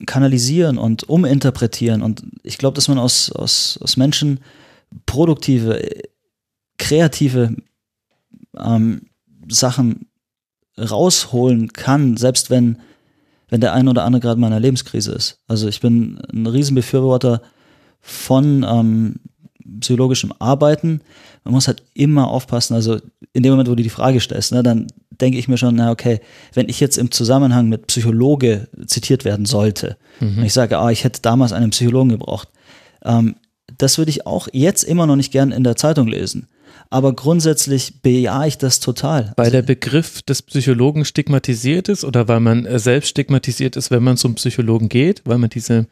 kanalisieren und uminterpretieren. Und ich glaube, dass man aus, aus, aus Menschen produktive, kreative ähm, Sachen rausholen kann, selbst wenn, wenn der eine oder andere gerade mal in einer Lebenskrise ist. Also ich bin ein Riesenbefürworter von ähm, psychologischem Arbeiten. Man muss halt immer aufpassen, also in dem Moment, wo du die Frage stellst, ne, dann denke ich mir schon, na okay, wenn ich jetzt im Zusammenhang mit Psychologe zitiert werden sollte, mhm. und ich sage, ah, ich hätte damals einen Psychologen gebraucht, ähm, das würde ich auch jetzt immer noch nicht gern in der Zeitung lesen. Aber grundsätzlich bejahe ich das total. Weil der Begriff des Psychologen stigmatisiert ist oder weil man äh, selbst stigmatisiert ist, wenn man zum Psychologen geht, weil man diese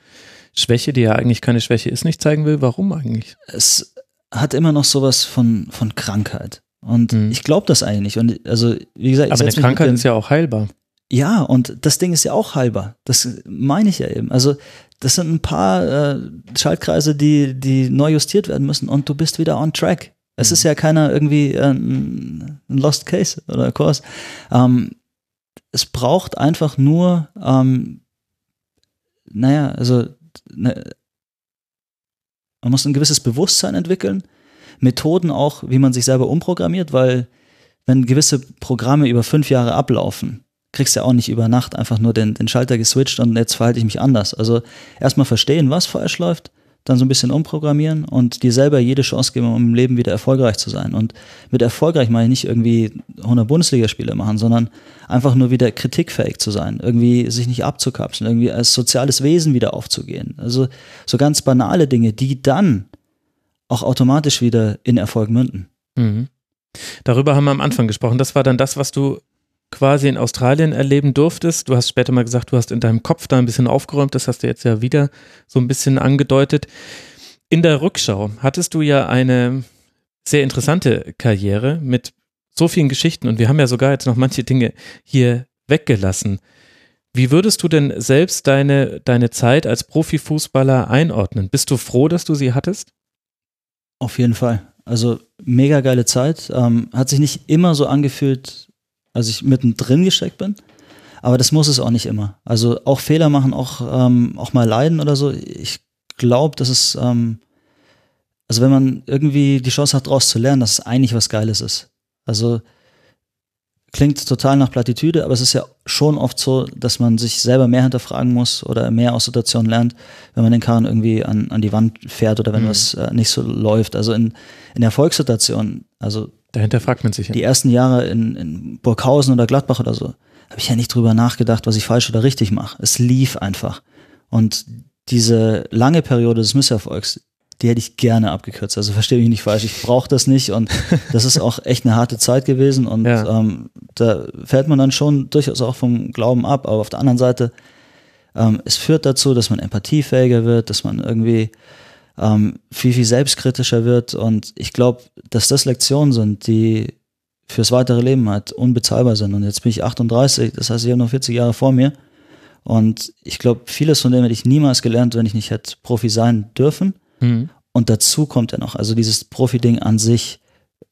Schwäche, die ja eigentlich keine Schwäche ist, nicht zeigen will. Warum eigentlich? Es hat immer noch sowas von, von Krankheit. Und mhm. ich glaube das eigentlich. Und also, wie gesagt, aber eine Krankheit ist ja auch heilbar. Ja, und das Ding ist ja auch heilbar. Das meine ich ja eben. Also, das sind ein paar äh, Schaltkreise, die, die neu justiert werden müssen und du bist wieder on track. Es mhm. ist ja keiner irgendwie äh, ein Lost Case oder Kurs. Ähm, es braucht einfach nur, ähm, naja, also ne, man muss ein gewisses Bewusstsein entwickeln, Methoden auch, wie man sich selber umprogrammiert, weil wenn gewisse Programme über fünf Jahre ablaufen, kriegst du ja auch nicht über Nacht einfach nur den, den Schalter geswitcht und jetzt verhalte ich mich anders. Also erstmal verstehen, was falsch läuft, dann so ein bisschen umprogrammieren und dir selber jede Chance geben, um im Leben wieder erfolgreich zu sein. Und mit erfolgreich meine ich nicht irgendwie 100 Bundesligaspiele machen, sondern einfach nur wieder kritikfähig zu sein, irgendwie sich nicht abzukapseln, irgendwie als soziales Wesen wieder aufzugehen. Also so ganz banale Dinge, die dann auch automatisch wieder in Erfolg münden. Mhm. Darüber haben wir am Anfang gesprochen. Das war dann das, was du quasi in Australien erleben durftest. Du hast später mal gesagt, du hast in deinem Kopf da ein bisschen aufgeräumt. Das hast du jetzt ja wieder so ein bisschen angedeutet. In der Rückschau hattest du ja eine sehr interessante Karriere mit so vielen Geschichten und wir haben ja sogar jetzt noch manche Dinge hier weggelassen. Wie würdest du denn selbst deine, deine Zeit als Profifußballer einordnen? Bist du froh, dass du sie hattest? Auf jeden Fall. Also mega geile Zeit. Ähm, hat sich nicht immer so angefühlt, als ich mittendrin gesteckt bin. Aber das muss es auch nicht immer. Also auch Fehler machen, auch, ähm, auch mal leiden oder so. Ich glaube, dass es, ähm, also wenn man irgendwie die Chance hat, daraus zu lernen, dass es eigentlich was Geiles ist. Also klingt total nach Plattitüde, aber es ist ja schon oft so, dass man sich selber mehr hinterfragen muss oder mehr aus Situationen lernt, wenn man den Karren irgendwie an, an die Wand fährt oder wenn mhm. was äh, nicht so läuft. Also in, in Erfolgssituationen, also Dahinter fragt man sich ja. Die ersten Jahre in, in Burghausen oder Gladbach oder so, habe ich ja nicht drüber nachgedacht, was ich falsch oder richtig mache. Es lief einfach. Und diese lange Periode des Misserfolgs, die hätte ich gerne abgekürzt. Also verstehe mich nicht falsch, ich brauche das nicht und das ist auch echt eine harte Zeit gewesen und ja. ähm, da fällt man dann schon durchaus auch vom Glauben ab, aber auf der anderen Seite, ähm, es führt dazu, dass man empathiefähiger wird, dass man irgendwie ähm, viel, viel selbstkritischer wird. Und ich glaube, dass das Lektionen sind, die fürs weitere Leben halt unbezahlbar sind. Und jetzt bin ich 38, das heißt, ich habe noch 40 Jahre vor mir. Und ich glaube, vieles von dem hätte ich niemals gelernt, wenn ich nicht hätte Profi sein dürfen. Mhm. Und dazu kommt ja noch, also dieses Profi-Ding an sich,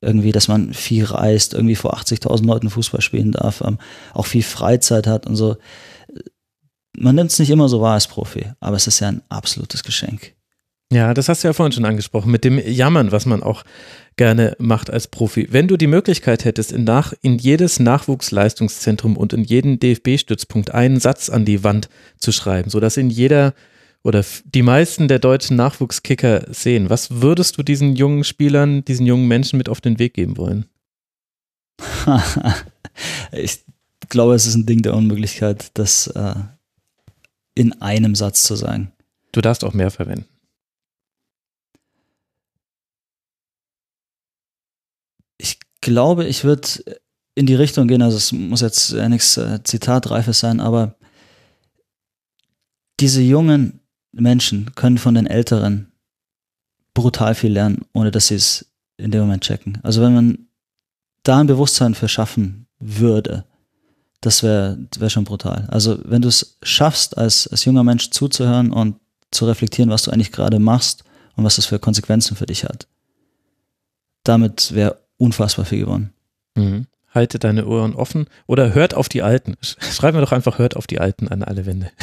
irgendwie, dass man viel reist, irgendwie vor 80.000 Leuten Fußball spielen darf, ähm, auch viel Freizeit hat und so. Man nimmt es nicht immer so wahr als Profi, aber es ist ja ein absolutes Geschenk. Ja, das hast du ja vorhin schon angesprochen, mit dem Jammern, was man auch gerne macht als Profi. Wenn du die Möglichkeit hättest, in, nach, in jedes Nachwuchsleistungszentrum und in jeden DFB-Stützpunkt einen Satz an die Wand zu schreiben, sodass in jeder oder die meisten der deutschen Nachwuchskicker sehen, was würdest du diesen jungen Spielern, diesen jungen Menschen mit auf den Weg geben wollen? ich glaube, es ist ein Ding der Unmöglichkeit, das äh, in einem Satz zu sagen. Du darfst auch mehr verwenden. Glaube, ich würde in die Richtung gehen, also es muss jetzt ja nichts äh, Zitatreifes sein, aber diese jungen Menschen können von den Älteren brutal viel lernen, ohne dass sie es in dem Moment checken. Also wenn man da ein Bewusstsein für schaffen würde, das wäre wär schon brutal. Also wenn du es schaffst, als, als junger Mensch zuzuhören und zu reflektieren, was du eigentlich gerade machst und was das für Konsequenzen für dich hat, damit wäre unfassbar viel gewonnen. Mhm. Halte deine Ohren offen oder hört auf die Alten. Schreiben wir doch einfach, hört auf die Alten an alle Wände.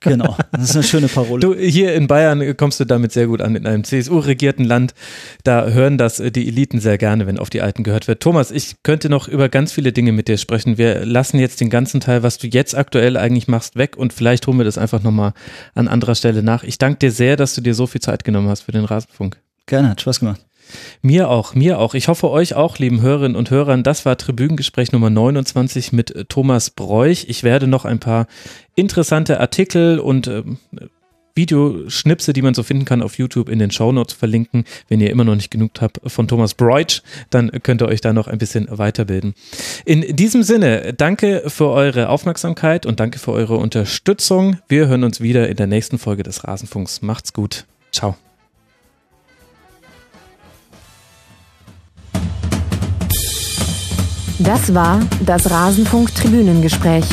Genau, das ist eine schöne Parole. Du, hier in Bayern kommst du damit sehr gut an, in einem CSU-regierten Land. Da hören das die Eliten sehr gerne, wenn auf die Alten gehört wird. Thomas, ich könnte noch über ganz viele Dinge mit dir sprechen. Wir lassen jetzt den ganzen Teil, was du jetzt aktuell eigentlich machst, weg und vielleicht holen wir das einfach nochmal an anderer Stelle nach. Ich danke dir sehr, dass du dir so viel Zeit genommen hast für den Rasenfunk. Gerne, hat Spaß gemacht. Mir auch, mir auch. Ich hoffe euch auch, lieben Hörerinnen und Hörern. Das war Tribünengespräch Nummer 29 mit äh, Thomas Bräuch. Ich werde noch ein paar interessante Artikel und äh, Videoschnipse, die man so finden kann, auf YouTube in den Shownotes verlinken. Wenn ihr immer noch nicht genug habt von Thomas Bräuch, dann könnt ihr euch da noch ein bisschen weiterbilden. In diesem Sinne, danke für eure Aufmerksamkeit und danke für eure Unterstützung. Wir hören uns wieder in der nächsten Folge des Rasenfunks. Macht's gut. Ciao. Das war das Rasenfunk Tribünengespräch.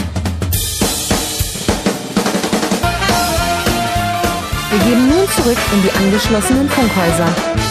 Wir gehen nun zurück in die angeschlossenen Funkhäuser.